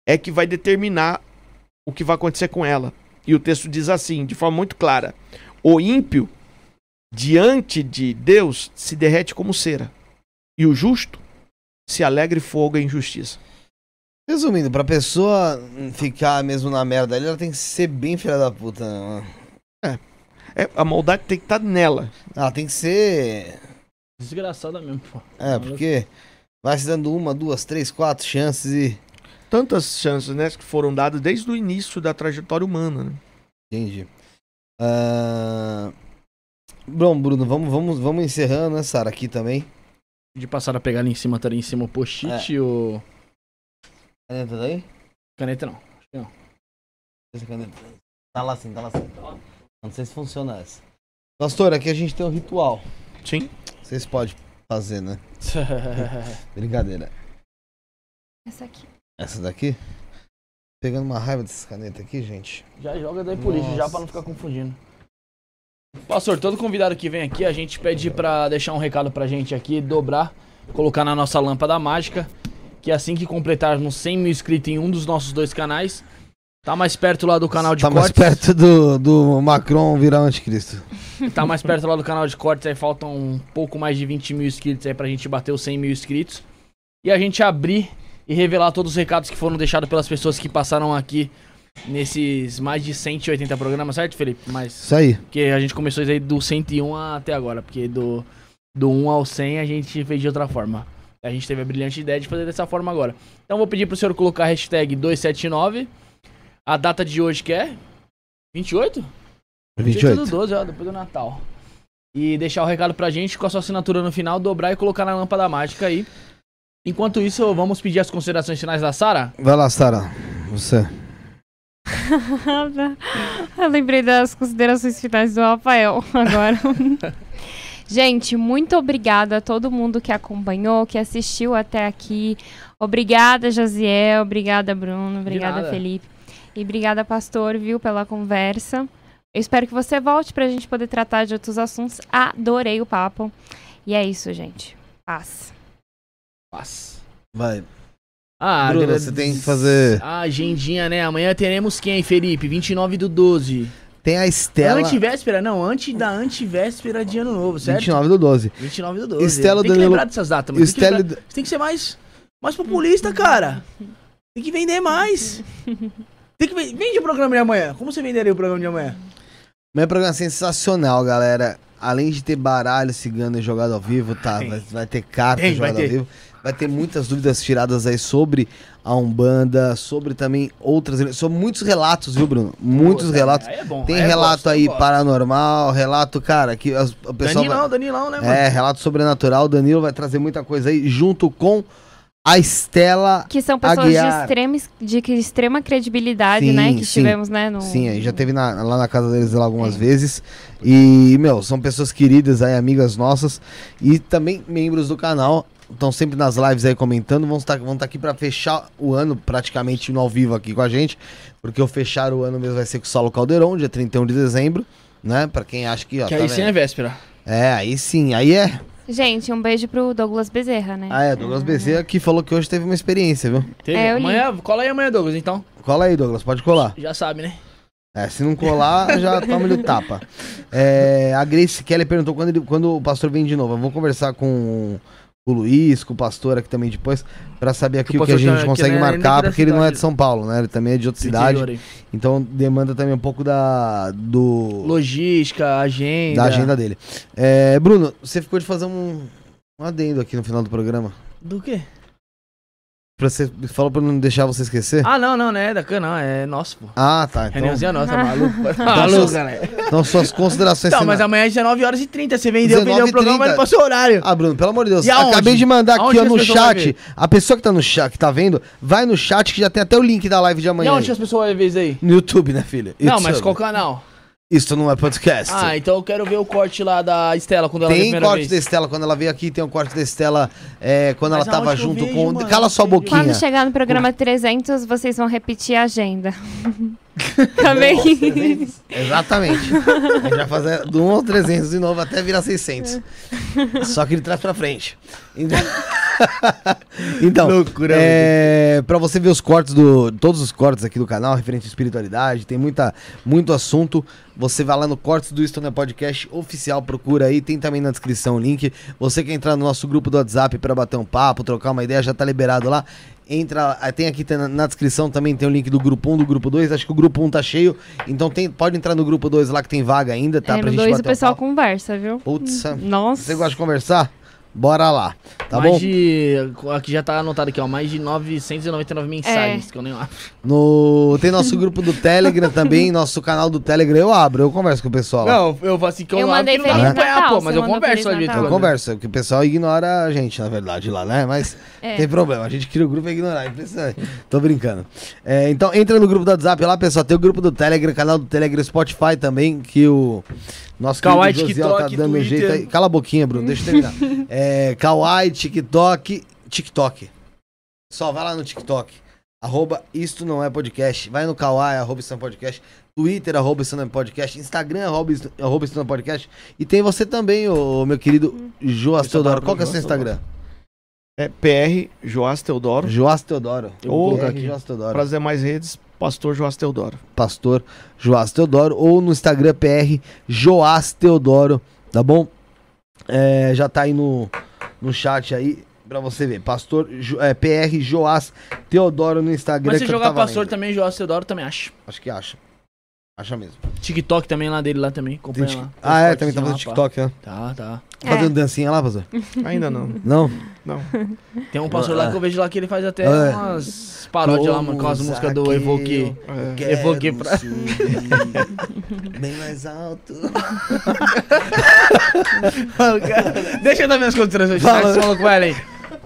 S4: é que vai determinar o que vai acontecer com ela. E o texto diz assim, de forma muito clara: o ímpio, diante de Deus, se derrete como cera, e o justo se alegra e fogo em justiça.
S3: Resumindo, pra pessoa ficar mesmo na merda ali, ela tem que ser bem filha da puta. né, mano?
S4: É, a maldade tem que estar nela.
S3: Ela tem que ser.
S1: Desgraçada mesmo, pô.
S3: É, porque vai se dando uma, duas, três, quatro chances e.
S4: Tantas chances, né, que foram dadas desde o início da trajetória humana, né?
S3: Entendi. Ah, Bom, Bruno, vamos, vamos, vamos encerrando, né, Sara, aqui também.
S1: De passar a pegar ali em cima, tá ali em cima o post-it e o.
S3: Caneta daí?
S1: Caneta não.
S3: Essa caneta. Tá lá sim, tá lá sim. Não sei se funciona essa. Pastor, aqui a gente tem um ritual.
S4: Sim.
S3: Vocês podem fazer, né? Brincadeira.
S2: Essa aqui.
S3: Essa daqui? Pegando uma raiva dessas canetas aqui, gente.
S1: já joga daí por isso, já pra não ficar confundindo. Pastor, todo convidado que vem aqui, a gente pede pra deixar um recado pra gente aqui, dobrar, colocar na nossa lâmpada mágica, que assim que completarmos 100 mil inscritos em um dos nossos dois canais, tá mais perto lá do canal de
S3: tá mais
S1: cortes.
S3: perto do, do Macron virar anticristo.
S1: Tá mais perto lá do canal de cortes, aí faltam um pouco mais de 20 mil inscritos aí pra gente bater os 100 mil inscritos. E a gente abrir e revelar todos os recados que foram deixados pelas pessoas que passaram aqui nesses mais de 180 programas, certo, Felipe? Mas
S3: Isso aí.
S1: porque a gente começou isso aí do 101 até agora, porque do, do 1 ao 100 a gente fez de outra forma. A gente teve a brilhante ideia de fazer dessa forma agora. Então vou pedir pro senhor colocar a hashtag 279, a data de hoje que é 28? 28 do
S3: 28.
S1: 12, ó, depois do Natal. E deixar o recado pra gente com a sua assinatura no final, dobrar e colocar na lâmpada mágica aí. Enquanto isso, vamos pedir as considerações finais da Sara?
S3: Vai lá, Sara. Você.
S2: Eu lembrei das considerações finais do Rafael agora. Gente, muito obrigada a todo mundo que acompanhou, que assistiu até aqui. Obrigada, Josiel. Obrigada, Bruno. Obrigada. Felipe. E obrigada, pastor, viu, pela conversa. Eu espero que você volte pra gente poder tratar de outros assuntos. Adorei o papo. E é isso, gente. Paz.
S1: Paz.
S3: Vai.
S1: Ah,
S3: Bruno, você tem que fazer-
S1: A agendinha, né? Amanhã teremos quem, Felipe? 29 do 12.
S3: Tem a Estela.
S1: Antivéspera, não, antes da antivéspera de ano novo, certo?
S3: 29 do 12.
S1: 29 do 12.
S3: Estela
S1: tem que
S3: Danilo-
S1: lembrar dessas datas, mano. Tem que,
S3: Estela-
S1: lembrar- você tem que ser mais, mais populista, cara. Tem que vender mais. Tem que ven- vende o programa de amanhã. Como você venderia o programa de amanhã?
S3: Meu programa é sensacional, galera. Além de ter baralho, cigano e jogado ao vivo, tá? Vai, vai ter carta jogada ao vivo. Vai ter muitas dúvidas tiradas aí sobre a Umbanda, sobre também outras. Sobre muitos relatos, viu, Bruno? Muitos
S1: Pô,
S3: relatos.
S1: é bom,
S3: Tem
S1: eu
S3: relato
S1: gosto, eu
S3: aí
S1: gosto.
S3: paranormal, relato, cara, que as- o pessoal.
S1: Danilão,
S3: vai-
S1: Danilão, né, mano?
S3: É, relato sobrenatural. O Danilo vai trazer muita coisa aí, junto com a Estela.
S2: Que são pessoas de
S3: Aguiar.
S2: extrema, de extrema credibilidade,
S3: Sim,
S2: né? Que
S3: sim.
S2: tivemos, né? No...
S3: Sim, aí já teve na- lá na casa deles lá algumas vezes. E, meu, são pessoas queridas aí, amigas nossas. E também membros do canal. Estão sempre nas lives aí comentando. Vão estar vão estar aqui pra fechar o ano, praticamente no ao vivo aqui com a gente. Porque o fechar o ano mesmo vai ser com o Saulo Caldeirão, dia 31 de dezembro. Né? Pra quem acha que. Ó,
S1: Que
S3: tá
S1: aí sim é
S3: vendo?
S1: véspera.
S3: É, aí sim. Aí é.
S2: Gente, um beijo pro Douglas Bezerra, né?
S3: Ah, é. Douglas Bezerra que falou que hoje teve uma experiência, viu?
S1: Teve?
S2: É,
S1: amanhã, cola aí amanhã, Douglas, então.
S3: Cola aí, Douglas, pode colar.
S1: Já sabe, né?
S3: É, se não colar, já toma-lhe o tapa. É, a Grace Kelly perguntou quando, ele- quando o pastor vem de novo. Eu vou conversar com o Luiz, com o pastor aqui também depois, pra saber aqui
S1: o
S3: que a gente
S1: tá-
S3: consegue
S1: não é
S3: marcar, porque ele não é de São Paulo, né? Ele também é de outra cidade. Então demanda também um pouco da, do,
S1: Logística, agenda.
S3: da agenda dele. É, Bruno, você ficou de fazer um, um adendo aqui no final do programa.
S1: Do quê?
S3: Pra você, falou pra não deixar você esquecer?
S1: Ah, não, não, não é da Can, não. É nosso, pô.
S3: Ah, tá. Então,
S1: Reuniãozinha nossa, maluco.
S3: suas-
S1: maluco, galera.
S3: então suas considerações
S1: Então, mas amanhã é 19 horas e 30. Você vendeu, vendeu
S3: 19
S1: o programa, mas
S3: 30.
S1: não passou o horário.
S3: Ah, Bruno, pelo amor de Deus.
S1: E aonde?
S3: Acabei de mandar aqui ó, no chat. A pessoa que tá no chat, que tá vendo, vai no chat que já tem até o link da live de
S1: E
S3: amanhã.
S1: onde
S3: aí.
S1: as pessoas vão ver isso aí?
S3: No YouTube, né, filha?
S1: Não,
S3: YouTube.
S1: mas qual canal?
S3: Isso não é podcast.
S5: Ah, então eu quero ver o corte lá da Estela quando ela veio a
S3: tem corte da
S5: vez.
S3: Estela quando ela veio aqui, tem um corte da Estela é, quando
S5: Mas
S3: ela tava junto
S5: vejo,
S3: com.
S5: mano?
S3: Cala sua boquinha.
S2: Quando chegar no programa 300, vocês vão repetir a agenda. Também.
S3: Exatamente. A gente vai fazer do 1 ao 300 de novo até virar 600. Só que ele traz pra frente. Então, então
S1: Loucura,
S3: é, pra você ver os cortes do. Todos os cortes aqui do canal, referente à espiritualidade, tem muita, muito assunto. Você vai lá no Cortes do Stoner Podcast oficial, procura aí, tem também na descrição o link. Você quer entrar no nosso grupo do WhatsApp pra bater um papo, trocar uma ideia, já tá liberado lá. Entra, tem aqui na, na descrição também tem o link do grupo 1, do grupo 2. Acho que o grupo 1 tá cheio, então tem, pode entrar no grupo 2 lá que tem vaga ainda, tá?
S2: é, no 2 o pessoal conversa, viu?
S3: Putz,
S2: Nossa.
S3: você gosta de conversar? Bora lá, tá
S5: mais
S3: bom?
S5: de. Aqui já tá anotado aqui, ó. Mais de 999 mensagens que eu nem abro.
S3: No, tem nosso grupo do Telegram também, nosso canal do Telegram. Eu abro, eu converso com o pessoal. lá.
S1: Não, eu falo assim que eu,
S2: Eu mandei
S1: abro, pra acompanhar,
S2: Natal,
S1: pô, mas eu converso lá
S2: Natal.
S3: Eu converso, porque o pessoal ignora a gente, na verdade, lá, né? Mas
S2: É.
S3: tem problema, a gente cria o grupo e ignorar, é impressionante. Tô brincando. É, então entra no grupo do WhatsApp lá, pessoal. Tem o grupo do Telegram, canal do Telegram, Spotify também, que o nosso
S1: Kawaii,
S3: querido Josiel tá
S1: TikTok,
S3: dando
S1: Twitter.
S3: jeito aí. Cala a boquinha, Bruno, deixa eu terminar. é, Kawaii, TikTok, TikTok. Só vai lá no TikTok. Arroba Isto Não É Podcast. Vai no Kawaii, arroba Isto Não É Podcast. Twitter, arroba Isto Não É Podcast. Instagram, arroba Isto, arroba Isto Não É Podcast. E tem você também, ô, meu querido Joas
S4: o
S3: Teodoro. Qual que é o seu Instagram?
S4: É PR Joás Teodoro.
S3: Joás Teodoro.
S5: Eu vou
S4: Ou
S5: colocar aqui.
S3: Joás Teodoro.
S4: Para as demais redes, Pastor Joás Teodoro.
S3: Pastor Joás Teodoro. Ou no Instagram, PR Joás Teodoro. Tá bom? É, já tá aí no, no chat aí. Pra você ver, Pastor é, PR Joás Teodoro no Instagram.
S5: Mas se jogar pastor
S3: lendo.
S5: também, João Teodoro também acho.
S3: Acho que acha. Acha mesmo.
S5: TikTok também lá dele lá também. Acompanha
S3: tic-
S5: lá.
S3: Ah, é, também tá fazendo TikTok, né?
S5: Tá, tá.
S2: É.
S3: Fazendo dancinha lá, pastor?
S4: Ainda não.
S3: Não?
S4: Não.
S5: Tem um pastor lá que eu vejo lá que ele faz até
S3: É.
S5: umas paródias lá, mano, com as músicas do Evoque.
S4: É.
S5: Evoquei pra-
S3: Bem mais alto.
S1: Deixa eu dar minhas considerações.
S3: Fala.
S1: Fala com ela aí.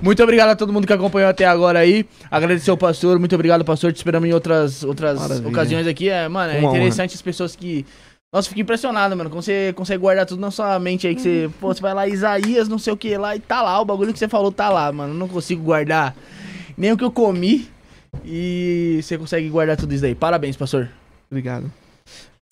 S1: Muito obrigado a todo mundo que acompanhou até agora aí. Agradecer ao pastor, muito obrigado, pastor. Te esperamos em outras, outras
S4: Maravilha.
S1: ocasiões aqui. É, mano, é
S4: Uma
S1: interessante as pessoas que. Nossa, fico impressionado, mano. Como você consegue guardar tudo na sua mente aí. Que você, pô, você vai lá, Isaías, não sei o que lá, e tá lá. O bagulho que você falou tá lá, mano. Não consigo guardar nem o que eu comi. E você consegue guardar tudo isso daí. Parabéns, pastor.
S4: Obrigado.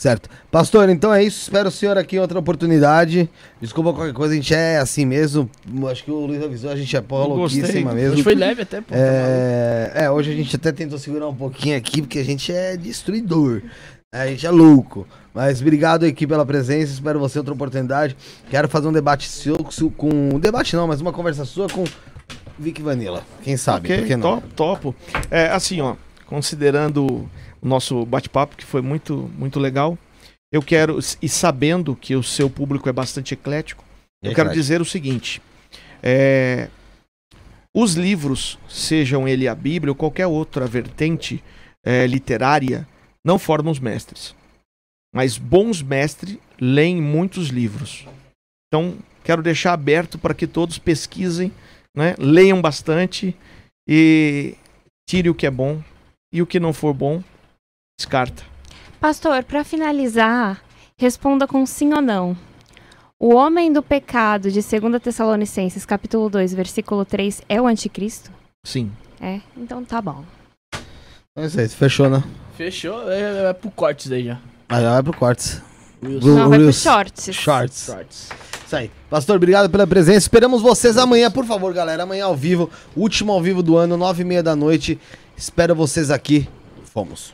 S3: Certo. Pastor, então é isso. Espero o senhor aqui em outra oportunidade. Desculpa qualquer coisa, a gente é assim mesmo. Acho que o Luiz avisou, a gente é
S4: Gostei.
S3: louquíssima mesmo.
S5: Hoje foi leve até, pô.
S3: É, é, hoje a gente até tentou segurar um pouquinho aqui, porque a gente é destruidor. A gente é louco. Mas obrigado aqui pela presença. Espero você outra oportunidade. Quero fazer um debate seu com. Um debate não, mas uma conversa sua com Vic Vanilla. Quem sabe?
S4: ok,
S3: por que não?
S4: top, topo. É, assim, ó, considerando o nosso bate-papo, que foi muito, muito legal, eu quero, e sabendo que o seu público é bastante eclético, eu quero dizer o seguinte: é, os livros, sejam ele a Bíblia ou qualquer outra vertente é, literária, não formam os mestres. Mas bons mestres leem muitos livros. Então, quero deixar aberto para que todos pesquisem, né, leiam bastante e tire o que é bom e o que não for bom, descarta.
S2: Pastor, pra finalizar, responda com sim ou não. O homem do pecado de 2 Tessalonicenses, capítulo 2, versículo 3, é o anticristo?
S4: Sim.
S2: É? Então tá bom.
S3: É isso aí, fechou, né?
S5: Fechou. É, é pro cortes aí já.
S3: Aí vai pro cortes.
S2: Não, vai pro shorts.
S3: Shorts.
S5: Cortes.
S3: Isso aí. Pastor, obrigado pela presença. Esperamos vocês amanhã, por favor, galera. Amanhã ao vivo, último ao vivo do ano, nove e meia da noite. Espero vocês aqui. Fomos.